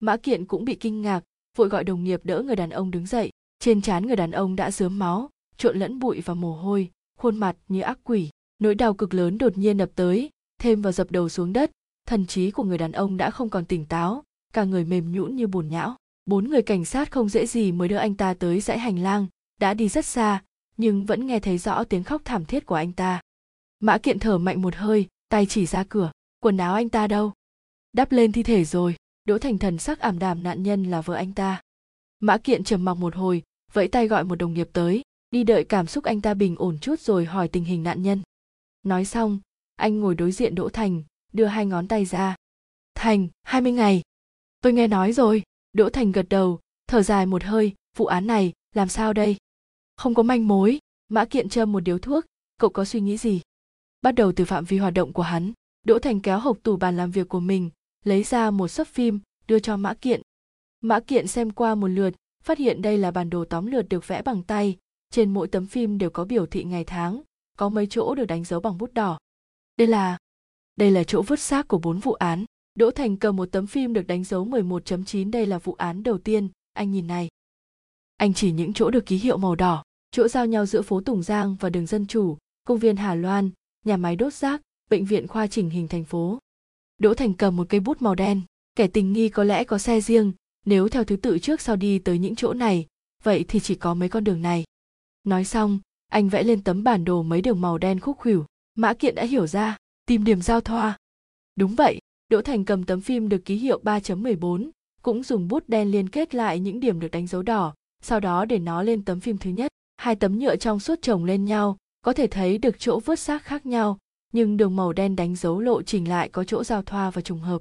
Mã kiện cũng bị kinh ngạc, vội gọi đồng nghiệp đỡ người đàn ông đứng dậy. Trên trán người đàn ông đã dớm máu, trộn lẫn bụi và mồ hôi, khuôn mặt như ác quỷ. Nỗi đau cực lớn đột nhiên ập tới, thêm vào dập đầu xuống đất, thần trí của người đàn ông đã không còn tỉnh táo, cả người mềm nhũn như bùn nhão. Bốn người cảnh sát không dễ gì mới đưa anh ta tới dãy hành lang, đã đi rất xa nhưng vẫn nghe thấy rõ tiếng khóc thảm thiết của anh ta. Mã kiện thở mạnh một hơi, tay chỉ ra cửa. Quần áo anh ta đâu? Đắp lên thi thể rồi. Đỗ thành thần sắc ảm đạm nạn nhân là vợ anh ta. Mã kiện trầm mặc một hồi, vẫy tay gọi một đồng nghiệp tới. Đi đợi cảm xúc anh ta bình ổn chút rồi hỏi tình hình nạn nhân. Nói xong, anh ngồi đối diện đỗ thành, đưa hai ngón tay ra. Thành 20 ngày. Tôi nghe nói rồi. Đỗ thành gật đầu, thở dài một hơi. Vụ án này, làm sao đây? Không có manh mối mã kiện châm một điếu thuốc. Cậu có suy nghĩ gì? Bắt đầu từ phạm vi hoạt động của hắn đỗ thành kéo hộp tủ bàn làm việc của mình lấy ra một sấp phim đưa cho mã kiện. Mã kiện xem qua một lượt phát hiện đây là bản đồ tóm lượt được vẽ bằng tay. Trên mỗi tấm phim đều có biểu thị ngày tháng có mấy chỗ được đánh dấu bằng bút đỏ. Đây là đây là chỗ vứt xác của bốn vụ án. Đỗ Thành cầm một tấm phim được đánh dấu 11.9 đây là vụ án đầu tiên, anh nhìn này. Anh chỉ những chỗ được ký hiệu màu đỏ, chỗ giao nhau giữa phố Tùng Giang và đường Dân Chủ, công viên Hà Loan, nhà máy đốt rác, bệnh viện khoa chỉnh hình thành phố. Đỗ Thành cầm một cây bút màu đen, kẻ tình nghi có lẽ có xe riêng, nếu theo thứ tự trước sau đi tới những chỗ này, vậy thì chỉ có mấy con đường này. Nói xong, anh vẽ lên tấm bản đồ mấy đường màu đen khúc khuỷu, Mã Kiện đã hiểu ra, tìm điểm giao thoa. Đúng vậy, Đỗ Thành cầm tấm phim được ký hiệu 3.14, cũng dùng bút đen liên kết lại những điểm được đánh dấu đỏ, sau đó để nó lên tấm phim thứ nhất. Hai tấm nhựa trong suốt chồng lên nhau, có thể thấy được chỗ vớt xác khác nhau, nhưng đường màu đen đánh dấu lộ trình lại có chỗ giao thoa và trùng hợp.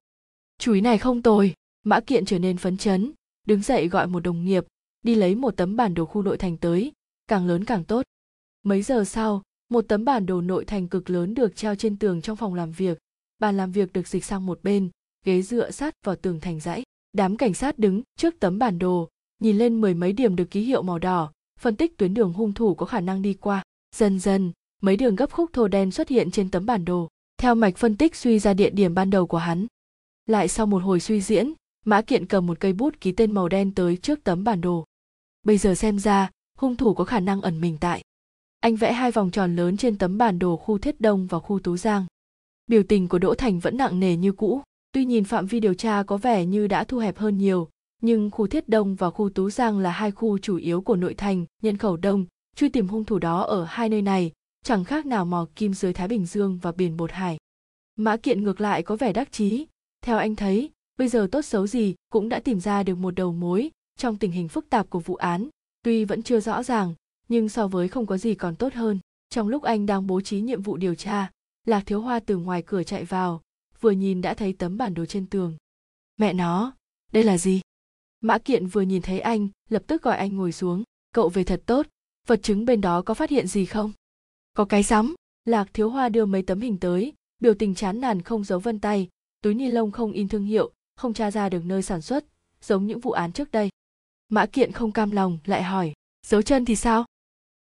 Chú ý này không tồi, Mã Kiện trở nên phấn chấn, đứng dậy gọi một đồng nghiệp, đi lấy một tấm bản đồ khu nội thành tới, càng lớn càng tốt. Mấy giờ sau, một tấm bản đồ nội thành cực lớn được treo trên tường trong phòng làm việc, bàn làm việc được dịch sang một bên ghế dựa sát vào tường thành dãy đám cảnh sát đứng trước tấm bản đồ nhìn lên mười mấy điểm được ký hiệu màu đỏ. Phân tích tuyến đường hung thủ có khả năng đi qua. Dần dần, mấy đường gấp khúc thô đen xuất hiện trên tấm bản đồ. Theo mạch phân tích suy ra địa điểm ban đầu của hắn. Lại sau một hồi suy diễn, mã kiện cầm một cây bút ký tên màu đen tới trước tấm bản đồ. Bây giờ xem ra, hung thủ có khả năng ẩn mình tại. Anh vẽ hai vòng tròn lớn trên tấm bản đồ khu thiết đông và khu tú giang. Biểu tình của đỗ thành vẫn nặng nề như cũ. Tuy nhìn phạm vi điều tra có vẻ như đã thu hẹp hơn nhiều nhưng khu thiết đông và khu tú giang là hai khu chủ yếu của nội thành, nhân khẩu đông, truy tìm hung thủ đó ở hai nơi này, chẳng khác nào mò kim dưới thái bình dương và biển bột hải. Mã kiện ngược lại có vẻ đắc chí. Theo anh thấy, bây giờ tốt xấu gì cũng đã tìm ra được một đầu mối trong tình hình phức tạp của vụ án. Tuy vẫn chưa rõ ràng, nhưng so với không có gì còn tốt hơn. Trong lúc anh đang bố trí nhiệm vụ điều tra, lạc thiếu hoa từ ngoài cửa chạy vào, vừa nhìn đã thấy tấm bản đồ trên tường. Mẹ nó, đây là gì? Mã kiện vừa nhìn thấy anh, lập tức gọi anh ngồi xuống. Cậu về thật tốt. Vật chứng bên đó có phát hiện gì không? Có cái sắm lạc thiếu hoa đưa mấy tấm hình tới. Biểu tình chán nản không giấu vân tay. Túi ni lông không in thương hiệu, không tra ra được nơi sản xuất, giống những vụ án trước đây. Mã kiện không cam lòng, lại hỏi, dấu chân thì sao?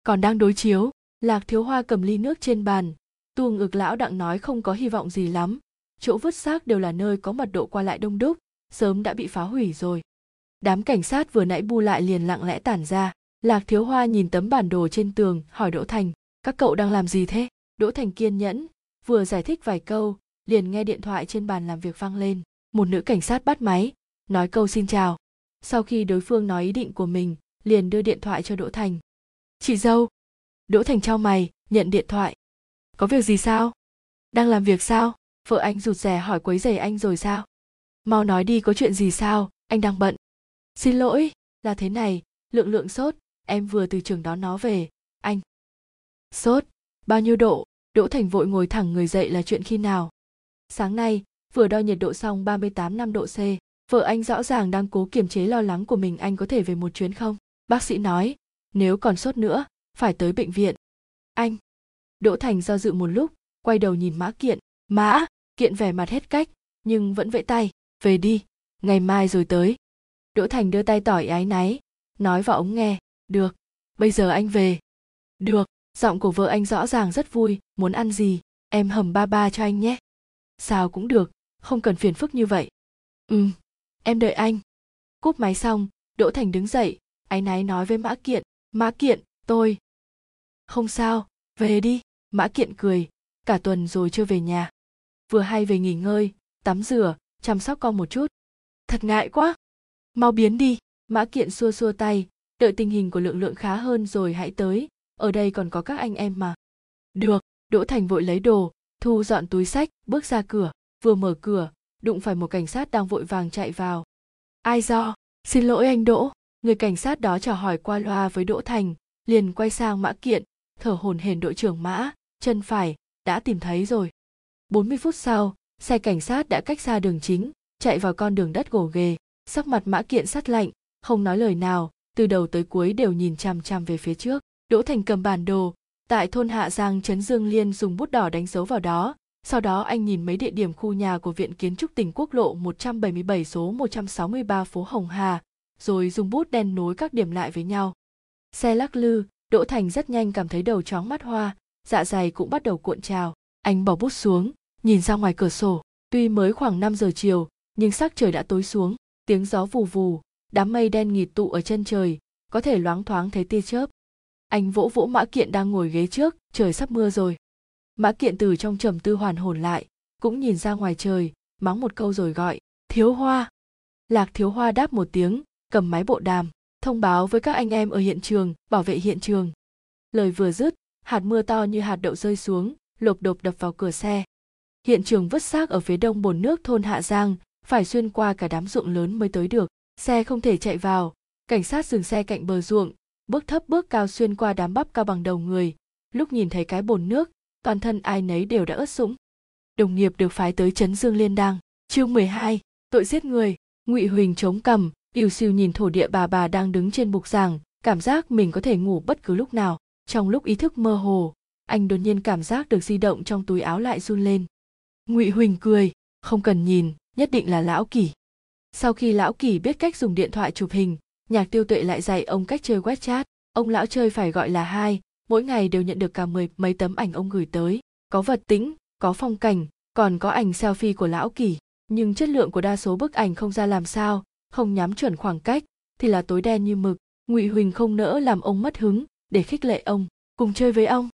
Còn đang đối chiếu? Lạc thiếu hoa cầm ly nước trên bàn. Tuồng ực lão đặng nói không có hy vọng gì lắm. Chỗ vứt xác đều là nơi có mật độ qua lại đông đúc, sớm đã bị phá hủy rồi đám cảnh sát vừa nãy bu lại liền lặng lẽ tản ra. Lạc thiếu hoa nhìn tấm bản đồ trên tường, hỏi đỗ thành, các cậu đang làm gì thế? Đỗ thành kiên nhẫn, vừa giải thích vài câu, liền nghe điện thoại trên bàn làm việc vang lên. Một nữ cảnh sát bắt máy, nói câu xin chào. Sau khi đối phương nói ý định của mình, liền đưa điện thoại cho đỗ thành. Chị dâu. Đỗ thành trao mày, nhận điện thoại. Có việc gì sao? Đang làm việc sao? Vợ anh rụt rè hỏi quấy giày anh rồi sao? Mau nói đi có chuyện gì sao? Anh đang bận xin lỗi là thế này lượng lượng sốt em vừa từ trường đón nó về anh sốt bao nhiêu độ đỗ thành vội ngồi thẳng người dậy là chuyện khi nào sáng nay vừa đo nhiệt độ xong 38 năm độ C. Vợ anh rõ ràng đang cố kiềm chế lo lắng của mình anh có thể về một chuyến không? Bác sĩ nói, nếu còn sốt nữa, phải tới bệnh viện. Anh. Đỗ Thành do dự một lúc, quay đầu nhìn Mã Kiện. Mã, Kiện vẻ mặt hết cách, nhưng vẫn vẫy tay. Về đi, ngày mai rồi tới. Đỗ Thành đưa tay tỏi ái náy, nói vào ống nghe. Được, bây giờ anh về. Được, giọng của vợ anh rõ ràng rất vui, muốn ăn gì, em hầm ba ba cho anh nhé. Sao cũng được, không cần phiền phức như vậy. Ừ em đợi anh. Cúp máy xong đỗ thành đứng dậy ái náy nói với mã kiện mã kiện tôi. Không sao về đi. Mã kiện cười cả tuần rồi chưa về nhà. Vừa hay về nghỉ ngơi tắm rửa chăm sóc con một chút. Thật ngại quá mau biến đi, mã kiện xua xua tay, đợi tình hình của lượng lượng khá hơn rồi hãy tới, ở đây còn có các anh em mà. Được, đỗ thành vội lấy đồ, thu dọn túi sách, bước ra cửa, vừa mở cửa, đụng phải một cảnh sát đang vội vàng chạy vào. Ai do? Xin lỗi anh đỗ. Người cảnh sát đó chào hỏi qua loa với đỗ thành, liền quay sang mã kiện, thở hổn hển đội trưởng mã, chân phải, đã tìm thấy rồi. 40 phút sau, xe cảnh sát đã cách xa đường chính, chạy vào con đường đất gồ ghề sắc mặt mã kiện sắt lạnh không nói lời nào từ đầu tới cuối đều nhìn chằm chằm về phía trước đỗ thành cầm bản đồ tại thôn hạ giang trấn dương liên dùng bút đỏ đánh dấu vào đó sau đó anh nhìn mấy địa điểm khu nhà của Viện Kiến trúc tỉnh quốc lộ 177 số 163 phố Hồng Hà, rồi dùng bút đen nối các điểm lại với nhau. Xe lắc lư, Đỗ Thành rất nhanh cảm thấy đầu chóng mắt hoa, dạ dày cũng bắt đầu cuộn trào. Anh bỏ bút xuống, nhìn ra ngoài cửa sổ. Tuy mới khoảng 5 giờ chiều, nhưng sắc trời đã tối xuống, tiếng gió vù vù, đám mây đen nghịt tụ ở chân trời, có thể loáng thoáng thấy tia chớp. Anh vỗ vỗ mã kiện đang ngồi ghế trước, trời sắp mưa rồi. Mã kiện từ trong trầm tư hoàn hồn lại cũng nhìn ra ngoài trời mắng một câu rồi gọi thiếu hoa. Lạc thiếu hoa đáp một tiếng cầm máy bộ đàm thông báo với các anh em ở hiện trường bảo vệ hiện trường. Lời vừa dứt hạt mưa to như hạt đậu rơi xuống lộp đột đập vào cửa xe. Hiện trường vứt xác ở phía đông bồn nước thôn hạ giang phải xuyên qua cả đám ruộng lớn mới tới được. Xe không thể chạy vào. Cảnh sát dừng xe cạnh bờ ruộng bước thấp bước cao xuyên qua đám bắp cao bằng đầu người. Lúc nhìn thấy cái bồn nước toàn thân ai nấy đều đã ướt sũng. Đồng nghiệp được phái tới chấn dương liên đăng. Chương 12, tội giết người. Ngụy huỳnh chống cầm yêu siêu nhìn thổ địa bà bà đang đứng trên bục giảng cảm giác mình có thể ngủ bất cứ lúc nào. Trong lúc ý thức mơ hồ anh đột nhiên cảm giác được di động trong túi áo lại run lên. Ngụy huỳnh cười không cần nhìn nhất định là lão kỷ. Sau khi lão kỷ biết cách dùng điện thoại chụp hình, nhạc tiêu tuệ lại dạy ông cách chơi wechat ông lão chơi phải gọi là hai, mỗi ngày đều nhận được cả mười mấy tấm ảnh ông gửi tới. Có vật tĩnh có phong cảnh, còn có ảnh selfie của lão kỳ nhưng chất lượng của đa số bức ảnh không ra làm sao, không nhắm chuẩn khoảng cách, thì là tối đen như mực. Ngụy huỳnh không nỡ làm ông mất hứng, để khích lệ ông, cùng chơi với ông.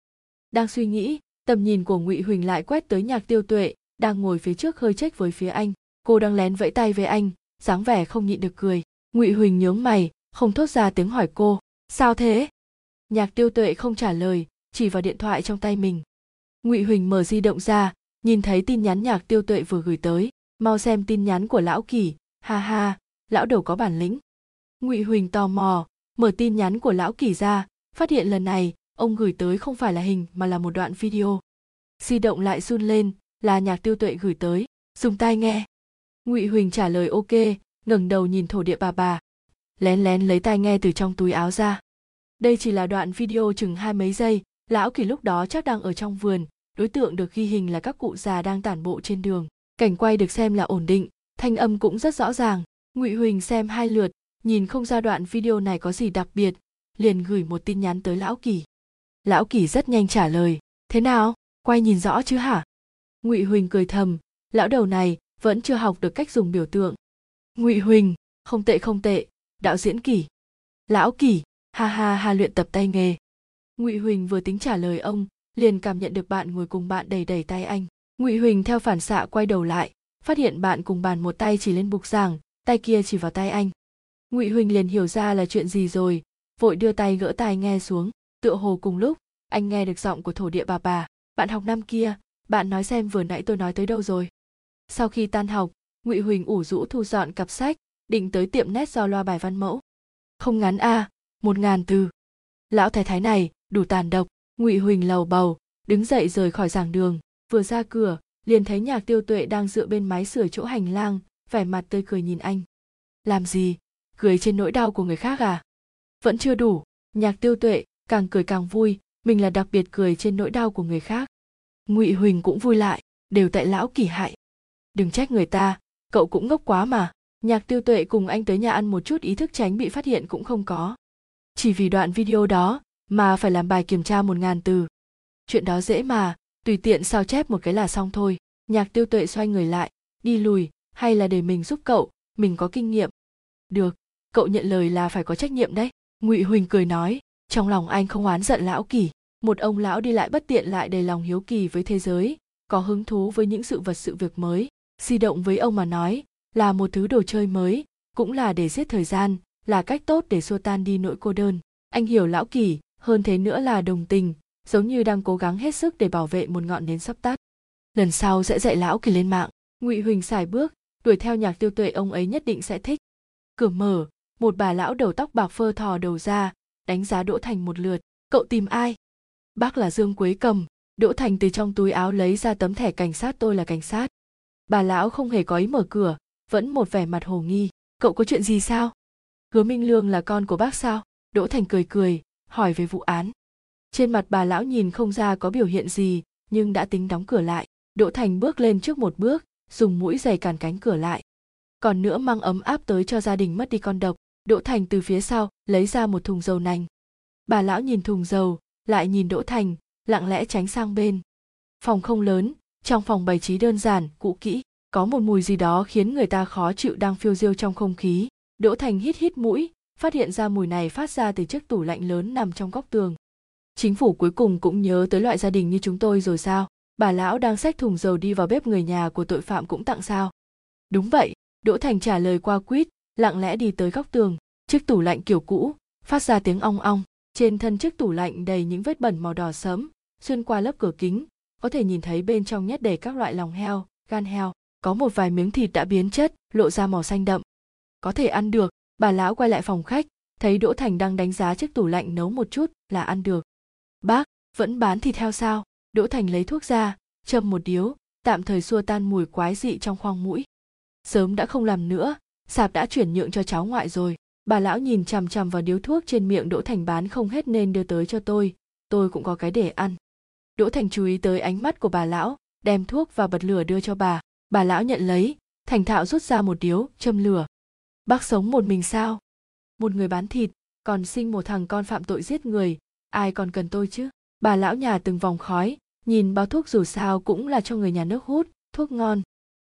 Đang suy nghĩ, tầm nhìn của ngụy huỳnh lại quét tới nhạc tiêu tuệ, đang ngồi phía trước hơi trách với phía anh cô đang lén vẫy tay với anh, dáng vẻ không nhịn được cười. Ngụy huỳnh nhướng mày, không thốt ra tiếng hỏi cô. Sao thế? Nhạc tiêu tuệ không trả lời, chỉ vào điện thoại trong tay mình. Ngụy huỳnh mở di động ra, nhìn thấy tin nhắn nhạc tiêu tuệ vừa gửi tới. Mau xem tin nhắn của lão kỳ. Ha ha, lão đầu có bản lĩnh. Ngụy huỳnh tò mò, mở tin nhắn của lão kỳ ra, phát hiện lần này, ông gửi tới không phải là hình mà là một đoạn video. Di động lại run lên, là nhạc tiêu tuệ gửi tới. Dùng tai nghe ngụy huỳnh trả lời ok, ngẩng đầu nhìn thổ địa bà bà. Lén lén lấy tai nghe từ trong túi áo ra. Đây chỉ là đoạn video chừng hai mấy giây, lão kỳ lúc đó chắc đang ở trong vườn, đối tượng được ghi hình là các cụ già đang tản bộ trên đường. Cảnh quay được xem là ổn định, thanh âm cũng rất rõ ràng. Ngụy huỳnh xem hai lượt, nhìn không ra đoạn video này có gì đặc biệt, liền gửi một tin nhắn tới lão kỳ. Lão kỳ rất nhanh trả lời, thế nào? Quay nhìn rõ chứ hả? Ngụy huỳnh cười thầm, lão đầu này vẫn chưa học được cách dùng biểu tượng. Ngụy huỳnh, không tệ không tệ. Đạo diễn kỷ. Lão kỷ, ha ha ha luyện tập tay nghề. Ngụy huỳnh vừa tính trả lời ông, liền cảm nhận được bạn ngồi cùng bạn đầy đầy tay anh. Ngụy huỳnh theo phản xạ quay đầu lại, phát hiện bạn cùng bàn một tay chỉ lên bục giảng, tay kia chỉ vào tay anh. Ngụy huỳnh liền hiểu ra là chuyện gì rồi, vội đưa tay gỡ tai nghe xuống. Tựa hồ cùng lúc, anh nghe được giọng của thổ địa bà bà. Bạn học năm kia, bạn nói xem vừa nãy tôi nói tới đâu rồi? Sau khi tan học, ngụy huỳnh ủ rũ thu dọn cặp sách, định tới tiệm nét do loa bài văn mẫu. Không ngắn a một ngàn từ. Lão thái thái này, đủ tàn độc, ngụy huỳnh lầu bầu, đứng dậy rời khỏi giảng đường, vừa ra cửa, liền thấy nhạc tiêu tuệ đang dựa bên máy sửa chỗ hành lang, vẻ mặt tươi cười nhìn anh. Làm gì? Cười trên nỗi đau của người khác à? Vẫn chưa đủ, nhạc tiêu tuệ càng cười càng vui, mình là đặc biệt cười trên nỗi đau của người khác. Ngụy huỳnh cũng vui lại, đều tại lão kỳ hại đừng trách người ta, cậu cũng ngốc quá mà. Nhạc tiêu tuệ cùng anh tới nhà ăn một chút ý thức tránh bị phát hiện cũng không có. Chỉ vì đoạn video đó mà phải làm bài kiểm tra một ngàn từ. Chuyện đó dễ mà, tùy tiện sao chép một cái là xong thôi. Nhạc tiêu tuệ xoay người lại, đi lùi, hay là để mình giúp cậu, mình có kinh nghiệm. Được, cậu nhận lời là phải có trách nhiệm đấy, ngụy huỳnh cười nói. Trong lòng anh không oán giận lão kỳ, một ông lão đi lại bất tiện lại đầy lòng hiếu kỳ với thế giới, có hứng thú với những sự vật sự việc mới di động với ông mà nói, là một thứ đồ chơi mới, cũng là để giết thời gian, là cách tốt để xua tan đi nỗi cô đơn. Anh hiểu lão kỳ, hơn thế nữa là đồng tình, giống như đang cố gắng hết sức để bảo vệ một ngọn nến sắp tắt. Lần sau sẽ dạy lão kỳ lên mạng. Ngụy huỳnh xài bước, đuổi theo nhạc tiêu tuệ ông ấy nhất định sẽ thích. Cửa mở, một bà lão đầu tóc bạc phơ thò đầu ra, đánh giá đỗ thành một lượt. Cậu tìm ai? Bác là dương quế cầm. Đỗ thành từ trong túi áo lấy ra tấm thẻ cảnh sát, tôi là cảnh sát bà lão không hề có ý mở cửa, vẫn một vẻ mặt hồ nghi. Cậu có chuyện gì sao? Hứa minh lương là con của bác sao? Đỗ thành cười cười, hỏi về vụ án. Trên mặt bà lão nhìn không ra có biểu hiện gì, nhưng đã tính đóng cửa lại. Đỗ thành bước lên trước một bước, dùng mũi giày cản cánh cửa lại. Còn nữa mang ấm áp tới cho gia đình mất đi con độc. Đỗ thành từ phía sau, lấy ra một thùng dầu nành. Bà lão nhìn thùng dầu, lại nhìn đỗ thành, lặng lẽ tránh sang bên. Phòng không lớn trong phòng bày trí đơn giản, cũ kỹ, có một mùi gì đó khiến người ta khó chịu đang phiêu diêu trong không khí. Đỗ thành hít hít mũi, phát hiện ra mùi này phát ra từ chiếc tủ lạnh lớn nằm trong góc tường. Chính phủ cuối cùng cũng nhớ tới loại gia đình như chúng tôi rồi sao? Bà lão đang xách thùng dầu đi vào bếp người nhà của tội phạm cũng tặng sao? Đúng vậy, đỗ thành trả lời qua quýt, lặng lẽ đi tới góc tường. Chiếc tủ lạnh kiểu cũ, phát ra tiếng ong ong. Trên thân chiếc tủ lạnh đầy những vết bẩn màu đỏ sẫm, xuyên qua lớp cửa kính có thể nhìn thấy bên trong nhét đầy các loại lòng heo, gan heo. Có một vài miếng thịt đã biến chất, lộ ra màu xanh đậm. Có thể ăn được. Bà lão quay lại phòng khách, thấy đỗ thành đang đánh giá chiếc tủ lạnh nấu một chút là ăn được. Bác, vẫn bán thịt heo sao? Đỗ thành lấy thuốc ra, châm một điếu, tạm thời xua tan mùi quái dị trong khoang mũi. Sớm đã không làm nữa, sạp đã chuyển nhượng cho cháu ngoại rồi. Bà lão nhìn chằm chằm vào điếu thuốc trên miệng đỗ thành bán không hết nên đưa tới cho tôi. Tôi cũng có cái để ăn đỗ thành chú ý tới ánh mắt của bà lão, đem thuốc và bật lửa đưa cho bà. Bà lão nhận lấy, thành thạo rút ra một điếu, châm lửa. Bác sống một mình sao? Một người bán thịt, còn sinh một thằng con phạm tội giết người, ai còn cần tôi chứ? Bà lão nhà từng vòng khói, nhìn bao thuốc dù sao cũng là cho người nhà nước hút, thuốc ngon.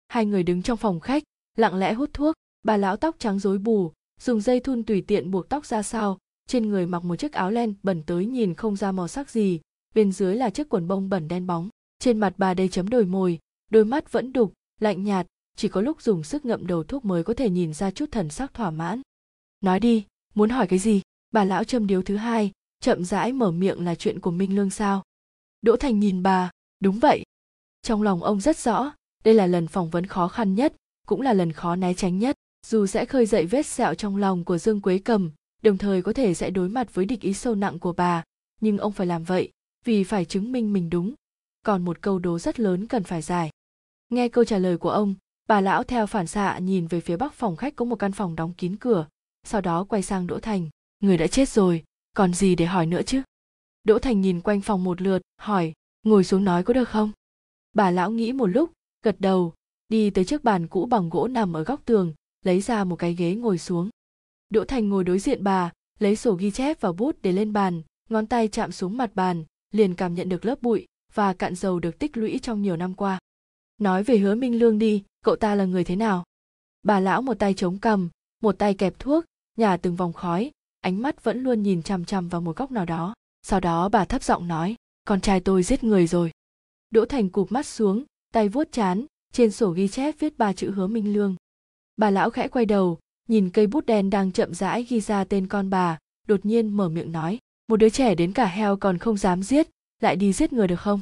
Hai người đứng trong phòng khách, lặng lẽ hút thuốc, bà lão tóc trắng rối bù, dùng dây thun tùy tiện buộc tóc ra sau, trên người mặc một chiếc áo len bẩn tới nhìn không ra màu sắc gì bên dưới là chiếc quần bông bẩn đen bóng. Trên mặt bà đầy chấm đồi mồi, đôi mắt vẫn đục, lạnh nhạt, chỉ có lúc dùng sức ngậm đầu thuốc mới có thể nhìn ra chút thần sắc thỏa mãn. Nói đi, muốn hỏi cái gì? Bà lão châm điếu thứ hai, chậm rãi mở miệng là chuyện của minh lương sao? Đỗ thành nhìn bà, đúng vậy. Trong lòng ông rất rõ, đây là lần phỏng vấn khó khăn nhất, cũng là lần khó né tránh nhất. Dù sẽ khơi dậy vết sẹo trong lòng của dương quế cầm, đồng thời có thể sẽ đối mặt với địch ý sâu nặng của bà, nhưng ông phải làm vậy vì phải chứng minh mình đúng. Còn một câu đố rất lớn cần phải giải. Nghe câu trả lời của ông, bà lão theo phản xạ nhìn về phía bắc phòng khách có một căn phòng đóng kín cửa. Sau đó quay sang đỗ thành. Người đã chết rồi, còn gì để hỏi nữa chứ? Đỗ thành nhìn quanh phòng một lượt, hỏi, ngồi xuống nói có được không? Bà lão nghĩ một lúc, gật đầu, đi tới chiếc bàn cũ bằng gỗ nằm ở góc tường, lấy ra một cái ghế ngồi xuống. Đỗ thành ngồi đối diện bà, lấy sổ ghi chép và bút để lên bàn, ngón tay chạm xuống mặt bàn liền cảm nhận được lớp bụi và cạn dầu được tích lũy trong nhiều năm qua. Nói về hứa minh lương đi cậu ta là người thế nào? Bà lão một tay chống cầm, một tay kẹp thuốc nhả từng vòng khói ánh mắt vẫn luôn nhìn chằm chằm vào một góc nào đó. Sau đó bà thấp giọng nói con trai tôi giết người rồi. Đỗ thành cụp mắt xuống tay vuốt chán trên sổ ghi chép viết ba chữ hứa minh lương. Bà lão khẽ quay đầu nhìn cây bút đen đang chậm rãi ghi ra tên con bà đột nhiên mở miệng nói một đứa trẻ đến cả heo còn không dám giết, lại đi giết người được không?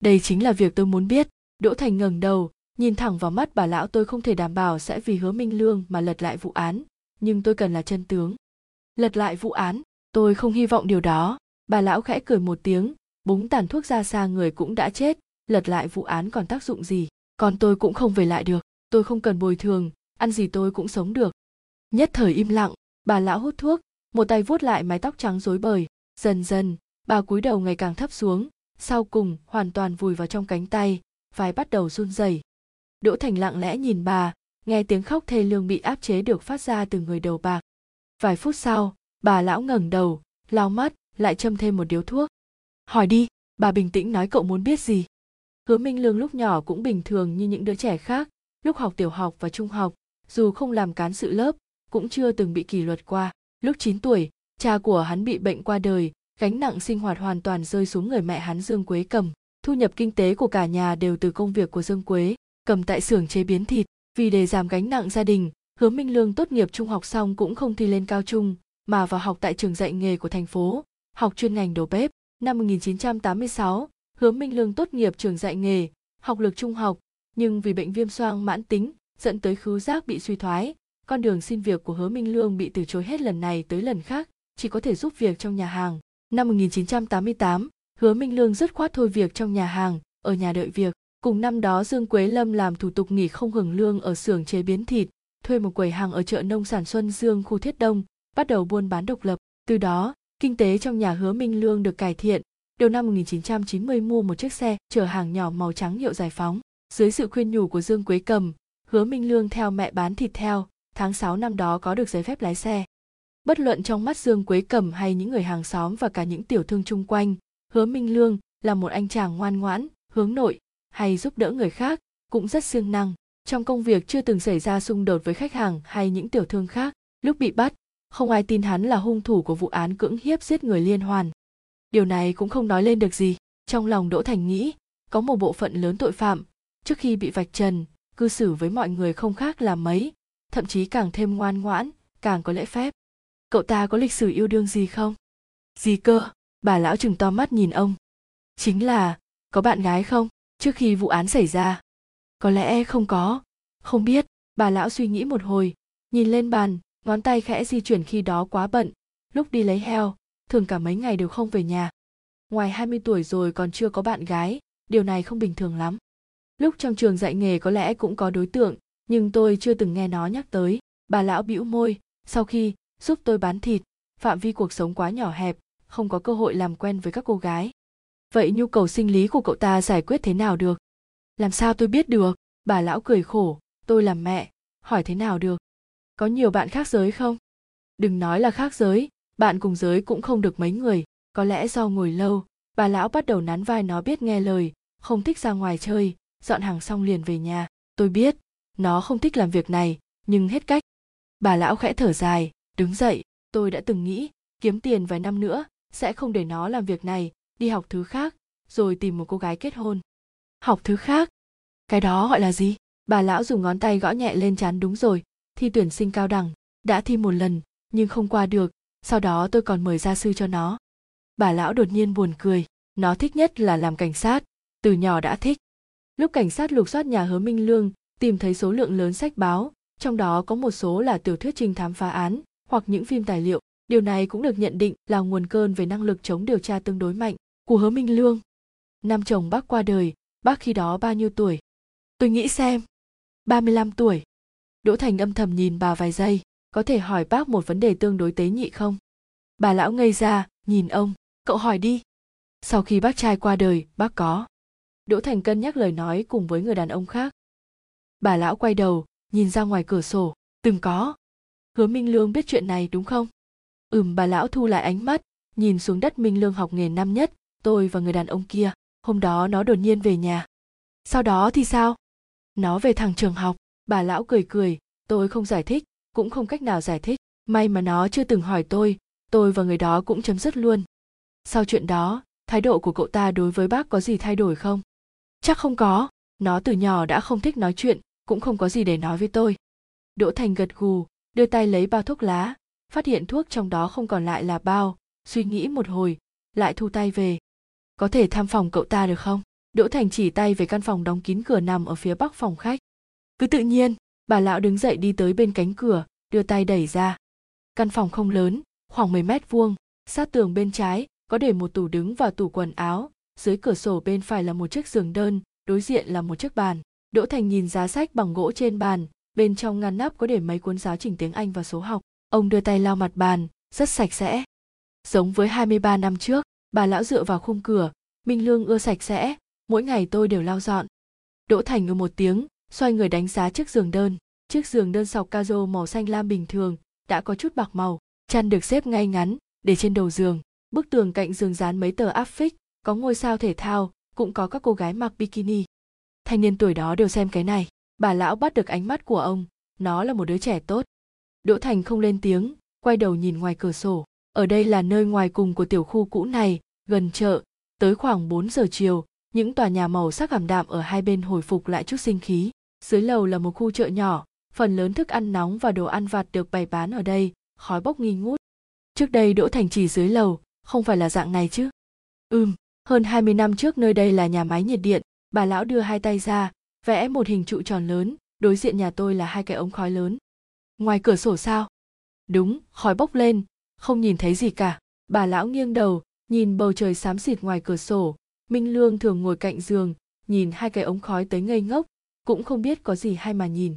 Đây chính là việc tôi muốn biết. Đỗ thành ngẩng đầu, nhìn thẳng vào mắt bà lão tôi không thể đảm bảo sẽ vì hứa minh lương mà lật lại vụ án, nhưng tôi cần là chân tướng. Lật lại vụ án, tôi không hy vọng điều đó. Bà lão khẽ cười một tiếng, búng tàn thuốc ra xa người cũng đã chết, lật lại vụ án còn tác dụng gì? Còn tôi cũng không về lại được, tôi không cần bồi thường, ăn gì tôi cũng sống được. Nhất thời im lặng, bà lão hút thuốc một tay vuốt lại mái tóc trắng rối bời. Dần dần, bà cúi đầu ngày càng thấp xuống, sau cùng hoàn toàn vùi vào trong cánh tay, vai bắt đầu run rẩy. Đỗ thành lặng lẽ nhìn bà, nghe tiếng khóc thê lương bị áp chế được phát ra từ người đầu bạc. Vài phút sau, bà lão ngẩng đầu, lau mắt, lại châm thêm một điếu thuốc. Hỏi đi, bà bình tĩnh nói cậu muốn biết gì? Hứa minh lương lúc nhỏ cũng bình thường như những đứa trẻ khác, lúc học tiểu học và trung học, dù không làm cán sự lớp, cũng chưa từng bị kỷ luật qua lúc 9 tuổi, cha của hắn bị bệnh qua đời, gánh nặng sinh hoạt hoàn toàn rơi xuống người mẹ hắn dương quế cầm. Thu nhập kinh tế của cả nhà đều từ công việc của dương quế cầm tại xưởng chế biến thịt. Vì để giảm gánh nặng gia đình, hứa minh lương tốt nghiệp trung học xong cũng không thi lên cao trung, mà vào học tại trường dạy nghề của thành phố, học chuyên ngành đầu bếp. Năm 1986 hứa minh lương tốt nghiệp trường dạy nghề, học lực trung học, nhưng vì bệnh viêm xoang mãn tính, dẫn tới khứu giác bị suy thoái con đường xin việc của hứa minh lương bị từ chối hết lần này tới lần khác chỉ có thể giúp việc trong nhà hàng. Năm 1988 hứa minh lương dứt khoát thôi việc trong nhà hàng ở nhà đợi việc. Cùng năm đó dương quế lâm làm thủ tục nghỉ không hưởng lương ở xưởng chế biến thịt thuê một quầy hàng ở chợ nông sản xuân dương khu thiết đông bắt đầu buôn bán độc lập. Từ đó kinh tế trong nhà hứa minh lương được cải thiện. Đầu năm 1990 mua một chiếc xe chở hàng nhỏ màu trắng hiệu giải phóng. Dưới sự khuyên nhủ của Dương Quế Cầm, Hứa Minh Lương theo mẹ bán thịt theo, tháng 6 năm đó có được giấy phép lái xe. Bất luận trong mắt Dương Quế Cẩm hay những người hàng xóm và cả những tiểu thương chung quanh, Hứa Minh Lương là một anh chàng ngoan ngoãn, hướng nội, hay giúp đỡ người khác, cũng rất siêng năng. Trong công việc chưa từng xảy ra xung đột với khách hàng hay những tiểu thương khác, lúc bị bắt, không ai tin hắn là hung thủ của vụ án cưỡng hiếp giết người liên hoàn. Điều này cũng không nói lên được gì. Trong lòng Đỗ Thành nghĩ, có một bộ phận lớn tội phạm, trước khi bị vạch trần cư xử với mọi người không khác là mấy thậm chí càng thêm ngoan ngoãn, càng có lễ phép. Cậu ta có lịch sử yêu đương gì không? Gì cơ? Bà lão chừng to mắt nhìn ông. Chính là, có bạn gái không? Trước khi vụ án xảy ra. Có lẽ không có. Không biết, bà lão suy nghĩ một hồi, nhìn lên bàn, ngón tay khẽ di chuyển khi đó quá bận, lúc đi lấy heo, thường cả mấy ngày đều không về nhà. Ngoài 20 tuổi rồi còn chưa có bạn gái, điều này không bình thường lắm. Lúc trong trường dạy nghề có lẽ cũng có đối tượng nhưng tôi chưa từng nghe nó nhắc tới. Bà lão bĩu môi. Sau khi giúp tôi bán thịt, phạm vi cuộc sống quá nhỏ hẹp, không có cơ hội làm quen với các cô gái. Vậy nhu cầu sinh lý của cậu ta giải quyết thế nào được? Làm sao tôi biết được? Bà lão cười khổ. Tôi làm mẹ. Hỏi thế nào được? Có nhiều bạn khác giới không? Đừng nói là khác giới. Bạn cùng giới cũng không được mấy người. Có lẽ do ngồi lâu, bà lão bắt đầu nắn vai nó biết nghe lời, không thích ra ngoài chơi. Dọn hàng xong liền về nhà. Tôi biết nó không thích làm việc này, nhưng hết cách. Bà lão khẽ thở dài, đứng dậy, tôi đã từng nghĩ, kiếm tiền vài năm nữa, sẽ không để nó làm việc này, đi học thứ khác, rồi tìm một cô gái kết hôn. Học thứ khác? Cái đó gọi là gì? Bà lão dùng ngón tay gõ nhẹ lên chán, đúng rồi, thi tuyển sinh cao đẳng, đã thi một lần, nhưng không qua được, sau đó tôi còn mời gia sư cho nó. Bà lão đột nhiên buồn cười, nó thích nhất là làm cảnh sát, từ nhỏ đã thích. Lúc cảnh sát lục soát nhà hứa minh lương tìm thấy số lượng lớn sách báo, trong đó có một số là tiểu thuyết trinh thám phá án hoặc những phim tài liệu. Điều này cũng được nhận định là nguồn cơn về năng lực chống điều tra tương đối mạnh của hứa minh lương. Năm chồng bác qua đời, bác khi đó bao nhiêu tuổi? Tôi nghĩ xem. 35 tuổi. Đỗ thành âm thầm nhìn bà vài giây, có thể hỏi bác một vấn đề tương đối tế nhị không? Bà lão ngây ra, nhìn ông, cậu hỏi đi. Sau khi bác trai qua đời, bác có. Đỗ thành cân nhắc lời nói cùng với người đàn ông khác bà lão quay đầu, nhìn ra ngoài cửa sổ. Từng có. Hứa minh lương biết chuyện này đúng không? Ừm, bà lão thu lại ánh mắt, nhìn xuống đất minh lương học nghề năm nhất, tôi và người đàn ông kia. Hôm đó nó đột nhiên về nhà. Sau đó thì sao? Nó về thẳng trường học. Bà lão cười cười, tôi không giải thích, cũng không cách nào giải thích. May mà nó chưa từng hỏi tôi tôi và người đó cũng chấm dứt luôn. Sau chuyện đó, thái độ của cậu ta đối với bác có gì thay đổi không? Chắc không có. Nó từ nhỏ đã không thích nói chuyện cũng không có gì để nói với tôi. Đỗ thành gật gù, đưa tay lấy bao thuốc lá, phát hiện thuốc trong đó không còn lại là bao. Suy nghĩ một hồi, lại thu tay về. Có thể thăm phòng cậu ta được không? Đỗ thành chỉ tay về căn phòng đóng kín cửa nằm ở phía bắc phòng khách. Cứ tự nhiên, bà lão đứng dậy đi tới bên cánh cửa, đưa tay đẩy ra. Căn phòng không lớn, khoảng 10 mét vuông, sát tường bên trái, có để một tủ đứng và tủ quần áo. Dưới cửa sổ bên phải là một chiếc giường đơn, đối diện là một chiếc bàn đỗ thành nhìn giá sách bằng gỗ trên bàn, bên trong ngăn nắp có để mấy cuốn giáo trình tiếng anh và số học. Ông đưa tay lau mặt bàn, rất sạch sẽ. Giống với 23 năm trước, bà lão dựa vào khung cửa, minh lương ưa sạch sẽ, mỗi ngày tôi đều lau dọn. Đỗ thành ngừ một tiếng, xoay người đánh giá chiếc giường đơn. Chiếc giường đơn sọc cazo màu xanh lam bình thường, đã có chút bạc màu, chăn được xếp ngay ngắn, để trên đầu giường. Bức tường cạnh giường dán mấy tờ áp phích, có ngôi sao thể thao, cũng có các cô gái mặc bikini thanh niên tuổi đó đều xem cái này. Bà lão bắt được ánh mắt của ông. Nó là một đứa trẻ tốt. Đỗ thành không lên tiếng, quay đầu nhìn ngoài cửa sổ. Ở đây là nơi ngoài cùng của tiểu khu cũ này, gần chợ. Tới khoảng 4 giờ chiều, những tòa nhà màu sắc ảm đạm ở hai bên hồi phục lại chút sinh khí. Dưới lầu là một khu chợ nhỏ, phần lớn thức ăn nóng và đồ ăn vặt được bày bán ở đây, khói bốc nghi ngút. Trước đây đỗ thành chỉ dưới lầu, không phải là dạng này chứ? Ừm, hơn 20 năm trước nơi đây là nhà máy nhiệt điện bà lão đưa hai tay ra, vẽ một hình trụ tròn lớn, đối diện nhà tôi là hai cái ống khói lớn. Ngoài cửa sổ sao? Đúng, khói bốc lên, không nhìn thấy gì cả. Bà lão nghiêng đầu, nhìn bầu trời xám xịt ngoài cửa sổ. Minh lương thường ngồi cạnh giường, nhìn hai cái ống khói tới ngây ngốc, cũng không biết có gì hay mà nhìn.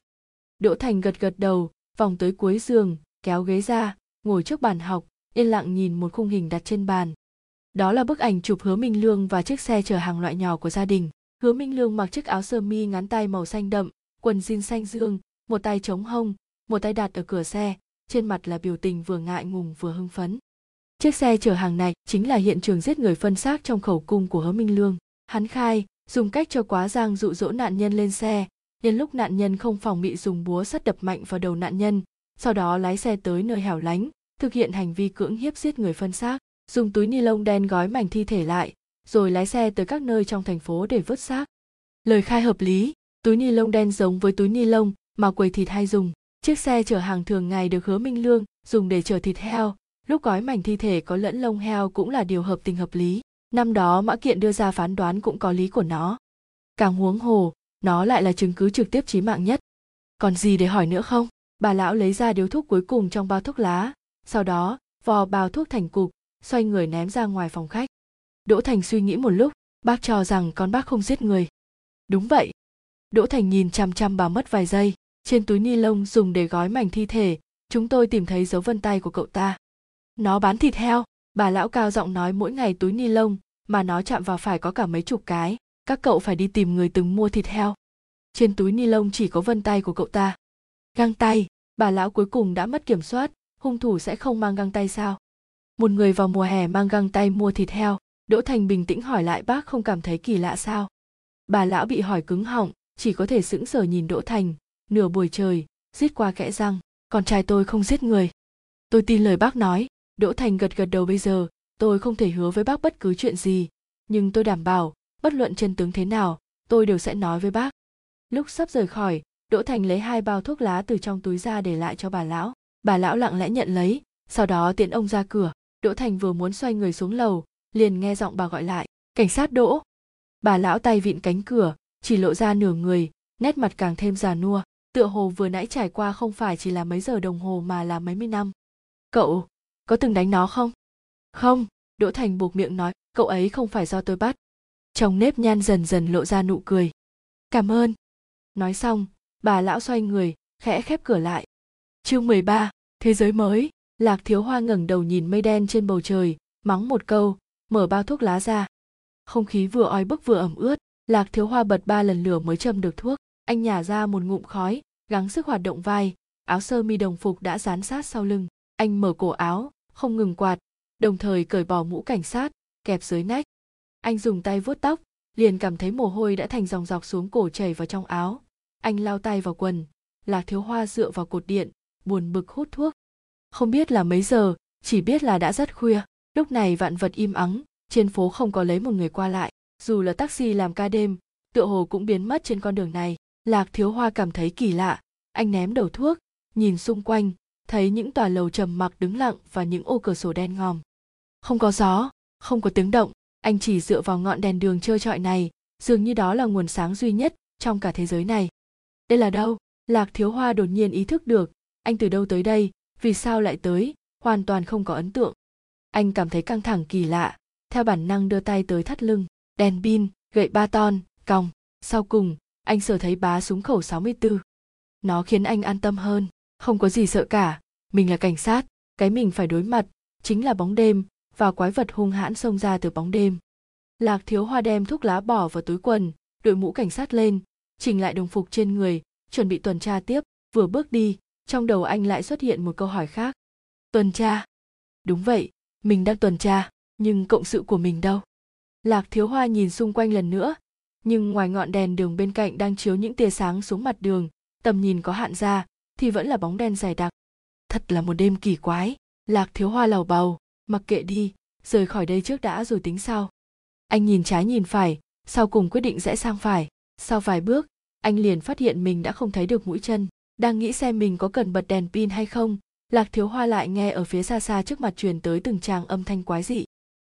Đỗ thành gật gật đầu, vòng tới cuối giường, kéo ghế ra, ngồi trước bàn học, yên lặng nhìn một khung hình đặt trên bàn. Đó là bức ảnh chụp hứa minh lương và chiếc xe chở hàng loại nhỏ của gia đình hứa minh lương mặc chiếc áo sơ mi ngắn tay màu xanh đậm, quần jean xanh dương, một tay chống hông, một tay đặt ở cửa xe, trên mặt là biểu tình vừa ngại ngùng vừa hưng phấn. Chiếc xe chở hàng này chính là hiện trường giết người phân xác trong khẩu cung của hứa minh lương. Hắn khai, dùng cách cho quá giang dụ dỗ nạn nhân lên xe, nhân lúc nạn nhân không phòng bị dùng búa sắt đập mạnh vào đầu nạn nhân, sau đó lái xe tới nơi hẻo lánh, thực hiện hành vi cưỡng hiếp giết người phân xác, dùng túi ni lông đen gói mảnh thi thể lại rồi lái xe tới các nơi trong thành phố để vứt xác. Lời khai hợp lý, túi ni lông đen giống với túi ni lông mà quầy thịt hay dùng. Chiếc xe chở hàng thường ngày được hứa minh lương, dùng để chở thịt heo. Lúc gói mảnh thi thể có lẫn lông heo cũng là điều hợp tình hợp lý. Năm đó, mã kiện đưa ra phán đoán cũng có lý của nó. Càng huống hồ, nó lại là chứng cứ trực tiếp chí mạng nhất. Còn gì để hỏi nữa không? Bà lão lấy ra điếu thuốc cuối cùng trong bao thuốc lá. Sau đó, vò bao thuốc thành cục, xoay người ném ra ngoài phòng khách đỗ thành suy nghĩ một lúc, bác cho rằng con bác không giết người. Đúng vậy. Đỗ thành nhìn chăm chăm bà mất vài giây, trên túi ni lông dùng để gói mảnh thi thể, chúng tôi tìm thấy dấu vân tay của cậu ta. Nó bán thịt heo, bà lão cao giọng nói mỗi ngày túi ni lông, mà nó chạm vào phải có cả mấy chục cái, các cậu phải đi tìm người từng mua thịt heo. Trên túi ni lông chỉ có vân tay của cậu ta. Găng tay, bà lão cuối cùng đã mất kiểm soát, hung thủ sẽ không mang găng tay sao? Một người vào mùa hè mang găng tay mua thịt heo đỗ thành bình tĩnh hỏi lại, bác không cảm thấy kỳ lạ sao? Bà lão bị hỏi cứng họng, chỉ có thể sững sờ nhìn đỗ thành. Nửa buổi trời, giết qua kẽ răng, con trai tôi không giết người. Tôi tin lời bác nói. Đỗ thành gật gật đầu, bây giờ, tôi không thể hứa với bác bất cứ chuyện gì. Nhưng tôi đảm bảo, bất luận chân tướng thế nào, tôi đều sẽ nói với bác. Lúc sắp rời khỏi, đỗ thành lấy hai bao thuốc lá từ trong túi ra để lại cho bà lão. Bà lão lặng lẽ nhận lấy, sau đó tiễn ông ra cửa. Đỗ thành vừa muốn xoay người xuống lầu liền nghe giọng bà gọi lại cảnh sát đỗ. Bà lão tay vịn cánh cửa chỉ lộ ra nửa người nét mặt càng thêm già nua tựa hồ vừa nãy trải qua không phải chỉ là mấy giờ đồng hồ mà là mấy mươi năm. Cậu có từng đánh nó không? Không đỗ thành buộc miệng nói cậu ấy không phải do tôi bắt. Trong nếp nhăn dần dần lộ ra nụ cười. Cảm ơn. Nói xong bà lão xoay người khẽ khép cửa lại. Chương 13, thế giới mới lạc thiếu hoa ngẩng đầu nhìn mây đen trên bầu trời mắng một câu mở bao thuốc lá ra. Không khí vừa oi bức vừa ẩm ướt, lạc thiếu hoa bật ba lần lửa mới châm được thuốc. Anh nhả ra một ngụm khói, gắng sức hoạt động vai. Áo sơ mi đồng phục đã dán sát sau lưng. Anh mở cổ áo, không ngừng quạt, đồng thời cởi bỏ mũ cảnh sát, kẹp dưới nách. Anh dùng tay vuốt tóc, liền cảm thấy mồ hôi đã thành dòng dọc xuống cổ chảy vào trong áo. Anh lao tay vào quần. Lạc thiếu hoa dựa vào cột điện, buồn bực hút thuốc. Không biết là mấy giờ, chỉ biết là đã rất khuya lúc này vạn vật im ắng, trên phố không có lấy một người qua lại, dù là taxi làm ca đêm, tựa hồ cũng biến mất trên con đường này. Lạc thiếu hoa cảm thấy kỳ lạ, anh ném đầu thuốc, nhìn xung quanh, thấy những tòa lầu trầm mặc đứng lặng và những ô cửa sổ đen ngòm. Không có gió, không có tiếng động, anh chỉ dựa vào ngọn đèn đường trơ trọi này, dường như đó là nguồn sáng duy nhất trong cả thế giới này. Đây là đâu? Lạc thiếu hoa đột nhiên ý thức được, anh từ đâu tới đây, vì sao lại tới, hoàn toàn không có ấn tượng anh cảm thấy căng thẳng kỳ lạ. Theo bản năng đưa tay tới thắt lưng. Đèn pin gậy ba ton còng. Sau cùng anh sờ thấy bá súng khẩu 64. Nó khiến anh an tâm hơn, không có gì sợ cả, mình là cảnh sát, cái mình phải đối mặt. Chính là bóng đêm. Và quái vật hung hãn xông ra từ bóng đêm. Lạc Thiếu Hoa đem thuốc lá bỏ vào túi quần, đội mũ cảnh sát lên, chỉnh lại đồng phục trên người, chuẩn bị tuần tra tiếp, vừa bước đi, trong đầu anh lại xuất hiện một câu hỏi khác. Tuần tra? Đúng vậy, mình đang tuần tra, nhưng cộng sự của mình đâu? Lạc Thiếu Hoa nhìn xung quanh lần nữa, nhưng ngoài ngọn đèn đường bên cạnh đang chiếu những tia sáng xuống mặt đường, tầm nhìn có hạn ra, thì vẫn là bóng đen dày đặc. Thật là một đêm kỳ quái, Lạc Thiếu Hoa lầu bầu, mặc kệ đi, rời khỏi đây trước đã rồi tính sau. Anh nhìn trái nhìn phải, sau cùng quyết định rẽ sang phải. Sau vài bước, anh liền phát hiện mình đã không thấy được mũi chân, đang nghĩ xem mình có cần bật đèn pin hay không. Lạc Thiếu Hoa lại nghe ở phía xa xa trước mặt truyền tới từng tràng âm thanh quái dị.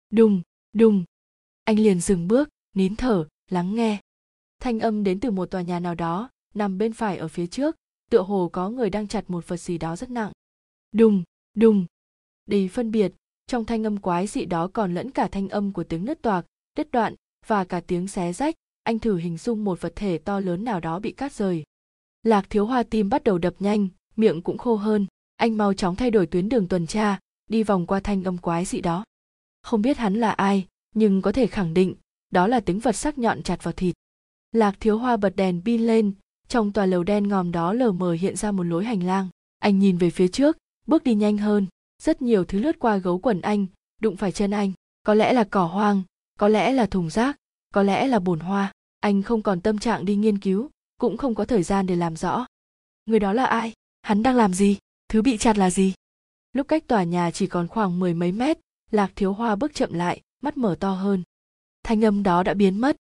Đùng, đùng. Anh liền dừng bước, nín thở, lắng nghe. Thanh âm đến từ một tòa nhà nào đó, nằm bên phải ở phía trước, tựa hồ có người đang chặt một vật gì đó rất nặng. Đùng, đùng. Đầy phân biệt, trong thanh âm quái dị đó còn lẫn cả thanh âm của tiếng nứt toạc, đứt đoạn và cả tiếng xé rách, anh thử hình dung một vật thể to lớn nào đó bị cắt rời. Lạc thiếu hoa tim bắt đầu đập nhanh, miệng cũng khô hơn, anh mau chóng thay đổi tuyến đường tuần tra, đi vòng qua thanh âm quái dị đó. Không biết hắn là ai, nhưng có thể khẳng định, đó là tiếng vật sắc nhọn chặt vào thịt. Lạc thiếu hoa bật đèn pin lên, trong tòa lầu đen ngòm đó lờ mờ hiện ra một lối hành lang. Anh nhìn về phía trước, bước đi nhanh hơn, rất nhiều thứ lướt qua gấu quần anh, đụng phải chân anh, có lẽ là cỏ hoang, có lẽ là thùng rác, có lẽ là bồn hoa. Anh không còn tâm trạng đi nghiên cứu, cũng không có thời gian để làm rõ. Người đó là ai? Hắn đang làm gì? Thứ bị chặt là gì? Lúc cách tòa nhà chỉ còn khoảng mười mấy mét, Lạc Thiếu Hoa bước chậm lại, mắt mở to hơn. Thanh âm đó đã biến mất.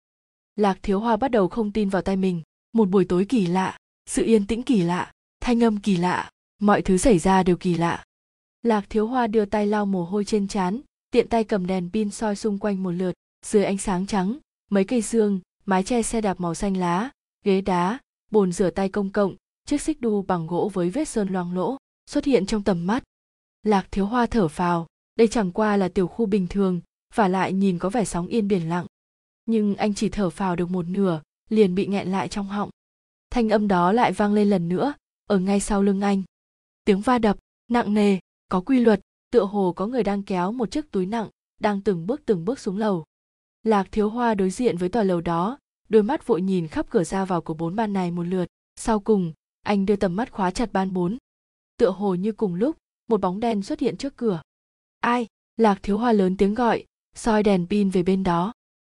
Lạc thiếu hoa bắt đầu không tin vào tay mình. Một buổi tối kỳ lạ sự yên tĩnh kỳ lạ thanh âm kỳ lạ mọi thứ xảy ra đều kỳ lạ. Lạc thiếu hoa đưa tay lau mồ hôi trên trán tiện tay cầm đèn pin soi xung quanh một lượt dưới ánh sáng trắng mấy cây xương mái che xe đạp màu xanh lá ghế đá bồn rửa tay công cộng chiếc xích đu bằng gỗ với vết sơn loang lỗ xuất hiện trong tầm mắt. Lạc thiếu hoa thở phào, đây chẳng qua là tiểu khu bình thường, và lại nhìn có vẻ sóng yên biển lặng. Nhưng anh chỉ thở phào được một nửa, liền bị nghẹn lại trong họng. Thanh âm đó lại vang lên lần nữa, ở ngay sau lưng anh. Tiếng va đập, nặng nề, có quy luật, tựa hồ có người đang kéo một chiếc túi nặng, đang từng bước từng bước xuống lầu. Lạc thiếu hoa đối diện với tòa lầu đó, đôi mắt vội nhìn khắp cửa ra vào của bốn ban này một lượt. Sau cùng, anh đưa tầm mắt khóa chặt ban bốn tựa hồ như cùng lúc, một bóng đen xuất hiện trước cửa. Ai? Lạc thiếu hoa lớn tiếng gọi, soi đèn pin về bên đó.